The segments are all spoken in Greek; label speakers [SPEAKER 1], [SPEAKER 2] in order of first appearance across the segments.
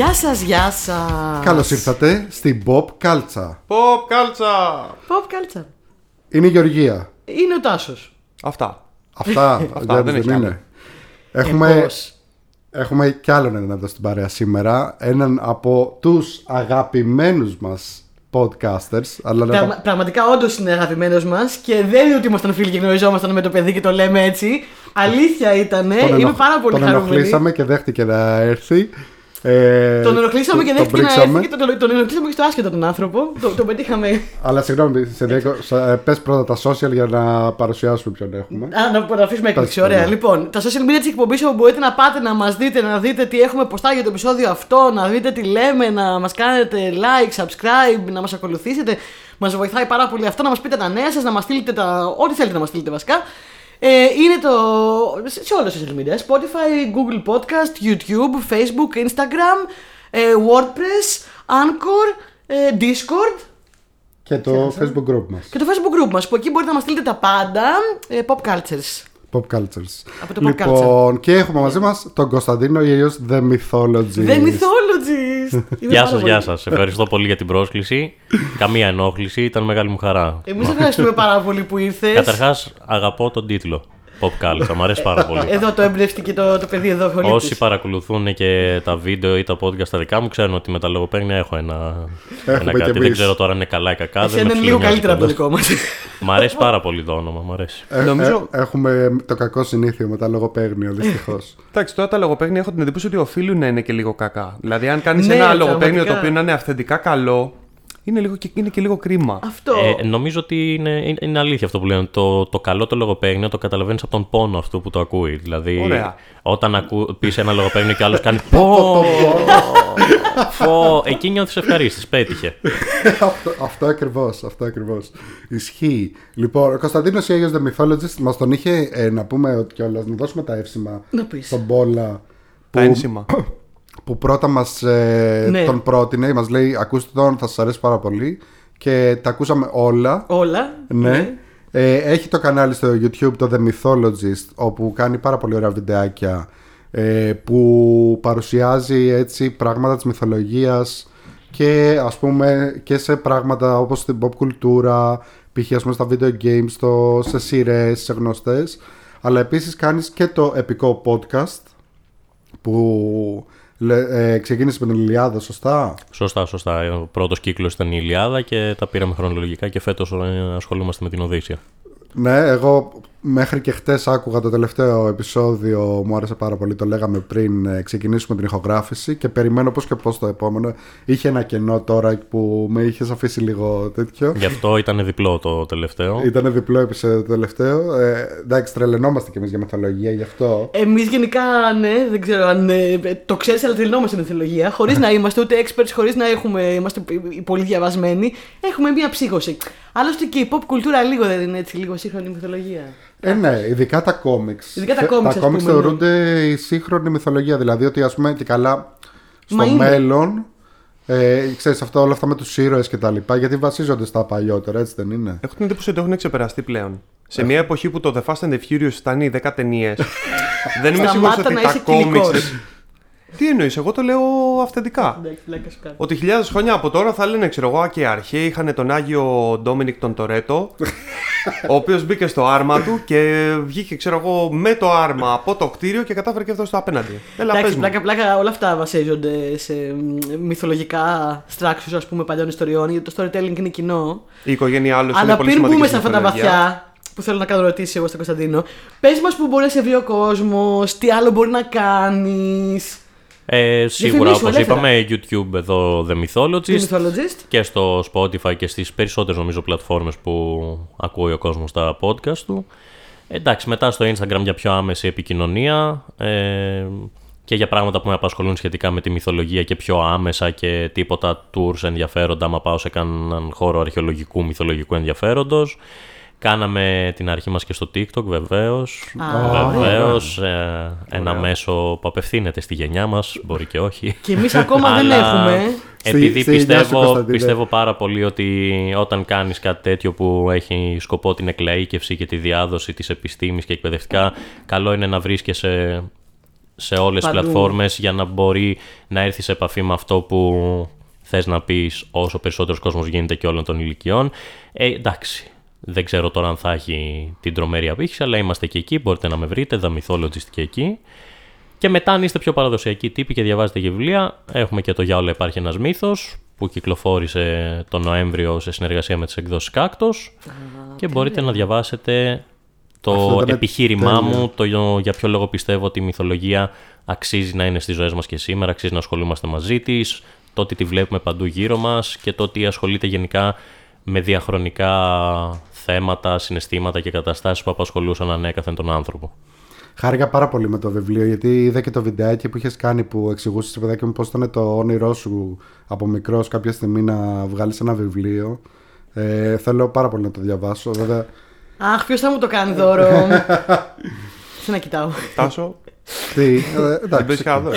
[SPEAKER 1] Γεια σας, γεια σας.
[SPEAKER 2] Καλώς ήρθατε στην Pop Κάλτσα.
[SPEAKER 3] Pop κάλτσα!
[SPEAKER 1] Pop κάλτσα.
[SPEAKER 2] Είναι η Γεωργία.
[SPEAKER 1] Είναι ο Τάσος.
[SPEAKER 3] Αυτά.
[SPEAKER 2] Αυτά,
[SPEAKER 3] Αυτά, δεν έχει άλλο.
[SPEAKER 2] είναι. Έχουμε,
[SPEAKER 1] Πώς.
[SPEAKER 2] έχουμε κι άλλον έναν εδώ στην παρέα σήμερα. Έναν από τους αγαπημένους μας podcasters. Αλλά να
[SPEAKER 1] Πραγμα- πραγματικά όντως είναι αγαπημένος μας και δεν είναι ότι ήμασταν φίλοι και γνωριζόμασταν με το παιδί και το λέμε έτσι. Αλήθεια ήταν.
[SPEAKER 2] τον
[SPEAKER 1] Είμαι
[SPEAKER 2] ενοχ-
[SPEAKER 1] πάρα πολύ
[SPEAKER 2] Τον
[SPEAKER 1] χαρούμενη.
[SPEAKER 2] ενοχλήσαμε και δέχτηκε να έρθει. Ε,
[SPEAKER 1] Τον ενοχλήσαμε και
[SPEAKER 2] τον
[SPEAKER 1] δέχτηκε να
[SPEAKER 2] πρίξαμε.
[SPEAKER 1] έρθει και τον, τον ενοχλήσαμε και στο άσχετο τον άνθρωπο. Το- τον πετύχαμε.
[SPEAKER 2] Αλλά συγγνώμη, σε διέκο... σε- πες πρώτα τα social για να παρουσιάσουμε ποιον έχουμε.
[SPEAKER 1] Α, να να αφήσουμε έκπληξη.
[SPEAKER 2] Εντάξει,
[SPEAKER 1] Ωραία.
[SPEAKER 2] ναι.
[SPEAKER 1] Λοιπόν, τα social media της εκπομπής όπου μπορείτε να πάτε να μας δείτε, να δείτε τι έχουμε ποστάρει για το επεισόδιο αυτό, να δείτε τι λέμε, να μας κάνετε like, subscribe, να μας ακολουθήσετε. Μας βοηθάει πάρα πολύ αυτό, να μας πείτε τα νέα σας, να μας στείλετε τα. Ό,τι θέλετε να μας στείλετε βασικά. Ε, είναι το. σε σε όλα τα social media. Spotify, Google Podcast, YouTube, Facebook, Instagram, ε, WordPress, Anchor, ε, Discord.
[SPEAKER 2] Και το facebook group μας.
[SPEAKER 1] Και το Facebook group μας που εκεί μπορείτε να μας στείλετε τα πάντα ε, Pop Cultures
[SPEAKER 2] Pop Cultures.
[SPEAKER 1] Από το Pop
[SPEAKER 2] λοιπόν, και έχουμε μαζί μας τον Κωνσταντίνο ή αλλιώς The Mythologist.
[SPEAKER 1] The Mythologist Είμαι
[SPEAKER 4] Γεια
[SPEAKER 1] πάρα
[SPEAKER 4] σας,
[SPEAKER 1] πολύ-
[SPEAKER 4] γεια σας. Ευχαριστώ πολύ για την πρόσκληση. Καμία ενόχληση, ήταν μεγάλη μου χαρά.
[SPEAKER 1] Εμείς ευχαριστούμε πάρα πολύ που ήρθες
[SPEAKER 4] Καταρχάς, αγαπώ τον τίτλο. Pop Culture, μου αρέσει πάρα πολύ.
[SPEAKER 1] Εδώ το εμπνεύστηκε το, το παιδί εδώ ο
[SPEAKER 4] Όσοι παρακολουθούν και τα βίντεο ή τα podcast τα δικά μου, ξέρουν ότι με τα λογοπαίγνια έχω ένα,
[SPEAKER 2] Έχουμε
[SPEAKER 4] ένα
[SPEAKER 2] κι
[SPEAKER 4] κάτι. Δεν
[SPEAKER 2] εμείς.
[SPEAKER 4] ξέρω τώρα αν είναι καλά ή κακά.
[SPEAKER 1] Εσύ
[SPEAKER 4] δεν με
[SPEAKER 1] είναι λίγο
[SPEAKER 4] ψιλομοιάζει
[SPEAKER 1] καλύτερα από το
[SPEAKER 4] κιόλας.
[SPEAKER 1] δικό μας
[SPEAKER 4] Μ' αρέσει πάρα πολύ το όνομα, μου αρέσει.
[SPEAKER 2] Ε,
[SPEAKER 3] Νομίζω-
[SPEAKER 2] ε, έχουμε το κακό συνήθειο με τα λογοπαίγνια, δυστυχώς.
[SPEAKER 3] Εντάξει, τώρα τα λογοπαίγνια έχω την εντύπωση ότι οφείλουν να είναι και λίγο κακά. Δηλαδή, αν κάνεις
[SPEAKER 1] Ναι,
[SPEAKER 3] ένα λογοπαίγνιο
[SPEAKER 1] πραγματικά.
[SPEAKER 3] το οποίο να είναι αυθεντικά καλό, είναι, λίγο, και- είναι και λίγο κρίμα.
[SPEAKER 1] Αυτό
[SPEAKER 4] Ε, νομίζω ότι είναι, είναι, είναι αλήθεια αυτό που λένε. Το, το καλό το λογοπαίγνιο το καταλαβαίνεις από τον πόνο αυτού που το ακούει. Δηλαδή,
[SPEAKER 3] Ωραία.
[SPEAKER 4] όταν ακού, πεις ένα λογοπαίγνιο και άλλος κάνει Πω! Φω! Εκεί νιώθεις ευχαρίστηση. Πέτυχε.
[SPEAKER 2] αυτό, αυτό ακριβώς. Αυτό ακριβώς. Ισχύει. Λοιπόν, ο Κωνσταντίνος ή αλλιώς The Mythologist μας τον είχε ε, να πούμε ότι κιόλας να δώσουμε τα εύσημα
[SPEAKER 1] Να πεις.
[SPEAKER 2] στον Μπόλα.
[SPEAKER 3] Τα ένσημα.
[SPEAKER 2] που πρώτα μας ε,
[SPEAKER 1] Ναι.
[SPEAKER 2] τον πρότεινε, μας λέει ακούστε τον, θα σας αρέσει πάρα πολύ και τα ακούσαμε όλα.
[SPEAKER 1] Όλα
[SPEAKER 2] Ναι. Ε, έχει το κανάλι στο YouTube το The Mythologist όπου κάνει πάρα πολύ ωραία βιντεάκια ε, που παρουσιάζει έτσι πράγματα της μυθολογίας και ας πούμε και σε πράγματα όπως την pop κουλτούρα π.χ. ας πούμε στα video games, στο, σε σειρές, σε γνωστές αλλά επίσης κάνεις και το επικό podcast που λέ- ε, ξεκίνησε με την Ιλιάδα σωστά;
[SPEAKER 4] Σωστά, σωστά. Ο πρώτος κύκλος ήταν η Ιλιάδα και τα πήραμε χρονολογικά και φέτος ασχολούμαστε με την Οδύσσια.
[SPEAKER 2] Ναι, εγώ μέχρι και χτες άκουγα το τελευταίο επεισόδιο, μου άρεσε πάρα πολύ, το λέγαμε πριν ε, ξεκινήσουμε την ηχογράφηση και περιμένω πώς και πώς το επόμενο. Είχε ένα κενό τώρα που με είχες αφήσει λίγο τέτοιο.
[SPEAKER 4] Γι' αυτό ήταν διπλό το τελευταίο.
[SPEAKER 2] Ήταν διπλό επεισόδιο το τελευταίο. Ε, εντάξει, τρελαινόμαστε κι εμείς για μεθολογία γι' αυτό.
[SPEAKER 1] Εμείς γενικά, ναι, δεν ξέρω αν ε, το ξέρεις, αλλά τρελνόμαστε στην μυθολογία. Χωρίς να είμαστε ούτε experts, χωρίς να έχουμε, είμαστε πολύ διαβασμένοι. Έχουμε μία ψύχωση. Άλλωστε και η pop κουλτούρα λίγο δεν είναι έτσι, λίγο σύγχρονη μυθολογία.
[SPEAKER 2] Ε, ναι, ειδικά τα κόμιξ.
[SPEAKER 1] Ειδικά τα
[SPEAKER 2] Θε-
[SPEAKER 1] κόμιξ,
[SPEAKER 2] Τα
[SPEAKER 1] ας
[SPEAKER 2] κόμιξ
[SPEAKER 1] πούμε, ναι.
[SPEAKER 2] θεωρούνται η σύγχρονη μυθολογία. Δηλαδή ότι ας πούμε και καλά στο
[SPEAKER 1] Μα είναι.
[SPEAKER 2] μέλλον. Ε, ξέρεις αυτό, όλα αυτά με τους ήρωες και τα λοιπά γιατί βασίζονται στα παλιότερα έτσι δεν είναι;
[SPEAKER 3] Έχω την εντύπωση ότι έχουν ξεπεραστεί πλέον. Σε μια εποχή που το The Fast and the Furious ήταν οι 10 ταινίες, δεν είμαι σίγουρος
[SPEAKER 1] Σταμάτα
[SPEAKER 3] ότι
[SPEAKER 1] να
[SPEAKER 3] τα
[SPEAKER 1] είσαι
[SPEAKER 3] κόμιξ.
[SPEAKER 1] Κοινικός.
[SPEAKER 3] Τι εννοείς, εγώ το λέω αυθεντικά.
[SPEAKER 1] Εντάξει, πλάκα σου κάνω.
[SPEAKER 3] Ότι χιλιάδες χρόνια από τώρα θα λένε, ξέρω εγώ, και οι αρχαίοι είχαν τον Άγιο Ντόμινικ τον Τορέτο, ο οποίος μπήκε στο άρμα του και βγήκε, ξέρω εγώ, με το άρμα από το κτίριο και κατάφερε και αυτό στο απέναντι. Έλα, πες
[SPEAKER 1] Εντάξει,
[SPEAKER 3] μου.
[SPEAKER 1] πλάκα, πλάκα, όλα αυτά βασίζονται σε μ, μυθολογικά structures ας πούμε παλιών ιστοριών, γιατί το storytelling είναι κοινό.
[SPEAKER 3] Η οικογένειά άλλου είναι
[SPEAKER 1] Αλλά
[SPEAKER 3] πολύ
[SPEAKER 1] πριν
[SPEAKER 3] σημαντική
[SPEAKER 1] μπούμε σε
[SPEAKER 3] στην
[SPEAKER 1] αυτά τα
[SPEAKER 3] μυθολογία.
[SPEAKER 1] βαθιά, που θέλω να κάνω ερωτήσεις εγώ στον Κωνσταντίνο, πες μας που μπορεί να σε βρει ο κόσμος, τι άλλο μπορεί να κάνεις.
[SPEAKER 4] Ε, σίγουρα,
[SPEAKER 1] Διαφημίσου,
[SPEAKER 4] όπως
[SPEAKER 1] ελεύθερα.
[SPEAKER 4] είπαμε, YouTube εδώ The Mythologist
[SPEAKER 1] Mythologist.
[SPEAKER 4] και στο Spotify και στις περισσότερες νομίζω πλατφόρμες που ακούει ο κόσμος τα podcast του. Εντάξει, μετά στο Instagram για πιο άμεση επικοινωνία ε, και για πράγματα που με απασχολούν σχετικά με τη μυθολογία και πιο άμεσα και τίποτα tours ενδιαφέροντα, άμα πάω σε κανέναν χώρο αρχαιολογικού μυθολογικού ενδιαφέροντος. Κάναμε την αρχή μας και στο TikTok βεβαίως.
[SPEAKER 1] Α,
[SPEAKER 4] βεβαίως, ε, ένα μέσο που απευθύνεται στη γενιά μας, μπορεί και όχι.
[SPEAKER 1] Και εμείς ακόμα δεν
[SPEAKER 4] Αλλά
[SPEAKER 1] έχουμε.
[SPEAKER 2] Στη-
[SPEAKER 4] Επειδή
[SPEAKER 2] στη γενιά σου,
[SPEAKER 4] πιστεύω,
[SPEAKER 2] Κωνσταντίνε.
[SPEAKER 4] πιστεύω πάρα πολύ ότι όταν κάνεις κάτι τέτοιο που έχει σκοπό την εκλαΐκευση και τη διάδοση της επιστήμης και εκπαιδευτικά, καλό είναι να βρίσκεσαι σε όλες τις
[SPEAKER 1] Παντού.
[SPEAKER 4] πλατφόρμες για να μπορεί να έρθεις σε επαφή με αυτό που θες να πεις όσο περισσότερος κόσμος γίνεται και όλων των ηλικιών. Ε, εντάξει, δεν ξέρω τώρα αν θα έχει την τρομερή απήχηση, αλλά είμαστε και εκεί, μπορείτε να με βρείτε, The Mythologist και εκεί. Και μετά, αν είστε πιο παραδοσιακοί τύποι και διαβάζετε και βιβλία, έχουμε και το Για όλα υπάρχει ένας μύθος που κυκλοφόρησε τον Νοέμβριο σε συνεργασία με τις εκδόσεις Κάκτος και μπορείτε να διαβάσετε
[SPEAKER 2] Αυτό
[SPEAKER 4] το
[SPEAKER 2] ήταν
[SPEAKER 4] επιχείρημά
[SPEAKER 2] τέλειο.
[SPEAKER 4] μου, το για ποιο λόγο πιστεύω ότι η μυθολογία αξίζει να είναι στις ζωές μας και σήμερα, αξίζει να ασχολούμαστε μαζί της, το ότι τη βλέπουμε παντού γύρω μας και το ότι ασχολείται γενικά με διαχρονικά θέματα, συναισθήματα και καταστάσεις που απασχολούσαν ανέκαθεν τον άνθρωπο.
[SPEAKER 2] Χάρηκα πάρα πολύ με το βιβλίο γιατί είδα και το βιντεάκι που είχες κάνει που εξηγούσες σε παιδάκι μου πώς ήταν το όνειρό σου από μικρός κάποια στιγμή να βγάλεις ένα βιβλίο. Ε, θέλω πάρα πολύ να το διαβάσω. Βέβαια,
[SPEAKER 1] Αχ, ποιος θα μου το κάνει δώρο; Τι να κοιτάω.
[SPEAKER 3] Τάσο,
[SPEAKER 2] τι, ε,
[SPEAKER 3] δεν
[SPEAKER 2] εντάξει.
[SPEAKER 3] πες κάτω.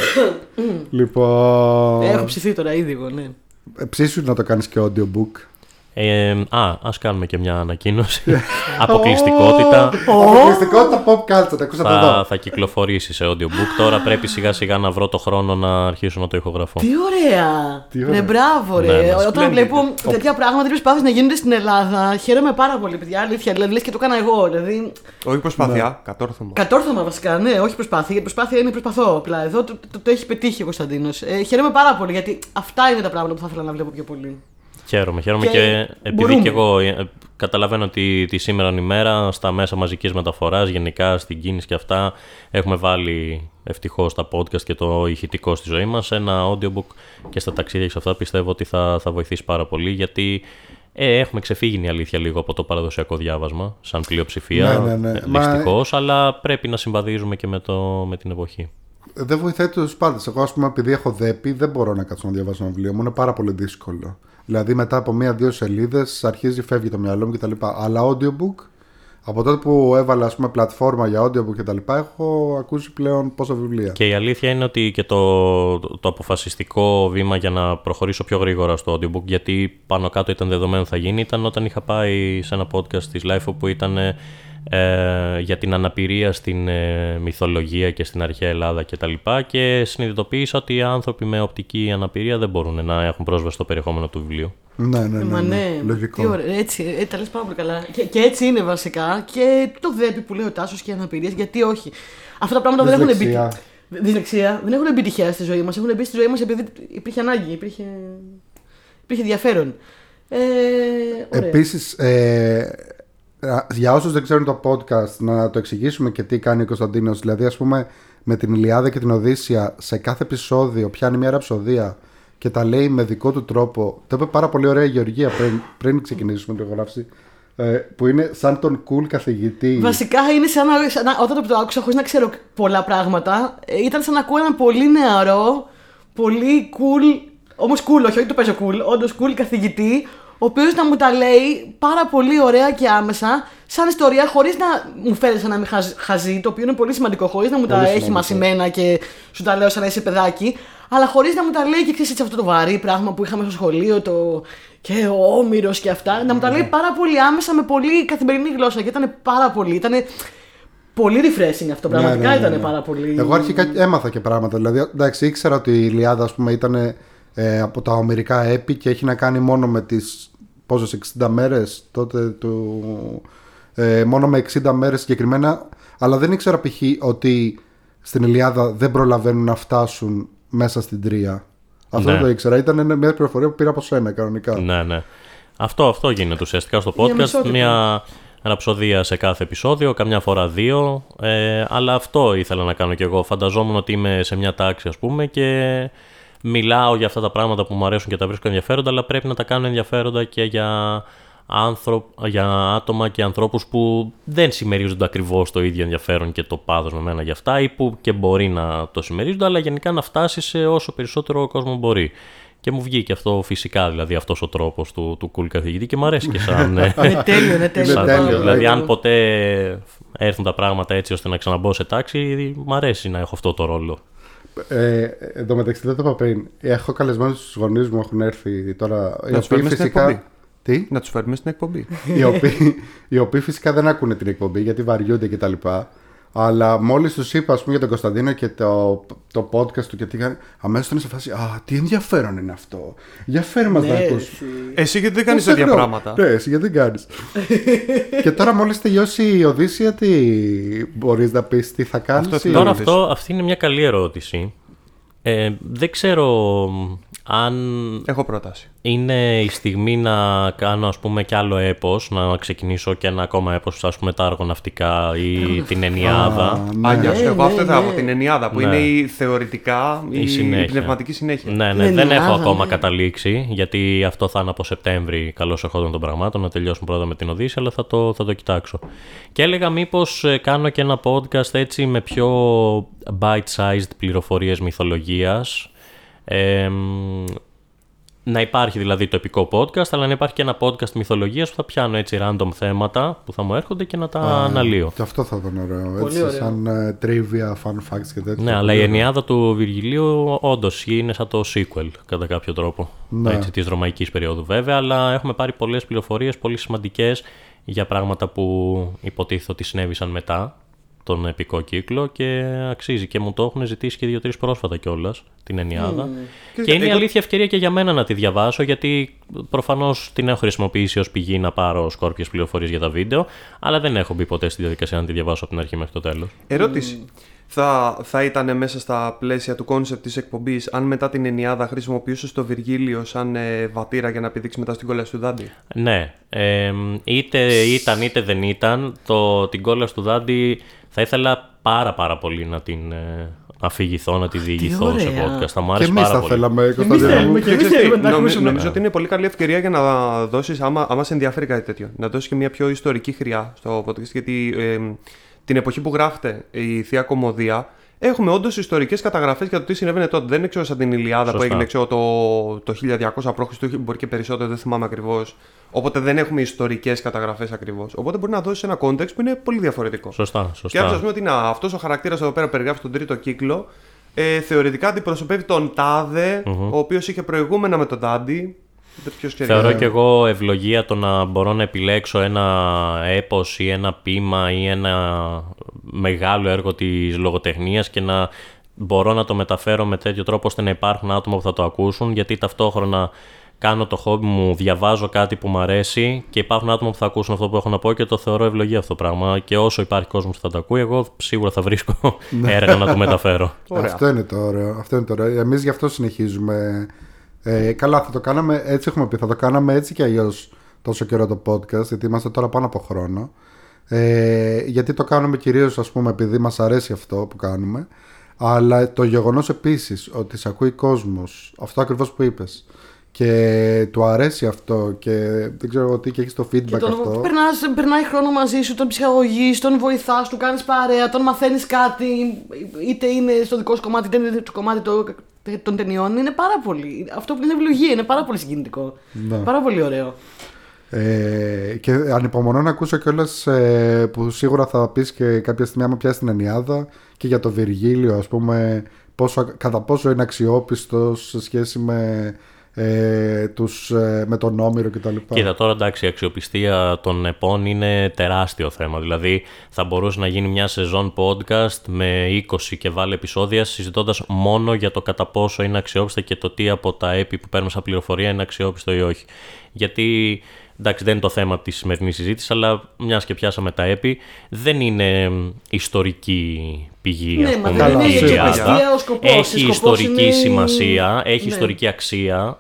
[SPEAKER 2] Λοιπόν.
[SPEAKER 1] Έχω ψηθεί τώρα ήδη εγώ, ναι.
[SPEAKER 2] ε, Ψήσου να το κάνεις και audiobook.
[SPEAKER 4] Ε, α, ας κάνουμε και μια ανακοίνωση. Αποκλειστικότητα.
[SPEAKER 2] Αποκλειστικότητα pop culture, τα ακούσατε
[SPEAKER 4] θα,
[SPEAKER 2] εδώ.
[SPEAKER 4] θα κυκλοφορήσει σε audiobook. Τώρα πρέπει σιγά σιγά να βρω το χρόνο να αρχίσω να το ηχογραφώ.
[SPEAKER 1] Τι ωραία!
[SPEAKER 2] Τι ωραία.
[SPEAKER 1] Ναι, μπράβο, ρε.
[SPEAKER 4] Ναι, ναι,
[SPEAKER 1] Όταν
[SPEAKER 3] splendid.
[SPEAKER 1] βλέπω τέτοια πράγματα, προσπάθειες να γίνονται στην Ελλάδα, χαίρομαι πάρα πολύ, παιδιά. Αλήθεια, δηλαδή λες και το έκανα εγώ. Δηλαδή,
[SPEAKER 3] Όχι προσπάθεια, κατόρθωμα.
[SPEAKER 1] κατόρθωμα βασικά, ναι, όχι προσπάθεια. Γιατί προσπάθεια είναι προσπαθώ. Απλά εδώ το, το, το έχει πετύχει ο Κωνσταντίνος. Ε, χαίρομαι πάρα πολύ γιατί αυτά είναι τα πράγματα που θα ήθελα να βλέπω πιο πολύ.
[SPEAKER 4] Χαίρομαι, χαίρομαι
[SPEAKER 1] Και
[SPEAKER 4] και, επειδή
[SPEAKER 1] μπορούμε.
[SPEAKER 4] και εγώ ε, καταλαβαίνω ότι τη σήμερα ημέρα στα μέσα μαζικής μεταφοράς, γενικά στην κίνηση και αυτά, έχουμε βάλει ευτυχώς τα podcast και το ηχητικό στη ζωή μας, ένα audiobook και στα ταξίδια και σε αυτά πιστεύω ότι θα, θα βοηθήσει πάρα πολύ γιατί ε, έχουμε ξεφύγει είναι η αλήθεια λίγο από το παραδοσιακό διάβασμα, σαν πλειοψηφία,
[SPEAKER 2] Ναι, ναι, ναι.
[SPEAKER 4] ε,
[SPEAKER 2] Μα-
[SPEAKER 4] δυστυχώς, αλλά πρέπει να συμβαδίζουμε και με, το, με την εποχή.
[SPEAKER 2] Δεν βοηθάει τους πάντες. Εγώ, ας πούμε, επειδή έχω δέπη, δεν μπορώ να κάτσω να διαβάσω ένα βιβλίο μου. Είναι πάρα πολύ δύσκολο. Δηλαδή, μετά από μία-δύο σελίδες αρχίζει, φεύγει το μυαλό μου κτλ. Αλλά audiobook, από τότε που έβαλα ας πούμε, πλατφόρμα για audiobook κτλ., έχω ακούσει πλέον πόσα βιβλία.
[SPEAKER 4] Και η αλήθεια είναι ότι και το, το αποφασιστικό βήμα για να προχωρήσω πιο γρήγορα στο audiobook, γιατί πάνω κάτω ήταν δεδομένο θα γίνει, ήταν όταν είχα πάει σε ένα podcast της Life που ήταν ε, για την αναπηρία στην ε, μυθολογία και στην αρχαία Ελλάδα κτλ. Και, και συνειδητοποίησα ότι οι άνθρωποι με οπτική αναπηρία δεν μπορούν να έχουν πρόσβαση στο περιεχόμενο του βιβλίου.
[SPEAKER 2] Ναι, ναι, ναι.
[SPEAKER 1] Μα
[SPEAKER 2] ναι,
[SPEAKER 1] ναι,
[SPEAKER 2] Λογικό.
[SPEAKER 1] Τι ωραία. Έτσι, ε, τα λες πάρα πολύ καλά. Και, και έτσι είναι βασικά. Και το δέπει που λέει ο Τάσος και οι αναπηρίες, γιατί όχι. Αυτά τα πράγματα δεν έχουν μπει.
[SPEAKER 2] Δυσλεξία.
[SPEAKER 1] Δυσλεξία. Δεν έχουν μπει τυχαία στη ζωή μας. Έχουν μπει στη ζωή μας επειδή υπήρχε ανάγκη, υπήρχε, υπήρχε ενδιαφέρον. Ε, ωραία.
[SPEAKER 2] Επίσης, ε, α, για όσους δεν ξέρουν το podcast, να το εξηγήσουμε και τι κάνει ο Κωνσταντίνος. Δηλαδή, ας πούμε, με την Ιλιάδα και την Οδύσσια, σε κάθε επεισόδιο πιάνει μια ραψοδία και τα λέει με δικό του τρόπο. Το είπε πάρα πολύ ωραία η Γεωργία πριν, πριν ξεκινήσουμε την γράψη. Ε, που είναι σαν τον cool καθηγητή.
[SPEAKER 1] Βασικά είναι σαν να, σαν να- όταν το άκουσα χωρίς να ξέρω πολλά πράγματα, ε, ήταν σαν να ακούω έναν πολύ νεαρό, πολύ cool, όμως cool, όχι, όχι το παίζω cool, όντως cool καθηγητή, ο οποίος να μου τα λέει πάρα πολύ ωραία και άμεσα, σαν ιστορία, χωρίς να μου φέρει σαν να είμαι χαζ- χαζή, το οποίο είναι πολύ σημαντικό, χωρίς να μου τα
[SPEAKER 2] Πολύ
[SPEAKER 1] έχει
[SPEAKER 2] σημαντικό.
[SPEAKER 1] μασημένα και σου τα λέω σαν να είσαι παιδάκι, αλλά χωρίς να μου τα λέει και ξέρεις αυτό το βαρύ πράγμα που είχαμε στο σχολείο, το και ο Όμηρο και αυτά, να μου τα λέει πάρα πολύ άμεσα με πολύ καθημερινή γλώσσα και ήταν πάρα πολύ. Ήταν πολύ refreshing αυτό.
[SPEAKER 2] Ναι,
[SPEAKER 1] Πραγματικά
[SPEAKER 2] ναι, ναι,
[SPEAKER 1] ήταν
[SPEAKER 2] ναι.
[SPEAKER 1] πάρα πολύ.
[SPEAKER 2] Εγώ αρχικά έμαθα και πράγματα. Δηλαδή, εντάξει, ήξερα ότι η Ιλιάδα, ας πούμε, ήταν ε, από τα ομερικά έπι και έχει να κάνει μόνο με τις πόσες 60 μέρες τότε του... Ε, μόνο με 60 μέρες συγκεκριμένα αλλά δεν ήξερα π.χ. ότι στην Ιλιάδα δεν προλαβαίνουν να φτάσουν μέσα στην τρία αυτό
[SPEAKER 4] Ναι.
[SPEAKER 2] δεν το ήξερα ήταν μια πληροφορία που πήρα από σένα κανονικά
[SPEAKER 4] Ναι, ναι. Αυτό, αυτό γίνεται ουσιαστικά στο
[SPEAKER 1] Μια
[SPEAKER 4] podcast.
[SPEAKER 1] μισότητα.
[SPEAKER 4] Μια ραψοδία σε κάθε επεισόδιο, καμιά φορά δύο. Ε, αλλά αυτό ήθελα να κάνω κι εγώ. Φανταζόμουν ότι είμαι σε μια τάξη, ας πούμε, και μιλάω για αυτά τα πράγματα που μου αρέσουν και τα βρίσκω ενδιαφέροντα, αλλά πρέπει να τα κάνω ενδιαφέροντα και για, άνθρω... για άτομα και ανθρώπους που δεν συμμερίζονται ακριβώς το ίδιο ενδιαφέρον και το πάθος με μένα για αυτά ή που και μπορεί να το συμμερίζονται, αλλά γενικά να φτάσει σε όσο περισσότερο κόσμος μπορεί. Και μου βγήκε αυτό φυσικά, δηλαδή αυτός ο τρόπος του, του cool καθηγητή και μου αρέσει και σαν... ε,
[SPEAKER 1] Είναι τέλειο, είναι τέλειο.
[SPEAKER 2] Είναι
[SPEAKER 4] σαν-
[SPEAKER 2] τέλειο,
[SPEAKER 4] δηλαδή,
[SPEAKER 2] ναι.
[SPEAKER 4] αν ποτέ έρθουν τα πράγματα έτσι ώστε να ξαναμπω σε τάξη, μου αρέσει να έχω αυτό το ρόλο.
[SPEAKER 2] Ε, Εν τω μεταξύ δεν το είπα πριν έχω καλεσμένους στους γονείς μου έχουν έρθει τώρα οι
[SPEAKER 3] Να τους
[SPEAKER 2] οποίοι
[SPEAKER 3] φέρουμε στην
[SPEAKER 2] φυσικά-
[SPEAKER 3] εκπομπή.
[SPEAKER 2] Τι;
[SPEAKER 3] Να τους φέρουμε στην εκπομπή.
[SPEAKER 2] οι, οποίοι, οι οποίοι φυσικά δεν ακούνε την εκπομπή γιατί βαριούνται κτλ. Αλλά μόλις τους είπα, ας πούμε, για τον Κωνσταντίνο και το, το podcast του και τι είχαν. Αμέσως ήταν σε φάση. Α, τι ενδιαφέρον είναι αυτό. Για φέρε μας να
[SPEAKER 1] Ναι,
[SPEAKER 2] ακούς».
[SPEAKER 1] εσύ.
[SPEAKER 3] Εσύ γιατί δεν κάνεις
[SPEAKER 2] Πώς
[SPEAKER 3] τέτοια
[SPEAKER 2] εννοώ.
[SPEAKER 3] πράγματα;
[SPEAKER 2] Ναι, εσύ γιατί δεν κάνεις. και τώρα μόλις τελειώσει η Οδύσσια, τι μπορείς να πεις, τι θα κάνεις.
[SPEAKER 3] Αυτό θέλω
[SPEAKER 4] Τώρα
[SPEAKER 3] να ρωτήσω.
[SPEAKER 4] αυτό, αυτή είναι μια καλή ερώτηση. Ε, δεν ξέρω αν
[SPEAKER 3] Έχω πρόταση.
[SPEAKER 4] Είναι η στιγμή να κάνω ας πούμε κι άλλο έπος, να ξεκινήσω και ένα ακόμα έπος, ας πούμε τα αργοναυτικά ή την Ενιάδα.
[SPEAKER 2] ναι.
[SPEAKER 3] Άνια,
[SPEAKER 1] Ναι,
[SPEAKER 3] εγώ
[SPEAKER 1] ναι,
[SPEAKER 3] αυτό θα
[SPEAKER 1] ναι.
[SPEAKER 3] από την Ενιάδα που
[SPEAKER 4] Ναι.
[SPEAKER 3] είναι η θεωρητικά η,
[SPEAKER 4] Η συνέχεια.
[SPEAKER 3] πνευματική συνέχεια.
[SPEAKER 4] Ναι, ναι,
[SPEAKER 1] Την
[SPEAKER 4] δεν έχω
[SPEAKER 1] Ελλάδα,
[SPEAKER 4] ακόμα
[SPEAKER 1] ναι.
[SPEAKER 4] καταλήξει, γιατί αυτό θα είναι από Σεπτέμβρη, καλώς εχόντων των πραγμάτων, να τελειώσουμε πρώτα με την Οδύσσια, αλλά θα το, θα το κοιτάξω. Και έλεγα μήπως ε, κάνω και ένα podcast έτσι με πιο bite-sized πληροφορίες μυθολογίας, ε, μ, να υπάρχει δηλαδή το επικό podcast, αλλά να υπάρχει και ένα podcast μυθολογίας που θα πιάνω έτσι random θέματα που θα μου έρχονται και να τα αναλύω.
[SPEAKER 2] Και αυτό θα ήταν ωραίο.
[SPEAKER 1] Πολύ
[SPEAKER 2] Έτσι,
[SPEAKER 1] ωραίο.
[SPEAKER 2] σαν ε, trivia, fun facts και τέτοια.
[SPEAKER 4] Ναι, αλλά
[SPEAKER 2] Πολύ
[SPEAKER 4] η
[SPEAKER 2] ωραίο.
[SPEAKER 4] Ενιάδα του Βυργιλίου όντως είναι σαν το sequel κατά κάποιο τρόπο.
[SPEAKER 2] Ναι.
[SPEAKER 4] Έτσι, της ρωμαϊκής περίοδου βέβαια, αλλά έχουμε πάρει πολλές πληροφορίες, πολύ σημαντικές για πράγματα που υποτίθεται ότι συνέβησαν μετά τον επικό κύκλο και αξίζει και μου το έχουν ζητήσει και δύο-τρεις πρόσφατα κιόλας την Αινειάδα. Και,
[SPEAKER 3] Και
[SPEAKER 4] είναι η
[SPEAKER 3] εγώ-
[SPEAKER 4] αλήθεια ευκαιρία και για μένα να τη διαβάσω, γιατί προφανώς την έχω χρησιμοποιήσει ως πηγή να πάρω σκόρπιες πληροφορίες για τα βίντεο, αλλά δεν έχω μπει ποτέ στη διαδικασία να τη διαβάσω από την αρχή μέχρι το τέλος.
[SPEAKER 3] Ερώτηση. Θα, θα ήταν μέσα στα πλαίσια του concept της εκπομπής αν μετά την Αινειάδα χρησιμοποιούσες το Βιργίλιο σαν ε, βατήρα για να πηδήξεις μετά στην Κόλαση του Δάντη;
[SPEAKER 4] Ναι, ε, είτε ήταν είτε δεν ήταν, το, την κόλλα του Δάντη θα ήθελα πάρα πάρα πολύ να την ε, αφηγηθώ, να τη διηγηθώ σε
[SPEAKER 1] ωραία.
[SPEAKER 4] podcast. Θα μου
[SPEAKER 2] Και
[SPEAKER 4] άρεσε
[SPEAKER 2] εμείς
[SPEAKER 4] πάρα
[SPEAKER 2] θα
[SPEAKER 4] πολύ.
[SPEAKER 2] θέλαμε,
[SPEAKER 1] εμείς
[SPEAKER 2] Κωνσταντίνο
[SPEAKER 1] θέλουμε
[SPEAKER 2] μου.
[SPEAKER 1] και εμείς
[SPEAKER 3] ξέρεις τι,
[SPEAKER 1] θέλουμε να
[SPEAKER 3] νομι-
[SPEAKER 1] ακούσουμε.
[SPEAKER 3] νομίζω ότι είναι πολύ καλή ευκαιρία για να δώσεις, άμα, άμα σε ενδιαφέρει κάτι τέτοιο, να δώσεις και μια πιο ιστορική χρειά στο podcast, γιατί ε, την εποχή που γράφεται η Θεία Κομμωδία, έχουμε όντως ιστορικές καταγραφές για το τι συνέβαινε τότε. Δεν είναι ξέρω σαν την Ηλιάδα που
[SPEAKER 4] Σωστά.
[SPEAKER 3] έγινε ξέρω, το, το 1200 π.Χ. μπορεί και περισσότερο, δεν θυμάμαι ακριβώς. Οπότε δεν έχουμε ιστορικές καταγραφές ακριβώς. Οπότε μπορεί να δώσεις ένα context που είναι πολύ διαφορετικό.
[SPEAKER 4] Σωστά,
[SPEAKER 3] Και αν
[SPEAKER 4] σωστά.
[SPEAKER 3] σα πούμε ότι αυτός ο χαρακτήρας εδώ πέρα περιγράφει τον τρίτο κύκλο, ε, θεωρητικά αντιπροσωπεύει τον ταδε ο οποίος είχε προηγούμενα με τον Τάντι. Δεν ποιο ξέρει.
[SPEAKER 4] Θεωρώ
[SPEAKER 3] Ε,
[SPEAKER 4] και εγώ ευλογία το να μπορώ να επιλέξω ένα έπος ή ένα ποίημα ή ένα μεγάλο έργο της λογοτεχνίας και να μπορώ να το μεταφέρω με τέτοιο τρόπο ώστε να υπάρχουν άτομα που θα το ακούσουν γιατί ταυτόχρονα κάνω το χόμπι μου, διαβάζω κάτι που μου αρέσει και υπάρχουν άτομα που θα ακούσουν αυτό που έχω να πω και το θεωρώ ευλογία αυτό το πράγμα και όσο υπάρχει κόσμος που θα το ακούει εγώ σίγουρα θα βρίσκω έργα να το μεταφέρω.
[SPEAKER 3] Ωραία.
[SPEAKER 2] Αυτό είναι το ωραίο. Αυτό είναι το ωραίο. Εμείς γι' αυτό συνεχίζουμε. Ε, καλά, θα το κάναμε έτσι. Έχουμε πει. Θα το κάναμε έτσι και αλλιώς τόσο καιρό το podcast, γιατί είμαστε τώρα πάνω από χρόνο. Ε, γιατί το κάνουμε κυρίως, ας πούμε, επειδή μας αρέσει αυτό που κάνουμε. Αλλά το γεγονός επίσης ότι σε ακούει κόσμος, αυτό ακριβώς που είπες, και του αρέσει αυτό και δεν ξέρω εγώ τι και έχεις το feedback
[SPEAKER 1] Και τον
[SPEAKER 2] αυτό.
[SPEAKER 1] περνάς, περνάει χρόνο μαζί σου, τον ψυχαγωγείς, τον βοηθάς, του κάνεις παρέα, τον μαθαίνεις κάτι, είτε είναι στο δικό σου κομμάτι, είτε είναι στο κομμάτι το- των ταινιών. Είναι πάρα πολύ. Αυτό που είναι ευλογία, είναι πάρα πολύ συγκινητικό.
[SPEAKER 2] Ναι.
[SPEAKER 1] Πάρα πολύ ωραίο.
[SPEAKER 2] Ε, και ανυπομονώ να ακούσω κιόλας ε, που σίγουρα θα πεις και κάποια στιγμή άμα πιάσεις την Ενιάδα και για το Βυργίλιο, ας πούμε, πόσο, κατά πόσο είναι αξιόπιστο σε σχέση με, ε, τους, ε, με τον Όμηρο κτλ.
[SPEAKER 4] Κοίτα, τώρα εντάξει, η αξιοπιστία των ΕΠΟΝ είναι τεράστιο θέμα. Δηλαδή, θα μπορούσε να γίνει μια σεζόν podcast με 20 και βάλε επεισόδια συζητώντας μόνο για το κατά πόσο είναι αξιόπιστα και το τι από τα έπι που παίρνουμε σαν πληροφορία είναι αξιόπιστο ή όχι. Γιατί εντάξει, δεν είναι το θέμα της σημερινής συζήτησης, αλλά μιας και πιάσαμε τα έπι, δεν είναι μ, ιστορική πηγή.
[SPEAKER 1] Ναι,
[SPEAKER 4] ας
[SPEAKER 1] μα
[SPEAKER 4] πούμε,
[SPEAKER 2] δεν είναι
[SPEAKER 4] η
[SPEAKER 2] η
[SPEAKER 4] Ιλιάδα.
[SPEAKER 1] αξιοπιστία ο σκοπός.
[SPEAKER 4] Έχει
[SPEAKER 1] Ο σκοπός
[SPEAKER 4] ιστορική
[SPEAKER 1] είναι-
[SPEAKER 4] σημασία, έχει
[SPEAKER 1] Ναι.
[SPEAKER 4] ιστορική αξία.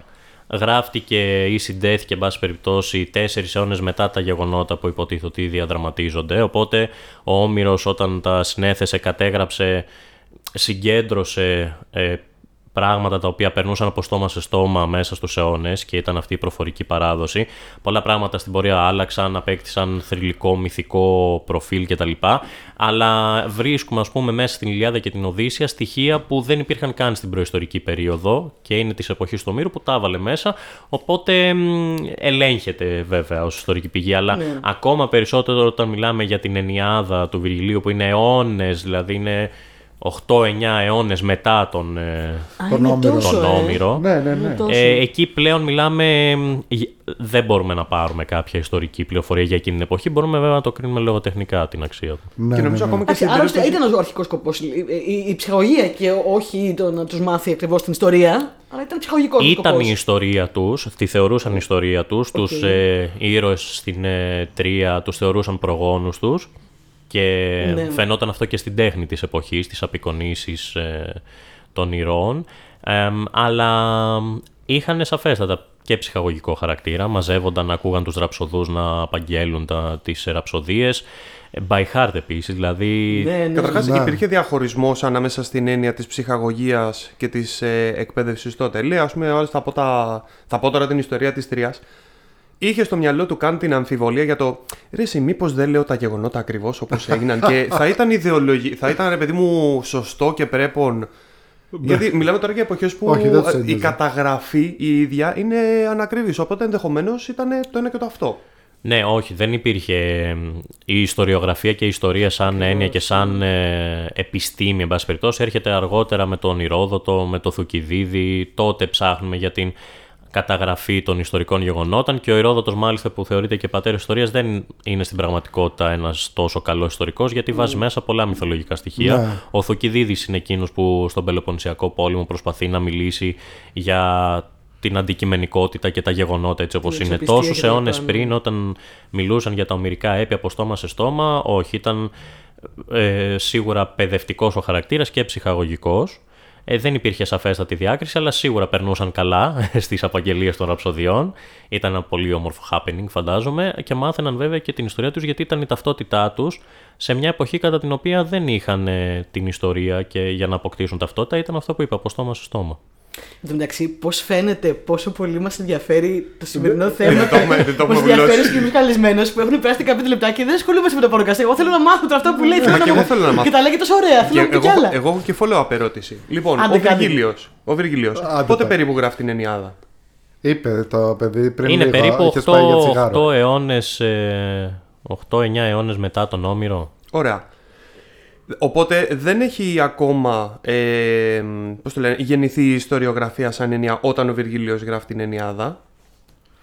[SPEAKER 4] Γράφτηκε ή συντέθηκε, εν πάση περιπτώσει, τέσσερις αιώνες μετά τα γεγονότα που υποτίθεται ότι διαδραματίζονται. Οπότε ο Όμηρος, όταν τα συνέθεσε, κατέγραψε, συγκέντρωσε ε, πράγματα τα οποία περνούσαν από στόμα σε στόμα μέσα στους αιώνες και ήταν αυτή η προφορική παράδοση. Πολλά πράγματα στην πορεία άλλαξαν, απέκτησαν θρηλυκό, μυθικό προφίλ κτλ. Αλλά βρίσκουμε ας πούμε μέσα στην Ιλιάδα και την Οδύσσια στοιχεία που δεν υπήρχαν καν στην προϊστορική περίοδο και είναι της εποχής του Μύρου που τα έβαλε μέσα, οπότε μ, ελέγχεται βέβαια ως ιστορική πηγή, αλλά
[SPEAKER 1] Ναι.
[SPEAKER 4] ακόμα περισσότερο όταν μιλάμε για την Ενιάδα του Βυργιλίου που είναι αιώνες, δηλαδή είναι 8-9 αιώνες μετά τον, ε,
[SPEAKER 1] Α,
[SPEAKER 2] Τον
[SPEAKER 1] είναι
[SPEAKER 2] Όμηρο.
[SPEAKER 1] τόσο,
[SPEAKER 4] Τον
[SPEAKER 1] ε.
[SPEAKER 4] Όμηρο.
[SPEAKER 2] Ναι, ναι,
[SPEAKER 1] Είναι
[SPEAKER 2] ναι.
[SPEAKER 1] τόσο.
[SPEAKER 4] ε, εκεί πλέον μιλάμε, μ, γε- δεν μπορούμε να πάρουμε κάποια ιστορική πληροφορία για εκείνη την εποχή, μπορούμε βέβαια να το κρίνουμε λογοτεχνικά την αξία του.
[SPEAKER 2] Ναι,
[SPEAKER 3] και
[SPEAKER 2] ναι,
[SPEAKER 3] νομίζω
[SPEAKER 2] ναι.
[SPEAKER 3] ακόμα και
[SPEAKER 1] Εντάξει,
[SPEAKER 3] στην
[SPEAKER 1] άλλωστε
[SPEAKER 3] περίπτωση.
[SPEAKER 1] ήταν ο αρχικός σκοπός. Η, η, η ψυχαγωγία και όχι το να τους μάθει ακριβώς την ιστορία, αλλά ήταν ψυχαγωγικό
[SPEAKER 4] Ήταν
[SPEAKER 1] σκοπός.
[SPEAKER 4] η ιστορία τους, τη θεωρούσαν η ιστορία τους,
[SPEAKER 1] Οκ.
[SPEAKER 4] τους ε, ήρωες στην ε, Τροία τους θεωρούσαν προγόνους τους και
[SPEAKER 1] Ναι.
[SPEAKER 4] φαινόταν αυτό και στην τέχνη της εποχής, τις απεικονίσεις ε, των ηρώων, Εμ, αλλά είχαν σαφέστατα και ψυχαγωγικό χαρακτήρα, μαζεύονταν, ακούγαν τους ραψοδούς να απαγγέλουν τα, τις ραψοδίες, Ε, by heart επίσης, δηλαδή
[SPEAKER 1] Ναι, ναι.
[SPEAKER 3] Καταρχάς,
[SPEAKER 2] Ναι.
[SPEAKER 3] υπήρχε διαχωρισμός ανάμεσα στην έννοια της ψυχαγωγίας και της ε, εκπαίδευσης τότε. Λέει, ας πούμε, όλες θα, πω τα, θα πω τώρα την ιστορία της Τρίας. Είχε στο μυαλό του καν την αμφιβολία για το ρε, εσύ, μήπως δεν λέω τα γεγονότα ακριβώς όπως έγιναν. και θα ήταν ιδεολογική, θα ήταν ρε παιδί μου σωστό και πρέπον. Γιατί μιλάμε τώρα για εποχές που
[SPEAKER 2] Όχι, δεν τους
[SPEAKER 3] η
[SPEAKER 2] ένοιαζε.
[SPEAKER 3] καταγραφή η ίδια είναι ανακρίβη. Οπότε ενδεχομένως ήταν το ένα και το αυτό.
[SPEAKER 4] Ναι, όχι, δεν υπήρχε εμ, η ιστοριογραφία και η ιστορία σαν έννοια και σαν ε, επιστήμη, εν πάση περιπτώσει, έρχεται αργότερα με τον Ηρόδοτο, με το Θουκυδίδη, τότε ψάχνουμε για την καταγραφή των ιστορικών γεγονότων και ο Ηρόδοτος μάλιστα που θεωρείται και πατέρας ιστορίας δεν είναι στην πραγματικότητα ένας τόσο καλός ιστορικός γιατί βάζει μέσα πολλά μυθολογικά στοιχεία.
[SPEAKER 2] Ναι.
[SPEAKER 4] Ο Θουκυδίδης είναι εκείνος που στον Πελοποννησιακό πόλεμο προσπαθεί να μιλήσει για την αντικειμενικότητα και τα γεγονότα έτσι όπως
[SPEAKER 1] Την
[SPEAKER 4] είναι.
[SPEAKER 1] εξοπιστία
[SPEAKER 4] Τόσους
[SPEAKER 1] και τα λοιπά,
[SPEAKER 4] αιώνες
[SPEAKER 1] ναι.
[SPEAKER 4] πριν όταν μιλούσαν για τα ομυρικά έπια από στόμα σε στόμα, όχι, ήταν ε, σίγουρα παιδευτικός ο χαρακτήρας και ψυχαγωγικός. Ε, δεν υπήρχε σαφέστατη διάκριση, αλλά σίγουρα περνούσαν καλά στις απαγγελίες των ραψοδιών. Ήταν ένα πολύ όμορφο happening, φαντάζομαι, και μάθαιναν βέβαια και την ιστορία τους, γιατί ήταν η ταυτότητά τους σε μια εποχή κατά την οποία δεν είχαν ε, την ιστορία και για να αποκτήσουν ταυτότητα, ήταν αυτό που είπα, από στόμα σε στόμα.
[SPEAKER 1] Εν τω μεταξύ, πώς φαίνεται πόσο πολύ μας ενδιαφέρει το σημερινό θέμα.
[SPEAKER 3] δεν το έχουμε- δεν το
[SPEAKER 1] Πώ
[SPEAKER 3] έχουμε
[SPEAKER 1] ενδιαφέρει
[SPEAKER 3] δηλώσει.
[SPEAKER 1] του κοινούς καλεσμένους που έχουν περάσει 15 λεπτά και δεν ασχολούμαστε με το podcast. Εγώ θέλω να μάθω τώρα αυτά που λέει.
[SPEAKER 3] Μα και εγώ θέλω να μάθω.
[SPEAKER 1] Και τα λέγει τόσο ωραία. Θέλω να
[SPEAKER 3] Και
[SPEAKER 1] μου πει
[SPEAKER 3] εγώ,
[SPEAKER 1] κι άλλα.
[SPEAKER 3] εγώ έχω και follow-up ερώτηση. Λοιπόν,
[SPEAKER 1] Άντε,
[SPEAKER 3] ο
[SPEAKER 1] κάντε.
[SPEAKER 3] Βυργίλιος, ο Βυργίλιος,
[SPEAKER 2] Άντε
[SPEAKER 3] πότε
[SPEAKER 2] τα.
[SPEAKER 3] περίπου γράφει την Ενιάδα;
[SPEAKER 2] Είπε το παιδί πριν
[SPEAKER 4] Είναι
[SPEAKER 2] λίγο,
[SPEAKER 4] περίπου
[SPEAKER 2] είχες πάει για
[SPEAKER 4] 8,
[SPEAKER 2] τσιγάρο.
[SPEAKER 4] 8 αιώνες, ε, 8-9 αιώνες μετά τον Όμηρο.
[SPEAKER 3] Ωραία. Οπότε δεν έχει ακόμα ε, πώς το λένε, γεννηθεί η ιστοριογραφία σαν ενιαία όταν ο Βυργίλιος γράφει την Ενιάδα.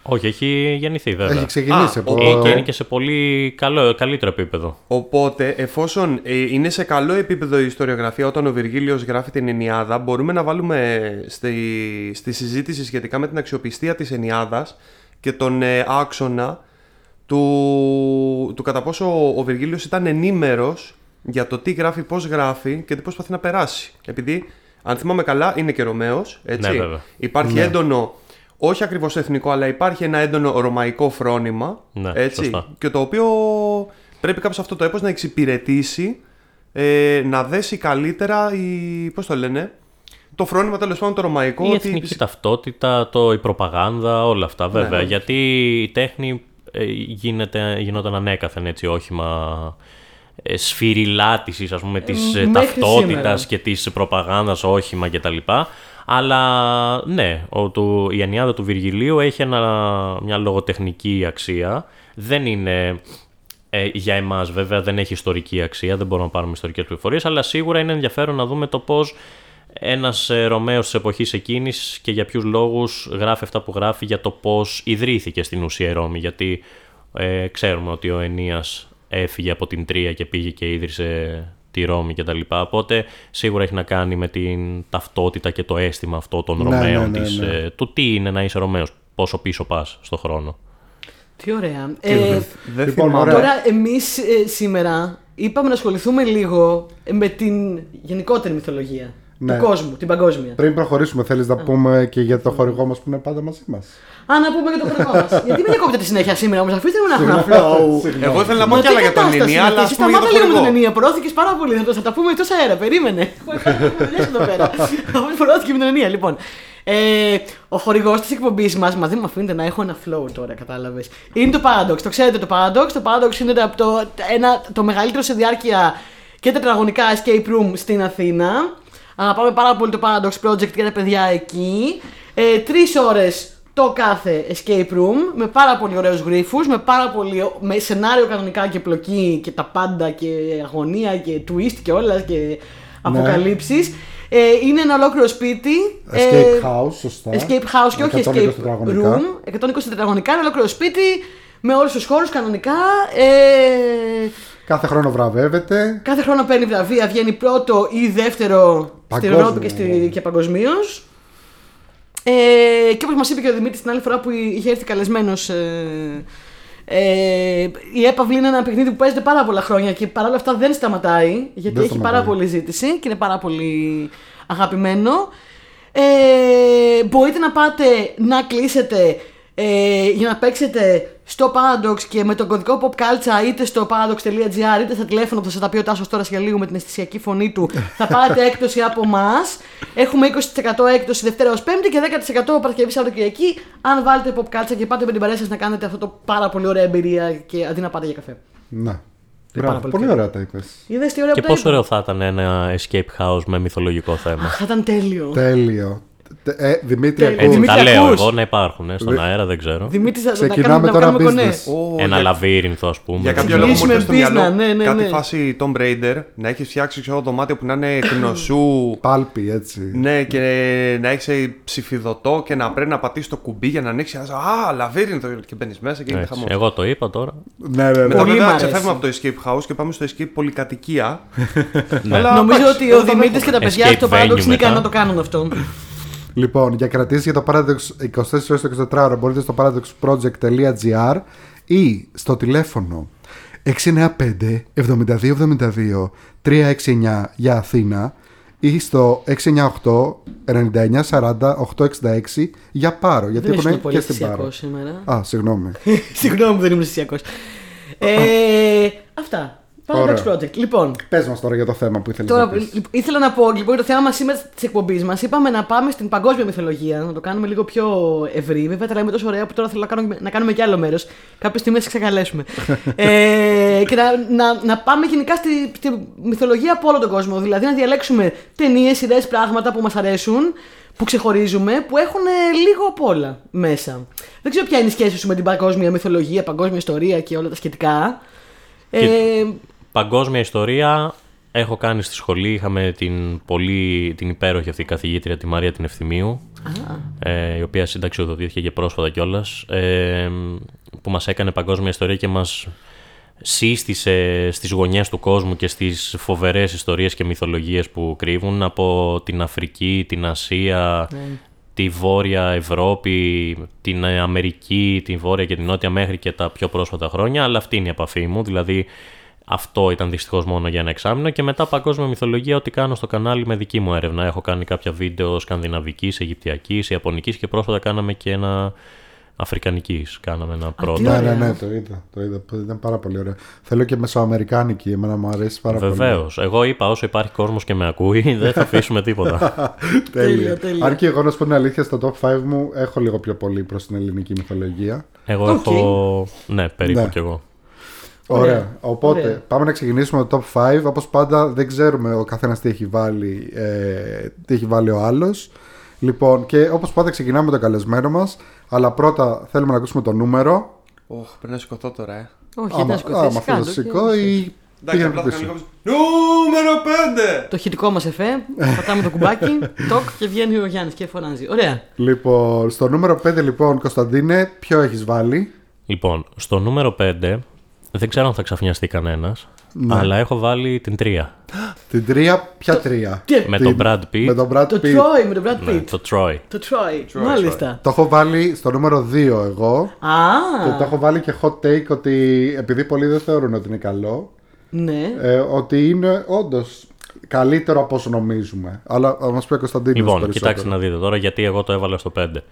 [SPEAKER 4] Όχι, έχει γεννηθεί βέβαια.
[SPEAKER 2] Έχει ξεκινήσει
[SPEAKER 3] Α,
[SPEAKER 2] από.
[SPEAKER 4] Ε, και είναι και σε πολύ καλό, καλύτερο επίπεδο.
[SPEAKER 3] Οπότε, εφόσον ε, είναι σε καλό επίπεδο η ιστοριογραφία όταν ο Βυργίλιος γράφει την Ενιάδα, μπορούμε να βάλουμε στη, στη συζήτηση σχετικά με την αξιοπιστία της Ενιάδας και τον ε, άξονα του, του κατά πόσο ο, ο Βυργίλιος ήταν ενήμερος για το τι γράφει, πώς γράφει και τι προσπαθεί να περάσει. Επειδή, αν θυμάμαι καλά, είναι και Ρωμαίος, έτσι.
[SPEAKER 4] Ναι, βέβαια.
[SPEAKER 3] Υπάρχει έντονο, όχι ακριβώς εθνικό, αλλά υπάρχει ένα έντονο ρωμαϊκό φρόνημα,
[SPEAKER 4] Ναι,
[SPEAKER 3] έτσι,
[SPEAKER 4] σωστά.
[SPEAKER 3] και το οποίο πρέπει κάποιος αυτό το έπος να εξυπηρετήσει, ε, να δέσει καλύτερα η, πώς το λένε, το φρόνημα τέλος πάντων το ρωμαϊκό.
[SPEAKER 4] Η
[SPEAKER 3] ότι-
[SPEAKER 4] εθνική ταυτότητα, το, η προπαγάνδα, όλα αυτά βέβαια.
[SPEAKER 3] ναι.
[SPEAKER 4] Γιατί η τέχνη ε, γίνεται, γινόταν ανέκαθεν έτσι όχημα ε, σφυριλάτησης ας πούμε της ε,
[SPEAKER 1] μέχρι
[SPEAKER 4] ταυτότητας
[SPEAKER 1] σήμερα.
[SPEAKER 4] και της προπαγάνδας όχημα κτλ. Αλλά ναι, ο, του, η Ενιάδα του Βυργιλίου έχει ένα, μια λογοτεχνική αξία. Δεν είναι ε, για εμάς βέβαια δεν έχει ιστορική αξία, δεν μπορούμε να πάρουμε ιστορικές πληροφορίες, αλλά σίγουρα είναι ενδιαφέρον να δούμε το πώς ένας ε, Ρωμαίος της εποχής εκείνης και για ποιους λόγους γράφει αυτά που γράφει για το πώς ιδρύθηκε στην ουσία η Ρώμη. Γιατί ε, ξέρουμε ότι ο Ενίας έφυγε από την Τρία και πήγε και ίδρυσε τη Ρώμη κτλ. Οπότε σίγουρα έχει να κάνει με την ταυτότητα και το αίσθημα αυτό των
[SPEAKER 2] Ναι,
[SPEAKER 4] Ρωμαίων
[SPEAKER 2] ναι, ναι,
[SPEAKER 4] της,
[SPEAKER 2] ναι.
[SPEAKER 4] ε, του τι είναι να είσαι Ρωμαίος, πόσο πίσω πας στο χρόνο.
[SPEAKER 1] Τι ωραία.
[SPEAKER 3] Και
[SPEAKER 1] Ε,
[SPEAKER 3] δεν
[SPEAKER 2] Λοιπόν,
[SPEAKER 3] θυμάμαι.
[SPEAKER 2] ωραία.
[SPEAKER 1] Τώρα, εμείς σήμερα είπαμε να ασχοληθούμε λίγο με την γενικότερη μυθολογία
[SPEAKER 2] Ναι.
[SPEAKER 1] του κόσμου, την παγκόσμια.
[SPEAKER 2] Πριν προχωρήσουμε, θέλεις να πούμε και για το χορηγό μας που είναι πάντα μαζί μας;
[SPEAKER 1] Α, να πούμε για το χρόνο μας. Γιατί με διακόπτετε συνέχεια σήμερα όμως, αφήστε με να έχω ένα flow.
[SPEAKER 3] Εγώ ήθελα να πω
[SPEAKER 1] Μα
[SPEAKER 3] κι
[SPEAKER 1] τι
[SPEAKER 3] άλλα για τον
[SPEAKER 1] κατάσταση
[SPEAKER 3] Ενία,
[SPEAKER 1] είναι
[SPEAKER 3] αλλά
[SPEAKER 1] αυτή,
[SPEAKER 3] ας πούμε για
[SPEAKER 1] Σταμάτα
[SPEAKER 3] το
[SPEAKER 1] λίγο με τον
[SPEAKER 3] χορηγό.
[SPEAKER 1] Ενία. Προώθηκε πάρα πολύ. Θα, το- θα τα πούμε τόσο αέρα. Περίμενε. Έχουμε δουλειές εδώ πέρα. Αφού προώθηκε με τον Ενία. Λοιπόν, ε, ο χορηγός της εκπομπής μας, μα δεν με αφήνετε να έχω ένα flow τώρα, κατάλαβες. Είναι το Paradox. Το ξέρετε το Paradox; Το Paradox είναι από το, ένα, το μεγαλύτερο σε διάρκεια και τετραγωνικά escape room στην Αθήνα. Αγαπάμε πάρα πολύ το Paradox Project και τα παιδιά εκεί. Ε, Τρεις ώρες το κάθε escape room με πάρα πολύ ωραίους γρίφους, με πάρα πολύ με σενάριο κανονικά και πλοκή και τα πάντα και αγωνία και twist και όλας και αποκαλύψεις. Ε, είναι ένα ολόκληρο σπίτι.
[SPEAKER 2] Escape
[SPEAKER 1] ε,
[SPEAKER 2] house, σωστά.
[SPEAKER 1] Escape house και όχι
[SPEAKER 2] 120
[SPEAKER 1] escape
[SPEAKER 2] τετραγωνικά.
[SPEAKER 1] room. 120 τετραγωνικά, ένα ολόκληρο σπίτι με όλους τους χώρους κανονικά. Ε,
[SPEAKER 2] Κάθε χρόνο βραβεύεται.
[SPEAKER 1] κάθε χρόνο παίρνει βραβεία, βγαίνει πρώτο ή δεύτερο στην
[SPEAKER 2] Παγκόσμιο,
[SPEAKER 1] Ευρώπη και, στη,
[SPEAKER 2] βέβαια.
[SPEAKER 1] και παγκοσμίως. Ε, και όπως μας είπε και ο Δημήτρης την άλλη φορά που είχε έρθει καλεσμένος ε, ε, η έπαυλη είναι ένα παιχνίδι που παίζεται πάρα πολλά χρόνια και παρόλα αυτά δεν σταματάει γιατί
[SPEAKER 2] Δεν
[SPEAKER 1] έχει
[SPEAKER 2] σταματάει.
[SPEAKER 1] πάρα πολύ ζήτηση και είναι πάρα πολύ αγαπημένο. Ε, μπορείτε να πάτε να κλείσετε ε, για να παίξετε στο Paradox και με τον κωδικό PopCulture είτε στο paradox.gr είτε στα τηλέφωνο που θα σας τα πει ο Τάσος τώρα για λίγο με την αισθησιακή φωνή του θα πάρετε έκπτωση από εμά. Έχουμε 20% έκπτωση Δευτέρα ως Πέμπτη και 10% Παρασκευή Σαββατοκυριακή αν βάλετε PopCulture και πάτε με την παρέα σας να κάνετε αυτό το πάρα πολύ ωραία εμπειρία και αντί να πάτε για καφέ.
[SPEAKER 2] Να.
[SPEAKER 1] πάρα
[SPEAKER 2] Μπράβο,
[SPEAKER 1] πολύ
[SPEAKER 2] πολύ
[SPEAKER 1] καλό.
[SPEAKER 2] ωραία τα είπες.
[SPEAKER 1] Είδες τι ωραία
[SPEAKER 4] Και
[SPEAKER 1] που τα
[SPEAKER 4] πόσο
[SPEAKER 1] είπα;
[SPEAKER 4] ωραίο θα ήταν ένα escape house με μυθολογικό θέμα.
[SPEAKER 1] Θα ήταν τέλειο.
[SPEAKER 2] Τέλειο. Τε- Ε, Δημήτρη,
[SPEAKER 1] Τέλειο.
[SPEAKER 2] ακούς.
[SPEAKER 4] Έτσι τα
[SPEAKER 1] Δημήτρη,
[SPEAKER 4] λέω
[SPEAKER 1] ακούς;
[SPEAKER 4] εγώ να υπάρχουν ε, στον αέρα, δεν ξέρω.
[SPEAKER 1] Δημήτρη, θα, θα
[SPEAKER 2] Ξεκινάμε
[SPEAKER 1] κάνουμε, να
[SPEAKER 2] τώρα
[SPEAKER 1] κάνουμε κονές.
[SPEAKER 2] business.
[SPEAKER 3] Ω,
[SPEAKER 4] Ένα
[SPEAKER 3] για-
[SPEAKER 4] λαβύρινθο, ας πούμε.
[SPEAKER 3] Για κάποιο
[SPEAKER 1] Ξεκινήσουμε
[SPEAKER 3] λόγο μου ήρθε στο
[SPEAKER 1] business,
[SPEAKER 3] μυαλό
[SPEAKER 1] ναι, ναι,
[SPEAKER 3] κάτι
[SPEAKER 1] ναι.
[SPEAKER 3] φάση Tomb Raider να έχεις φτιάξει ξέρω, δωμάτιο που να είναι γνωσού.
[SPEAKER 2] Πάλπι, έτσι.
[SPEAKER 3] ναι, και να έχεις ψηφιδωτό και να πρέπει να πατήσεις το κουμπί για να ανοίξει. ένα- Α, λαβύρινθο και μπαίνεις μέσα και είναι
[SPEAKER 4] Έτσι.
[SPEAKER 3] χαμός.
[SPEAKER 4] Εγώ το είπα τώρα.
[SPEAKER 2] Ναι, ναι, ναι.
[SPEAKER 3] Μετά
[SPEAKER 1] Πολύ μ'
[SPEAKER 3] βέβαια
[SPEAKER 1] αρέσει.
[SPEAKER 3] ξεφεύγουμε από το escape house και πάμε στο escape πολυκατοικία.
[SPEAKER 4] Ναι.
[SPEAKER 3] Αλλά,
[SPEAKER 1] Νομίζω
[SPEAKER 3] εντάξει,
[SPEAKER 1] ότι
[SPEAKER 3] εγώ
[SPEAKER 1] ο
[SPEAKER 3] το
[SPEAKER 1] Δημήτρης
[SPEAKER 3] δέχομαι.
[SPEAKER 1] και τα παιδιά
[SPEAKER 4] Escape
[SPEAKER 1] στο
[SPEAKER 4] venue
[SPEAKER 1] Paradox είναι ικανοί
[SPEAKER 4] μετά.
[SPEAKER 1] να το κάνουν αυτό.
[SPEAKER 2] Λοιπόν, για κρατήσεις για το Paradox 24 ώρες το 24 ώρα μπορείτε στο paradoxproject.gr ή στο τηλέφωνο 695 7272 369 για Αθήνα ή στο 698 99 40 866 για Πάρο. Γιατί
[SPEAKER 1] Δεν
[SPEAKER 2] έχουν
[SPEAKER 1] ήσουν πολύ
[SPEAKER 2] και στην Πάρο.
[SPEAKER 1] θυσιακός σήμερα.
[SPEAKER 2] Α, συγγνώμη.
[SPEAKER 1] Συγγνώμη που δεν ήμουν θυσιακός. Ε, αυτά. Paradox
[SPEAKER 2] Ωραία.
[SPEAKER 1] Project. Λοιπόν,
[SPEAKER 2] Πες μας τώρα για το θέμα που ήθελες
[SPEAKER 1] τώρα
[SPEAKER 2] να πεις.
[SPEAKER 1] λ- ήθελα να πω λοιπόν το θέμα μας σήμερα της εκπομπής μας. Είπαμε να πάμε στην παγκόσμια μυθολογία, να το κάνουμε λίγο πιο ευρύ. Βέβαια τα λέμε τόσο ωραία που τώρα θέλω να κάνουμε, να κάνουμε κι άλλο μέρος. Κάποια στιγμή θα σε ξεκαλέσουμε. ε, και να, να, να πάμε γενικά στη, στη μυθολογία από όλο τον κόσμο. Δηλαδή να διαλέξουμε ταινίες, ιδέες, πράγματα που μας αρέσουν, που ξεχωρίζουμε, που έχουν ε, λίγο απ' όλα μέσα. Δεν ξέρω ποια είναι η σχέση σου με την παγκόσμια μυθολογία, παγκόσμια ιστορία και όλα τα σχετικά. Ε,
[SPEAKER 4] Παγκόσμια ιστορία έχω κάνει στη σχολή. Είχαμε την, πολύ, την υπέροχη αυτή καθηγήτρια, τη Μαρία την Ευθυμίου, ε, η οποία συνταξιοδοτήθηκε και πρόσφατα κιόλας. Ε, που μας έκανε παγκόσμια ιστορία και μας σύστησε στις γωνιές του κόσμου και στις φοβερές ιστορίες και μυθολογίες που κρύβουν από την Αφρική, την Ασία, τη Βόρεια Ευρώπη, την ε, Αμερική, τη Βόρεια και την Νότια μέχρι και τα πιο πρόσφατα χρόνια, αλλά αυτή είναι η επαφή μου, δηλαδή αυτό ήταν δυστυχώς μόνο για ένα εξάμεινο και μετά παγκόσμια μυθολογία ό,τι κάνω στο κανάλι με δική μου έρευνα. Έχω κάνει κάποια βίντεο σκανδιναβικής, αιγυπτιακής, ιαπωνικής και πρόσφατα κάναμε και ένα αφρικανικής. Κάναμε ένα πρώτο.
[SPEAKER 1] τι
[SPEAKER 2] Ναι,
[SPEAKER 1] ωραία.
[SPEAKER 2] ναι, ναι, το είδα, το είδα. Ήταν πάρα πολύ ωραίο. Θέλω και μεσοαμερικάνικη, εμένα μου αρέσει πάρα πολύ.
[SPEAKER 4] Βεβαίως. Εγώ είπα όσο υπάρχει κόσμος και με ακούει, δεν θα αφήσουμε τίποτα.
[SPEAKER 2] Τέλεια.
[SPEAKER 1] Τέλεια, τέλεια.
[SPEAKER 2] Αν και εγώ να σου πω την αλήθεια, στο top 5 μου έχω λίγο πιο πολύ προς την ελληνική μυθολογία.
[SPEAKER 4] Εγώ
[SPEAKER 1] Οκ.
[SPEAKER 4] έχω. Ναι, περίπου
[SPEAKER 2] Ναι.
[SPEAKER 4] κι εγώ.
[SPEAKER 2] Ωραία.
[SPEAKER 1] Ωραία.
[SPEAKER 2] Οπότε
[SPEAKER 1] Ωραία.
[SPEAKER 2] πάμε να ξεκινήσουμε το top 5. Όπως πάντα, δεν ξέρουμε ο καθένας τι έχει βάλει, ε, τι έχει βάλει ο άλλος. Λοιπόν, και όπως πάντα, ξεκινάμε με τον καλεσμένο μας. Αλλά πρώτα θέλουμε να ακούσουμε το νούμερο.
[SPEAKER 3] Ωχ, πρέπει να σηκωθώ τώρα, ε.
[SPEAKER 1] όχι,
[SPEAKER 2] άμα
[SPEAKER 1] δεν σκοτώσει.
[SPEAKER 2] άμα θες να σηκώ ή.
[SPEAKER 3] Εντάξει,
[SPEAKER 2] πήγαινε
[SPEAKER 3] απλά θα
[SPEAKER 2] πίσω.
[SPEAKER 3] κάνω λίγο- Νούμερο 5!
[SPEAKER 1] Το χητικό μας εφέ, πατάμε το κουμπάκι, τοκ και βγαίνει ο Γιάννης και φωνάζει. Ωραία.
[SPEAKER 2] Λοιπόν, στο νούμερο 5, λοιπόν, Κωνσταντίνε, ποιο έχεις βάλει;
[SPEAKER 4] Λοιπόν, στο νούμερο 5, δεν ξέρω αν θα ξαφνιαστεί κανένας,
[SPEAKER 2] Ναι.
[SPEAKER 4] αλλά έχω βάλει την 3.
[SPEAKER 2] Την τρία, ποια τρία;
[SPEAKER 1] Τι,
[SPEAKER 4] Με
[SPEAKER 2] Την-
[SPEAKER 4] τον Brad Pitt.
[SPEAKER 2] Με τον Brad
[SPEAKER 1] Το
[SPEAKER 2] Pitt.
[SPEAKER 1] Troy με τον Brad
[SPEAKER 4] Ναι,
[SPEAKER 1] Pitt.
[SPEAKER 4] το Troy.
[SPEAKER 1] Το Troy. Μάλιστα.
[SPEAKER 2] Το έχω βάλει στο νούμερο 2 εγώ.
[SPEAKER 1] Α,
[SPEAKER 2] Και το έχω βάλει και hot take ότι επειδή πολλοί δεν θεωρούν ότι είναι καλό,
[SPEAKER 1] ναι.
[SPEAKER 2] ε, ότι είναι όντως καλύτερο από όσο νομίζουμε. Αλλά θα μας πει ο Κωνσταντίνος.
[SPEAKER 4] Λοιπόν, κοιτάξτε να δείτε τώρα γιατί εγώ το έβαλα στο 5.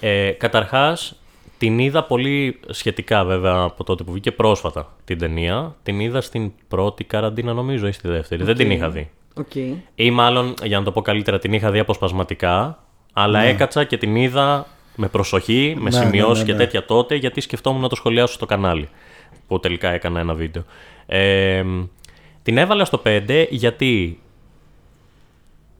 [SPEAKER 4] ε, Καταρχάς, την είδα πολύ σχετικά βέβαια από τότε που βγήκε πρόσφατα την ταινία. Την είδα στην πρώτη καραντίνα, νομίζω, ή στη δεύτερη. Δεν την είχα δει.
[SPEAKER 1] Οκ.
[SPEAKER 4] Ή μάλλον, για να το πω καλύτερα, την είχα δει αποσπασματικά, αλλά έκατσα και την είδα με προσοχή, με
[SPEAKER 2] Ναι,
[SPEAKER 4] σημειώσει
[SPEAKER 2] ναι, ναι,
[SPEAKER 4] και
[SPEAKER 2] ναι.
[SPEAKER 4] τέτοια τότε, γιατί σκεφτόμουν να το σχολιάσω στο κανάλι. Που τελικά έκανα ένα βίντεο. Ε, την έβαλα στο 5 γιατί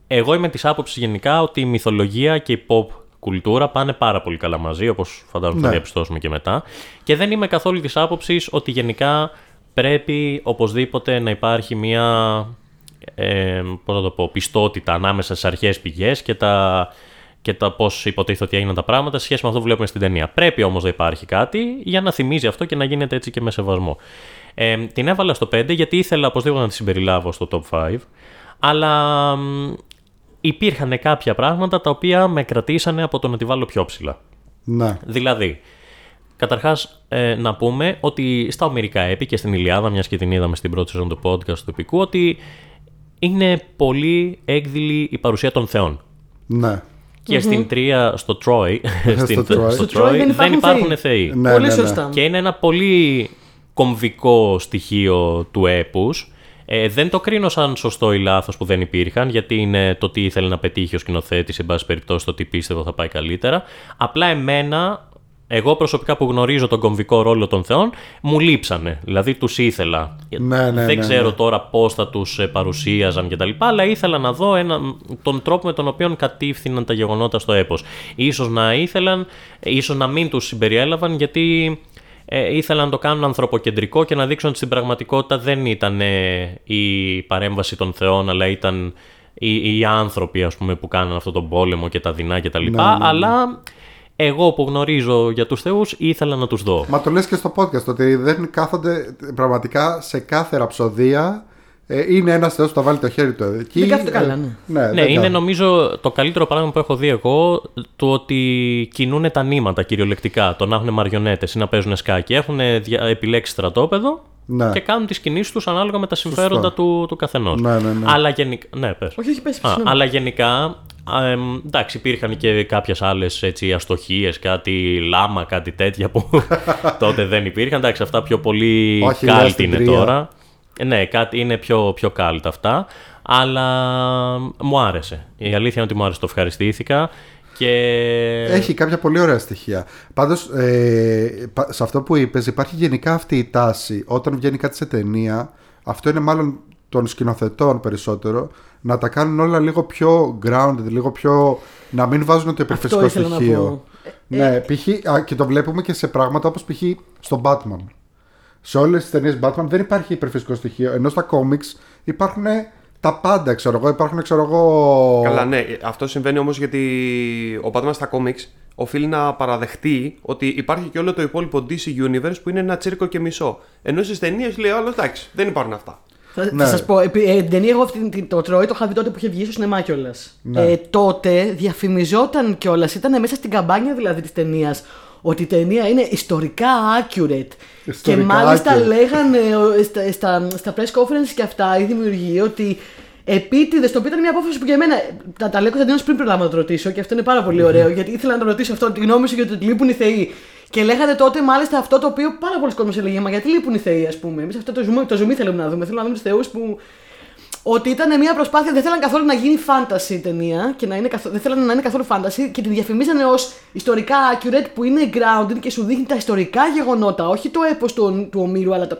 [SPEAKER 4] εγώ είμαι της άποψης γενικά ότι η μυθολογία και η pop κουλτούρα πάνε πάρα πολύ καλά μαζί, όπως φαντάζομαι θα
[SPEAKER 2] Ναι.
[SPEAKER 4] διαπιστώσουμε και μετά. Και δεν είμαι καθόλου της άποψης ότι γενικά πρέπει οπωσδήποτε να υπάρχει μια ε, πώς να το πω, πιστότητα ανάμεσα στις αρχές πηγές και τα, και τα πώς υποτίθεται ότι έγιναν τα πράγματα σε σχέση με αυτό που βλέπουμε στην ταινία. Πρέπει όμως να υπάρχει κάτι για να θυμίζει αυτό και να γίνεται έτσι και με σεβασμό. Ε, την έβαλα στο 5 γιατί ήθελα οπωσδήποτε να τη συμπεριλάβω στο top 5. Αλλά μ, υπήρχαν κάποια πράγματα τα οποία με κρατήσανε από το να τη βάλω πιο ψηλά.
[SPEAKER 2] Ναι.
[SPEAKER 4] Δηλαδή, καταρχάς ε, να πούμε ότι στα Ομερικά έπι και στην Ιλιάδα, μιας και την είδαμε στην πρώτη σεζόν του podcast του Επικού, ότι είναι πολύ έκδηλη η παρουσία των θεών.
[SPEAKER 2] Ναι.
[SPEAKER 4] Και στην τρία, στο Troy, στην,
[SPEAKER 2] Troy.
[SPEAKER 4] στο
[SPEAKER 1] Στο Troy δεν
[SPEAKER 4] Troy δεν
[SPEAKER 1] υπάρχουν
[SPEAKER 4] υπάρχουν
[SPEAKER 1] θεοί.
[SPEAKER 4] θεοί.
[SPEAKER 2] Ναι,
[SPEAKER 1] Πολύ
[SPEAKER 2] ναι, ναι.
[SPEAKER 1] σωστά.
[SPEAKER 4] Και είναι ένα πολύ κομβικό στοιχείο του έπους. Ε, δεν το κρίνω σαν σωστό ή λάθος που δεν υπήρχαν, γιατί είναι το τι ήθελε να πετύχει ο σκηνοθέτης, εν πάση περιπτώσει το τι πίστευε θα πάει καλύτερα. Απλά εμένα, εγώ προσωπικά που γνωρίζω τον κομβικό ρόλο των θεών, μου λείψανε. Δηλαδή τους ήθελα.
[SPEAKER 2] Ναι, ναι,
[SPEAKER 4] δεν
[SPEAKER 2] ναι,
[SPEAKER 4] ξέρω
[SPEAKER 2] ναι.
[SPEAKER 4] τώρα πώς θα τους ε, παρουσίαζαν κτλ. Αλλά ήθελα να δω ένα, τον τρόπο με τον οποίο κατήφθηναν τα γεγονότα στο έπος. Ίσως να ήθελαν, ε, ίσως να μην τους συμπεριέλαβαν γιατί ε, ήθελαν να το κάνουν ανθρωποκεντρικό και να δείξουν ότι στην πραγματικότητα δεν ήταν ε, η παρέμβαση των θεών, αλλά ήταν οι, οι άνθρωποι ας πούμε, που κάναν αυτόν τον πόλεμο και τα δεινά κτλ.
[SPEAKER 2] Ναι,
[SPEAKER 4] Αλλά εγώ που γνωρίζω για τους θεούς ήθελα να τους δω.
[SPEAKER 2] Μα το λες και στο podcast ότι δεν κάθονται πραγματικά σε κάθε ραψοδία. Ε, είναι ένας θεός που θα βάλει το χέρι του εκεί.
[SPEAKER 1] Δεν κάθεται καλά,
[SPEAKER 2] Ε,
[SPEAKER 1] ναι.
[SPEAKER 2] ναι,
[SPEAKER 4] Ναι,
[SPEAKER 2] δεν
[SPEAKER 4] είναι
[SPEAKER 2] κάθεται.
[SPEAKER 4] νομίζω το καλύτερο παράδειγμα που έχω δει εγώ το ότι κινούν τα νήματα κυριολεκτικά. Το να έχουν μαριονέτες ή να παίζουν σκάκι. Έχουν δια- επιλέξει στρατόπεδο
[SPEAKER 2] Ναι.
[SPEAKER 4] και κάνουν τις κινήσεις τους ανάλογα με τα συμφέροντα του, του καθενός.
[SPEAKER 2] Ναι, ναι, ναι.
[SPEAKER 4] Αλλά γενικά. Ναι, πες.
[SPEAKER 1] Όχι, όχι, πες,
[SPEAKER 4] Α,
[SPEAKER 1] συγγνώμη.
[SPEAKER 4] αλλά γενικά, α, εμ, εντάξει, υπήρχαν και κάποιες άλλες έτσι, αστοχίες, κάτι λάμα, κάτι τέτοια που τότε δεν υπήρχαν. Εντάξει, αυτά πιο πολύ
[SPEAKER 2] Όχι, λες
[SPEAKER 4] κάλτ
[SPEAKER 2] στην
[SPEAKER 4] είναι
[SPEAKER 2] τρία.
[SPEAKER 4] τώρα. Ε, Ναι, κάτι είναι πιο, πιο κάλτ αυτά. Αλλά μου άρεσε. Η αλήθεια είναι ότι μου άρεσε, το ευχαριστήθηκα. Και...
[SPEAKER 2] Έχει κάποια πολύ ωραία στοιχεία. Πάντως, ε, πα- σε αυτό που είπες, υπάρχει γενικά αυτή η τάση όταν βγαίνει κάτι σε ταινία. Αυτό είναι μάλλον των σκηνοθετών περισσότερο. Να τα κάνουν όλα λίγο πιο grounded, λίγο πιο. να μην βάζουν το υπερφυσικό
[SPEAKER 1] ήθελα να
[SPEAKER 2] στοιχείο.
[SPEAKER 1] πω.
[SPEAKER 2] Ναι, π.χ. α, και το βλέπουμε και σε πράγματα όπως π.χ. στον Batman. Σε όλες τις ταινίες Batman δεν υπάρχει υπερφυσικό στοιχείο. Ενώ στα κόμιξ υπάρχουν τα πάντα, ξέρω εγώ. Υπάρχουν, ξέρω εγώ.
[SPEAKER 3] Καλά, ναι. Αυτό συμβαίνει όμως γιατί ο Batman στα comics οφείλει να παραδεχτεί ότι υπάρχει και όλο το υπόλοιπο DC Universe που είναι ένα τσίρκο και μισό. Ενώ στις ταινίες λέει άλλο εντάξει, δεν υπάρχουν αυτά.
[SPEAKER 1] Θα,
[SPEAKER 2] Ναι.
[SPEAKER 1] θα σας πω, επί- ε, την ταινία εγώ αυτή, την- το Τρόι το είχα δει τότε που είχε βγει στο σινεμά κιόλας.
[SPEAKER 2] Ναι.
[SPEAKER 1] Ε, τότε διαφημιζόταν κιόλας, ήταν μέσα στην καμπάνια δηλαδή της ταινίας, ότι η ταινία είναι ιστορικά accurate. και
[SPEAKER 2] Ιστορικά
[SPEAKER 1] μάλιστα
[SPEAKER 2] accurate.
[SPEAKER 1] λέγανε ε, στα, στα, στα press conference και αυτά οι δημιουργοί ότι επίτηδες το οποίο ήταν μια απόφαση που για μένα. Τα, τα λέω Κωνσταντίνο πριν προλάβω να το ρωτήσω και αυτό είναι πάρα πολύ ωραίο γιατί ήθελα να το ρωτήσω αυτό, τη γνώμη σου για το ότι λείπουν οι Θεοί. Και λέγανε τότε μάλιστα αυτό το οποίο πάρα πολλοί κόσμοι έλεγε Μα γιατί λείπουν οι Θεοί, ας πούμε. Εμείς αυτό το ζουμί, το ζουμί θέλουμε να δούμε. Θέλουμε να δούμε τους Θεούς που ότι ήταν μια προσπάθεια, δεν θέλαν καθόλου να γίνει fantasy η ταινία και να είναι καθ... δεν θέλαν να είναι καθόλου fantasy και τη διαφημίζανε ως ιστορικά accurate που είναι grounded και σου δείχνει τα ιστορικά γεγονότα, όχι το έπος του, του ομίλου, αλλά το...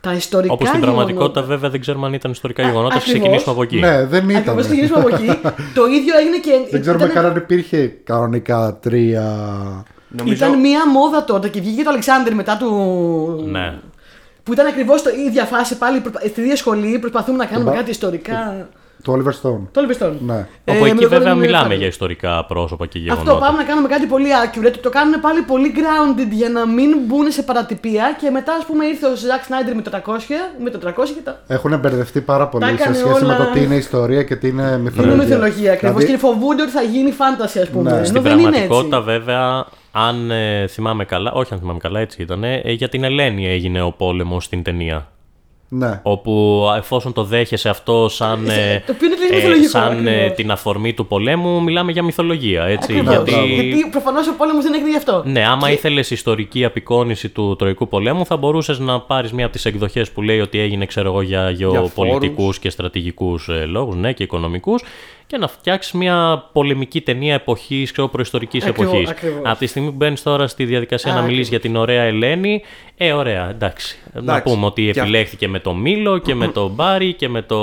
[SPEAKER 1] τα ιστορικά
[SPEAKER 4] Όπως στην
[SPEAKER 1] γεγονότα.
[SPEAKER 4] πραγματικότητα, βέβαια, δεν ξέρουμε αν ήταν ιστορικά
[SPEAKER 1] Α,
[SPEAKER 4] γεγονότα. Ας
[SPEAKER 1] ακριβώς.
[SPEAKER 4] ξεκινήσουμε από εκεί.
[SPEAKER 2] Ναι, δεν ήταν.
[SPEAKER 1] Ακριβώς ξεκινήσουμε από εκεί. το ίδιο έγινε και.
[SPEAKER 2] Δεν ξέρουμε
[SPEAKER 1] ήταν-
[SPEAKER 2] καν αν υπήρχε κανονικά τρία.
[SPEAKER 3] Νομίζω...
[SPEAKER 1] Ήταν μία μόδα τότε και βγήκε το Αλεξάνδρ μετά του.
[SPEAKER 4] Ναι.
[SPEAKER 1] Που ήταν ακριβώς η ίδια φάση πάλι προπα- στην ίδια σχολή. Προσπαθούμε να κάνουμε
[SPEAKER 2] Μπα-
[SPEAKER 1] κάτι ιστορικά.
[SPEAKER 2] Του Oliver Stone.
[SPEAKER 1] Το Oliver Stone.
[SPEAKER 2] Ναι.
[SPEAKER 4] Όπου
[SPEAKER 1] Ε,
[SPEAKER 4] εκεί
[SPEAKER 1] με το
[SPEAKER 4] βέβαια
[SPEAKER 1] Colin
[SPEAKER 4] μιλάμε
[SPEAKER 1] Farrell.
[SPEAKER 4] για ιστορικά πρόσωπα και γεγονότα.
[SPEAKER 1] Αυτό πάμε να κάνουμε κάτι πολύ accurate. Το κάνουν πάλι πολύ grounded για να μην μπουν σε παρατυπία. Και μετά, ας πούμε, ήρθε ο Zack Snyder με το 300, με το 300 και τα.
[SPEAKER 2] Έχουν μπερδευτεί πάρα πολύ
[SPEAKER 1] Τα
[SPEAKER 2] σε
[SPEAKER 1] έκανε
[SPEAKER 2] σχέση με
[SPEAKER 1] όλα-
[SPEAKER 2] το τι είναι ιστορία και τι είναι μυθολογία.
[SPEAKER 1] Είναι μυθολογία ακριβώς.
[SPEAKER 2] Δηλαδή,
[SPEAKER 1] Και φοβούνται ότι θα γίνει fantasy, ας πούμε.
[SPEAKER 2] Ναι.
[SPEAKER 1] Ενώ
[SPEAKER 4] Στην
[SPEAKER 1] δεν είναι έτσι.
[SPEAKER 4] πραγματικότητα, βέβαια, αν ε, θυμάμαι καλά, όχι αν θυμάμαι καλά, έτσι ήταν, ε, για την Ελένη έγινε ο πόλεμος στην ταινία.
[SPEAKER 2] Ναι.
[SPEAKER 4] Όπου εφόσον το δέχεσαι αυτό σαν,
[SPEAKER 1] Σε-
[SPEAKER 4] ε,
[SPEAKER 1] το οποίο είναι τελείως
[SPEAKER 4] ε,
[SPEAKER 1] μυθολογικό,
[SPEAKER 4] σαν ε,
[SPEAKER 1] ακριβώς.
[SPEAKER 4] την αφορμή του πολέμου, μιλάμε για μυθολογία. Έτσι,
[SPEAKER 1] Ακριβώς.
[SPEAKER 4] γιατί,
[SPEAKER 1] Γιατί προφανώς ο πόλεμος δεν έγινε γι' αυτό.
[SPEAKER 4] ναι, άμα
[SPEAKER 1] Και-
[SPEAKER 4] ήθελες ιστορική απεικόνηση του Τροϊκού πολέμου, θα μπορούσες να πάρεις μία από τις εκδοχές που λέει ότι έγινε ξέρω εγώ, για γεωπολιτικούς και στρατηγικούς λόγους ναι, και οικονομικούς και να φτιάξεις μια πολεμική ταινία εποχής, ξέρω, προϊστορικής
[SPEAKER 1] Ακριβώς,
[SPEAKER 4] εποχής.
[SPEAKER 1] ακριβώς.
[SPEAKER 4] Από τη στιγμή που μπαίνεις τώρα στη διαδικασία
[SPEAKER 1] Α,
[SPEAKER 4] να μιλήσεις
[SPEAKER 1] ακριβώς.
[SPEAKER 4] για την ωραία Ελένη, ε, ωραία, εντάξει. Να
[SPEAKER 3] Εντάξει.
[SPEAKER 4] πούμε ότι
[SPEAKER 3] Και
[SPEAKER 4] επιλέχθηκε με το Μήλο και με το Μπάρι και με το.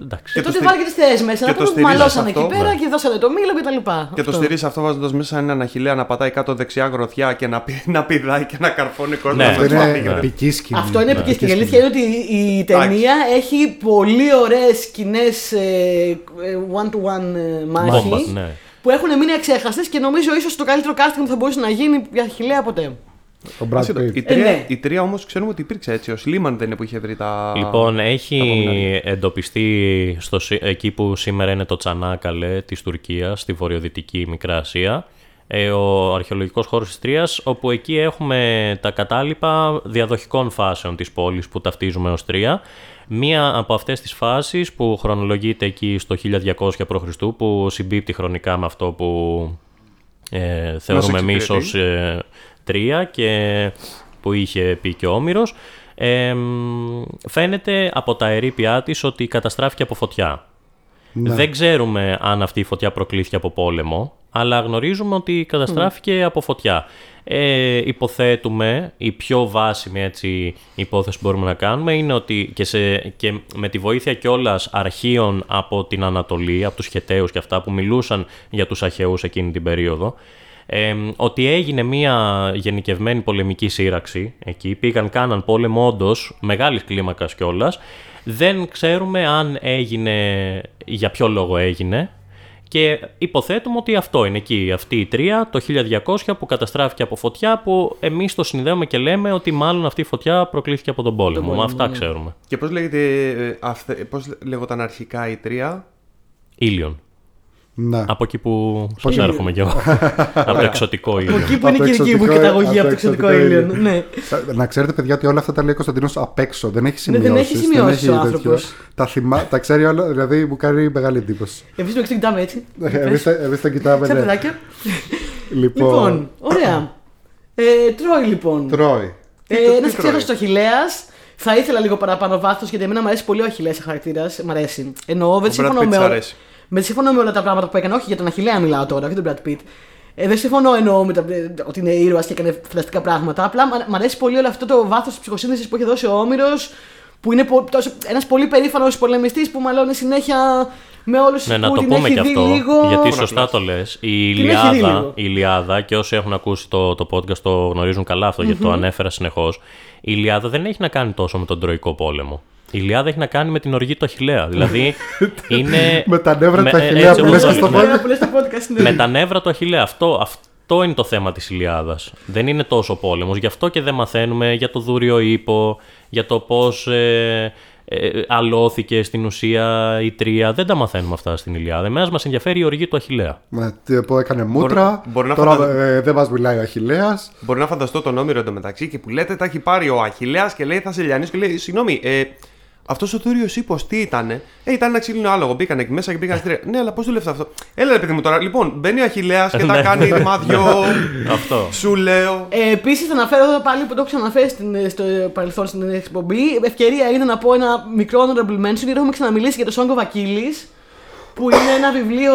[SPEAKER 4] Εντάξει.
[SPEAKER 1] Και
[SPEAKER 3] το
[SPEAKER 1] τότε
[SPEAKER 3] στηρι-
[SPEAKER 1] βάλει και τις θεές μέσα.
[SPEAKER 3] και
[SPEAKER 1] Να
[SPEAKER 3] το
[SPEAKER 1] πούμε που
[SPEAKER 3] στηρίζεις
[SPEAKER 1] μαλώσανε
[SPEAKER 3] αυτό,
[SPEAKER 1] εκεί πέρα
[SPEAKER 4] ναι.
[SPEAKER 1] και δώσανε το μήλο κτλ.
[SPEAKER 3] Και το στηρίζεις αυτό βάζοντας μέσα έναν αχηλέα να πατάει κάτω δεξιά γροθιά και να, πη- να πηδάει και να καρφώνει κόσμο.
[SPEAKER 4] Ναι.
[SPEAKER 3] με
[SPEAKER 2] Αυτό
[SPEAKER 3] τους
[SPEAKER 2] είναι
[SPEAKER 3] μαθηγάτες.
[SPEAKER 2] επική σκηνή.
[SPEAKER 1] Αυτό είναι
[SPEAKER 2] Ναι,
[SPEAKER 1] επική σκηνή. Η
[SPEAKER 2] σκηνή.
[SPEAKER 1] αλήθεια είναι ότι η ταινία έχει πολύ ωραίες σκηνές one-to-one ε, μάχη.
[SPEAKER 4] Μπόμπα, ναι.
[SPEAKER 1] Που έχουν μείνει αξέχαστε και νομίζω ίσως το καλύτερο casting που θα μπορούσε να γίνει για χιλέα ποτέ.
[SPEAKER 2] Ο Brad
[SPEAKER 3] Άσχετο.
[SPEAKER 2] Pitt.
[SPEAKER 3] Η τρία,
[SPEAKER 1] ναι.
[SPEAKER 3] η τρία όμως ξέρουμε ότι υπήρξε έτσι. Ο Σλίμαν δεν είναι που είχε βρει τα.
[SPEAKER 4] Λοιπόν,
[SPEAKER 3] τα
[SPEAKER 4] έχει
[SPEAKER 3] απομεινάρια.
[SPEAKER 4] εντοπιστεί στο, σι- εκεί που σήμερα είναι το Τσανάκαλε της Τουρκίας, στη βορειοδυτική Μικρά Ασία, ε, ο αρχαιολογικός χώρος της Τρίας, όπου εκεί έχουμε τα κατάλοιπα διαδοχικών φάσεων της πόλης που ταυτίζουμε ως Τρία. Μία από αυτές τις φάσεις που χρονολογείται εκεί στο 1200 π.Χ. που συμπίπτει χρονικά με αυτό που ε, θεωρούμε εμείς
[SPEAKER 3] εξυπηρετεί.
[SPEAKER 4] ως ε, τρία και που είχε πει και ο Όμηρος ε, μ, φαίνεται από τα ερήπια της ότι καταστράφηκε από φωτιά.
[SPEAKER 2] Ναι.
[SPEAKER 4] Δεν ξέρουμε αν αυτή η φωτιά προκλήθηκε από πόλεμο, αλλά γνωρίζουμε ότι καταστράφηκε από φωτιά. Ε, υποθέτουμε, η πιο βάσιμη έτσι, υπόθεση που μπορούμε να κάνουμε είναι ότι και, σε, και με τη βοήθεια κιόλας αρχείων από την Ανατολή, από τους Χεταίους και αυτά που μιλούσαν για τους Αχαιούς εκείνη την περίοδο, ε, ότι έγινε μια γενικευμένη πολεμική σύραξη εκεί, πήγαν, κάναν πόλεμο όντως, μεγάλης κλίμακας κιόλας. Δεν ξέρουμε αν έγινε, για ποιο λόγο έγινε και υποθέτουμε ότι αυτό είναι εκεί, αυτή η τρία, το 1200 που καταστράφηκε από φωτιά που εμείς το συνδέουμε και λέμε ότι μάλλον αυτή η φωτιά προκλήθηκε από τον πόλεμο.
[SPEAKER 1] πόλεμο,
[SPEAKER 4] Με αυτά
[SPEAKER 1] ναι.
[SPEAKER 4] ξέρουμε.
[SPEAKER 3] Και πώς λέγεται. ε, αυθε- πώς λέγονταν αρχικά η τρία;
[SPEAKER 4] Ήλιον.
[SPEAKER 2] Ναι.
[SPEAKER 4] Από εκεί που σας έρχομαι κι εγώ. από το εξωτικό
[SPEAKER 1] Από
[SPEAKER 4] ήλιο.
[SPEAKER 1] εκεί που είναι
[SPEAKER 2] Από
[SPEAKER 1] η κυρική μου
[SPEAKER 2] εξωτικό-
[SPEAKER 1] καταγωγή
[SPEAKER 2] από
[SPEAKER 1] από το εξωτικό
[SPEAKER 2] εξωτικό
[SPEAKER 1] ήλιο.
[SPEAKER 2] ήλιο.
[SPEAKER 1] Ναι.
[SPEAKER 2] Να ξέρετε, παιδιά, ότι όλα αυτά τα λέει ο Κωνσταντίνος απ' έξω. Δεν έχει
[SPEAKER 1] Ναι,
[SPEAKER 2] σημειώσεις.
[SPEAKER 1] δεν έχει σημειώσεις ο άνθρωπος.
[SPEAKER 2] Τα, θυμά... τα ξέρει όλα, δηλαδή μου κάνει μεγάλη εντύπωση.
[SPEAKER 1] Εμείς το κοιτάμε έτσι.
[SPEAKER 2] Εμείς τα, εμείς τα κοιτάμε.
[SPEAKER 1] Σαν
[SPEAKER 2] ναι.
[SPEAKER 1] παιδάκια.
[SPEAKER 2] Λοιπόν,
[SPEAKER 1] Λοιπόν, ωραία. Ε, τρώει λοιπόν.
[SPEAKER 2] τρώει.
[SPEAKER 1] Ε,
[SPEAKER 3] τι
[SPEAKER 1] Ένας
[SPEAKER 3] τρώει;
[SPEAKER 1] ξέχαστο Αχηλέα. Θα ήθελα λίγο παραπάνω βάθος γιατί εμένα μου αρέσει πολύ ο Αχηλέα χαρακτήρας. Μ' αρέσει. Εννοώ, δεν
[SPEAKER 3] Ο Brad
[SPEAKER 1] συμφωνώ
[SPEAKER 3] Pitt
[SPEAKER 1] με,
[SPEAKER 3] σ'
[SPEAKER 1] όλα-
[SPEAKER 3] αρέσει.
[SPEAKER 1] με συμφωνώ με όλα τα πράγματα που έκανε. Όχι για τον Αχηλέα μιλάω τώρα, όχι τον Brad Pitt. Ε, δεν συμφωνώ εννοώ με τα, ε, ότι είναι ήρωας και έκανε φανταστικά πράγματα. Απλά μ' μ' αρέσει πολύ όλο αυτό το βάθος της ψυχοσύνθεσης που έχει δώσει ο Όμηρος. Που είναι ένας πολύ περήφανος πολεμιστής που μαλώνει συνέχεια με όλους του
[SPEAKER 4] Ναι, να
[SPEAKER 1] που
[SPEAKER 4] το
[SPEAKER 1] την
[SPEAKER 4] πούμε
[SPEAKER 1] έχει
[SPEAKER 4] και
[SPEAKER 1] δει
[SPEAKER 4] αυτό,
[SPEAKER 1] λίγο.
[SPEAKER 4] γιατί
[SPEAKER 3] Πολλά
[SPEAKER 4] σωστά το λες. Η
[SPEAKER 1] Την έχει δει
[SPEAKER 4] Ιλιάδα,
[SPEAKER 1] λίγο.
[SPEAKER 4] η Ιλιάδα και όσοι έχουν ακούσει το, το podcast το γνωρίζουν καλά αυτό, γιατί το ανέφερα συνεχώς. Η Ιλιάδα δεν έχει να κάνει τόσο με τον Τροϊκό πόλεμο. Η Ιλιάδα έχει να κάνει με την οργή του Αχιλέα. Δηλαδή είναι.
[SPEAKER 2] Με τα νεύρα του
[SPEAKER 4] με- ε,
[SPEAKER 2] Αχιλλέα
[SPEAKER 4] έτσι
[SPEAKER 2] που
[SPEAKER 4] όπως
[SPEAKER 2] λες
[SPEAKER 4] το
[SPEAKER 2] και στο
[SPEAKER 4] λέμε.
[SPEAKER 1] Ωραία που λες στο podcast, ναι.
[SPEAKER 4] με τα νεύρα του Αχιλέα. Αυτό, αυτό είναι το θέμα της Ιλιάδας. Δεν είναι τόσο ο πόλεμος. Γι' αυτό και δεν μαθαίνουμε για το δούριο ύπο, για το πώς ε, ε, αλώθηκε στην ουσία η Τρία. Δεν τα μαθαίνουμε αυτά στην Ιλιάδα. Εμένα μας ενδιαφέρει η οργή του Αχιλέα.
[SPEAKER 2] Ναι, τι- που έκανε μούτρα.
[SPEAKER 3] μπορεί να
[SPEAKER 2] Τώρα
[SPEAKER 3] φαντα-
[SPEAKER 2] ε, δεν μας μιλάει ο Αχηλέας.
[SPEAKER 3] Μπορεί να φανταστώ τον Όμηρο εντωμεταξύ και που λέτε τα έχει πάρει ο Αχηλέας και λέει θα σε λιανίσει και λέει Συγγνώμη, ε, αυτός ο Θούριο ύπο τι ήταν. Ε, ήταν ένα ξύλινο άλογο. Μπήκαν εκεί μέσα και πήγαν στη τρία. ναι, αλλά πώς δουλεύει αυτό; Έλα, ρε παιδί μου τώρα. Λοιπόν, μπαίνει ο Αχηλέα και τα
[SPEAKER 4] Ναι.
[SPEAKER 3] κάνει ρημάδιο.
[SPEAKER 4] Αυτό.
[SPEAKER 3] Σου λέω.
[SPEAKER 1] Ε, Επίσης, θα αναφέρω εδώ πάλι που το έχω ξαναφέρει στην, στο παρελθόν στην εκπομπή. Ευκαιρία είναι να πω ένα μικρό honorable mention γιατί έχουμε ξαναμιλήσει για το Song of Achilles. Που είναι ένα βιβλίο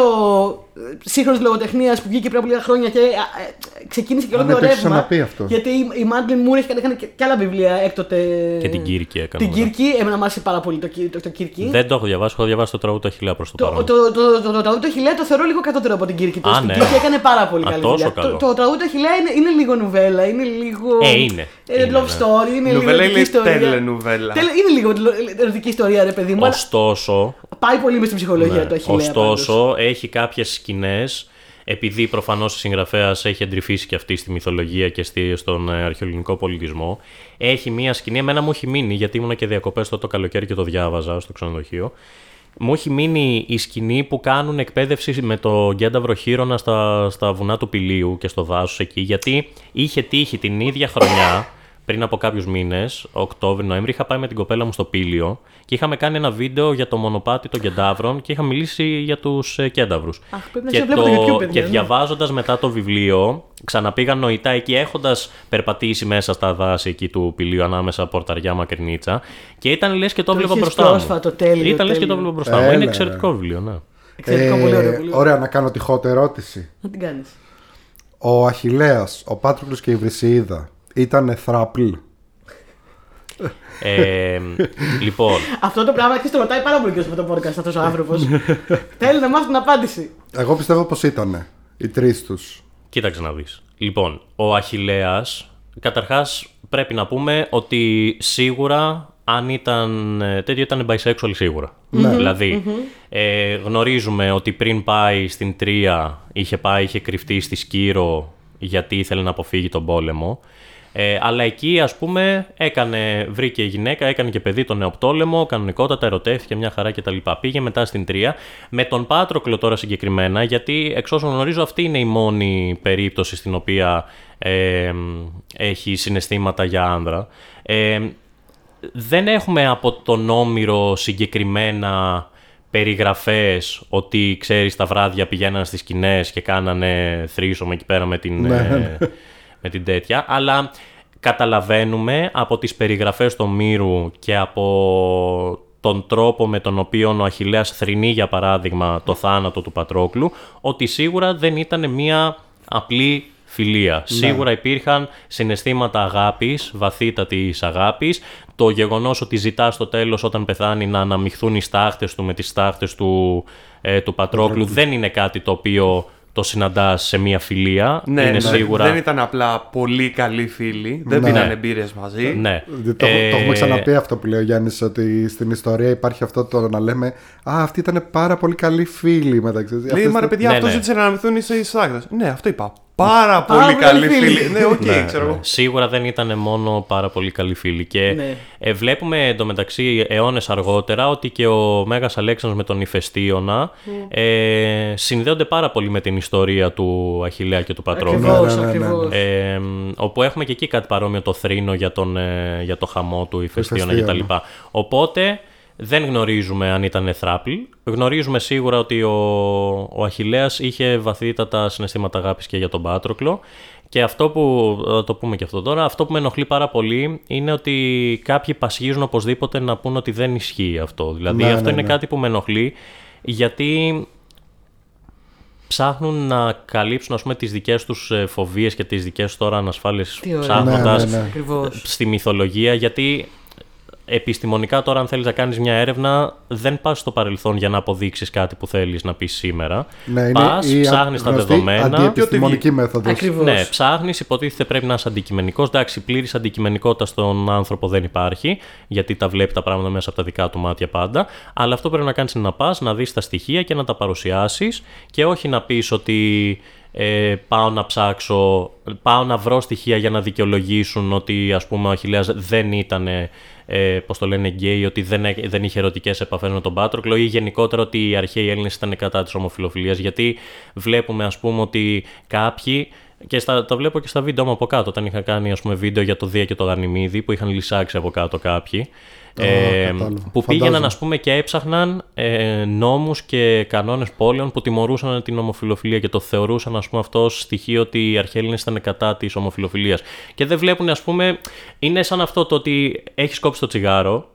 [SPEAKER 1] σύγχρονης λογοτεχνίας που βγήκε πριν από λίγα χρόνια και ε, ε, ξεκίνησε και όλο
[SPEAKER 2] Α,
[SPEAKER 1] το
[SPEAKER 2] ναι, το έχεις
[SPEAKER 1] ρεύμα.
[SPEAKER 2] ξαναπεί αυτό.
[SPEAKER 1] Γιατί η, η Μάντλιν Μούρ έχει κάνει και, και άλλα βιβλία έκτοτε.
[SPEAKER 4] Και την Κύρκη έκανε.
[SPEAKER 1] Την
[SPEAKER 4] μετά.
[SPEAKER 1] Κύρκη, εμένα μου άρεσε πάρα πολύ το, Κύρ- το, το Κύρκη.
[SPEAKER 4] Δεν το έχω διαβάσει, έχω διαβάσει το τραγούδι του Αχιλέα προς το,
[SPEAKER 1] Το,
[SPEAKER 4] παρόν.
[SPEAKER 1] το, το, το, το, το τραγούδι του Αχιλέα το θεωρώ λίγο κατώτερο από την Κύρκη. Το
[SPEAKER 4] Α,
[SPEAKER 1] στην
[SPEAKER 4] ναι.
[SPEAKER 1] Κύρκη έκανε πάρα πολύ
[SPEAKER 4] Α,
[SPEAKER 1] καλή
[SPEAKER 4] τόσο
[SPEAKER 1] δουλειά.
[SPEAKER 4] καλό.
[SPEAKER 1] Το, το τραγούδι του Αχιλέα είναι, είναι λίγο νουβέλα, είναι λίγο.
[SPEAKER 4] Ε, είναι.
[SPEAKER 1] Ε,
[SPEAKER 4] Είναι,
[SPEAKER 1] love
[SPEAKER 4] ναι.
[SPEAKER 1] story, είναι
[SPEAKER 3] Νουβέλα
[SPEAKER 1] λίγο.
[SPEAKER 3] είναι
[SPEAKER 1] ερωτική ιστορία.
[SPEAKER 3] τέλενουβέλα.
[SPEAKER 1] Τέλε- Είναι λίγο ερωτική ιστορία, ρε παιδί μου. αλλά
[SPEAKER 4] Ωστόσο,
[SPEAKER 1] Πάει πολύ μες στην ψυχολογία
[SPEAKER 4] Ναι.
[SPEAKER 1] του Αχιλέα.
[SPEAKER 4] Ωστόσο, έχει κάποιες σκηνές, επειδή προφανώς η συγγραφέας έχει εντρυφήσει και αυτή στη μυθολογία και στη, στον ε, αρχαιολογικό πολιτισμό. Έχει μία σκηνή, εμένα μου έχει μείνει, γιατί ήμουν και διακοπές το καλοκαίρι και το διάβαζα στο ξενοδοχείο. Μου έχει μείνει η σκηνή που κάνουν εκπαίδευση με το Γκένταβρο Χείρονα στα, στα βουνά του Πηλίου και στο δάσος εκεί, γιατί είχε τύχει την ίδια χρονιά πριν από κάποιους μήνες, Οκτώβριο-Νοέμβρη, είχα πάει με την κοπέλα μου στο Πήλιο και είχαμε κάνει ένα βίντεο για το μονοπάτι των κεντάβρων και είχα μιλήσει για τους κένταβρου.
[SPEAKER 1] Αχ, πρέπει να
[SPEAKER 4] Και,
[SPEAKER 1] σε βλέπω το YouTube, παιδιά,
[SPEAKER 4] και
[SPEAKER 1] ναι.
[SPEAKER 4] διαβάζοντας μετά το βιβλίο, ξαναπήγα νοητά εκεί έχοντας περπατήσει μέσα στα δάση εκεί του Πηλίου ανάμεσα πορταριά μακρινίτσα και ήταν λες και το
[SPEAKER 1] Το
[SPEAKER 4] έβλεπα
[SPEAKER 1] είχες
[SPEAKER 4] μπροστά μου.
[SPEAKER 1] πρόσφατο, τέλειο,
[SPEAKER 4] Ήταν λες και το
[SPEAKER 1] τέλειο.
[SPEAKER 4] έβλεπα μπροστά μου.
[SPEAKER 2] Έλα,
[SPEAKER 4] Είναι
[SPEAKER 2] ρε.
[SPEAKER 4] εξαιρετικό βιβλίο, ναι.
[SPEAKER 1] Εξαιρετικό, πολύ ωραίο. Πολύ ωραίο.
[SPEAKER 2] ωραία, να κάνω τη hot ερώτηση.
[SPEAKER 1] Να την κάνεις.
[SPEAKER 2] Ο Αχιλέας, ο Πάτροκλος και η Βρυσιίδα ήταν θράπλ.
[SPEAKER 4] Ε, λοιπόν,
[SPEAKER 1] Αυτό το πράγμα αρχίζει το ρωτάει πάρα πολύ και με το podcast αυτός ο άνθρωπος. Θέλει να μάθει την απάντηση.
[SPEAKER 2] Εγώ πιστεύω πως ήταν οι τρεις τους.
[SPEAKER 4] κοίταξε να δεις. Λοιπόν, ο Αχιλέας, καταρχάς πρέπει να πούμε ότι σίγουρα αν ήταν ε, τέτοιο ήταν bisexual σίγουρα. δηλαδη ε, γνωρίζουμε ότι πριν πάει στην Τρία είχε πάει, είχε κρυφτεί στη Σκύρο γιατί ήθελε να αποφύγει τον πόλεμο. Ε, αλλά εκεί ας πούμε έκανε, βρήκε γυναίκα, έκανε και παιδί τον νεοπτόλεμο, κανονικότατα ερωτεύτηκε μια χαρά κτλ. Πήγε μετά στην Τρία με τον Πάτροκλο τώρα συγκεκριμένα, γιατί εξ όσων γνωρίζω αυτή είναι η μόνη περίπτωση στην οποία ε, έχει συναισθήματα για άνδρα. Ε, δεν έχουμε από τον Όμηρο συγκεκριμένα περιγραφές ότι ξέρεις τα βράδια πηγαίναν στις σκηνές και κάνανε θρήσωμα εκεί πέρα με την, ε, με την τέτοια, αλλά καταλαβαίνουμε από τις περιγραφές του Μύρου και από τον τρόπο με τον οποίο ο Αχιλέας θρηνεί για παράδειγμα το θάνατο του Πατρόκλου ότι σίγουρα δεν ήταν μια απλή φιλία. Σίγουρα υπήρχαν συναισθήματα αγάπης, βαθύτατης αγάπης. Το γεγονός ότι ζητάς στο τέλος όταν πεθάνει να αναμειχθούν οι στάχτες του με τις στάχτες του, ε, του Πατρόκλου δεν είναι κάτι το οποίο το συναντάς σε μια φιλία.
[SPEAKER 3] Ναι,
[SPEAKER 4] είναι
[SPEAKER 3] ναι,
[SPEAKER 4] σίγουρα.
[SPEAKER 3] δεν ήταν απλά πολύ καλοί φίλοι. Δεν
[SPEAKER 2] Ναι.
[SPEAKER 3] πίνανε μπύρες μαζί.
[SPEAKER 4] Ναι.
[SPEAKER 2] Το, το
[SPEAKER 4] Ε,
[SPEAKER 2] έχουμε ξαναπεί αυτό που λέει ο Γιάννης ότι στην ιστορία υπάρχει αυτό το να λέμε Α, αυτοί ήταν πάρα πολύ καλοί φίλοι μεταξύ τους».
[SPEAKER 3] Λέει,
[SPEAKER 2] Αυτές
[SPEAKER 3] μα ρε
[SPEAKER 2] τα-
[SPEAKER 3] παιδιά,
[SPEAKER 4] Ναι,
[SPEAKER 3] αυτός
[SPEAKER 4] ναι.
[SPEAKER 3] ζήτησε να αναμειχθούν οι στάχτες. Ναι, αυτό είπα. Πάρα,
[SPEAKER 1] Πάρα
[SPEAKER 3] πολύ
[SPEAKER 1] πολύ
[SPEAKER 3] καλοί
[SPEAKER 1] φίλοι.
[SPEAKER 3] φίλοι. ναι, οκ,
[SPEAKER 4] Ναι,
[SPEAKER 3] ξέρω εγώ.
[SPEAKER 4] ναι. Σίγουρα δεν ήταν μόνο πάρα πολύ καλοί φίλοι. Και
[SPEAKER 1] Ναι.
[SPEAKER 4] ε, βλέπουμε εντωμεταξύ αιώνες αργότερα ότι και ο Μέγας Αλέξανδρος με τον Ηφαιστίωνα ε, συνδέονται πάρα πολύ με την ιστορία του Αχιλλέα και του Πατρόκλου.
[SPEAKER 1] Ακριβώς,
[SPEAKER 2] ναι, ναι, ναι,
[SPEAKER 1] ακριβώς.
[SPEAKER 4] Ε, όπου έχουμε και εκεί κάτι παρόμοιο το θρήνο για, τον, ε, για το χαμό του Ηφαιστίωνα
[SPEAKER 2] Ηφαιστίωνα.
[SPEAKER 4] κτλ. Οπότε δεν γνωρίζουμε αν ήταν θράπλ. Γνωρίζουμε σίγουρα ότι ο, ο Αχιλέας είχε βαθύτατα συναισθήματα αγάπης και για τον Πάτροκλο. Και αυτό που, θα το πούμε και αυτό τώρα, αυτό που με ενοχλεί πάρα πολύ είναι ότι κάποιοι πασχίζουν οπωσδήποτε να πούν ότι δεν ισχύει αυτό. Δηλαδή
[SPEAKER 2] Ναι,
[SPEAKER 4] αυτό
[SPEAKER 2] ναι,
[SPEAKER 4] είναι
[SPEAKER 2] ναι.
[SPEAKER 4] κάτι που με ενοχλεί γιατί ψάχνουν να καλύψουν ας πούμε τις δικές τους ε, φοβίες και τις δικές τους τώρα ανασφάλειες
[SPEAKER 1] Τι ωραία.
[SPEAKER 4] ψάχνοντας
[SPEAKER 2] Ναι, ναι, ναι.
[SPEAKER 1] Ακριβώς.
[SPEAKER 4] στη μυθολογία γιατί επιστημονικά τώρα αν θέλεις να κάνεις μια έρευνα δεν πας στο παρελθόν για να αποδείξεις κάτι που θέλεις να πεις σήμερα.
[SPEAKER 2] Ναι, είναι
[SPEAKER 4] πας,
[SPEAKER 2] η
[SPEAKER 4] ψάχνεις τα
[SPEAKER 2] γνωστή
[SPEAKER 4] δεδομένα.
[SPEAKER 2] Αντιεπιστημονική μέθοδος.
[SPEAKER 1] Ακριβώς.
[SPEAKER 4] Ναι, ψάχνεις, υποτίθεται πρέπει να είσαι αντικειμενικός. Εντάξει, πλήρης αντικειμενικότητα στον άνθρωπο δεν υπάρχει, γιατί τα βλέπει τα πράγματα μέσα από τα δικά του μάτια πάντα. Αλλά αυτό πρέπει να κάνεις είναι να πας, να δεις τα στοιχεία και να τα παρουσιάσεις και όχι να πεις ότι ε, πάω να ψάξω, πάω να βρω στοιχεία για να δικαιολογήσουν ότι ας πούμε ο Αχιλέας δεν ήταν ε, πώς το λένε γκέι, ότι δεν, έ- δεν είχε ερωτικές επαφές με τον Πάτροκλο ή γενικότερα ότι οι αρχαίοι Έλληνες ήταν κατά της ομοφιλοφιλίας. Γιατί βλέπουμε ας πούμε ότι κάποιοι και στα, τα βλέπω και στα βίντεο μου από κάτω όταν είχα κάνει ας πούμε βίντεο για το Δία και το Γανιμίδη που είχαν λυσάξει από κάτω κάποιοι ε,
[SPEAKER 2] κατάλαβα.
[SPEAKER 4] που
[SPEAKER 2] Φαντάζομαι.
[SPEAKER 4] πήγαιναν ας πούμε και έψαχναν ε, νόμους και κανόνες πόλεων που τιμωρούσαν την ομοφιλοφιλία και το θεωρούσαν ας πούμε αυτό ως στοιχείο ότι οι αρχαίοι Έλληνες ήταν κατά της ομοφιλοφιλίας και δεν βλέπουν ας πούμε είναι σαν αυτό το ότι έχεις κόψει το τσιγάρο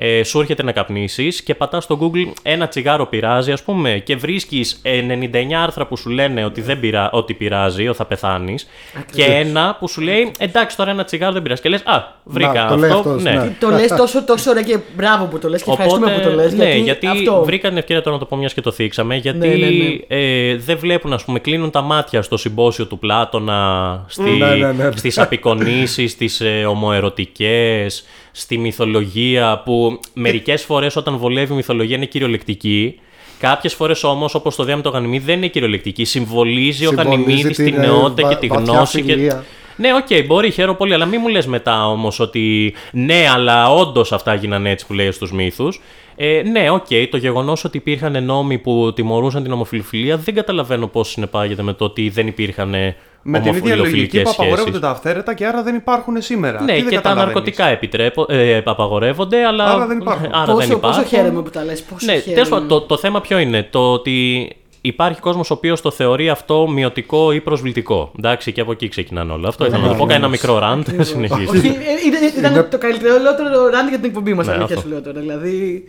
[SPEAKER 4] ε, σου έρχεται να καπνίσεις και πατάς στο Google ένα τσιγάρο πειράζει, ας πούμε, και βρίσκεις 99 άρθρα που σου λένε ότι, δεν πειρα... ότι πειράζει, ότι θα πεθάνεις, και ένα που σου λέει εντάξει, τώρα ένα τσιγάρο δεν πειράζει. Και λες, Α, βρήκα
[SPEAKER 2] το λέει
[SPEAKER 4] αυτό.
[SPEAKER 2] αυτός,
[SPEAKER 4] ναι.
[SPEAKER 2] ναι.
[SPEAKER 1] Το λες τόσο, τόσο ωραία και μπράβο που το λες και ευχαριστούμε που το λες.
[SPEAKER 4] ναι, γιατί
[SPEAKER 1] αυτό.
[SPEAKER 4] βρήκα την ευκαιρία τώρα να το πω μιας και το θίξαμε. Γιατί
[SPEAKER 1] Ναι, ναι, ναι.
[SPEAKER 4] Ε, δεν βλέπουν, ας πούμε, κλείνουν τα μάτια στο συμπόσιο του Πλάτωνα, στη,
[SPEAKER 2] Ναι, ναι, ναι.
[SPEAKER 4] στις απεικονίσεις, στις ε, ομοερωτικές, στη μυθολογία που μερικές φορές όταν βολεύει η μυθολογία είναι κυριολεκτική. Κάποιες φορές όμως, όπως το Δία το Γανυμήδη, δεν είναι κυριολεκτική. Συμβολίζει, ο
[SPEAKER 2] Συμβολίζει
[SPEAKER 4] Γανυμήδης
[SPEAKER 2] την,
[SPEAKER 4] την
[SPEAKER 2] ε,
[SPEAKER 4] νεότητα
[SPEAKER 2] βα-
[SPEAKER 4] και τη
[SPEAKER 2] βαθιά
[SPEAKER 4] γνώση. Και...
[SPEAKER 2] φιλία.
[SPEAKER 4] Ναι, οκ, μπορεί, χαίρομαι πολύ, αλλά μην μου λες μετά όμως ότι ναι, αλλά όντως αυτά γίνανε έτσι που λέει στους μύθους. Ε, ναι, οκ, το γεγονός ότι υπήρχαν νόμοι που τιμωρούσαν την ομοφυλοφιλία δεν καταλαβαίνω πώς συνεπάγεται με το ότι δεν υπήρχαν
[SPEAKER 3] Με την ίδια λογική
[SPEAKER 4] ομοφυλοφιλικές
[SPEAKER 3] που απαγορεύονται
[SPEAKER 4] σχέσεις.
[SPEAKER 3] τα αυθαίρετα και άρα δεν υπάρχουν σήμερα.
[SPEAKER 4] Ναι,
[SPEAKER 3] Τι δεν
[SPEAKER 4] και τα
[SPEAKER 3] καταλαβαίνεις;
[SPEAKER 4] ναρκωτικά επιτρέπω, ε, απαγορεύονται, αλλά.
[SPEAKER 3] Άρα δεν υπάρχουν.
[SPEAKER 4] Άρα
[SPEAKER 1] πόσο,
[SPEAKER 4] δεν υπάρχουν.
[SPEAKER 1] πόσο χαίρομαι που τα λες. Πόσο
[SPEAKER 4] Ναι,
[SPEAKER 1] χαίρομαι.
[SPEAKER 4] τέλος πάντων, το, το θέμα ποιο είναι; Το ότι υπάρχει κόσμος ο οποίος το θεωρεί αυτό μειωτικό ή προσβλητικό. Εντάξει, και από εκεί ξεκινάνε όλα. Αυτό ήθελα να το πω.
[SPEAKER 2] ναι,
[SPEAKER 4] Κάνα
[SPEAKER 2] ναι.
[SPEAKER 4] μικρό ραντ. Συνεχίζει.
[SPEAKER 1] Όχι, ε, ήταν, ήταν
[SPEAKER 2] Είναι-
[SPEAKER 1] το καλύτερο ραντ για την εκπομπή μας,
[SPEAKER 4] Ναι,
[SPEAKER 1] αλήθεια
[SPEAKER 4] αυτό.
[SPEAKER 1] σου λέω τώρα. Δηλαδή.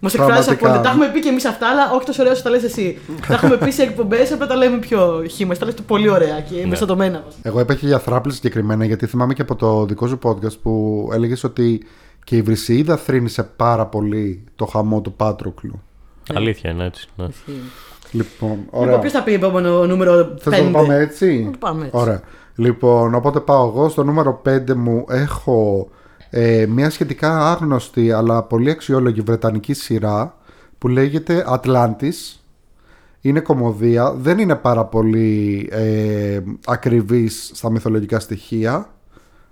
[SPEAKER 1] Μας εκφράζεις
[SPEAKER 2] Πραγματικά.
[SPEAKER 1] απόλυτα. Τα έχουμε πει και εμείς αυτά, αλλά όχι τόσο ωραία όσο τα λες εσύ. τα έχουμε πει σε εκπομπές, απλά τα λέμε πιο χήμα. Τα λες πολύ ωραία και
[SPEAKER 4] Ναι.
[SPEAKER 1] μεσατωμένα μας.
[SPEAKER 2] Εγώ είπα και για θράπλη συγκεκριμένα, γιατί θυμάμαι και από το δικό σου podcast που έλεγες ότι και η Βρυσιίδα θρύνησε πάρα πολύ το χαμό του Πάτροκλου.
[SPEAKER 4] Αλήθεια είναι έτσι. Ναι.
[SPEAKER 2] Λοιπόν,
[SPEAKER 1] Λοιπόν,
[SPEAKER 2] ωραία.
[SPEAKER 1] ποιος θα πει επόμενο νούμερο 5.
[SPEAKER 2] Θες να το πάμε έτσι;
[SPEAKER 1] Να το πάμε έτσι.
[SPEAKER 2] Ωραία. Λοιπόν, οπότε πάω εγώ. Στο νούμερο 5 μου έχω ε, μια σχετικά άγνωστη αλλά πολύ αξιόλογη βρετανική σειρά που λέγεται Atlantis. Είναι κωμωδία, δεν είναι πάρα πολύ ε, ακριβής στα μυθολογικά στοιχεία.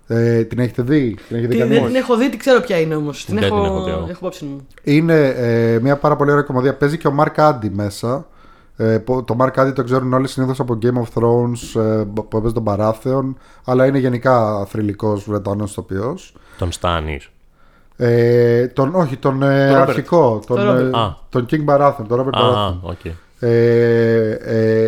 [SPEAKER 2] Ε, την έχετε δει, την έχετε
[SPEAKER 1] Την,
[SPEAKER 2] κάνει
[SPEAKER 1] δεν
[SPEAKER 2] όχι;
[SPEAKER 1] την έχω δει, την ξέρω ποια είναι όμως. Την
[SPEAKER 4] Δεν
[SPEAKER 1] έχω,
[SPEAKER 4] την έχω δει εγώ.
[SPEAKER 1] έχω υπόψη μου.
[SPEAKER 2] Είναι ε, μια πάρα πολύ ωραία κωμωδία. Παίζει και ο Mark Addy μέσα. Ε, που- το Mark Addy το ξέρουν όλοι συνήθως από Game of Thrones ε, που έπαιζε τον Baratheon. Αλλά είναι γενικά θρυλικός Βρετανός ηθοποιός.
[SPEAKER 4] Τον Stannis.
[SPEAKER 2] Ε, τον, όχι, τον ε,
[SPEAKER 3] Τον Robert.
[SPEAKER 2] αρχικό. Τον,
[SPEAKER 1] Τον Robert.
[SPEAKER 2] ε,
[SPEAKER 4] Α.
[SPEAKER 2] τον King Baratheon. Τον Robert
[SPEAKER 4] Α,
[SPEAKER 2] Baratheon.
[SPEAKER 4] OK.
[SPEAKER 2] Ε, ε,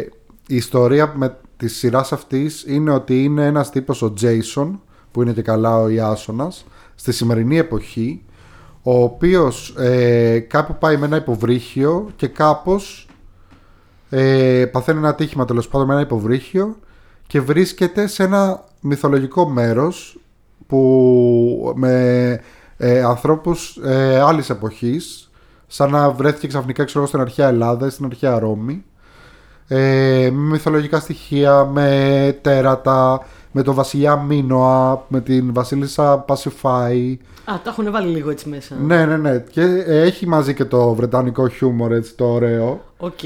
[SPEAKER 2] η ιστορία με της σειράς αυτής είναι ότι είναι ένας τύπος ο Jason που είναι και καλά ο Ιάσονας στη σημερινή εποχή ο οποίος ε, κάπου πάει με ένα υποβρύχιο και κάπως ε, παθαίνει ένα ατύχημα τέλος πάντων με ένα υποβρύχιο και βρίσκεται σε ένα μυθολογικό μέρος που με ε, ανθρώπους ε, άλλης εποχής σαν να βρέθηκε ξαφνικά ξέρω, εγώ, στην αρχαία Ελλάδα ή στην αρχαία Ρώμη. Ε, με μυθολογικά στοιχεία, με τέρατα, με τον βασιλιά Μίνωα, με την βασίλισσα Πασιφάη.
[SPEAKER 1] Α, τα έχουν βάλει λίγο έτσι μέσα.
[SPEAKER 2] Ναι, ναι, ναι. Και ε, έχει μαζί και το βρετανικό χιούμορ, έτσι το ωραίο.
[SPEAKER 1] Οκ.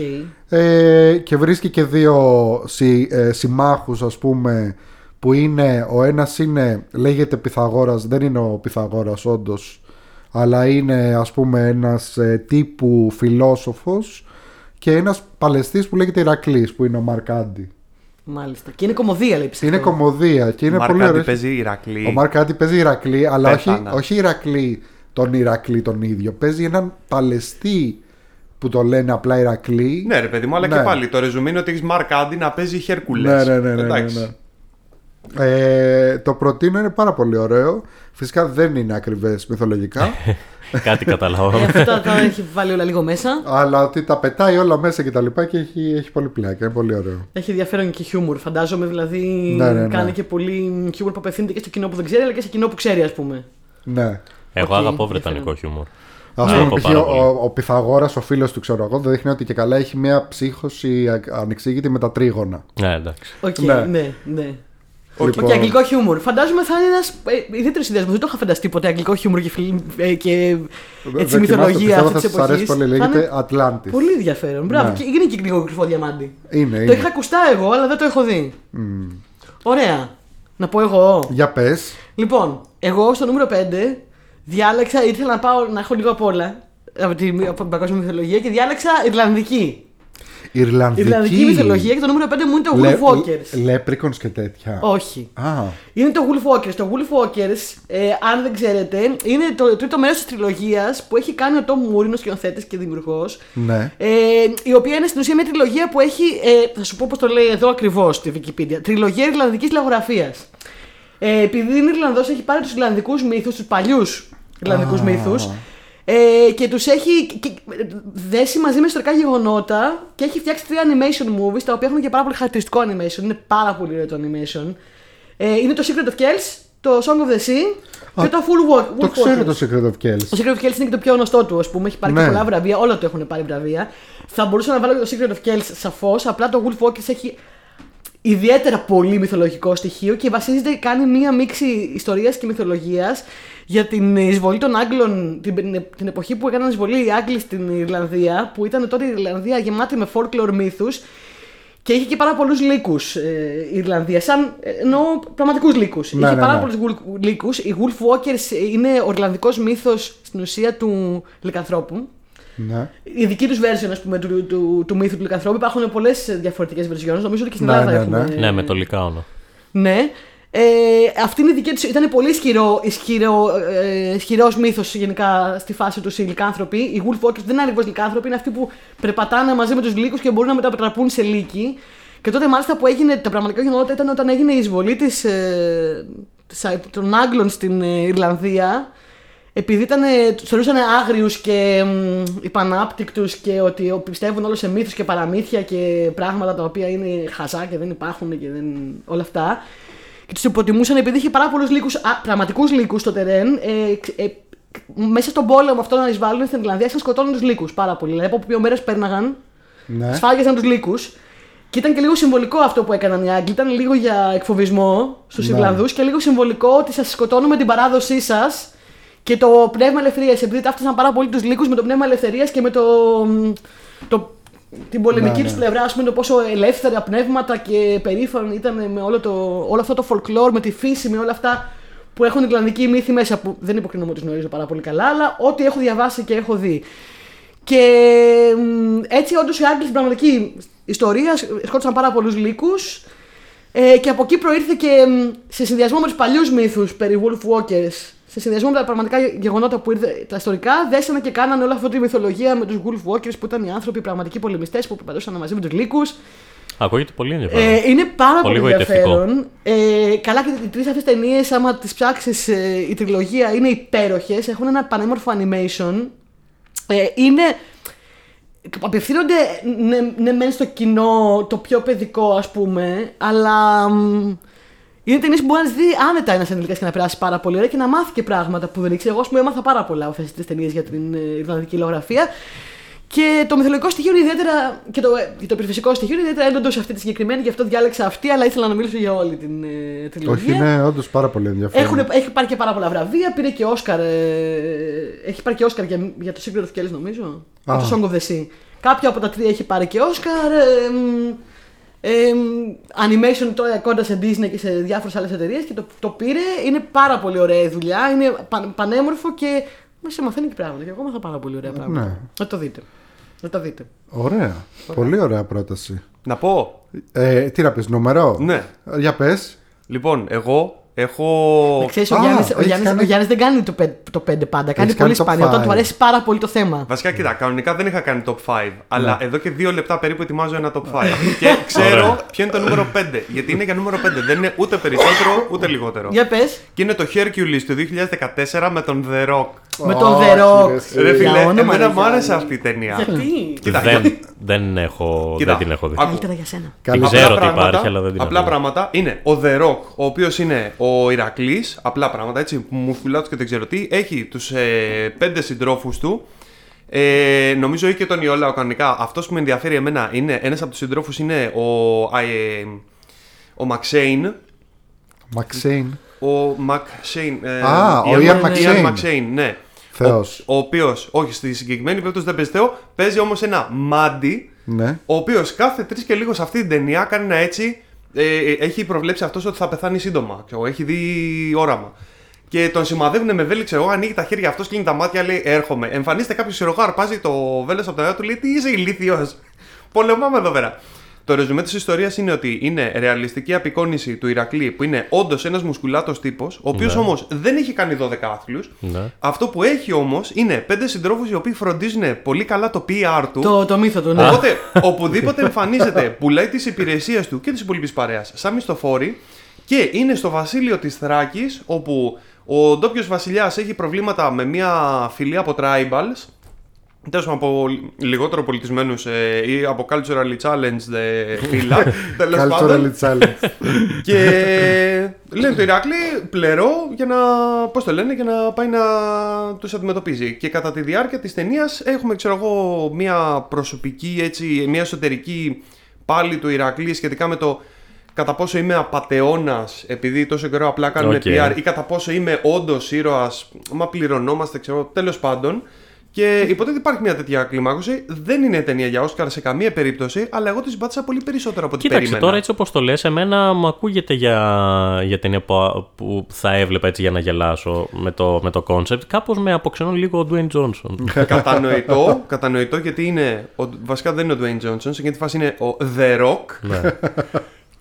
[SPEAKER 2] Ε, και βρίσκει και δύο συ, ε, συμμάχους ας πούμε που είναι ο ένας είναι λέγεται Πυθαγόρας δεν είναι ο Πυθαγόρας όντως αλλά είναι ας πούμε ένας ε, τύπου φιλόσοφος και ένας παλαιστής που λέγεται Ηρακλής που είναι ο Μαρκάντι
[SPEAKER 1] Μάλιστα. Και είναι κομμωδία, λέει πιστεύω.
[SPEAKER 2] είναι κομμωδία και είναι
[SPEAKER 3] Ο
[SPEAKER 2] πολύ
[SPEAKER 3] Μαρκάντι
[SPEAKER 2] ωραίος
[SPEAKER 3] παίζει Ηρακλή.
[SPEAKER 2] ο Μαρκάντι παίζει Ηρακλή αλλά όχι,
[SPEAKER 3] Πέθανα.
[SPEAKER 2] όχι Ηρακλή τον Ηρακλή τον ίδιο παίζει έναν παλαιστή που το λένε απλά Ηρακλή
[SPEAKER 3] Ναι, ρε παιδί μου, αλλά
[SPEAKER 2] Ναι.
[SPEAKER 3] και πάλι το ρεζουμί είναι ότι έχεις Μαρκάντι να παίζει Χέρκουλες.
[SPEAKER 2] Ναι, ναι, ναι. ναι, ναι, ναι. Ε, το προτείνω είναι πάρα πολύ ωραίο. Φυσικά δεν είναι ακριβές μυθολογικά.
[SPEAKER 4] Κάτι
[SPEAKER 1] Ε,
[SPEAKER 4] καταλαβαίνω.
[SPEAKER 1] αυτά τα έχει βάλει όλα λίγο μέσα.
[SPEAKER 2] αλλά ότι τα πετάει όλα μέσα και τα λοιπά και έχει, έχει πολύ πλάκα. Είναι πολύ ωραίο.
[SPEAKER 1] Έχει ενδιαφέρον και χιούμορ. Φαντάζομαι δηλαδή
[SPEAKER 2] Ναι, ναι, ναι.
[SPEAKER 1] κάνει και πολύ χιούμορ που απευθύνεται και στο κοινό που δεν ξέρει, αλλά και σε κοινό που ξέρει, ας πούμε.
[SPEAKER 2] Ναι.
[SPEAKER 4] Εγώ
[SPEAKER 1] Οκ,
[SPEAKER 4] αγαπώ
[SPEAKER 1] ενδιαφέρον.
[SPEAKER 4] βρετανικό χιούμορ.
[SPEAKER 2] Α
[SPEAKER 4] Ναι.
[SPEAKER 2] πούμε,
[SPEAKER 4] Αγαπώ
[SPEAKER 2] π.χ.
[SPEAKER 4] πάρα
[SPEAKER 2] ο,
[SPEAKER 4] πολύ.
[SPEAKER 2] ο, ο Πυθαγόρας, ο φίλος του, ξέρω εγώ, δεν δείχνει ότι και καλά έχει μια ψύχωση α- ανεξήγητη με τα τρίγωνα.
[SPEAKER 4] Ναι, εντάξει.
[SPEAKER 1] Οκ,
[SPEAKER 2] Ναι.
[SPEAKER 1] ναι, ναι.
[SPEAKER 2] Λοιπόν,
[SPEAKER 1] Και αγγλικό χιούμορ. Φαντάζομαι θα είναι ένας ε, ιδιαίτερος συνδυασμός. Δεν το είχα φανταστεί ποτέ αγγλικό χιούμορ και, φιλ, ε, και έτσι
[SPEAKER 2] δοκιμάστε,
[SPEAKER 1] μυθολογία
[SPEAKER 2] πιστεύω
[SPEAKER 1] αυτής
[SPEAKER 2] θα
[SPEAKER 1] της
[SPEAKER 2] σας αρέσει
[SPEAKER 1] εποχής.
[SPEAKER 2] πολύ. Λέγεται Atlantis.
[SPEAKER 1] Πολύ ενδιαφέρον. Μπράβο.
[SPEAKER 2] Ναι.
[SPEAKER 1] Και είναι και λίγο κρυφό διαμάντι.
[SPEAKER 2] Είναι,
[SPEAKER 1] Το
[SPEAKER 2] είναι.
[SPEAKER 1] είχα ακουστά εγώ, αλλά δεν το έχω δει. Ωραία. Να πω εγώ.
[SPEAKER 2] Για πες.
[SPEAKER 1] Λοιπόν, εγώ στο νούμερο 5 διάλεξα, ήθελα να πάω να έχω λίγο απ' όλα από την, από την παγκόσμια μυθολογία και διάλεξα Ιρλανδική.
[SPEAKER 2] Ιρλανδική.
[SPEAKER 1] Ιρλανδική μυθολογία και το νούμερο 5 μου είναι το Wolf Walkers.
[SPEAKER 2] Λέπρικονς και τέτοια.
[SPEAKER 1] Όχι.
[SPEAKER 2] Α,
[SPEAKER 1] Είναι το Wolf Walkers. Το Wolf Walkers, ε, αν δεν ξέρετε, είναι το τρίτο μέρος της τριλογίας που έχει κάνει ο Tom Moore, είναι ο σκηνοθέτης και δημιουργός.
[SPEAKER 2] ναι.
[SPEAKER 1] Ε, η οποία είναι στην ουσία μια τριλογία που έχει. Ε, θα σου πω πώς το λέει εδώ ακριβώς στη Wikipedia. Τριλογία Ιρλανδικής λαογραφία. Ε, επειδή είναι Ιρλανδός, έχει πάρει τους Ιρλανδικούς μύθους, τους παλιούς Ιρλανδικούς
[SPEAKER 2] Α.
[SPEAKER 1] μύθους. Ε, και τους έχει και- και- δέσει μαζί με ιστορικά γεγονότα και έχει φτιάξει τρία animation movies τα οποία έχουν και πάρα πολύ χαρακτηριστικό animation. Είναι πάρα πολύ ωραίο το animation. Ε, είναι το Secret of Kells, το Song of the Sea
[SPEAKER 2] Α,
[SPEAKER 1] και το Full Walk.
[SPEAKER 2] Το
[SPEAKER 1] Wolf
[SPEAKER 2] ξέρω
[SPEAKER 1] Walkers.
[SPEAKER 2] το Secret of Kells.
[SPEAKER 1] Το Secret of Kells είναι και το πιο γνωστό του, ας πούμε. Έχει πάρει
[SPEAKER 2] Ναι.
[SPEAKER 1] και πολλά βραβεία. Όλα του έχουν πάρει βραβεία. Θα μπορούσα να βάλω και το Secret of Kells σαφώς. Απλά το Wolf Walkers έχει ιδιαίτερα πολύ μυθολογικό στοιχείο και βασίζεται, κάνει μία μίξη ιστορίας και μυθολογίας για την εισβολή των Άγγλων, την, την εποχή που έκαναν εισβολή οι Άγγλοι στην Ιρλανδία, που ήταν τότε η Ιρλανδία γεμάτη με folklore μύθους. Και είχε και πάρα πολλούς λύκους ε, η Ιρλανδία. Σαν ε, εννοώ πραγματικούς λύκους.
[SPEAKER 2] Ναι,
[SPEAKER 1] είχε
[SPEAKER 2] ναι,
[SPEAKER 1] πάρα
[SPEAKER 2] ναι.
[SPEAKER 1] πολλούς λύκους. Οι Wolf Walkers είναι ο Ιρλανδικός μύθος στην ουσία του λικανθρώπου.
[SPEAKER 2] Ναι.
[SPEAKER 1] Η δική τους version ας πούμε, του, του, του, μύθου του λικανθρώπου υπάρχουν πολλές διαφορετικές versions. Νομίζω ότι και στην
[SPEAKER 2] Ναι,
[SPEAKER 1] Ελλάδα
[SPEAKER 2] ναι,
[SPEAKER 1] έχουμε.
[SPEAKER 2] ναι.
[SPEAKER 4] Ναι, με το λικάονο.
[SPEAKER 1] Ναι. Ε, αυτή είναι η δική τους, ήταν πολύ ισχυρό, ισχυρό, ε, ισχυρός μύθος γενικά στη φάση τους οι λικάνθρωποι. Οι Wolf Walkers δεν είναι ακριβώς λικάνθρωποι, είναι αυτοί που περπατάνε μαζί με τους λύκους και μπορούν να μετατραπούν σε λύκοι. Και τότε μάλιστα που έγινε, τα πραγματικά γεγονότα ήταν όταν έγινε η εισβολή της, ε, της, των Άγγλων στην ε, Ιρλανδία. Επειδή ήταν, τους θεωρούσαν άγριους και μ, υπανάπτυκτους και ότι πιστεύουν όλο σε μύθους και παραμύθια και πράγματα τα οποία είναι χαζά και δεν υπάρχουν και δεν... όλα αυτά. Και τους υποτιμούσαν επειδή είχε πάρα πολλούς λύκους, α, πραγματικούς λύκους στο τερέν. Ε, ξ- ε, μέσα στον πόλεμο αυτό να εισβάλλουν στην Ιρλανδία, ήσαν σκοτώνουν τους λύκους πάρα πολύ. Δηλαδή από οποίο μέρες πέρναγαν,
[SPEAKER 2] Ναι.
[SPEAKER 1] σφάγιαζαν τους λύκους. Και ήταν και λίγο συμβολικό αυτό που έκαναν οι Άγγλοι. Ήταν λίγο για εκφοβισμό στους
[SPEAKER 2] Ναι.
[SPEAKER 1] Ιρλανδούς και λίγο συμβολικό ότι σας σκοτώνουμε την παράδοσή σας και το πνεύμα ελευθερίας. Επειδή ταύτισαν πάρα πολύ τους λύκους με το πνεύμα ελευθερίας και με το, το, την πολεμική
[SPEAKER 2] Ναι,
[SPEAKER 1] τους
[SPEAKER 2] ναι.
[SPEAKER 1] πλευρά, ας πούμε, το πόσο ελεύθερα πνεύματα και περήφανοι ήταν με όλο, το, όλο αυτό το folklore, με τη φύση, με όλα αυτά που έχουν Ιρλανδική μύθη μέσα. Που δεν υποκρινόμαι ότι τους γνωρίζω πάρα πολύ καλά, αλλά ό,τι έχω διαβάσει και έχω δει. Και μ, έτσι, όντως οι Άγγλοι στην πραγματική ιστορία σκότωσαν πάρα πολλούς λύκους. Ε, και από εκεί προήρθε και μ, σε συνδυασμό με τους παλιούς μύθους περί Wolf Walkers, σε συνδυασμό με τα πραγματικά γεγονότα που ήρθε τα ιστορικά, δέσανε και κάνανε όλη αυτή τη μυθολογία με τους Wolf Walkers που ήταν οι άνθρωποι, οι πραγματικοί πολεμιστές που περπατούσαν μαζί με τους λύκους.
[SPEAKER 4] Ακούγεται πολύ ενδιαφέρον.
[SPEAKER 1] Ε, είναι πάρα
[SPEAKER 4] Πολύ
[SPEAKER 1] πολύ,
[SPEAKER 4] γοητευτικό.
[SPEAKER 1] ενδιαφέρον. Ε, καλά, και οι τρεις αυτές ταινίες, άμα τις ψάξεις, ε, η τριλογία είναι υπέροχες. Έχουν ένα πανέμορφο animation. Ε, είναι. Απευθύνονται ναι, ναι, μεν στο κοινό το πιο παιδικό, ας πούμε, αλλά. μ, είναι ταινίες που μπορεί να τις δει άνετα ένας ενήλικα και να περάσει πάρα πολύ ωραία και να μάθει και πράγματα που δεν ήξερε. Εγώ, ας πούμε, έμαθα πάρα πολλά από αυτέ τι ταινίες για την ε, Ιρλανδική λογογραφία. Και το μυθολογικό στοιχείο είναι ιδιαίτερα. και το, και το επιφυσικό στοιχείο είναι ιδιαίτερα έντοντο σε αυτή τη συγκεκριμένη, γι' αυτό διάλεξα αυτή, αλλά ήθελα να μιλήσω για όλη την ε, τριλογία.
[SPEAKER 2] Όχι, είναι όντως πάρα πολύ ενδιαφέρον.
[SPEAKER 1] Έχουν, έχει πάρει και πάρα πολλά βραβεία. Πήρε και Όσκαρ. Ε, έχει πάρει και Όσκαρ για, για το Secret of Kelly, νομίζω.
[SPEAKER 2] Α.
[SPEAKER 1] Από το Song of the Sea. Κάποιο από τα τρία έχει πάρει και Όσκαρ. Ε, μ, ε, μ, animation τώρα κοντά σε Disney και σε διάφορες άλλες εταιρείες και το, το πήρε. Είναι πάρα πολύ ωραία η δουλειά. Είναι παν- πανέμορφο και μα σε μαθαίνει και πράγματα. Και εγώ μάθα πάρα πολύ ωραία πράγματα.
[SPEAKER 2] Ναι.
[SPEAKER 1] Να το δείτε. Να το δείτε.
[SPEAKER 2] Ωραία. Πολύ ωραία πρόταση.
[SPEAKER 3] Να πω.
[SPEAKER 2] Ε, τι να πεις, νούμερο;
[SPEAKER 3] Ναι.
[SPEAKER 2] Για πες.
[SPEAKER 3] Λοιπόν, εγώ έχω.
[SPEAKER 1] Ξέρεις, ο,
[SPEAKER 2] Α,
[SPEAKER 1] Γιάννης, ο,
[SPEAKER 2] έχεις
[SPEAKER 1] Γιάννης,
[SPEAKER 2] κάνει-
[SPEAKER 1] ο Γιάννης δεν κάνει το 5, το 5 πάντα. Κάνει
[SPEAKER 2] κάνει
[SPEAKER 1] πολύ
[SPEAKER 2] top
[SPEAKER 1] σπάνια. Όταν
[SPEAKER 2] five.
[SPEAKER 1] του αρέσει πάρα πολύ το θέμα.
[SPEAKER 3] Βασικά, κοίτα, κανονικά δεν είχα κάνει top 5, αλλά
[SPEAKER 2] Ναι.
[SPEAKER 3] εδώ και δύο λεπτά περίπου ετοιμάζω ένα top 5. και ξέρω ποιο είναι το νούμερο 5. Γιατί είναι για νούμερο 5. Δεν είναι ούτε περισσότερο ούτε λιγότερο.
[SPEAKER 1] Για πες.
[SPEAKER 3] Και είναι το Hercules του 2014 με τον The Rock.
[SPEAKER 1] Με τον
[SPEAKER 2] Όχι,
[SPEAKER 1] The Rock.
[SPEAKER 2] ρε, εσύ.
[SPEAKER 3] Ρε φίλε,
[SPEAKER 1] Για όνομα,
[SPEAKER 3] εμένα
[SPEAKER 1] ρε,
[SPEAKER 3] μου άρεσε
[SPEAKER 1] Γιάννη.
[SPEAKER 3] αυτή η ταινία.
[SPEAKER 1] Γιατί.
[SPEAKER 3] Κοίτα,
[SPEAKER 4] δεν, δεν, έχω,
[SPEAKER 3] Κοίτα,
[SPEAKER 4] δεν την έχω δει.
[SPEAKER 3] άκου.
[SPEAKER 1] Καλύτερα για σένα.
[SPEAKER 2] Καλή.
[SPEAKER 4] Την
[SPEAKER 3] Απλά
[SPEAKER 4] ξέρω ότι
[SPEAKER 3] πράγματα-
[SPEAKER 4] υπάρχει, αλλά δεν την
[SPEAKER 3] Απλά
[SPEAKER 4] έχω δει.
[SPEAKER 3] πράγματα είναι ο The Rock, ο οποίος είναι ο Ηρακλής. Απλά πράγματα έτσι, μουσουλάτο και δεν ξέρω τι. Έχει τους ε, πέντε συντρόφους του. Ε, νομίζω είχε και τον Ιόλαο κανονικά. Αυτός που με ενδιαφέρει εμένα είναι ένας από τους συντρόφους είναι ο, α, ε, ο Μαξέιν.
[SPEAKER 2] Μαξέιν.
[SPEAKER 3] Ο Μαξέιν. Ε,
[SPEAKER 2] Α, ο
[SPEAKER 3] Ian
[SPEAKER 2] Ian
[SPEAKER 3] Mac-
[SPEAKER 2] McShane.
[SPEAKER 3] Ian McShane, ναι.
[SPEAKER 2] Θεός.
[SPEAKER 3] Ο, ο οποίος, όχι στη συγκεκριμένη περίπτωση δεν παίζει Θεό, παίζει όμως ένα μάντι
[SPEAKER 2] Ναι.
[SPEAKER 3] ο οποίος κάθε τρεις και λίγο σε αυτή την ταινία κάνει ένα έτσι. Ε, ε, έχει προβλέψει αυτός ότι θα πεθάνει σύντομα. Ξέρω, έχει δει όραμα. Και τον σημαδεύουν με βέλη, ξέρω εγώ, ανοίγει τα χέρια αυτός, κλείνει τα μάτια, λέει Έρχομαι. Εμφανίζεται κάποιος, ξέρω εγώ, αρπάζει το βέλος από τα νέα του, λέει Τι είσαι ηλίθιος. Πολεμάμε εδώ πέρα. Το ρεζουμέ της ιστορίας είναι ότι είναι ρεαλιστική απεικόνηση του Ηρακλή, που είναι όντως ένας μουσκουλάτο τύπος, ο οποίος
[SPEAKER 4] Ναι.
[SPEAKER 3] όμως δεν έχει κάνει 12 άθλου.
[SPEAKER 4] Ναι.
[SPEAKER 3] Αυτό που έχει όμως είναι πέντε συντρόφους οι οποίοι φροντίζουν πολύ καλά το PR του.
[SPEAKER 1] Το, το μύθο του, ναι.
[SPEAKER 3] Οπότε, οπουδήποτε εμφανίζεται, πουλάει τις υπηρεσίες του και τη υπόλοιπη παρέας σαν μισθοφόρη και είναι στο βασίλειο της Θράκης, όπου ο ντόπιος βασιλιάς έχει προβλήματα με μια φυλή από tribals. Τέλος πάντων, από λιγότερο πολιτισμένους ή από culturally challenged ε, φύλλα. τέλος πάντων.
[SPEAKER 2] Culturally challenged.
[SPEAKER 3] Και λένε το Ηρακλή ο πληρώ για να, πώς το λένε, για να πάει να τους αντιμετωπίζει. Και κατά τη διάρκεια της ταινίας έχουμε, ξέρω εγώ, μια προσωπική, έτσι, μια εσωτερική πάλι του Ηρακλή σχετικά με το κατά πόσο είμαι απατεώνας επειδή τόσο καιρό απλά κάνουμε
[SPEAKER 4] Οκ.
[SPEAKER 3] PR ή κατά πόσο είμαι όντως ήρωας, μα πληρωνόμαστε, ξέρω, τέλος πάντων. Και υποτίθεται υπάρχει μια τέτοια κλιμάκωση. Δεν είναι ταινία για Όσκαρ σε καμία περίπτωση, αλλά εγώ τη συμπάθησα πολύ περισσότερο από ό,τι
[SPEAKER 4] Κοίταξε,
[SPEAKER 3] περίμενα.
[SPEAKER 4] τώρα έτσι όπως το λες, εμένα μου ακούγεται για, για ταινία που, που θα έβλεπα έτσι για να γελάσω με το, με το concept. Κάπως με αποξενώνει λίγο ο Dwayne Johnson.
[SPEAKER 3] κατανοητό, κατανοητό γιατί είναι. Ο, βασικά δεν είναι ο Dwayne Johnson, σε εκείνη τη φάση είναι ο The Rock.
[SPEAKER 4] ναι.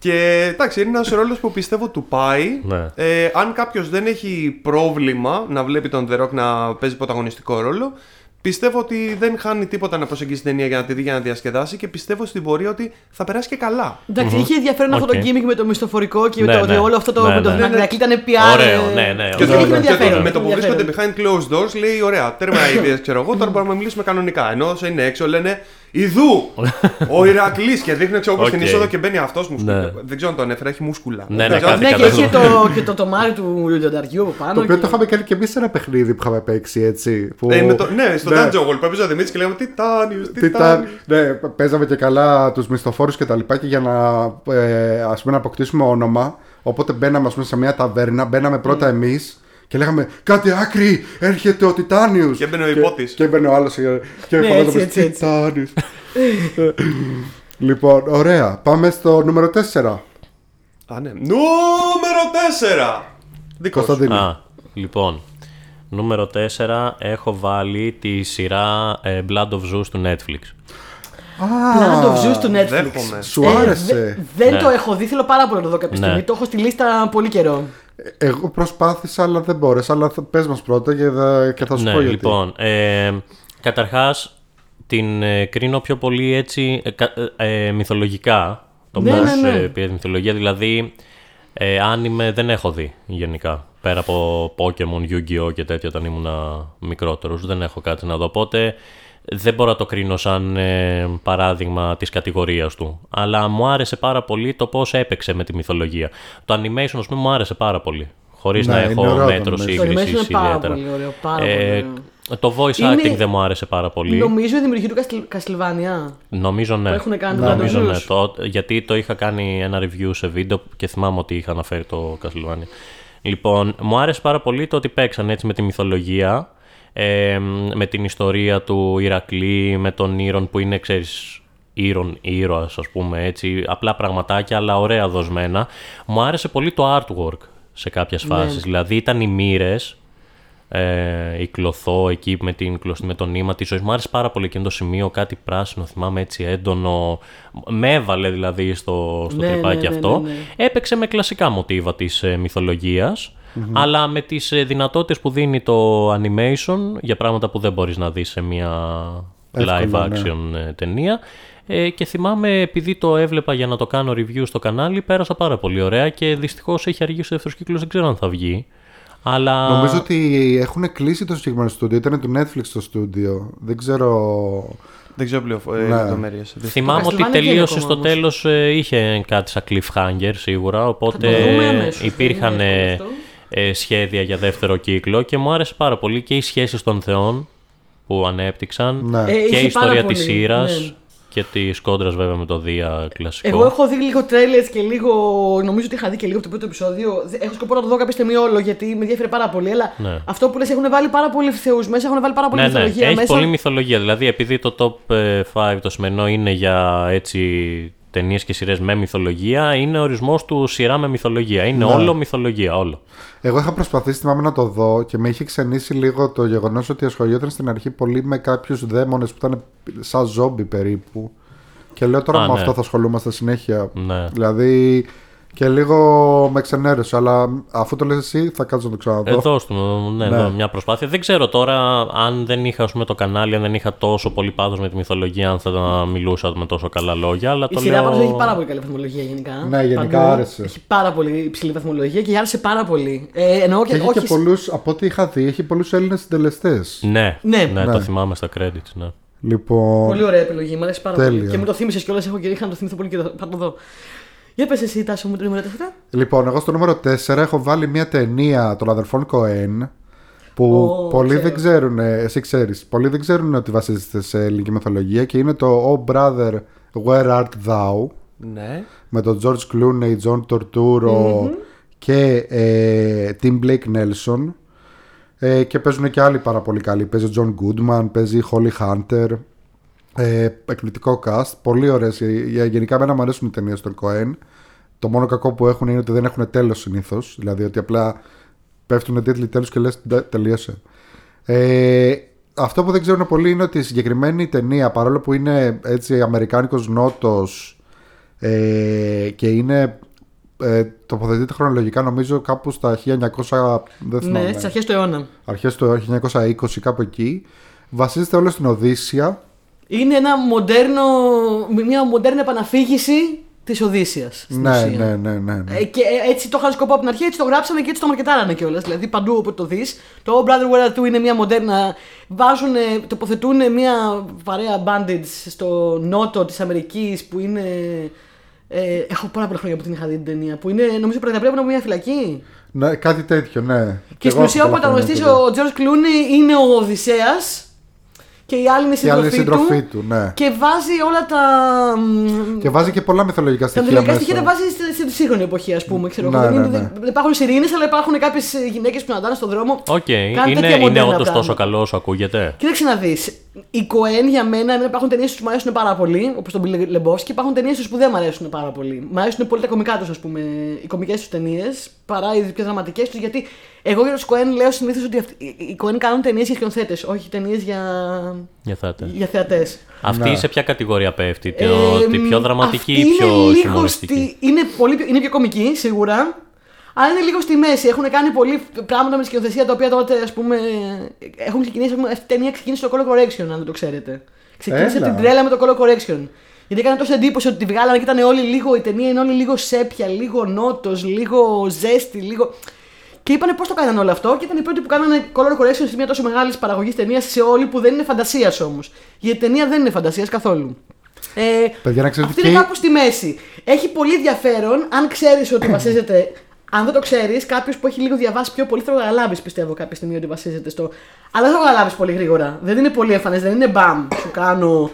[SPEAKER 3] Και εντάξει, είναι ένας ρόλος που πιστεύω του πάει.
[SPEAKER 4] Ναι.
[SPEAKER 3] Ε, αν κάποιος δεν έχει πρόβλημα να βλέπει τον The Rock να παίζει πρωταγωνιστικό ρόλο, Πιστεύω ότι δεν χάνει τίποτα να προσεγγίσει την ταινία για να τη δει για να διασκεδάσει και πιστεύω στην πορεία ότι θα περάσει και καλά.
[SPEAKER 1] Εντάξει, είχε ενδιαφέρον αυτό
[SPEAKER 4] ΟΚ.
[SPEAKER 1] το gimmick με το μισθοφορικό και με
[SPEAKER 4] Ναι,
[SPEAKER 1] το ότι
[SPEAKER 4] ναι.
[SPEAKER 1] όλο αυτό το
[SPEAKER 4] Ναι,
[SPEAKER 1] με το
[SPEAKER 4] ναι.
[SPEAKER 1] Ηρακλή ήταν PR.
[SPEAKER 4] Ωραίο,
[SPEAKER 1] ε,
[SPEAKER 4] ναι, ναι,
[SPEAKER 3] Και,
[SPEAKER 4] ωραίο.
[SPEAKER 3] το-
[SPEAKER 1] είχε
[SPEAKER 3] και το-
[SPEAKER 1] ενδιαφέρον,
[SPEAKER 3] με το που
[SPEAKER 1] ενδιαφέρον.
[SPEAKER 3] βρίσκονται behind closed doors λέει: Ωραία, τέρμα ιδέες, ξέρω εγώ, τώρα μπορούμε να μιλήσουμε κανονικά. Ενώ όσο είναι έξω λένε Ιδού! Ο Ηρακλής και δείχνει ξέρω εγώ στην
[SPEAKER 4] ΟΚ.
[SPEAKER 3] είσοδο και μπαίνει αυτός μου.
[SPEAKER 4] Ναι.
[SPEAKER 3] Δεν ξέρω αν το ανέφερα, έχει μούσκουλα.
[SPEAKER 4] Ναι,
[SPEAKER 3] Δεν
[SPEAKER 4] ναι,
[SPEAKER 3] ξέρω αν-
[SPEAKER 1] Ναι, και
[SPEAKER 4] Κατάλαβα.
[SPEAKER 1] είχε το, και το τομάρι του λιονταριού από πάνω.
[SPEAKER 2] Το οποίο
[SPEAKER 1] και-
[SPEAKER 2] το είχαμε κάνει και εμείς σε ένα παιχνίδι που είχαμε παίξει έτσι. Που...
[SPEAKER 3] Ε, με το- ναι, στο
[SPEAKER 2] Ναι.
[SPEAKER 3] Dungeon Hall που έπαιζε ο Δημήτρης και λέγαμε Τιτάνιου,
[SPEAKER 2] Τι ήταν,
[SPEAKER 3] Τιτάνιου.
[SPEAKER 2] ναι, παίζαμε και καλά τους μισθοφόρους και τα λοιπά και για να, ε, ας πούμε, να αποκτήσουμε όνομα. Οπότε μπαίναμε ας πούμε, σε μια ταβέρνα, μπαίναμε πρώτα
[SPEAKER 3] Mm.
[SPEAKER 2] Εμείς και λέγαμε Κάτι άκρη! Έρχεται ο Τιτάνιος!
[SPEAKER 3] Και έμπαινε ο υπότης.
[SPEAKER 2] Και έμπαινε ο άλλος και
[SPEAKER 1] Ναι,
[SPEAKER 2] φωνάζαμε
[SPEAKER 1] έτσι, έτσι, έτσι.
[SPEAKER 2] Τιτάνιος. λοιπόν, ωραία. Πάμε στο νούμερο 4.
[SPEAKER 3] Α, ναι. Νούμερο 4! Δικός σου.
[SPEAKER 2] Κωνσταντίνη.
[SPEAKER 4] Α, λοιπόν. Νούμερο 4 έχω βάλει τη σειρά ε, Blood of Zeus του Netflix.
[SPEAKER 1] Planet of Zeus του Netflix.
[SPEAKER 3] Δέχομαι.
[SPEAKER 2] Σου
[SPEAKER 1] Ε,
[SPEAKER 2] άρεσε.
[SPEAKER 1] δε- δεν
[SPEAKER 4] Ναι.
[SPEAKER 1] το έχω δει, θέλω πάρα πολύ να το δω κάποια
[SPEAKER 4] Ναι.
[SPEAKER 1] στιγμή. Το έχω στη λίστα πολύ καιρό.
[SPEAKER 2] Εγώ προσπάθησα, αλλά δεν μπόρεσα. Αλλά θα- πες μας πρώτα και θα, και θα σου
[SPEAKER 4] ναι,
[SPEAKER 2] πω γιατί.
[SPEAKER 4] λοιπόν. Ε, καταρχάς, την ε, κρίνω πιο πολύ έτσι ε, κα- ε, ε, μυθολογικά. Το
[SPEAKER 1] Ναι,
[SPEAKER 4] πώς
[SPEAKER 1] ναι, ναι.
[SPEAKER 4] ε, πήρες τη μυθολογία. Δηλαδή, ε, άνιμε δεν έχω δει γενικά. Πέρα από Pokemon, Yu-Gi-Oh! και τέτοια όταν ήμουν μικρότερος. Δεν έχω κάτι να δω. Οπότε δεν μπορώ να το κρίνω σαν ε, παράδειγμα της κατηγορίας του. Αλλά μου άρεσε πάρα πολύ το πώς έπαιξε με τη μυθολογία. Το animation, ας πούμε, μου άρεσε πάρα πολύ. Χωρίς
[SPEAKER 2] Ναι,
[SPEAKER 4] να
[SPEAKER 2] είναι
[SPEAKER 4] έχω
[SPEAKER 2] ωραίο το
[SPEAKER 4] μέτρο
[SPEAKER 2] animation. Το
[SPEAKER 1] Το animation
[SPEAKER 4] σύγκρισης
[SPEAKER 1] είναι πάρα
[SPEAKER 4] ιδιαίτερα.
[SPEAKER 1] πολύ ωραίο. Πάρα πολύ
[SPEAKER 4] Ε,
[SPEAKER 1] ωραίο.
[SPEAKER 4] το voice
[SPEAKER 1] Είναι-
[SPEAKER 4] acting δεν μου άρεσε πάρα πολύ.
[SPEAKER 1] Νομίζω η δημιουργία του Καστιλ- Καστιλβάνια.
[SPEAKER 4] Νομίζω ναι.
[SPEAKER 1] Που έχουν κάνει το
[SPEAKER 4] Νομίζω
[SPEAKER 1] Blood of
[SPEAKER 4] ναι.
[SPEAKER 1] Zeus.
[SPEAKER 4] Το, γιατί το είχα κάνει ένα review σε βίντεο και θυμάμαι ότι είχα αναφέρει το Castlevania. Λοιπόν, μου άρεσε πάρα πολύ το ότι παίξαν έτσι με τη μυθολογία, ε, με την ιστορία του Ηρακλή, με τον Ήρων που είναι, ξέρεις, Ήρων ήρωας, ας πούμε, έτσι, απλά πραγματάκια, αλλά ωραία δοσμένα. Μου άρεσε πολύ το artwork σε κάποιες φάσεις. Δηλαδή ήταν οι μοίρες, ε, η κλωθό εκεί με, την, κλωστή- με το νήμα της ζωής. Μου άρεσε πάρα πολύ εκείνο το σημείο, κάτι πράσινο, θυμάμαι έτσι έντονο. Με έβαλε δηλαδή στο, στο
[SPEAKER 1] Ναι,
[SPEAKER 4] τρυπάκι
[SPEAKER 1] ναι, ναι,
[SPEAKER 4] αυτό.
[SPEAKER 1] ναι, ναι.
[SPEAKER 4] Έπαιξε με κλασικά μοτίβα της ε, μυθολογια αλλά με τις ε, δυνατότητες που δίνει το animation για πράγματα που δεν μπορείς να δεις σε μια live
[SPEAKER 2] Εύκολα, ναι.
[SPEAKER 4] action ε, ταινία. Ε, και θυμάμαι, επειδή το έβλεπα για να το κάνω review στο κανάλι, πέρασα πάρα πολύ ωραία και δυστυχώς έχει αργήσει ο δεύτερος κύκλος, δεν ξέρω αν θα βγει. Αλλά...
[SPEAKER 2] Νομίζω ότι έχουν κλείσει το συγκεκριμένο στούντιο. Ήταν του Netflix το στούντιο. Δεν ξέρω.
[SPEAKER 3] Δεν ξέρω πληροφορίε
[SPEAKER 2] Ναι.
[SPEAKER 3] λεπτομέρειες.
[SPEAKER 4] Θυμάμαι ότι
[SPEAKER 1] Castlevania βγαίνει
[SPEAKER 4] τελείωσε
[SPEAKER 1] ακόμα
[SPEAKER 4] στο
[SPEAKER 1] όμως.
[SPEAKER 4] τέλος, ε, είχε κάτι σαν cliffhanger σίγουρα, οπότε
[SPEAKER 1] Θα το δούμε αμέσως,
[SPEAKER 4] υπήρχαν
[SPEAKER 1] δεν είναι
[SPEAKER 4] ε,
[SPEAKER 1] εύκολο
[SPEAKER 4] ε, σχέδια για δεύτερο κύκλο και μου άρεσε πάρα πολύ και οι σχέσεις των θεών που ανέπτυξαν
[SPEAKER 2] Ναι.
[SPEAKER 1] Ε,
[SPEAKER 4] και
[SPEAKER 1] είχε
[SPEAKER 4] η ιστορία
[SPEAKER 1] πάρα
[SPEAKER 4] της
[SPEAKER 1] πολύ,
[SPEAKER 4] σύρας
[SPEAKER 1] ναι.
[SPEAKER 4] και της κόντρας βέβαια με το Δία κλασικό.
[SPEAKER 1] Εγώ έχω δει λίγο τρέλερ και λίγο. Νομίζω ότι είχα δει και λίγο από το πρώτο επεισόδιο. Δε- Έχω σκοπό να το δω κάποια στιγμή όλο γιατί με ενδιαφέρει πάρα πολύ. Αλλά
[SPEAKER 4] Ναι.
[SPEAKER 1] αυτό που λες έχουν βάλει πάρα πολλοί θεούς μέσα, έχουν βάλει πάρα πολύ
[SPEAKER 4] ναι, ναι,
[SPEAKER 1] μυθολογία
[SPEAKER 4] έχει
[SPEAKER 1] μέσα.
[SPEAKER 4] πολύ μυθολογία. Δηλαδή, επειδή το top ε, 5 το σημερινό είναι για έτσι ταινίες και σειρές με μυθολογία, είναι ορισμός του σειρά με μυθολογία. Είναι
[SPEAKER 2] Ναι.
[SPEAKER 4] όλο μυθολογία, όλο.
[SPEAKER 2] Εγώ είχα προσπαθήσει θυμάμαι να το δω και με είχε ξενήσει λίγο το γεγονός ότι ασχολιόταν στην αρχή πολύ με κάποιους δαίμονες που ήταν σαν ζόμπι περίπου. Και λέω τώρα
[SPEAKER 4] Α,
[SPEAKER 2] με
[SPEAKER 4] ναι.
[SPEAKER 2] αυτό θα ασχολούμαστε συνέχεια.
[SPEAKER 4] Ναι.
[SPEAKER 2] Δηλαδή και λίγο με ξενέρωσε, αλλά αφού το λες εσύ θα κάτσω να το ξαναδώ.
[SPEAKER 4] Εδώ του, ναι,
[SPEAKER 2] Ναι.
[SPEAKER 4] εδώ μια προσπάθεια. Δεν ξέρω τώρα αν δεν είχα ας πούμε, το κανάλι, αν δεν είχα τόσο πολύ πάθος με τη μυθολογία, αν θα μιλούσα με τόσο καλά λόγια. Αλλά
[SPEAKER 1] Η
[SPEAKER 4] το
[SPEAKER 1] σειρά
[SPEAKER 4] λέω...
[SPEAKER 1] πάντω έχει πάρα πολύ καλή βαθμολογία γενικά.
[SPEAKER 2] Ναι, γενικά άρεσε.
[SPEAKER 1] Έχει πάρα πολύ υψηλή βαθμολογία και άρεσε πάρα πολύ. Ε, εννοώ
[SPEAKER 2] Και
[SPEAKER 1] και,
[SPEAKER 2] έχει
[SPEAKER 1] όχι.
[SPEAKER 2] και πολλούς, από ό,τι είχα δει, έχει πολλούς Έλληνες συντελεστές.
[SPEAKER 4] Ναι,
[SPEAKER 1] Ναι.
[SPEAKER 4] ναι,
[SPEAKER 2] Ναι.
[SPEAKER 4] το θυμάμαι στα credits. Ναι.
[SPEAKER 2] Λοιπόν.
[SPEAKER 1] Πολύ ωραία επιλογή, μου αρέσει πάρα
[SPEAKER 2] Τέλεια.
[SPEAKER 1] πολύ. Και μου το θύμισες κιόλας, έχω και είχα να το θυμηθώ πολύ και θα το δω. Για πες εσύ, Τάσο μου, το νούμερο 4.
[SPEAKER 2] Λοιπόν, εγώ στο νούμερο 4 έχω βάλει μια ταινία των αδερφών Κοέν που
[SPEAKER 1] Ω,
[SPEAKER 2] πολλοί
[SPEAKER 1] ξέρω.
[SPEAKER 2] δεν ξέρουν, εσύ ξέρεις, πολλοί δεν ξέρουν ότι βασίζεται σε ελληνική μυθολογία και είναι το Oh Brother Where Art Thou;
[SPEAKER 3] Ναι.
[SPEAKER 2] με τον George Clooney, John Torturo και ε, Tim Blake Nelson ε, και παίζουν και άλλοι πάρα πολύ καλοί. Παίζει ο John Goodman, παίζει η Holly Hunter. Ε, εκπληκτικό cast, πολύ ωραίες. Ε, για- Γενικά εμένα μου αρέσουν οι ταινίες των Coen. Το μόνο κακό που έχουν είναι ότι δεν έχουν τέλος συνήθως. Δηλαδή ότι απλά πέφτουν τίτλοι τέλους και λες «Ντε, τελείωσε. Ε, αυτό που δεν ξέρουν πολλοί είναι ότι η συγκεκριμένη ταινία παρόλο που είναι έτσι αμερικάνικος νότος ε, και είναι ε, τοποθετείται χρονολογικά νομίζω κάπου στα 1900 δεν θυμάμαι,
[SPEAKER 1] Ναι, στις αρχές του αιώνα.
[SPEAKER 2] αρχές του 1920 κάπου εκεί Βασίζεται όλο στην Οδύσσια.
[SPEAKER 1] Είναι ένα μοντέρνο, μια μοντέρνη επαναφήγηση της Οδύσσιας.
[SPEAKER 2] Ναι, ναι, ναι, ναι, ναι.
[SPEAKER 1] Ε, και ε, έτσι το είχαν σκοπό από την αρχή, έτσι το γράψανε και έτσι το μαρκετάρανε κιόλας. Δηλαδή παντού όπου το δεις. Το Oh Brother Where Are You είναι μια μοντέρνα. Βάζουν, τοποθετούν μια παρέα bandits στο νότο της Αμερικής που είναι. Ε, έχω πάρα πολλά χρόνια που την είχα δει την ταινία. Που είναι, νομίζω, προεταπλέον από μια φυλακή.
[SPEAKER 2] ναι κάτι τέτοιο, ναι.
[SPEAKER 1] Και στην ουσία ο πρωταγωνιστής, ο George Clooney, είναι ο Οδυσσέας και η άλλη είναι
[SPEAKER 2] Η άλλη
[SPEAKER 1] συντροφή,
[SPEAKER 2] συντροφή
[SPEAKER 1] του.
[SPEAKER 2] του, ναι.
[SPEAKER 1] Και βάζει όλα τα.
[SPEAKER 2] Και βάζει και πολλά μυθολογικά
[SPEAKER 1] Τα
[SPEAKER 2] στοιχεία.
[SPEAKER 1] μυθολογικά
[SPEAKER 2] μέσα.
[SPEAKER 1] στοιχεία τα βάζει στη, στη σύγχρονη εποχή, ας πούμε. Ξέρω,
[SPEAKER 2] Ναι,
[SPEAKER 1] εγώ. Δεν
[SPEAKER 2] ναι,
[SPEAKER 1] είναι-
[SPEAKER 2] ναι.
[SPEAKER 1] δεν υπάρχουν σιρήνες, αλλά υπάρχουν κάποιες γυναίκες που να στον δρόμο.
[SPEAKER 4] Οκ,
[SPEAKER 1] Κάνει
[SPEAKER 4] είναι,
[SPEAKER 1] τέτοια
[SPEAKER 4] είναι
[SPEAKER 1] μοντέρνα
[SPEAKER 4] όντως
[SPEAKER 1] πράγματα.
[SPEAKER 4] τόσο καλό όσο ακούγεται;
[SPEAKER 1] Κοίταξε να δεις. Οι Κοέν για μένα εμένα υπάρχουν ταινίες που μου αρέσουν πάρα πολύ, όπως τον Bill Lebowski, και υπάρχουν ταινίες που δεν μου αρέσουν πάρα πολύ. Μου αρέσουν πολύ τα κομικά τους, ας πούμε, οι κομικές τους ταινίες, παρά οι πιο δραματικές τους, γιατί εγώ για τους Κοέν λέω συνήθως ότι αυτοί, οι- οι Κοέν κάνουν ταινίες για σκηνοθέτες, όχι ταινίες για,
[SPEAKER 4] Για θέατε.
[SPEAKER 1] για θεατές.
[SPEAKER 4] Αυτή
[SPEAKER 2] Ναι.
[SPEAKER 4] σε ποια κατηγορία πέφτει, τη,
[SPEAKER 1] Ε,
[SPEAKER 4] τη πιο δραματική ή
[SPEAKER 1] αυτή
[SPEAKER 4] πιο
[SPEAKER 1] είναι λίγο
[SPEAKER 4] χιουμοριστική;
[SPEAKER 1] στη- είναι, πολύ, πιο- είναι πιο κομική, σίγουρα. Αλλά είναι λίγο στη μέση. Έχουν κάνει πολλοί πράγματα με τη σκηνοθεσία τα οποία τότε, ας πούμε. Έχουν ξεκινήσει. ας πούμε, Αυτή η ταινία ξεκίνησε το Color Correction, αν δεν το ξέρετε. Ξεκίνησε
[SPEAKER 2] Έλα.
[SPEAKER 1] την τρέλα με το Color Correction. Γιατί έκανε τόσο εντύπωση ότι τη βγάλανε και ήταν όλοι λίγο. Η ταινία είναι όλοι λίγο σέπια, λίγο νότος, λίγο ζέστη, λίγο. Και είπανε πώς το κάνανε όλο αυτό και ήταν οι πρώτοι που κάνανε color correction σε μια τόσο μεγάλης παραγωγής ταινίας σε όλη που δεν είναι φαντασίας όμως. Γιατί η ταινία δεν είναι φαντασίας καθόλου. Ε,
[SPEAKER 2] Παιδιά, να ξέρετε
[SPEAKER 1] αυτή
[SPEAKER 2] και
[SPEAKER 1] είναι
[SPEAKER 2] η-
[SPEAKER 1] κάπου στη μέση. Έχει πολύ ενδιαφέρον αν ξέρεις ότι βασίζεται. Αν δεν το ξέρεις, κάποιος που έχει λίγο διαβάσει πιο πολύ θα το καταλάβεις, πιστεύω, κάποια στιγμή ότι βασίζεται στο. Αλλά δεν θα το καταλάβεις πολύ γρήγορα. Δεν είναι πολύ εμφανές, δεν είναι μπαμ, σου κάνω.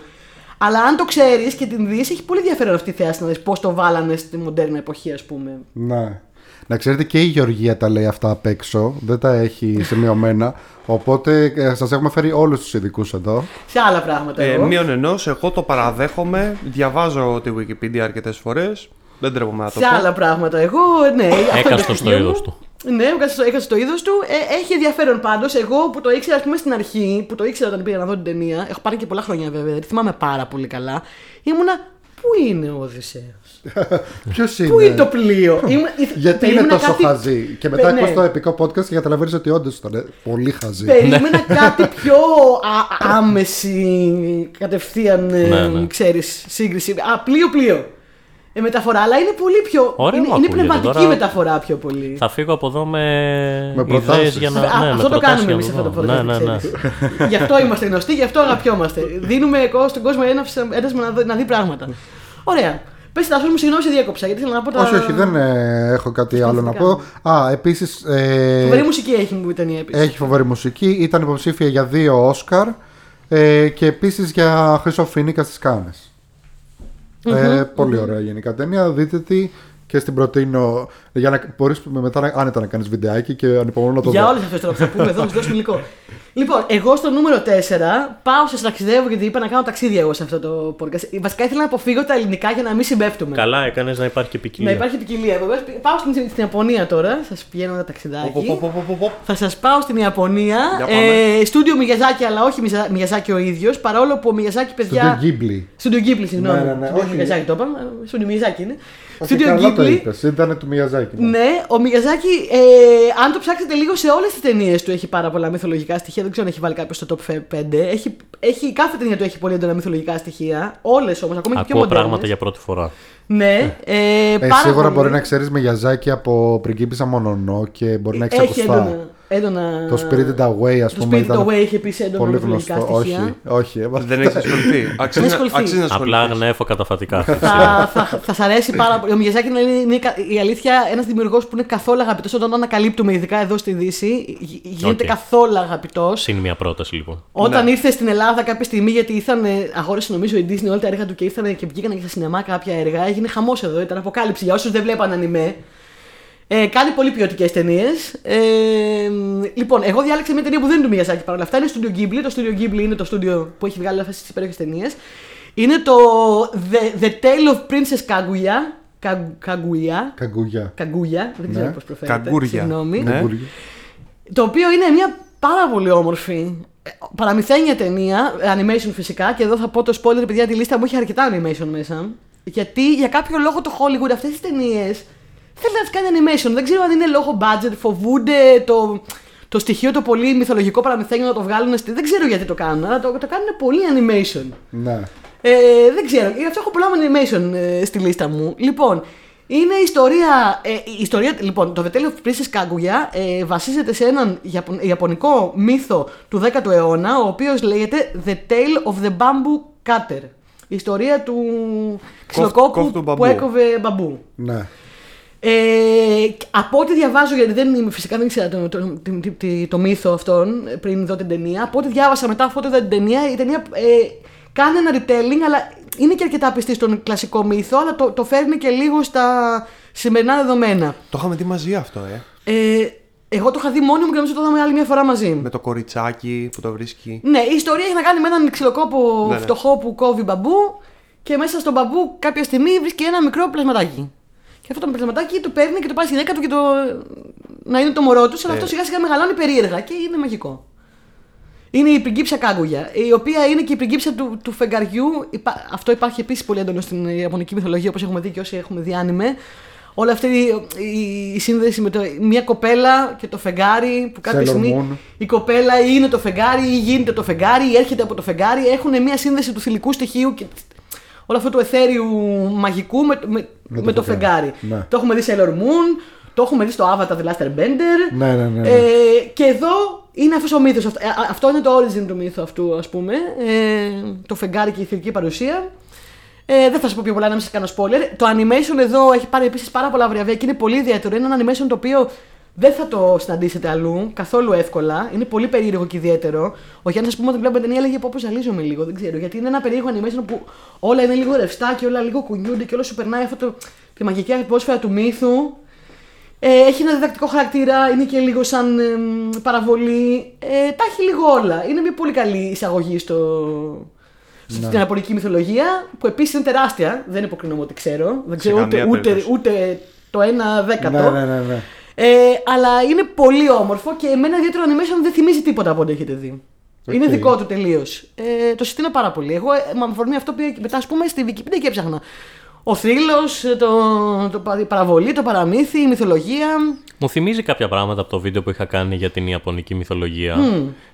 [SPEAKER 1] Αλλά αν το ξέρεις και την δεις, έχει πολύ ενδιαφέρον αυτή η θέαση να δεις πώς το βάλανε στη μοντέρνα εποχή, ας πούμε.
[SPEAKER 2] Ναι. Να ξέρετε και η Γεωργία τα λέει αυτά απ' έξω, δεν τα έχει σημειωμένα. Οπότε ε, σας έχουμε φέρει όλους τους ειδικούς εδώ.
[SPEAKER 1] Σε άλλα πράγματα.
[SPEAKER 3] Ε,
[SPEAKER 1] εγώ.
[SPEAKER 3] μείον ενός, εγώ το παραδέχομαι. Διαβάζω τη Wikipedia αρκετές φορές. Δεν τρέπομαι να το
[SPEAKER 1] Σε
[SPEAKER 3] πω.
[SPEAKER 1] άλλα πράγματα. Εγώ, ναι. αυτό είναι το
[SPEAKER 4] Έκαστο στο
[SPEAKER 1] στοιχείο μου.
[SPEAKER 4] είδος του.
[SPEAKER 1] Ναι, έκασε στο είδος του. Ε, έχει ενδιαφέρον πάντως. Εγώ που το ήξερα, ας πούμε, στην αρχή, που το ήξερα όταν πήγα να δω την ταινία, έχω πάρει και πολλά χρόνια βέβαια, δεν θυμάμαι πάρα πολύ καλά. Ήμουνα. Πού είναι ο Οδυσσέας;
[SPEAKER 2] Ποιος είναι.
[SPEAKER 1] Πού είναι; το πλοίο; Ήμουν-
[SPEAKER 2] Γιατί είναι
[SPEAKER 1] περίμενα
[SPEAKER 2] τόσο
[SPEAKER 1] κάτι-
[SPEAKER 2] χαζή; Και μετά
[SPEAKER 1] Ναι.
[SPEAKER 2] ακούς το επικό podcast και καταλαβαίνεις ότι όντως ήταν πολύ χαζή.
[SPEAKER 1] Περίμενα κάτι πιο α- άμεση κατευθείαν, ε,
[SPEAKER 4] Ναι, ναι.
[SPEAKER 1] ξέρεις, σύγκριση. Α, πλοίο-πλοίο. Ε, μεταφορά, αλλά είναι πολύ πιο.
[SPEAKER 4] Ωραίο
[SPEAKER 1] είναι, είναι
[SPEAKER 4] ακούγεται.
[SPEAKER 1] πνευματική
[SPEAKER 4] Τώρα-
[SPEAKER 1] μεταφορά πιο πολύ.
[SPEAKER 4] Θα φύγω από εδώ με,
[SPEAKER 2] Με
[SPEAKER 4] ιδέες
[SPEAKER 2] προτάσεις.
[SPEAKER 4] για να.
[SPEAKER 1] Α,
[SPEAKER 4] ναι,
[SPEAKER 1] αυτό
[SPEAKER 4] με
[SPEAKER 1] το
[SPEAKER 4] προτάσεις
[SPEAKER 1] κάνουμε
[SPEAKER 4] για
[SPEAKER 1] εμείς
[SPEAKER 4] να
[SPEAKER 1] αυτό το
[SPEAKER 4] δω.
[SPEAKER 1] podcast.
[SPEAKER 4] Ναι, ναι, ναι.
[SPEAKER 1] ξέρεις. γι' αυτό είμαστε γνωστοί, γι' αυτό αγαπιόμαστε. Δίνουμε εγώ στον κόσμο ένα έντασμα να, δει- να δει πράγματα. Ωραία. Πες τα μου, συγγνώμη, σε διέκοψα. Γιατί θέλω να πω τα.
[SPEAKER 2] Όχι, όχι, δεν ε, έχω κάτι άλλο να πω. Α, επίσης ε,
[SPEAKER 1] Φοβερή μουσική έχει μου η ταινία επίσης.
[SPEAKER 2] έχει φοβερή μουσική. Ήταν υποψήφια για δύο Όσκαρ ε, και επίσης για Χρυσό Φίνικα στις Κάνες. Ε, πολύ ωραία γενικά ταινία. Δείτε τη και στην προτείνω για να μπορείς μετά να- άνετα να κάνεις βιντεάκι και ανυπομονώ να το
[SPEAKER 1] Για
[SPEAKER 2] δω.
[SPEAKER 1] όλε αυτέ τώρα που θα πούμε εδώ, να σου δώσουμε υλικό. Λοιπόν, εγώ στο νούμερο 4 πάω σε ταξιδεύω γιατί είπα να κάνω ταξίδια εγώ σε αυτό το podcast. Βασικά ήθελα να αποφύγω τα ελληνικά για να μην συμπέφτουμε.
[SPEAKER 4] Καλά, έκανες να υπάρχει και
[SPEAKER 1] Να
[SPEAKER 4] ποικιλία.
[SPEAKER 1] υπάρχει ποικιλία. Επομένως, Πάω στην, στην Ιαπωνία τώρα. Σας πηγαίνω ένα
[SPEAKER 3] Πο, πο,
[SPEAKER 1] ταξιδάκι.
[SPEAKER 3] πο, πο, πο, πο.
[SPEAKER 1] Θα σας πάω στην Ιαπωνία.
[SPEAKER 3] Για πάμε.
[SPEAKER 1] Ε, στούντιο Μιγιαζάκη, αλλά όχι Μιζα- Μιγιαζάκη ο ίδιος. Παρόλο που ο Μιγιαζάκη,
[SPEAKER 2] Στο
[SPEAKER 1] παιδιά.
[SPEAKER 2] Ghibli.
[SPEAKER 1] Στούντιο Ghibli, συγγνώμη.
[SPEAKER 2] Ναι, ναι, ναι,
[SPEAKER 1] Στούντιο
[SPEAKER 2] όχι.
[SPEAKER 1] Μιγιαζάκη το είπαμε. ε, Στούντιο Μιγιαζάκη είναι.
[SPEAKER 2] Όχι,
[SPEAKER 1] Στούντιο
[SPEAKER 2] καλά το
[SPEAKER 1] Ghibli.
[SPEAKER 2] είπες, ήταν του Μιαζάκη. ναι.
[SPEAKER 1] Ναι, ο Μιγιαζάκη, ε, αν το ψάξετε λίγο σε όλες τις ταινίες του, έχει πάρα πολλά μυθολογικά στοιχεία. Δεν ξέρω αν έχει βάλει κάποιος στο top 5. Έχει, έχει, κάθε ταινία του έχει πολύ έντονα μυθολογικά στοιχεία. Όλες όμως, ακόμα και πιο
[SPEAKER 4] Ακούω
[SPEAKER 1] μοντέρνες.
[SPEAKER 4] πράγματα για πρώτη φορά.
[SPEAKER 1] Ναι, ε,
[SPEAKER 2] Ε,
[SPEAKER 1] πάρα
[SPEAKER 2] σίγουρα
[SPEAKER 1] πολύ.
[SPEAKER 2] μπορεί να ξέρεις Μιαζάκη από πριγκίπισσα Μονονό και μπορεί να έχεις
[SPEAKER 1] Έχει
[SPEAKER 2] ακουστά.
[SPEAKER 1] Έντονα. έντονα...
[SPEAKER 2] Το Spirited Away, ας
[SPEAKER 1] Το
[SPEAKER 2] πούμε,
[SPEAKER 1] Spirited
[SPEAKER 2] ήταν
[SPEAKER 1] Away έχει επίση έντονα
[SPEAKER 2] πολύ
[SPEAKER 1] μυθολογικά
[SPEAKER 2] γνωστό.
[SPEAKER 1] στοιχεία.
[SPEAKER 2] Όχι, όχι. ε,
[SPEAKER 3] Δεν έχει ασχοληθεί. Αξίζει να-
[SPEAKER 1] ασχοληθεί.
[SPEAKER 3] αξίζει να
[SPEAKER 4] Απλά
[SPEAKER 3] ασχοληθείς.
[SPEAKER 4] γνέφω καταφατικά.
[SPEAKER 1] θα, θα, θα σ' αρέσει πάρα πολύ. Ο Μιγιαζάκη είναι, είναι κα- η αλήθεια ένας δημιουργός που είναι καθόλου αγαπητός όταν τον ανακαλύπτουμε, ειδικά εδώ στη Δύση. γι- Γίνεται
[SPEAKER 4] Οκ.
[SPEAKER 1] καθόλου αγαπητός.
[SPEAKER 4] Συν μια πρόταση λοιπόν.
[SPEAKER 1] Όταν
[SPEAKER 3] Ναι.
[SPEAKER 1] ήρθε στην Ελλάδα κάποια στιγμή, γιατί ήρθαν, ε, αγόρασε νομίζω η Disney όλα τα έργα του και ήρθαν και βγήκαν και στα σινεμά κάποια έργα, έγινε χαμός εδώ, ήταν αποκάλυψη για όσους δεν βλέπαν άνιμε. Ε, κάνει πολύ ποιοτικές ταινίες. Ε, λοιπόν, εγώ διάλεξα μια ταινία που δεν είναι του Μiyazaki παρόλα αυτά. Είναι Studio Ghibli. Το Studio Ghibli είναι το στούντιο που έχει βγάλει αυτές τις υπέροχες ταινίες. Είναι το The, The Tale of Princess Kaguya. Κα- Kaguya.
[SPEAKER 2] Καγκούγια.
[SPEAKER 1] Kaguya, δεν ξέρω
[SPEAKER 2] Ναι.
[SPEAKER 1] πώς προφέρεται.
[SPEAKER 3] Καγκούρια.
[SPEAKER 1] Συγγνώμη.
[SPEAKER 3] Ναι.
[SPEAKER 2] Καγκούρια.
[SPEAKER 1] Το οποίο είναι μια πάρα πολύ όμορφη ε, παραμυθένια ταινία, animation φυσικά, και εδώ θα πω το spoiler, παιδιά, τη λίστα μου έχει αρκετά animation μέσα. Γιατί για κάποιο λόγο το Hollywood αυτές τις ταινίες θέλει να τι κάνει animation. Δεν ξέρω αν είναι λόγω budget, φοβούνται το, το στοιχείο το πολύ μυθολογικό παραμυθένιο να το βγάλουν. Στη... Δεν ξέρω γιατί το κάνουν, αλλά το, το κάνουν πολύ animation.
[SPEAKER 2] Ναι.
[SPEAKER 1] Ε, δεν ξέρω. Γι' αυτό έχω πολλά animation ε, στη λίστα μου. Λοιπόν, είναι ιστορία. Ε, η ιστορία λοιπόν, το The Tale of Princess Kaguya ε, βασίζεται σε έναν Ιαπων- ιαπωνικό μύθο του 10ου αιώνα, ο οποίος λέγεται The Tale of the Bamboo Cutter. Η ιστορία του ξυλοκόπου
[SPEAKER 3] κόφτου μπαμπού.
[SPEAKER 1] που έκοβε μπαμπού.
[SPEAKER 2] ναι.
[SPEAKER 1] Ε, από ό,τι διαβάζω, γιατί δεν είμαι φυσικά δεν ήξερα το, το, το, το, το- το μύθο αυτόν ε, πριν δω την ταινία. Από ό,τι διάβασα μετά, αφού είδα την ταινία, η ταινία ε, κάνει ένα retelling, αλλά είναι και αρκετά πιστή στον κλασικό μύθο, αλλά το, το φέρνει και λίγο στα σημερινά δεδομένα.
[SPEAKER 3] Το είχαμε δει μαζί αυτό, ε.
[SPEAKER 1] Ε, εγώ το είχα δει μόνη μου και νομίζω το είδαμε άλλη μια φορά μαζί.
[SPEAKER 3] Με το κοριτσάκι που το βρίσκει.
[SPEAKER 1] Ναι, η ιστορία έχει να κάνει με έναν ξυλοκόπο
[SPEAKER 3] Ναι, ναι.
[SPEAKER 1] φτωχό που κόβει μπαμπού και μέσα στον μπαμπού κάποια στιγμή βρίσκει ένα μικρό πλασματάκι. Και αυτό το πλασματάκι το παίρνει και το πάει στη γυναίκα του και το. να είναι το μωρό τους, αλλά
[SPEAKER 3] Ε.
[SPEAKER 1] αυτό σιγά σιγά μεγαλώνει περίεργα και είναι μαγικό. Είναι η πριγκίψα Κάγκουγια, η οποία είναι και η πριγκίψα του, του φεγγαριού. Υπά- Αυτό υπάρχει επίσης πολύ έντονο στην Ιαπωνική μυθολογία, όπως έχουμε δει και όσοι έχουμε δει άνιμε. Όλη αυτή η, η- η σύνδεση με το, μια κοπέλα και το φεγγάρι που κάποια
[SPEAKER 2] Sailor
[SPEAKER 1] στιγμή
[SPEAKER 2] Moon.
[SPEAKER 1] η κοπέλα ή είναι το φεγγάρι ή γίνεται το φεγγάρι ή έρχεται από το φεγγάρι. Έχουν μια σύνδεση του θηλυκού στοιχείου και όλο αυτό του εθέριου μαγικού με, με, με,
[SPEAKER 2] το
[SPEAKER 1] το,
[SPEAKER 2] φεγγάρι.
[SPEAKER 1] φεγγάρι.
[SPEAKER 2] Ναι.
[SPEAKER 1] Το έχουμε δει σε Sailor Moon, το έχουμε δει στο Avatar The Last Airbender.
[SPEAKER 2] Ναι, ναι, ναι, ναι.
[SPEAKER 1] Ε, και εδώ είναι αυτός ο μύθος. Αυτό, ε, αυτό είναι το origin του μύθου αυτού, ας πούμε. Ε, το φεγγάρι και η θηλυκή παρουσία. Ε, δεν θα σας πω πιο πολλά, να μην σας κάνω spoiler. Το animation εδώ έχει πάρει επίσης πάρα πολλά βραβεία και είναι πολύ ιδιαίτερο. Είναι ένα animation το οποίο δεν θα το συναντήσετε αλλού καθόλου εύκολα. Είναι πολύ περίεργο και ιδιαίτερο. Ο Γιάννης, ας πούμε, όταν βλέπω ταινία έλεγε πω ζαλίζομαι λίγο. Δεν ξέρω. Γιατί είναι ένα περίεργο animation που όλα είναι λίγο ρευστά και όλα λίγο κουνιούνται και όλο σου περνάει αυτό το, τη μαγική ατμόσφαιρα του μύθου. Ε, έχει ένα διδακτικό χαρακτήρα, είναι και λίγο σαν εμ, παραβολή. Ε, τα έχει λίγο όλα. Είναι μια πολύ καλή εισαγωγή στο, στην Ιαπωνική μυθολογία, που επίσης είναι τεράστια. Δεν υποκρινόμαι ότι ξέρω. Δεν ξέρω ούτε,
[SPEAKER 3] καμία
[SPEAKER 1] ούτε,
[SPEAKER 3] περίπτωση.
[SPEAKER 1] ούτε το ένα δέκατο.
[SPEAKER 2] Ναι, ναι, ναι, ναι.
[SPEAKER 1] Ε, αλλά είναι πολύ όμορφο και εμένα ιδιαίτερο animation δεν θυμίζει τίποτα από ό,τι έχετε δει. Είναι
[SPEAKER 2] Οκ.
[SPEAKER 1] δικό του τελείως. Ε, το συστήνω πάρα πολύ. Εγώ ε, με αφορμή αυτό πήγα και μετά, ας πούμε, στη Wikipedia και έψαχνα. Ο θρύλος, το, το, πα- η παραβολή, το παραμύθι, η μυθολογία.
[SPEAKER 4] Μου θυμίζει κάποια πράγματα από το βίντεο που είχα κάνει για την Ιαπωνική μυθολογία.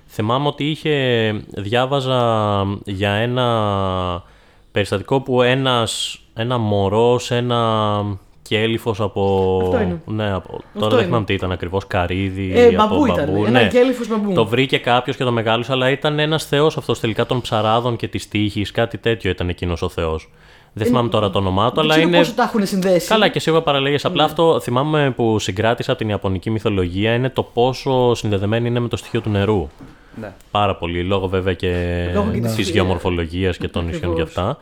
[SPEAKER 4] Θυμάμαι ότι είχε, διάβαζα για ένα περιστατικό που ένας, ένα μωρό σε ένα κέλυφος από...
[SPEAKER 1] Αυτό είναι.
[SPEAKER 4] Ναι, από,
[SPEAKER 1] Αυτό
[SPEAKER 4] τώρα δεν
[SPEAKER 1] είναι.
[SPEAKER 4] θυμάμαι τι ήταν ακριβώς, καρύδι
[SPEAKER 1] Ε,
[SPEAKER 4] από
[SPEAKER 1] μπαμπού ήταν.
[SPEAKER 4] μπαμπού.
[SPEAKER 1] Ένα
[SPEAKER 4] ναι.
[SPEAKER 1] κέλυφος μπαμπού.
[SPEAKER 4] Το βρήκε κάποιος και το μεγάλωσε, αλλά ήταν ένας θεός αυτός τελικά των ψαράδων και της τύχης, κάτι τέτοιο ήταν εκείνος ο θεός. Δεν θυμάμαι τώρα το όνομά του,
[SPEAKER 1] Δεν
[SPEAKER 4] αλλά
[SPEAKER 1] ξέρω
[SPEAKER 4] είναι...
[SPEAKER 1] πόσο τα έχουν συνδέσει.
[SPEAKER 4] Καλά και σίγουρα παραλλαγέ. Απλά αυτό θυμάμαι που συγκράτησα από την Ιαπωνική μυθολογία είναι το πόσο συνδεδεμένη είναι με το στοιχείο του νερού.
[SPEAKER 3] Ναι.
[SPEAKER 4] Πάρα πολύ, λόγω βέβαια και
[SPEAKER 1] Λόγω και
[SPEAKER 4] της
[SPEAKER 1] της-
[SPEAKER 4] γεωμορφολογία και των νησιών και
[SPEAKER 1] Ακριβώς.
[SPEAKER 4] αυτά.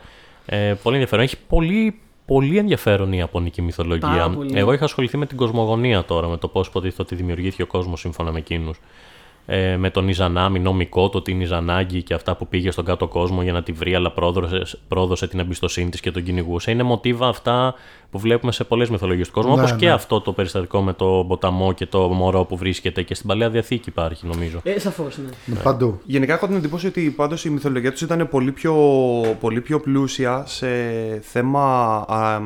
[SPEAKER 4] Ε, πολύ ενδιαφέρον. Έχει πολύ, πολύ ενδιαφέρον η Ιαπωνική μυθολογία.
[SPEAKER 1] Πάρα πολύ.
[SPEAKER 4] Εγώ είχα ασχοληθεί με την κοσμογονία τώρα, με το πώς υποτίθεται ότι δημιουργήθηκε ο κόσμος σύμφωνα με εκείνους. Ε, με τον Ιζανάμι, νομικό το την Ιζανάγκη και αυτά που πήγε στον κάτω κόσμο για να τη βρει, αλλά πρόδωσε, πρόδωσε την εμπιστοσύνη της και τον κυνηγούσε. Είναι μοτίβα αυτά που βλέπουμε σε πολλές μυθολογίες του κόσμου,
[SPEAKER 2] Ναι,
[SPEAKER 4] όπως και
[SPEAKER 2] ναι.
[SPEAKER 4] αυτό το περιστατικό με το ποταμό και το μωρό που βρίσκεται και στην παλαιά διαθήκη υπάρχει, νομίζω.
[SPEAKER 1] Ε, Σαφώς, ναι.
[SPEAKER 2] Παντού.
[SPEAKER 3] Γενικά έχω την εντύπωση ότι πάντως η μυθολογία τους ήταν πολύ πιο, πολύ πιο πλούσια σε θέμα α,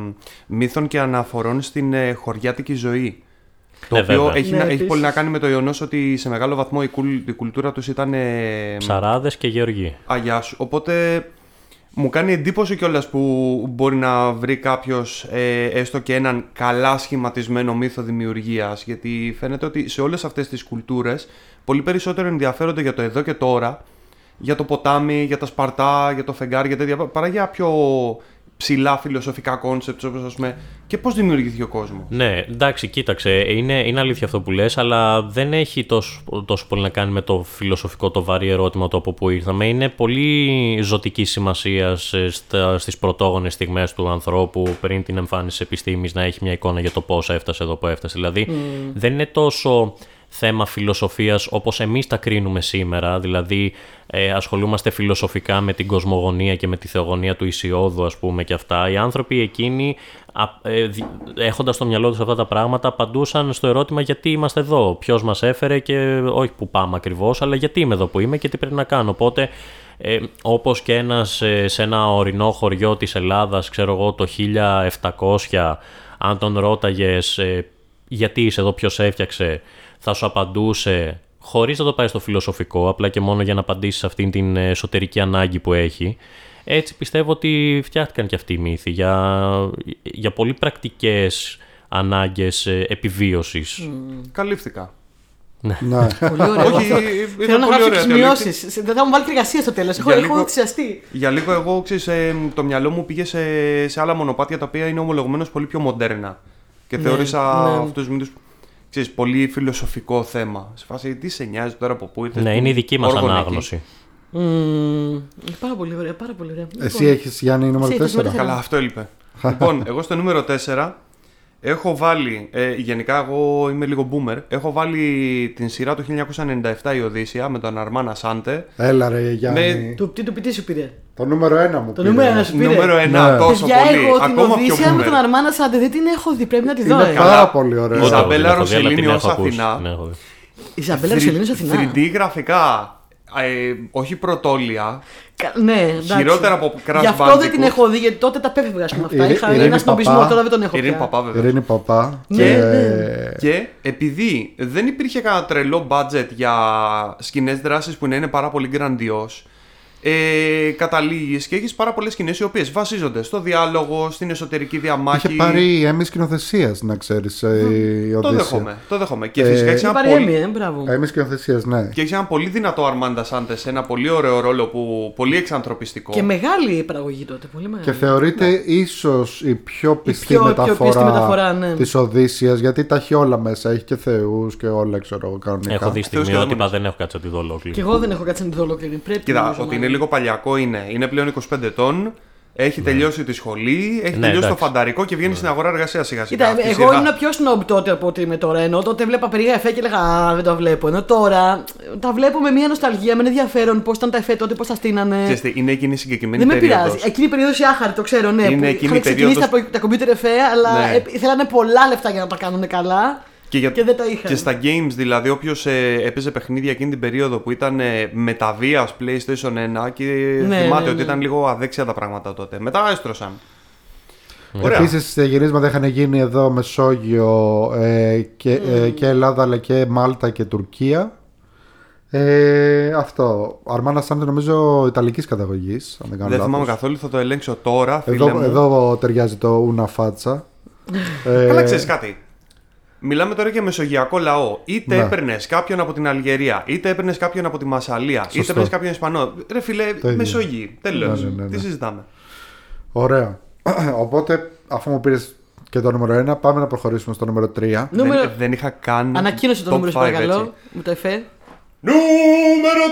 [SPEAKER 3] μύθων και αναφορών στην ε, χωριάτικη ζωή. Το
[SPEAKER 4] Ναι,
[SPEAKER 3] οποίο
[SPEAKER 4] βέβαια.
[SPEAKER 3] έχει,
[SPEAKER 1] Ναι,
[SPEAKER 3] να- έχει
[SPEAKER 1] επίσης.
[SPEAKER 3] πολύ να κάνει με το γεγονός ότι σε μεγάλο βαθμό η, κουλ- η κουλτούρα τους ήταν ε,
[SPEAKER 4] Ψαράδες και γεωργοί.
[SPEAKER 3] αγιάς σου. Οπότε μου κάνει εντύπωση κιόλας που μπορεί να βρει κάποιος έστω και έναν καλά σχηματισμένο μύθο δημιουργίας. Γιατί φαίνεται ότι σε όλες αυτές τις κουλτούρες πολύ περισσότερο ενδιαφέρονται για το εδώ και τώρα, για το ποτάμι, για τα σπαρτά, για το φεγγάρι, για τέτοια παρά για πιο ψηλά φιλοσοφικά concept όπως ας πούμε και πώς δημιουργήθηκε ο κόσμος.
[SPEAKER 4] Ναι, εντάξει, κοίταξε. Είναι, είναι αλήθεια αυτό που λες, αλλά δεν έχει τόσο, τόσο πολύ να κάνει με το φιλοσοφικό, το βαρύ ερώτημα το από που ήρθαμε. Είναι πολύ ζωτική σημασία στις πρωτόγονες στιγμές του ανθρώπου πριν την εμφάνιση της επιστήμης να έχει μια εικόνα για το πώς έφτασε εδώ που έφτασε. Δηλαδή, δεν είναι τόσο θέμα φιλοσοφίας όπως εμείς τα κρίνουμε σήμερα, δηλαδή ε, ασχολούμαστε φιλοσοφικά με την κοσμογονία και με τη θεογονία του Ισιώδου ας πούμε και αυτά. Οι άνθρωποι εκείνοι α, ε, δι- έχοντας στο μυαλό τους αυτά τα πράγματα απαντούσαν στο ερώτημα γιατί είμαστε εδώ, ποιος μας έφερε και όχι που πάμε ακριβώς, αλλά γιατί είμαι εδώ που είμαι και τι πρέπει να κάνω. Οπότε ε, όπως και ένας ε, σε ένα ορεινό χωριό της Ελλάδας, ξέρω εγώ το 1700, αν τον ρώταγες ε, γιατί είσαι εδώ, ποιος έφτιαξε, θα σου απαντούσε χωρίς να το πάει στο φιλοσοφικό, απλά και μόνο για να απαντήσεις σε αυτήν την εσωτερική ανάγκη που έχει. Έτσι πιστεύω ότι φτιάχτηκαν και αυτοί οι μύθοι για, για πολύ πρακτικές ανάγκες ε, επιβίωσης.
[SPEAKER 3] Καλύφθηκα.
[SPEAKER 2] Ναι.
[SPEAKER 1] Πολύ ωραίο.
[SPEAKER 3] Όχι,
[SPEAKER 1] αυτό.
[SPEAKER 3] ήταν
[SPEAKER 1] Θέλω να
[SPEAKER 3] πολύ
[SPEAKER 1] γράψω
[SPEAKER 3] ωραία
[SPEAKER 1] τις
[SPEAKER 3] διαλέξη.
[SPEAKER 1] σημειώσει. Δεν θα μου βάλει εργασία στο τέλος. Έχω,
[SPEAKER 3] Για
[SPEAKER 1] έχω
[SPEAKER 3] λίγο-
[SPEAKER 1] ενθουσιαστεί.
[SPEAKER 3] Για λίγο εγώ, ξέρεις, ε, το μυαλό μου πήγε σε, σε άλλα μονοπάτια τα οποία είναι ομολογουμένως πολύ πιο μοντέρνα. Και
[SPEAKER 1] Ναι,
[SPEAKER 3] θεώρησα
[SPEAKER 1] ναι.
[SPEAKER 3] αυτούς τους μύθους, ξέρεις, πολύ φιλοσοφικό θέμα. Σε φάση, τι σε νοιάζει τώρα από πού ήρθες,
[SPEAKER 4] Ναι,
[SPEAKER 3] που-
[SPEAKER 4] είναι η δική μας
[SPEAKER 3] όργανο εκεί;
[SPEAKER 4] ανάγνωση.
[SPEAKER 1] Μμμ, Πάρα πολύ ωραία. Πάρα πολύ ωραία.
[SPEAKER 2] Εσύ
[SPEAKER 1] Λοιπόν,
[SPEAKER 2] έχεις Γιάννη νούμερο
[SPEAKER 1] Εσύ έχεις
[SPEAKER 2] 4.
[SPEAKER 1] νούμερο
[SPEAKER 3] Καλά, αυτό έλειπε. λοιπόν, εγώ στο νούμερο 4 έχω βάλει. Ε, γενικά, εγώ είμαι λίγο boomer. Έχω βάλει την σειρά του 1997 η Οδύσσια με τον Αρμάνα Σάντε.
[SPEAKER 2] Έλα ρε Γιάννη.
[SPEAKER 1] του- Τι του πει, τι σου πήρε.
[SPEAKER 2] Το νούμερο 1 μου
[SPEAKER 1] Το
[SPEAKER 2] πήρε.
[SPEAKER 1] νούμερο ένα σου πήρε.
[SPEAKER 3] Νούμερο 1,
[SPEAKER 2] Ναι.
[SPEAKER 3] τόσο
[SPEAKER 1] Παιδιά,
[SPEAKER 3] πολύ.
[SPEAKER 1] εγώ την
[SPEAKER 3] Ακόμα πιο
[SPEAKER 1] Οδύσσια με
[SPEAKER 3] boomer.
[SPEAKER 1] τον Αρμάνα Σάντε δεν την έχω δει. Πρέπει να τη δω.
[SPEAKER 2] Είναι
[SPEAKER 1] ε.
[SPEAKER 2] πάρα
[SPEAKER 3] Καλά.
[SPEAKER 2] πολύ ωραίο.
[SPEAKER 3] Η Ζαμπέλα
[SPEAKER 4] Ούτε την έχω δει, αλλά
[SPEAKER 3] Ροσελίνη
[SPEAKER 4] την
[SPEAKER 3] ως
[SPEAKER 4] έχω ακούσει.
[SPEAKER 3] Αθηνά.
[SPEAKER 4] Την έχω δει.
[SPEAKER 1] Η Ζαμπέλα Ρωσελίνη Αθηνά.
[SPEAKER 3] 3D γραφικά. Ε, όχι πρωτόλια.
[SPEAKER 1] Κα- Ναι, εντάξει.
[SPEAKER 3] Χειρότερα από Crash
[SPEAKER 1] Γι' αυτό δεν την
[SPEAKER 3] Bandicoot.
[SPEAKER 1] έχω δει, γιατί τότε τα πέφευγα ας πούμε, αυτά.
[SPEAKER 2] Ειρή-
[SPEAKER 1] Είχα
[SPEAKER 2] Ειρήνη
[SPEAKER 1] ένα σνομπισμό,
[SPEAKER 2] Παπά.
[SPEAKER 1] τώρα δεν τον έχω
[SPEAKER 3] Ειρήνη
[SPEAKER 1] πια.
[SPEAKER 3] Παπά, βέβαια.
[SPEAKER 2] Ειρήνη Παπά.
[SPEAKER 1] Ναι,
[SPEAKER 2] και...
[SPEAKER 1] ναι.
[SPEAKER 3] Και επειδή δεν υπήρχε κανένα τρελό budget για σκηνές δράσης που να είναι πάρα πολύ grandiose, ε, καταλήγεις και έχεις πάρα πολλές σκηνές οι οποίες βασίζονται στο διάλογο, στην εσωτερική διαμάχη.
[SPEAKER 2] Είχε πάρει έμει σκηνοθεσίας, να ξέρεις. η
[SPEAKER 3] Το
[SPEAKER 2] Οδύσσια.
[SPEAKER 3] δέχομαι. Το δέχομαι. Και
[SPEAKER 2] Ε,
[SPEAKER 3] φυσικά έχεις
[SPEAKER 1] Είχε
[SPEAKER 3] ένα,
[SPEAKER 1] πάρει
[SPEAKER 3] πολύ...
[SPEAKER 1] Έμι, ε, μπράβο.
[SPEAKER 2] Έμει σκηνοθεσίας, ναι.
[SPEAKER 3] και έχεις ένα πολύ δυνατό Αρμάντα Σάντε σε ένα πολύ ωραίο ρόλο που πολύ εξανθρωπιστικό.
[SPEAKER 1] Και μεγάλη παραγωγή τότε, πολύ μεγάλη.
[SPEAKER 2] Και θεωρείται ίσως η πιο πιστή
[SPEAKER 1] πιο- πιο
[SPEAKER 2] μεταφορά,
[SPEAKER 1] πιστή μεταφορά, ναι.
[SPEAKER 2] της Οδύσσιας, γιατί τα έχει όλα μέσα. Έχει και θεούς και όλα, ξέρω εγώ, κανονικά.
[SPEAKER 4] Έχω δει
[SPEAKER 3] Θεός και
[SPEAKER 4] στιγμιότυπα,
[SPEAKER 3] δαίμονες.
[SPEAKER 4] δεν έχω κάτσει να τη δω ολόκληρη.
[SPEAKER 1] Και εγώ δεν έχω κάτσει να τη δω ολόκληρη. Πρέπει
[SPEAKER 3] Κοίτα,
[SPEAKER 1] νομίζω,
[SPEAKER 3] ότι
[SPEAKER 1] μάλλον.
[SPEAKER 3] είναι λίγο παλιακό είναι. Είναι πλέον 25 ετών. Έχει τελειώσει τη σχολή, έχει
[SPEAKER 4] Ναι,
[SPEAKER 3] τελειώσει το
[SPEAKER 4] εντάξει.
[SPEAKER 3] φανταρικό και βγαίνει στην αγορά εργασία σιγά σιγά.
[SPEAKER 1] Κοίτα,
[SPEAKER 3] Αυτή η
[SPEAKER 1] εγώ
[SPEAKER 3] σειρά-
[SPEAKER 1] ήμουν πιο snob τότε από ότι είμαι τώρα. Ενώ τότε βλέπα περίεργα εφέ και έλεγα Α, δεν το βλέπω. Ενώ τώρα τα βλέπω με μια νοσταλγία, με ένα ενδιαφέρον πώς ήταν τα εφέ τότε, πώς τα στείνανε.
[SPEAKER 3] Ξέρεις τι, είναι εκείνη η συγκεκριμένη
[SPEAKER 1] Δεν με
[SPEAKER 3] περίοδος.
[SPEAKER 1] πειράζει. Εκείνη η περίοδος η άχαρη, το ξέρω, ναι.
[SPEAKER 3] Είναι
[SPEAKER 1] που
[SPEAKER 3] εκείνη
[SPEAKER 1] είχαν
[SPEAKER 3] η
[SPEAKER 1] ξεκινήσει
[SPEAKER 3] περίοδος-
[SPEAKER 1] τα, τα computer εφέ, αλλά
[SPEAKER 3] Ναι.
[SPEAKER 1] ε, θέλανε πολλά λεφτά για να τα κάνουν καλά.
[SPEAKER 3] Και, για...
[SPEAKER 1] Και δεν τα είχαν.
[SPEAKER 3] Και στα games, δηλαδή, όποιος έπαιζε παιχνίδια εκείνη την περίοδο που ήταν ε, μεταβία PlayStation 1 και
[SPEAKER 1] Ναι,
[SPEAKER 3] θυμάται
[SPEAKER 1] ναι,
[SPEAKER 3] ότι
[SPEAKER 1] ναι.
[SPEAKER 3] ήταν λίγο αδέξια τα πράγματα τότε. Μετά έστρωσαν. Ωραία.
[SPEAKER 2] Επίσης, γυρίσματα είχαν γίνει εδώ Μεσόγειο ε, και,
[SPEAKER 1] Mm.
[SPEAKER 2] ε, και Ελλάδα αλλά και Μάλτα και Τουρκία. Ε, αυτό. Αρμάνα Σάντε νομίζω Ιταλικής καταγωγής. Αν δεν κάνω
[SPEAKER 3] Δεν θυμάμαι
[SPEAKER 2] λάθος.
[SPEAKER 3] καθόλου, θα το ελέγξω τώρα, φίλε
[SPEAKER 2] Εδώ,
[SPEAKER 3] μου.
[SPEAKER 2] εδώ ταιριάζει το Ούνα Φάτσα. ε,
[SPEAKER 3] Καλά, ξέρεις κάτι. Μιλάμε τώρα για μεσογειακό λαό. Είτε
[SPEAKER 2] Ναι.
[SPEAKER 3] έπαιρνες κάποιον από την Αλγερία, είτε έπαιρνες κάποιον από τη Μασαλία, είτε
[SPEAKER 2] Σωστό.
[SPEAKER 3] έπαιρνες κάποιον Ισπανό. Ρε φιλέ,
[SPEAKER 2] ίδιο.
[SPEAKER 3] Μεσογείοι. Τέλος.
[SPEAKER 2] Ναι, ναι, ναι, ναι.
[SPEAKER 3] Τι συζητάμε.
[SPEAKER 2] Ωραία. Οπότε, αφού μου πήρες και το νούμερο 1, πάμε να προχωρήσουμε στο νούμερο 3.
[SPEAKER 1] Νούμερο...
[SPEAKER 3] Δεν, δεν είχα καν.
[SPEAKER 1] Ανακοίνωσε το
[SPEAKER 3] top
[SPEAKER 1] νούμερο, σου
[SPEAKER 3] five,
[SPEAKER 1] παρακαλώ.
[SPEAKER 3] έτσι.
[SPEAKER 1] Με το εφέ.
[SPEAKER 3] Νούμερο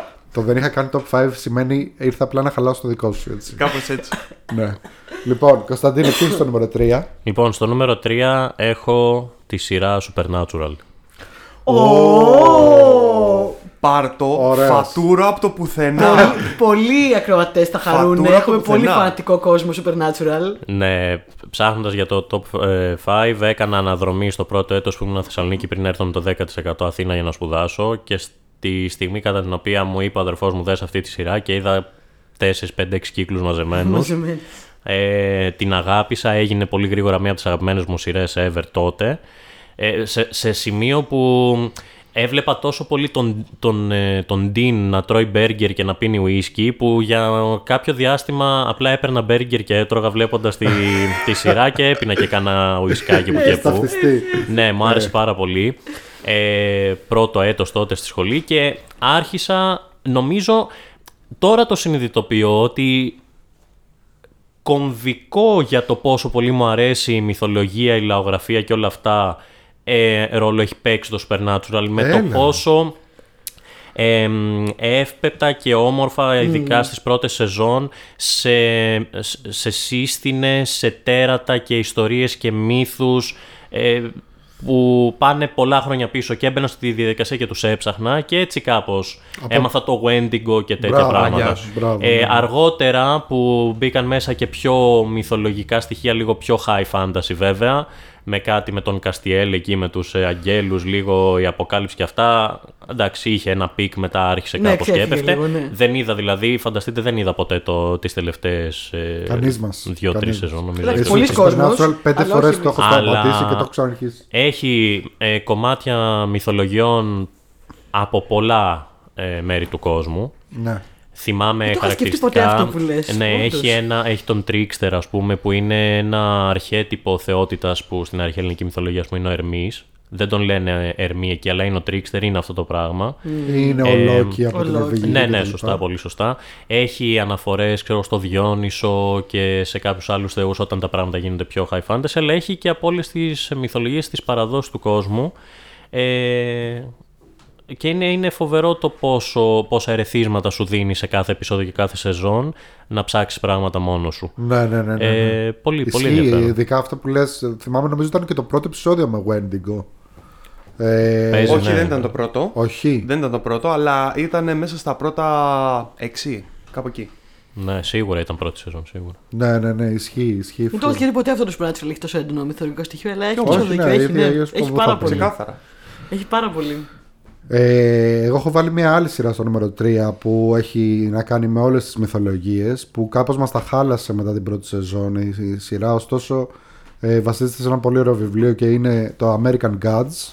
[SPEAKER 3] 3!
[SPEAKER 2] Το δεν είχα κάνει top 5 σημαίνει ήρθα απλά να χαλάσω το δικό σου. Έτσι.
[SPEAKER 3] Κάπως έτσι.
[SPEAKER 2] ναι. Λοιπόν, Κωνσταντίνε, τι είναι στο νούμερο 3.
[SPEAKER 4] Λοιπόν, στο νούμερο 3 έχω τη σειρά Supernatural.
[SPEAKER 3] Πάρτο,
[SPEAKER 2] Ωραίος.
[SPEAKER 3] φατούρα από το πουθενά.
[SPEAKER 1] Πολύ- Πολλοί ακροατές τα χαρούν.
[SPEAKER 3] Φατούρα
[SPEAKER 1] Έχουμε
[SPEAKER 3] από
[SPEAKER 1] πολύ
[SPEAKER 3] πουθενά.
[SPEAKER 1] φανατικό κόσμο Supernatural.
[SPEAKER 4] Ναι, ψάχνοντας για το top 5, έκανα αναδρομή στο πρώτο έτος που ήμουν Θεσσαλονίκη πριν έρθω με το 10% Αθήνα για να σπουδάσω και στη στιγμή κατά την οποία μου είπε ο αδερφός μου δες αυτή τη σειρά και είδα 4-5-6 κύκλους μαζεμένους
[SPEAKER 1] Μαζεμένοι.
[SPEAKER 4] ε, την αγάπησα, έγινε πολύ γρήγορα μία από τις αγαπημένες μου σειρές ever τότε ε, σε, σε σημείο που έβλεπα τόσο πολύ τον, τον, ε, τον Dean να τρώει μπέργκερ και να πίνει ουίσκι που για κάποιο διάστημα απλά έπαιρνα μπέργκερ και έτρωγα βλέποντας τη, τη σειρά και έπινα και κάνα ουισκάκι που και που.
[SPEAKER 2] Ταυτιστή.
[SPEAKER 4] Ναι, μου άρεσε πάρα πολύ. Ε, πρώτο έτος τότε στη σχολή και άρχισα, νομίζω, τώρα το συνειδητοποιώ ότι κομβικό για το πόσο πολύ μου αρέσει η μυθολογία, η λαογραφία και όλα αυτά ε, ρόλο έχει παίξει το Supernatural με το
[SPEAKER 2] Έλα.
[SPEAKER 4] πόσο ε, εύπεπτα και όμορφα, ειδικά στις πρώτες σεζόν, σε, σε σύστηνες, σε τέρατα και ιστορίες και μύθους ε, που πάνε πολλά χρόνια πίσω και έμπαινα στη διαδικασία και τους έψαχνα και έτσι κάπως έμαθα το Wendigo και τέτοια
[SPEAKER 2] Μπράβο,
[SPEAKER 4] πράγματα.
[SPEAKER 3] γεια σου.
[SPEAKER 2] Μπράβο,
[SPEAKER 4] Ε,
[SPEAKER 2] ναι.
[SPEAKER 4] αργότερα που μπήκαν μέσα και πιο μυθολογικά στοιχεία, λίγο πιο high fantasy βέβαια, με κάτι με τον Καστιέλ εκεί, με τους ε, αγγέλους, λίγο η αποκάλυψη και αυτά. Εντάξει, είχε ένα peak, μετά άρχισε
[SPEAKER 1] Ναι,
[SPEAKER 4] κάπως και
[SPEAKER 1] ξέφυγε
[SPEAKER 4] έπεφτε.
[SPEAKER 1] λίγο, ναι.
[SPEAKER 4] Δεν είδα δηλαδή, φανταστείτε δεν είδα ποτέ το, τις τελευταίες ε,
[SPEAKER 2] Κανείς μας.
[SPEAKER 4] δύο-τρεις
[SPEAKER 2] Κανείς
[SPEAKER 4] σεζόν νομίζω.
[SPEAKER 1] Εντάξει,
[SPEAKER 2] Εσύ
[SPEAKER 1] πολλοί
[SPEAKER 2] στο
[SPEAKER 1] κόσμος,
[SPEAKER 2] Supernatural πέντε
[SPEAKER 1] αλλά
[SPEAKER 2] φορές
[SPEAKER 1] όχι
[SPEAKER 2] το έχω
[SPEAKER 4] εμείς.
[SPEAKER 2] σταματήσει
[SPEAKER 4] Αλλά-
[SPEAKER 2] και το έχω ξαναρχίσει.
[SPEAKER 4] Έχει ε, κομμάτια μυθολογιών από πολλά ε, μέρη του κόσμου.
[SPEAKER 2] Ναι.
[SPEAKER 4] Θυμάμαι
[SPEAKER 1] Δεν το είχα σκεφτεί
[SPEAKER 4] χαρακτηριστικά.
[SPEAKER 1] ποτέ αυτό που λες,
[SPEAKER 4] ναι,
[SPEAKER 1] όντως.
[SPEAKER 4] έχει, ένα, έχει τον Trickster, ας πούμε, που είναι ένα αρχέτυπο θεότητας που στην αρχαία ελληνική μυθολογία ας πούμε, είναι ο Ερμής. Δεν τον λένε Ερμή εκεί, αλλά είναι ο Trickster, είναι αυτό το πράγμα.
[SPEAKER 2] Είναι ο
[SPEAKER 4] Ε,
[SPEAKER 2] Λόκι από
[SPEAKER 1] ο
[SPEAKER 2] την
[SPEAKER 1] Loki.
[SPEAKER 2] Νορβηγία.
[SPEAKER 4] Ναι,
[SPEAKER 2] και
[SPEAKER 4] ναι,
[SPEAKER 2] τα
[SPEAKER 4] σωστά,
[SPEAKER 2] λοιπά.
[SPEAKER 4] πολύ σωστά. Έχει αναφορές ξέρω, στο Διόνυσο και σε κάποιους άλλους θεούς όταν τα πράγματα γίνονται πιο high fantasy, αλλά έχει και από όλες τις μυθολογίες, τις παραδόσεις του κόσμου. Ε, και είναι, είναι φοβερό το πόσο, πόσα ερεθίσματα σου δίνει σε κάθε επεισόδιο και κάθε σεζόν να ψάξεις πράγματα μόνος σου.
[SPEAKER 2] Ναι, ναι, ναι. ναι, ναι.
[SPEAKER 4] Ε, πολύ, πολύ
[SPEAKER 2] Ισχύει,
[SPEAKER 4] ενδιαφέρον.
[SPEAKER 2] ειδικά αυτό που λες, θυμάμαι νομίζω ήταν και το πρώτο επεισόδιο με Wendigo. Ε,
[SPEAKER 4] Παίζει,
[SPEAKER 3] Όχι,
[SPEAKER 4] ναι.
[SPEAKER 3] δεν ήταν το πρώτο.
[SPEAKER 2] όχι.
[SPEAKER 3] Δεν ήταν το πρώτο, αλλά ήταν μέσα στα πρώτα 6. Κάπου εκεί.
[SPEAKER 4] Ναι, σίγουρα ήταν πρώτη σεζόν, σίγουρα.
[SPEAKER 2] Ναι, ναι, ναι, ισχύει. ισχύει
[SPEAKER 1] Δεν το έχω σκεφτεί ποτέ αυτό το Supernatural έχει τόσο έντονο μυθολογικό στοιχείο, αλλά έχει
[SPEAKER 2] Όχι,
[SPEAKER 1] τόσο
[SPEAKER 2] ναι,
[SPEAKER 1] δίκιο. Έχει,
[SPEAKER 2] ίδια,
[SPEAKER 1] ναι.
[SPEAKER 2] ίδιος
[SPEAKER 1] έχει
[SPEAKER 2] που
[SPEAKER 1] πάρα
[SPEAKER 2] θα
[SPEAKER 1] πολύ.
[SPEAKER 3] Ξεκάθαρα.
[SPEAKER 1] Έχει πάρα πολύ.
[SPEAKER 2] Ε, εγώ έχω βάλει μια άλλη σειρά στο νούμερο 3 που έχει να κάνει με όλες τις μυθολογίες που κάπως μας τα χάλασε μετά την πρώτη σεζόν η, η σειρά. Ωστόσο ε, βασίζεται σε ένα πολύ ωραίο βιβλίο και είναι το American Gods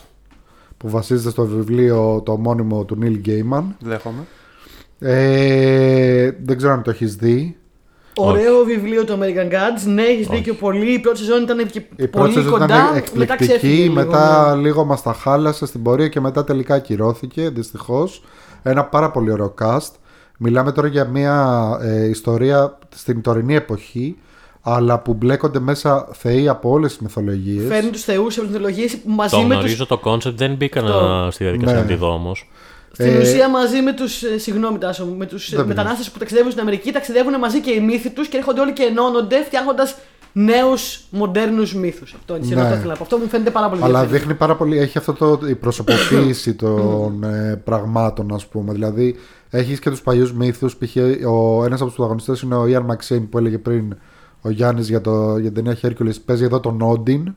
[SPEAKER 2] που βασίζεται στο βιβλίο το ομώνυμο του Neil Gaiman.
[SPEAKER 3] Δέχομαι.
[SPEAKER 2] ε, δεν ξέρω αν το έχεις δει
[SPEAKER 1] Ωραίο βιβλίο το American Gods. Ναι, έχεις δίκιο πολύ. Η πρώτη σεζόν ήταν και
[SPEAKER 2] η πρώτη
[SPEAKER 1] πολύ
[SPEAKER 2] σεζόν
[SPEAKER 1] κοντά.
[SPEAKER 2] ήταν
[SPEAKER 1] μετά
[SPEAKER 2] εκπληκτική
[SPEAKER 1] ξέφυγε λίγο,
[SPEAKER 2] μετά
[SPEAKER 1] ναι.
[SPEAKER 2] λίγο μας τα χάλασε στην πορεία και μετά τελικά ακυρώθηκε δυστυχώς ένα πάρα πολύ ωραίο cast μιλάμε τώρα για μια ε, ιστορία στην τωρινή εποχή αλλά που μπλέκονται μέσα θεοί από όλες τις μυθολογίες
[SPEAKER 1] Φέρνει τους θεούς από τις μυθολογίες μαζί
[SPEAKER 4] Το
[SPEAKER 1] με του.
[SPEAKER 4] γνωρίζω το concept, δεν μπήκα
[SPEAKER 1] Αυτό.
[SPEAKER 4] να- στη διαδικασία
[SPEAKER 2] Ναι.
[SPEAKER 4] να τη δω όμως.
[SPEAKER 1] Στην
[SPEAKER 2] Ε,
[SPEAKER 1] ουσία μαζί με τους. Συγγνώμη, Τάσο, με τους
[SPEAKER 2] Δεν
[SPEAKER 1] μετανάστες που ταξιδεύουν στην Αμερική, ταξιδεύουν μαζί και οι μύθοι τους και έρχονται όλοι και ενώνονται φτιάχνοντας νέους μοντέρνους μύθους. Αυτό είναι
[SPEAKER 2] Ναι.
[SPEAKER 1] ναι. θέλω να πω. Αυτό μου φαίνεται πάρα πολύ
[SPEAKER 2] Αλλά
[SPEAKER 1] ενδιαφέρον.
[SPEAKER 2] δείχνει πάρα πολύ, έχει αυτό το, η προσωποποίηση των ε, πραγμάτων, ας πούμε. Δηλαδή, έχεις και τους παλιούς μύθους. Π.χ. ο- ένας από τους πρωταγωνιστές είναι ο Ιαν Μαξίν που έλεγε πριν ο Γιάννης για, το, για την ταινία Hercules. Παίζει εδώ τον Όντιν.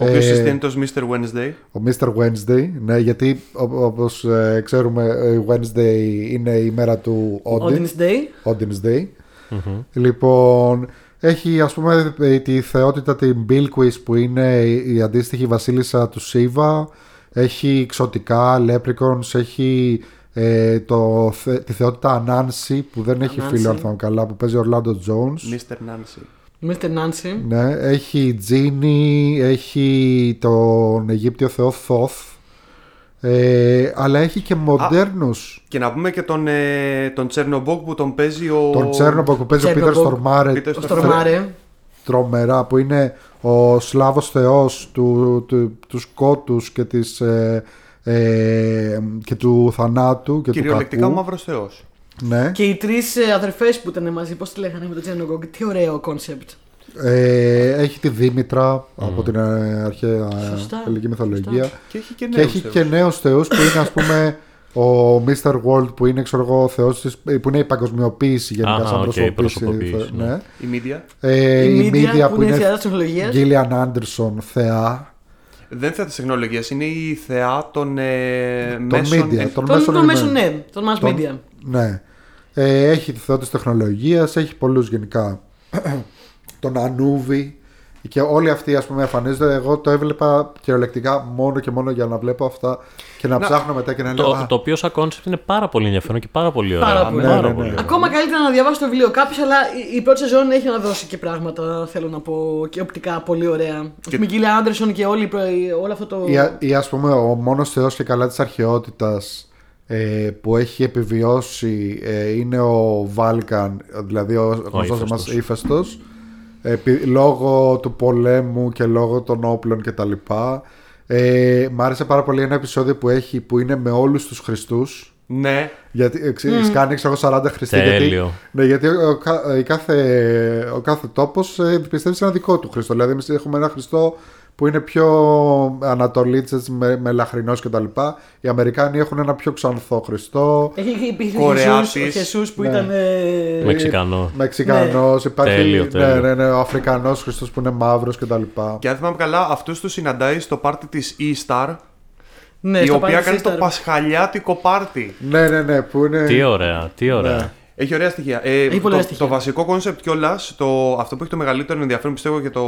[SPEAKER 3] Ο οποίος
[SPEAKER 2] Ε,
[SPEAKER 3] συστήνει το Mr. Wednesday.
[SPEAKER 2] Ο Mr. Wednesday, ναι, γιατί ό- όπως ε, ξέρουμε η Wednesday είναι η μέρα του Odin,
[SPEAKER 1] Odin's Day.
[SPEAKER 2] Odin's Day. Λοιπόν, έχει ας πούμε ε, τη θεότητα την Bilquis που είναι η η αντίστοιχη βασίλισσα του Σίβα. Έχει ξωτικά, leprechauns, έχει ε, το, θε- τη θεότητα Ανάνση που δεν έχει
[SPEAKER 1] Ανάνση.
[SPEAKER 2] φίλο αν θυμάμαι καλά που παίζει ο Orlando Jones.
[SPEAKER 3] Mr. Nancy.
[SPEAKER 1] Mr. Nancy.
[SPEAKER 2] Ναι, έχει Τζίνι, έχει τον Αιγύπτιο θεό Thoth. Ε, αλλά έχει και μοντέρνους.
[SPEAKER 3] Και να πούμε και τον, ε, τον Τσέρνομπογκ που τον παίζει ο.
[SPEAKER 2] Τον Τσέρνομπογκ που παίζει ο Πίτερ
[SPEAKER 1] Τσέρνομπογκ.
[SPEAKER 2] Στορμάρε
[SPEAKER 3] Peter
[SPEAKER 1] Ο
[SPEAKER 3] Stormare.
[SPEAKER 1] Στορμάρε.
[SPEAKER 2] τρομερά που είναι ο Σλάβος θεός του, του, τους σκότους και, της, ε, ε, και του θανάτου και
[SPEAKER 3] Κυριολεκτικά
[SPEAKER 2] του
[SPEAKER 3] ο
[SPEAKER 2] κακού.
[SPEAKER 3] μαύρος θεός.
[SPEAKER 2] Ναι.
[SPEAKER 1] Και οι τρεις αδερφές που ήταν μαζί, πώς τη λέγανε με τον Τσέρνομπογκ. Τι ωραίο concept.
[SPEAKER 2] Ε, έχει τη Δήμητρα από την ε, αρχαία
[SPEAKER 1] Σωστά,
[SPEAKER 2] ελληνική μυθολογία.
[SPEAKER 3] Και έχει και
[SPEAKER 2] Και
[SPEAKER 3] νέους
[SPEAKER 2] έχει
[SPEAKER 3] θεούς.
[SPEAKER 2] και νέους θεούς που είναι ας πούμε ο Mr. World που είναι ξέρω εγώ θεός της, που είναι η παγκοσμιοποίηση γενικά
[SPEAKER 4] Αχα,
[SPEAKER 2] σαν
[SPEAKER 4] οκ,
[SPEAKER 2] προσωποποίηση.
[SPEAKER 4] προσωποποίηση, ναι.
[SPEAKER 2] ναι.
[SPEAKER 3] Η Μίδια.
[SPEAKER 2] Ε,
[SPEAKER 1] Η
[SPEAKER 2] η
[SPEAKER 1] Media
[SPEAKER 2] Media
[SPEAKER 1] που
[SPEAKER 2] που
[SPEAKER 1] είναι η
[SPEAKER 2] είναι
[SPEAKER 1] θεά της τεχνολογίας.
[SPEAKER 2] Gillian Anderson θεά.
[SPEAKER 3] Δεν θα της τεχνολογίας, είναι η θεά των ε,
[SPEAKER 2] Των
[SPEAKER 3] μέσων.
[SPEAKER 2] media,
[SPEAKER 3] ε,
[SPEAKER 2] των
[SPEAKER 1] Τον,
[SPEAKER 2] μέσων
[SPEAKER 1] τον μέσο,
[SPEAKER 2] ενημέρωσης.
[SPEAKER 1] ναι, τον mass
[SPEAKER 2] Τον-
[SPEAKER 1] media.
[SPEAKER 2] Ναι. Ε, έχει τη θεό της τεχνολογίας, έχει πολλούς γενικά. τον Ανούβι και όλοι αυτοί ας πούμε εμφανίζονται. Εγώ το έβλεπα κυριολεκτικά μόνο και μόνο για να βλέπω αυτά και να,
[SPEAKER 3] Να-
[SPEAKER 2] ψάχνω μετά και να λέω
[SPEAKER 4] Το,
[SPEAKER 2] «Α,
[SPEAKER 4] το οποίο σαν concept είναι πάρα πολύ ενδιαφέρον και πάρα πολύ ωραίο.
[SPEAKER 1] Πάρα πολύ.
[SPEAKER 2] Ναι, ναι, ναι.
[SPEAKER 4] ωραίο.
[SPEAKER 1] Ακόμα καλύτερα να διαβάσει το βιβλίο κάποιος, αλλά η, η πρώτη σεζόν έχει να δώσει και πράγματα, θέλω να πω, και οπτικά πολύ ωραία. Α πούμε, η Γκίλια Άντερσον και όλη, η προ- η- όλο αυτό το.
[SPEAKER 2] ή, α- ή ας πούμε ο μόνος θεός και καλά της αρχαιότητας ε, που έχει επιβιώσει ε, είναι ο Βάλκαν, δηλαδή ο γνωστός μας
[SPEAKER 4] Ύφεστος.
[SPEAKER 2] ύφεστος επί- λόγω του πολέμου και λόγω των όπλων και τα λοιπά. Ε, μ' άρεσε πάρα πολύ ένα επεισόδιο που έχει που είναι με όλους τους Χριστούς
[SPEAKER 3] Ναι,
[SPEAKER 2] γιατί ε, ξέρεις, κάνει ξέρω, εγώ, 40 Χριστοί γιατί,
[SPEAKER 4] Τέλειο.
[SPEAKER 2] ναι, γιατί ο, ο κα- η κάθε, ο κάθε τόπος ε, πιστεύεις σε ένα δικό του Χριστό δηλαδή εμείς έχουμε ένα Χριστό που είναι πιο ανατολίτσες με, με λαχρινός κτλ. Οι Αμερικάνοι έχουν ένα πιο ξανθό Χριστό.
[SPEAKER 1] Έχει υπήρχε ο
[SPEAKER 3] Κορεάτης.
[SPEAKER 1] Χεσούς, ο Χεσούς που
[SPEAKER 2] Ναι.
[SPEAKER 1] ήταν. ε,
[SPEAKER 4] Μεξικανό.
[SPEAKER 2] Μεξικανός, υπάρχει
[SPEAKER 4] Τέλειο,
[SPEAKER 2] ναι,
[SPEAKER 4] τέλειο.
[SPEAKER 2] ναι, ναι, ο Αφρικανός Χριστός που είναι μαύρος κτλ.
[SPEAKER 3] και αν θυμάμαι καλά, αυτούς τους συναντάει στο πάρτι της Easter,
[SPEAKER 1] ναι,
[SPEAKER 3] η
[SPEAKER 1] στο
[SPEAKER 3] οποία
[SPEAKER 1] Paris
[SPEAKER 3] κάνει το
[SPEAKER 1] Easter.
[SPEAKER 3] πασχαλιάτικο πάρτι.
[SPEAKER 2] Ναι, ναι, ναι, που είναι...
[SPEAKER 4] Τι ωραία, τι ωραία.
[SPEAKER 2] Ναι.
[SPEAKER 3] Έχει ωραία στοιχεία. Ε,
[SPEAKER 1] Έχει πολύ
[SPEAKER 3] το,
[SPEAKER 1] ωραία στοιχεία.
[SPEAKER 3] το βασικό concept κιόλας, αυτό που έχει το μεγαλύτερο ενδιαφέρον πιστεύω για το,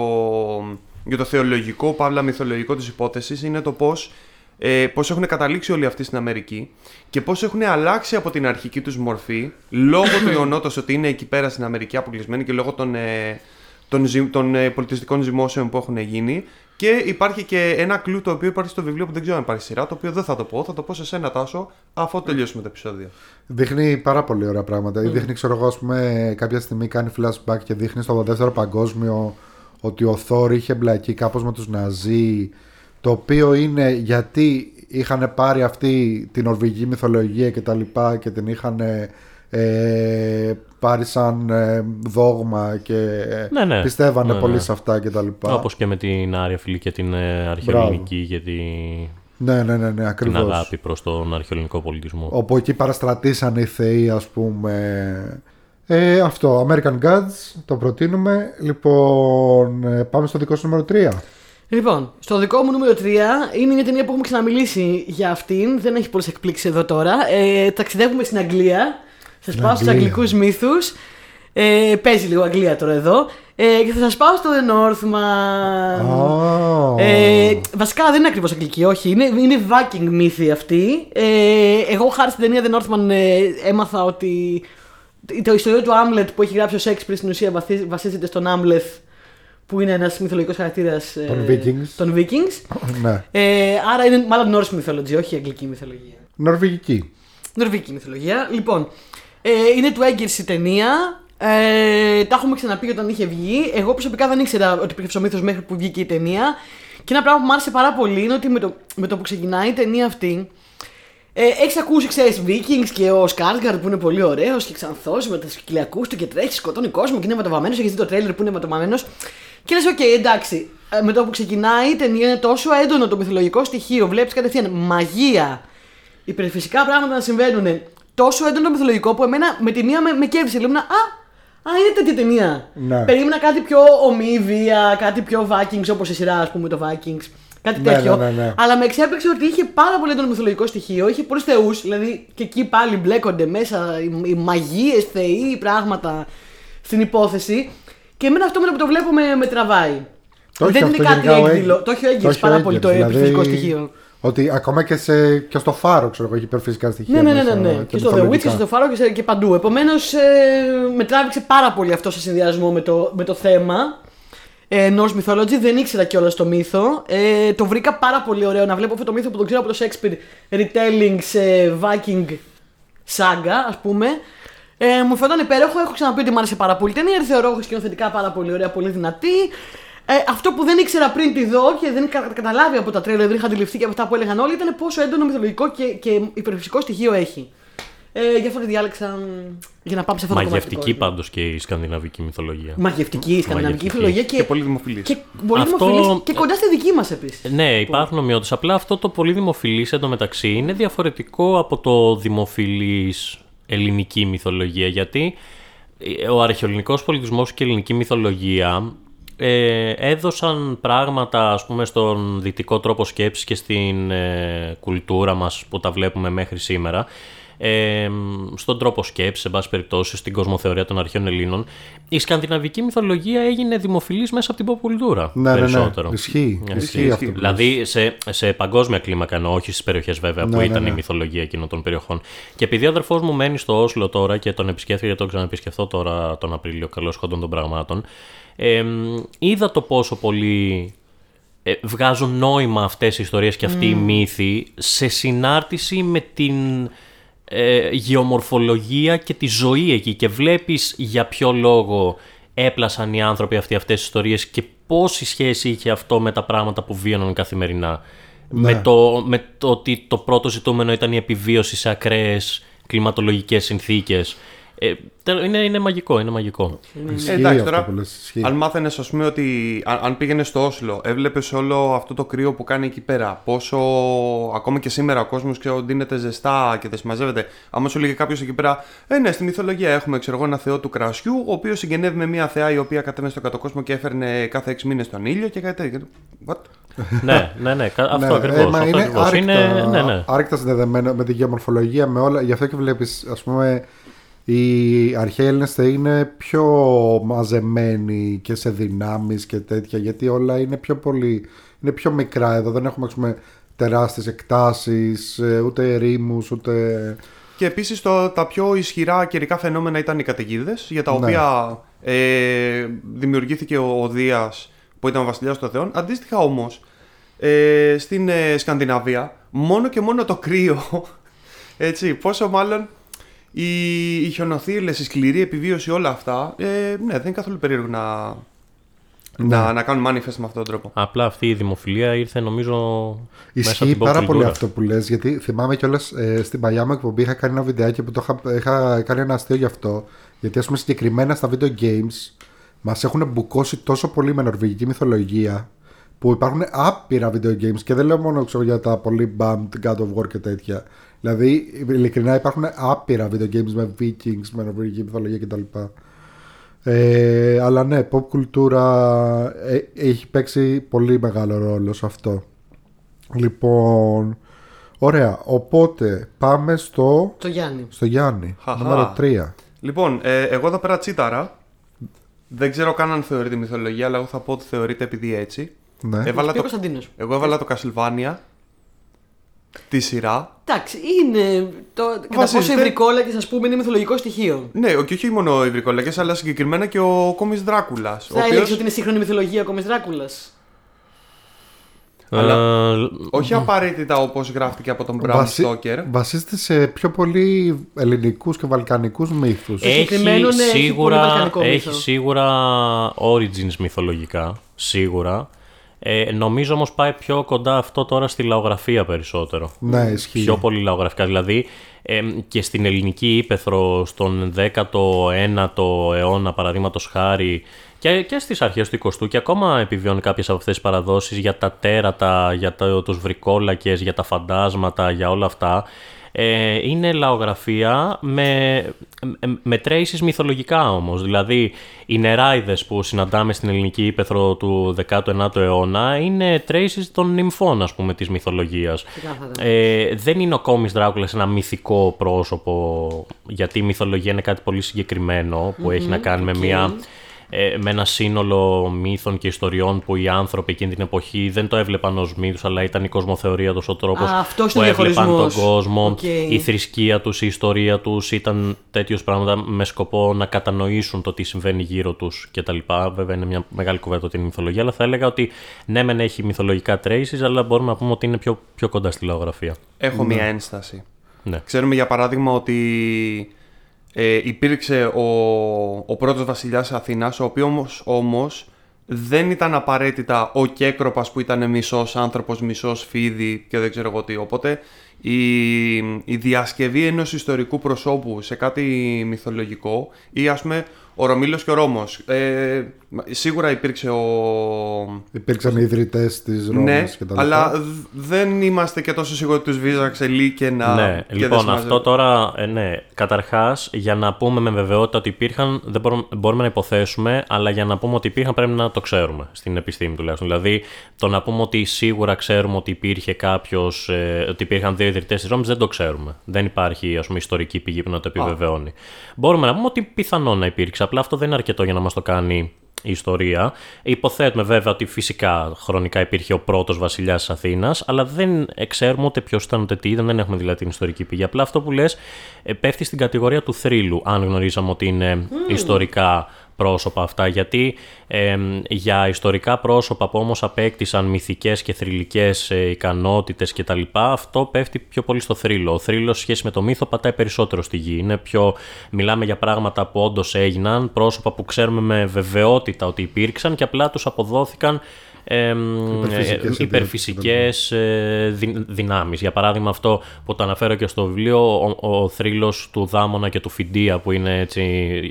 [SPEAKER 3] για το θεολογικό, παύλα μυθολογικό της υπόθεσης, είναι το πώς ε, πώς έχουν καταλήξει όλοι αυτοί στην Αμερική και πώς έχουν αλλάξει από την αρχική τους μορφή λόγω του γεγονότος ότι είναι εκεί πέρα στην Αμερική αποκλεισμένοι και λόγω των, ε, των, ζυ- των ε, πολιτιστικών ζυμώσεων που έχουν γίνει και υπάρχει και ένα κλου το οποίο υπάρχει στο βιβλίο που δεν ξέρω αν υπάρχει σειρά, το οποίο δεν θα το πω, θα το πω σε σένα Τάσο αφού τελειώσουμε το επεισόδιο.
[SPEAKER 2] Δείχνει πάρα πολύ ωραία πράγματα. Ή Δείχνει, ξέρω εγώ, ας πούμε, κάποια στιγμή κάνει flashback και δείχνει στο δεύτερο παγκόσμιο ότι ο Θόρ είχε μπλακεί κάπως με τους Ναζί. Το οποίο είναι γιατί είχαν πάρει αυτή την ορβηγική μυθολογία και τα λοιπά και την είχαν ε, πάρει σαν ε, δόγμα και ε,
[SPEAKER 4] Ναι, ναι.
[SPEAKER 2] πιστεύανε
[SPEAKER 4] Ναι,
[SPEAKER 2] πολύ
[SPEAKER 4] ναι.
[SPEAKER 2] σε αυτά και τα λοιπά.
[SPEAKER 4] Όπως και με την Άρια Φιλή και την ε, αρχαιοελληνική για τη-
[SPEAKER 2] Ναι, ναι, ναι, ναι
[SPEAKER 4] την
[SPEAKER 2] ακριβώς.
[SPEAKER 4] αγάπη προς τον αρχαιοελληνικό πολιτισμό.
[SPEAKER 2] Όπου εκεί παραστρατήσαν οι θεοί, ας πούμε. Ε, αυτό, American Gods, το προτείνουμε. Λοιπόν, ε, πάμε στο δικό σου νούμερο 3.
[SPEAKER 1] Λοιπόν, στο δικό μου νούμερο 3 είναι μια ταινία που έχουμε ξαναμιλήσει για αυτήν. Δεν έχει πολλές εκπλήξεις εδώ τώρα. Ε, ταξιδεύουμε στην Αγγλία. Σας πάω στους
[SPEAKER 2] Αγγλία.
[SPEAKER 1] αγγλικούς μύθους. Ε, παίζει λίγο Αγγλία τώρα εδώ. Ε, και θα σας πάω στο The Northman.
[SPEAKER 2] Oh.
[SPEAKER 1] Ε, βασικά δεν είναι ακριβώς αγγλική, όχι. Είναι, είναι Viking μύθη αυτή. Ε, εγώ χάρη στην ταινία The Northman ε, έμαθα ότι το ιστορίο του Άμλετ που έχει γράψει ο Σέξπιρ στην ουσία βαθί- βασίζεται στον Άμλεθ που είναι ένας μυθολογικός χαρακτήρας
[SPEAKER 2] Των Vikings.
[SPEAKER 1] των Vikings.
[SPEAKER 2] ναι.
[SPEAKER 1] Ε, άρα είναι μάλλον Norse mythology, όχι αγγλική μυθολογία.
[SPEAKER 2] Νορβηγική.
[SPEAKER 1] Νορβηγική μυθολογία. Λοιπόν, ε, είναι του Έγκερς η ταινία. Ε, τα έχουμε ξαναπεί όταν είχε βγει. Εγώ προσωπικά δεν ήξερα ότι υπήρχε ο μύθος μέχρι που βγήκε η ταινία. Και ένα πράγμα που μου άρεσε πάρα πολύ είναι ότι με το, με το που ξεκινάει η ταινία αυτή. Ε, έχεις ακούσει, ξέρεις, Vikings και ο Σκάργκαρντ που είναι πολύ ωραίος και ξανθός με τους κοιλιακού του και τρέχει, σκοτώνει κόσμο και είναι ματοβαμένο. Έχεις δει το τρέλερ που είναι ματοβαμένο. Και λες, οκ, εντάξει. Ε, με το που ξεκινάει η ταινία είναι τόσο έντονο το μυθολογικό στοιχείο. Βλέπεις κατευθείαν μαγεία, υπερφυσικά πράγματα να συμβαίνουν. Τόσο έντονο το μυθολογικό που εμένα με τη μία με, με κέρδισε. Λέω, Α, α, είναι τέτοια ταινία.
[SPEAKER 2] Ναι.
[SPEAKER 1] Περίμενα κάτι πιο ομή βία, κάτι πιο Vikings όπως η σειρά, ας πούμε, το Vikings. Κάτι
[SPEAKER 2] Ναι,
[SPEAKER 1] τέτοιο.
[SPEAKER 2] ναι, ναι, ναι.
[SPEAKER 1] Αλλά με εξέπληξε ότι είχε πάρα πολύ έντονο μυθολογικό στοιχείο, είχε πολλούς θεούς, δηλαδή και εκεί πάλι μπλέκονται μέσα οι, οι μαγείες, θεοί, πράγματα στην υπόθεση. Και εμένα αυτό με το που το βλέπω με, με τραβάει.
[SPEAKER 2] Το έχει
[SPEAKER 1] Δεν
[SPEAKER 2] αυτό
[SPEAKER 1] είναι κάτι
[SPEAKER 2] γενικά ο
[SPEAKER 1] έκδηλο.
[SPEAKER 2] Έγκυρς.
[SPEAKER 1] Το έχει ο Έγκυρς
[SPEAKER 2] έχει
[SPEAKER 1] πάρα
[SPEAKER 2] ο
[SPEAKER 1] πολύ το
[SPEAKER 2] Έγκυρς,
[SPEAKER 1] επιθυμικό
[SPEAKER 2] δηλαδή,
[SPEAKER 1] στοιχείο.
[SPEAKER 2] Ότι ακόμα και, σε, και στο φάρο, ξέρω εγώ, έχει υπερφυσικά στοιχεία.
[SPEAKER 1] Ναι, ναι, ναι,
[SPEAKER 2] μέσα
[SPEAKER 1] ναι, ναι. Και στο The Witch
[SPEAKER 2] μυθολογικά.
[SPEAKER 1] και στο Φάρο και, σε- και παντού. Επομένως, ε, με τράβηξε πάρα πολύ αυτό σε συνδυασμό με το, με το θέμα. Ε, Norse Mythology, δεν ήξερα κιόλας το μύθο. Ε, το βρήκα πάρα πολύ ωραίο να βλέπω αυτό το μύθο που το ξέρω από το Shakespeare retelling σε Viking saga, ας πούμε. Ε, μου φαινόταν υπέροχο, έχω ξαναπεί ότι μου άρεσε πάρα πολύ. η Ταινία τη θεωρώ σκηνοθετικά πάρα πολύ ωραία, πολύ δυνατή. Ε, αυτό που δεν ήξερα πριν τη δω και δεν είχα καταλάβει από τα τρέλερ, δεν είχα αντιληφθεί και από αυτά που έλεγαν όλοι, ήταν πόσο έντονο μυθολογικό και, και υπερφυσικό στοιχείο έχει. Ε, γι' αυτό τη διάλεξα μ, για να πάμε σε αυτό το κομμάτι.
[SPEAKER 4] Μαγευτική πάντως και η σκανδιναβική μυθολογία.
[SPEAKER 1] Μαγευτική, η σκανδιναβική
[SPEAKER 4] Μαγευτική.
[SPEAKER 1] φιλολογία και,
[SPEAKER 3] Και πολύ δημοφιλής.
[SPEAKER 1] και πολύ
[SPEAKER 4] Αυτό-
[SPEAKER 1] δημοφιλής και κοντά στη δική μας επίσης.
[SPEAKER 4] Ναι, υπάρχουν ομοιότητες. Απλά αυτό το πολύ δημοφιλής εντωμεταξύ είναι διαφορετικό από το δημοφιλής ελληνική μυθολογία. Γιατί ε, ο αρχαιοελληνικός πολιτισμός και η ελληνική μυθολογία ε, έδωσαν πράγματα ας πούμε στον δυτικό τρόπο σκέψης και στην ε, κουλτούρα μας που τα βλέπουμε μέχρι σήμερα ε, στον τρόπο σκέψης, σε πάση περιπτώσει, στην κοσμοθεωρία των αρχαίων Ελλήνων η σκανδιναβική μυθολογία έγινε δημοφιλής μέσα από την pop κουλτούρα
[SPEAKER 2] Ναι, ναι, ναι.
[SPEAKER 4] περισσότερο.
[SPEAKER 2] Ισχύει.
[SPEAKER 4] Ναι,
[SPEAKER 2] Ισχύει
[SPEAKER 3] ισχύει.
[SPEAKER 2] αυτό. που λες.
[SPEAKER 4] Δηλαδή σε, σε παγκόσμια κλίμακα εννοώ, όχι στις περιοχές βέβαια που
[SPEAKER 2] Ναι, ναι,
[SPEAKER 4] ήταν
[SPEAKER 2] ναι.
[SPEAKER 4] η μυθολογία εκείνων των περιοχών. Και επειδή ο αδερφός μου μένει στο Όσλο τώρα και τον επισκέφθηκε γιατί τον ξαναεπισκεφθώ τώρα τον Απρίλιο, καλώς χόντων των πραγμάτων, ε, είδα το πόσο πολύ ε, βγάζουν νόημα αυτές οι ιστορίες και αυτοί οι μύθοι σε συνάρτηση με την ε, γεωμορφολογία και τη ζωή εκεί και βλέπεις για ποιο λόγο έπλασαν οι άνθρωποι αυτοί αυτές τις ιστορίες και πόση σχέση είχε αυτό με τα πράγματα που βίωναν καθημερινά. Με, το, με το ότι το πρώτο ζητούμενο ήταν η επιβίωση σε ακραίες κλιματολογικές συνθήκες. Ε, τέλο- είναι, είναι μαγικό, είναι μαγικό.
[SPEAKER 2] Ισχύει
[SPEAKER 3] Ε, εντάξει,
[SPEAKER 2] αυτό
[SPEAKER 3] τώρα,
[SPEAKER 2] που λες, ισχύει.
[SPEAKER 3] αν μάθαινες, ας πούμε, ότι αν, αν πήγαινες στο Όσλο, έβλεπες όλο αυτό το κρύο που κάνει εκεί πέρα. Πόσο ακόμα και σήμερα ο κόσμος ντύνεται ζεστά και δεν συμμαζεύεται. Άμα σου έλεγε κάποιος εκεί πέρα, Ε, ναι, στη μυθολογία έχουμε ξέρω εγώ, ένα θεό του κρασιού, ο οποίος συγγενεύει με μια θεά η οποία κατέβαινε στον κατοκόσμο και έφερνε κάθε 6 μήνες τον ήλιο και κάτι τέτοιο. What?
[SPEAKER 4] ναι, ναι, ναι, κα- αυτό
[SPEAKER 2] Ναι,
[SPEAKER 4] ακριβώς.
[SPEAKER 2] ε, μα
[SPEAKER 4] αυτό
[SPEAKER 2] είναι
[SPEAKER 4] ακριβώς.
[SPEAKER 2] άρρηκτα,
[SPEAKER 4] Είναι, ναι, ναι.
[SPEAKER 2] άρρηκτα συνδεδεμένο με τη γεωμορφολογία, με όλα. Γι' αυτό και βλέπεις, ας πούμε, οι αρχαίοι Έλληνες θεοί είναι πιο μαζεμένοι και σε δυνάμεις και τέτοια, γιατί όλα είναι πιο πολύ, είναι πιο μικρά εδώ. Δεν έχουμε, ας πούμε, τεράστιες εκτάσεις, ε, ούτε ρήμους, ούτε...
[SPEAKER 3] Και επίσης το, τα πιο ισχυρά καιρικά φαινόμενα ήταν οι καταιγίδες, για τα
[SPEAKER 2] Ναι.
[SPEAKER 3] οποία ε, δημιουργήθηκε ο, ο Δίας που ήταν ο βασιλιάς των Θεών. Αντίστοιχα όμως, ε, στην ε, Σκανδιναβία, μόνο και μόνο το κρύο, έτσι, πόσο μάλλον οι, οι χιονοθύελες, η σκληρή επιβίωση, όλα αυτά, ε, ναι, δεν είναι καθόλου περίεργο να,
[SPEAKER 2] Ναι.
[SPEAKER 3] να, να κάνουν manifest με αυτόν τον τρόπο.
[SPEAKER 4] Απλά αυτή η δημοφιλία ήρθε νομίζω μέσα από
[SPEAKER 2] Ισχύει
[SPEAKER 4] την pop
[SPEAKER 2] πάρα πολύ
[SPEAKER 4] κουλτούρα.
[SPEAKER 2] αυτό που λες γιατί θυμάμαι κιόλας ε, στην παλιά μου εκπομπή είχα κάνει ένα βιντεάκι που το είχα, είχα κάνει ένα αστείο γι' αυτό. Γιατί ας πούμε συγκεκριμένα στα video games μας έχουν μπουκώσει τόσο πολύ με νορβηγική μυθολογία που υπάρχουν άπειρα video games και δεν λέω μόνο ξέρω, για τα πολύ bummed God of War και τέτοια. Δηλαδή, ειλικρινά υπάρχουν άπειρα video games με Vikings, με νορβηγική μυθολογία κτλ. Ε, αλλά ναι, pop κουλτούρα ε, έχει παίξει πολύ μεγάλο ρόλο σε αυτό. Λοιπόν, ωραία. Οπότε πάμε στο,
[SPEAKER 1] Το Γιάννη.
[SPEAKER 2] στο Γιάννη.
[SPEAKER 3] Χαχα.
[SPEAKER 2] Νούμερο 3.
[SPEAKER 3] Λοιπόν, ε, εγώ εδώ πέρα τσίταρα. Δεν ξέρω καν αν θεωρείται μυθολογία, αλλά εγώ θα πω ότι θεωρείται επειδή έτσι.
[SPEAKER 2] Ναι.
[SPEAKER 3] Έβαλα
[SPEAKER 1] Πει ο
[SPEAKER 3] το,
[SPEAKER 1] Κωνσταντίνος.
[SPEAKER 3] εγώ έβαλα το Castlevania. Τη σειρά.
[SPEAKER 1] Εντάξει, είναι. Το, κατά πόσο
[SPEAKER 3] Βασίζεται-
[SPEAKER 1] οι βρικόλακε, ας πούμε, είναι μυθολογικό στοιχείο.
[SPEAKER 3] Ναι, και όχι μόνο οι βρικολακέ, αλλά συγκεκριμένα και ο κόμις Δράκουλας.
[SPEAKER 1] Θα έλεγε ότι είναι σύγχρονη μυθολογία ο Δράκουλας.
[SPEAKER 3] Αλλά-
[SPEAKER 4] Ε,
[SPEAKER 3] Όχι απαραίτητα όπως γράφτηκε από τον Bram
[SPEAKER 2] Βασι-
[SPEAKER 3] Stoker.
[SPEAKER 2] Βασίζεται σε πιο πολύ ελληνικούς και βαλκανικούς μύθους.
[SPEAKER 1] Ε, συγκεκριμένο,
[SPEAKER 4] έχει
[SPEAKER 1] ναι, έχει πολύ
[SPEAKER 4] σίγουρα,
[SPEAKER 1] βαλκανικό μύθο.
[SPEAKER 4] έχει σίγουρα origins μυθολογικά, σίγουρα. Ε, νομίζω όμως πάει πιο κοντά αυτό τώρα στη λαογραφία περισσότερο.
[SPEAKER 2] Ναι, ισχύει.
[SPEAKER 4] Πιο πολύ λαογραφικά. Δηλαδή ε, και στην ελληνική ύπεθρο στον 19ο αιώνα παραδείγματος χάρη και, και στις αρχές του 20ου και ακόμα επιβιώνει κάποιες από αυτές τις παραδόσεις για τα τέρατα, για τα, τους βρικόλακες, για τα φαντάσματα, για όλα αυτά. Ε, είναι λαογραφία με, με, με traces μυθολογικά όμως. Δηλαδή οι νεράιδες που συναντάμε στην ελληνική ύπεθρο του 19ου αιώνα είναι traces των νυμφών ας πούμε της μυθολογίας.
[SPEAKER 1] Ξεκάθαρα.
[SPEAKER 4] Ε, δεν είναι ο Κόμις Δράκουλας ένα μυθικό πρόσωπο, γιατί η μυθολογία είναι κάτι πολύ συγκεκριμένο που έχει να κάνει με,
[SPEAKER 1] οκ.
[SPEAKER 4] μια, ε, με ένα σύνολο μύθων και ιστοριών που οι άνθρωποι εκείνη την εποχή δεν το έβλεπαν ως μύθους, αλλά ήταν η κοσμοθεωρία τους, ο τρόπος
[SPEAKER 1] Α, αυτός
[SPEAKER 4] που
[SPEAKER 1] είναι ο
[SPEAKER 4] έβλεπαν τον
[SPEAKER 1] διαχωρισμός.
[SPEAKER 4] κόσμο,
[SPEAKER 1] Οκ.
[SPEAKER 4] η θρησκεία τους, η ιστορία τους, ήταν τέτοιου πράγματα με σκοπό να κατανοήσουν το τι συμβαίνει γύρω τους κτλ. Βέβαια είναι μια μεγάλη κουβέντα ότι είναι μυθολογία, αλλά θα έλεγα ότι ναι μεν έχει μυθολογικά traces, αλλά μπορούμε να πούμε ότι είναι πιο, πιο κοντά στη λαογραφία.
[SPEAKER 3] Έχω μία ένσταση.
[SPEAKER 4] Ναι.
[SPEAKER 3] Ξέρουμε για παράδειγμα ότι ε, υπήρξε ο, ο πρώτος βασιλιάς Αθήνας, ο οποίος όμως, όμως δεν ήταν απαραίτητα ο Κέκροπας που ήταν μισός άνθρωπος, μισός φίδι και δεν ξέρω εγώ τι. Οπότε η, η διασκευή ενός ιστορικού προσώπου σε κάτι μυθολογικό ή ας πούμε ο Ρωμήλος και ο Ρώμος. Ε, σίγουρα υπήρξε ο,
[SPEAKER 2] Υπήρξαν οι ιδρυτές της Ρώμης
[SPEAKER 3] ναι,
[SPEAKER 2] και τα λοιπά.
[SPEAKER 3] αλλά δ- δεν είμαστε και τόσο σίγουροι ότι τους βίζαξε και να.
[SPEAKER 4] ναι,
[SPEAKER 3] και
[SPEAKER 4] λοιπόν,
[SPEAKER 3] δεν
[SPEAKER 4] αυτό
[SPEAKER 3] συμμαζεύει.
[SPEAKER 4] τώρα, ε, ναι, καταρχάς, για να πούμε με βεβαιότητα ότι υπήρχαν, δεν μπορούμε, μπορούμε να υποθέσουμε, αλλά για να πούμε ότι υπήρχαν πρέπει να το ξέρουμε, στην επιστήμη τουλάχιστον. Δηλαδή, το να πούμε ότι σίγουρα ξέρουμε ότι υπήρχε κάποιος, ε, ότι υπήρχαν δύο ιδρυτές της Ρώμης, δεν το ξέρουμε. Δεν υπάρχει, ας πούμε, ιστορική πηγή που να το επιβεβαιώνει. Μπορούμε να πούμε ότι πιθανόν να υπήρξε, απλά αυτό δεν είναι αρκετό για να μας το κάνει η ιστορία. Υποθέτουμε βέβαια ότι φυσικά χρονικά υπήρχε ο πρώτος βασιλιάς της Αθήνας, αλλά δεν ξέρουμε ούτε ποιος ήταν ούτε τι ήταν, δεν έχουμε δηλαδή την ιστορική πηγή. Απλά αυτό που λες πέφτει στην κατηγορία του θρύλου, αν γνωρίζαμε ότι είναι ιστορικά πρόσωπα αυτά, γιατί ε, για ιστορικά πρόσωπα που όμως απέκτησαν μυθικές και θρηλυκές ε, ικανότητες και τα λοιπά, αυτό πέφτει πιο πολύ στο θρύλο. Ο θρύλος σχέση με το μύθο πατάει περισσότερο στη γη. Είναι πιο, μιλάμε για πράγματα που όντως έγιναν, πρόσωπα που ξέρουμε με βεβαιότητα ότι υπήρξαν και απλά τους αποδόθηκαν ε,
[SPEAKER 2] Υπερφυσικές
[SPEAKER 4] ε, υπερφυσικές ε, δυ- δυνάμεις. Για παράδειγμα αυτό που το αναφέρω και στο βιβλίο, ο, ο θρύλος του Δάμονα και του Φιντία που είναι έτσι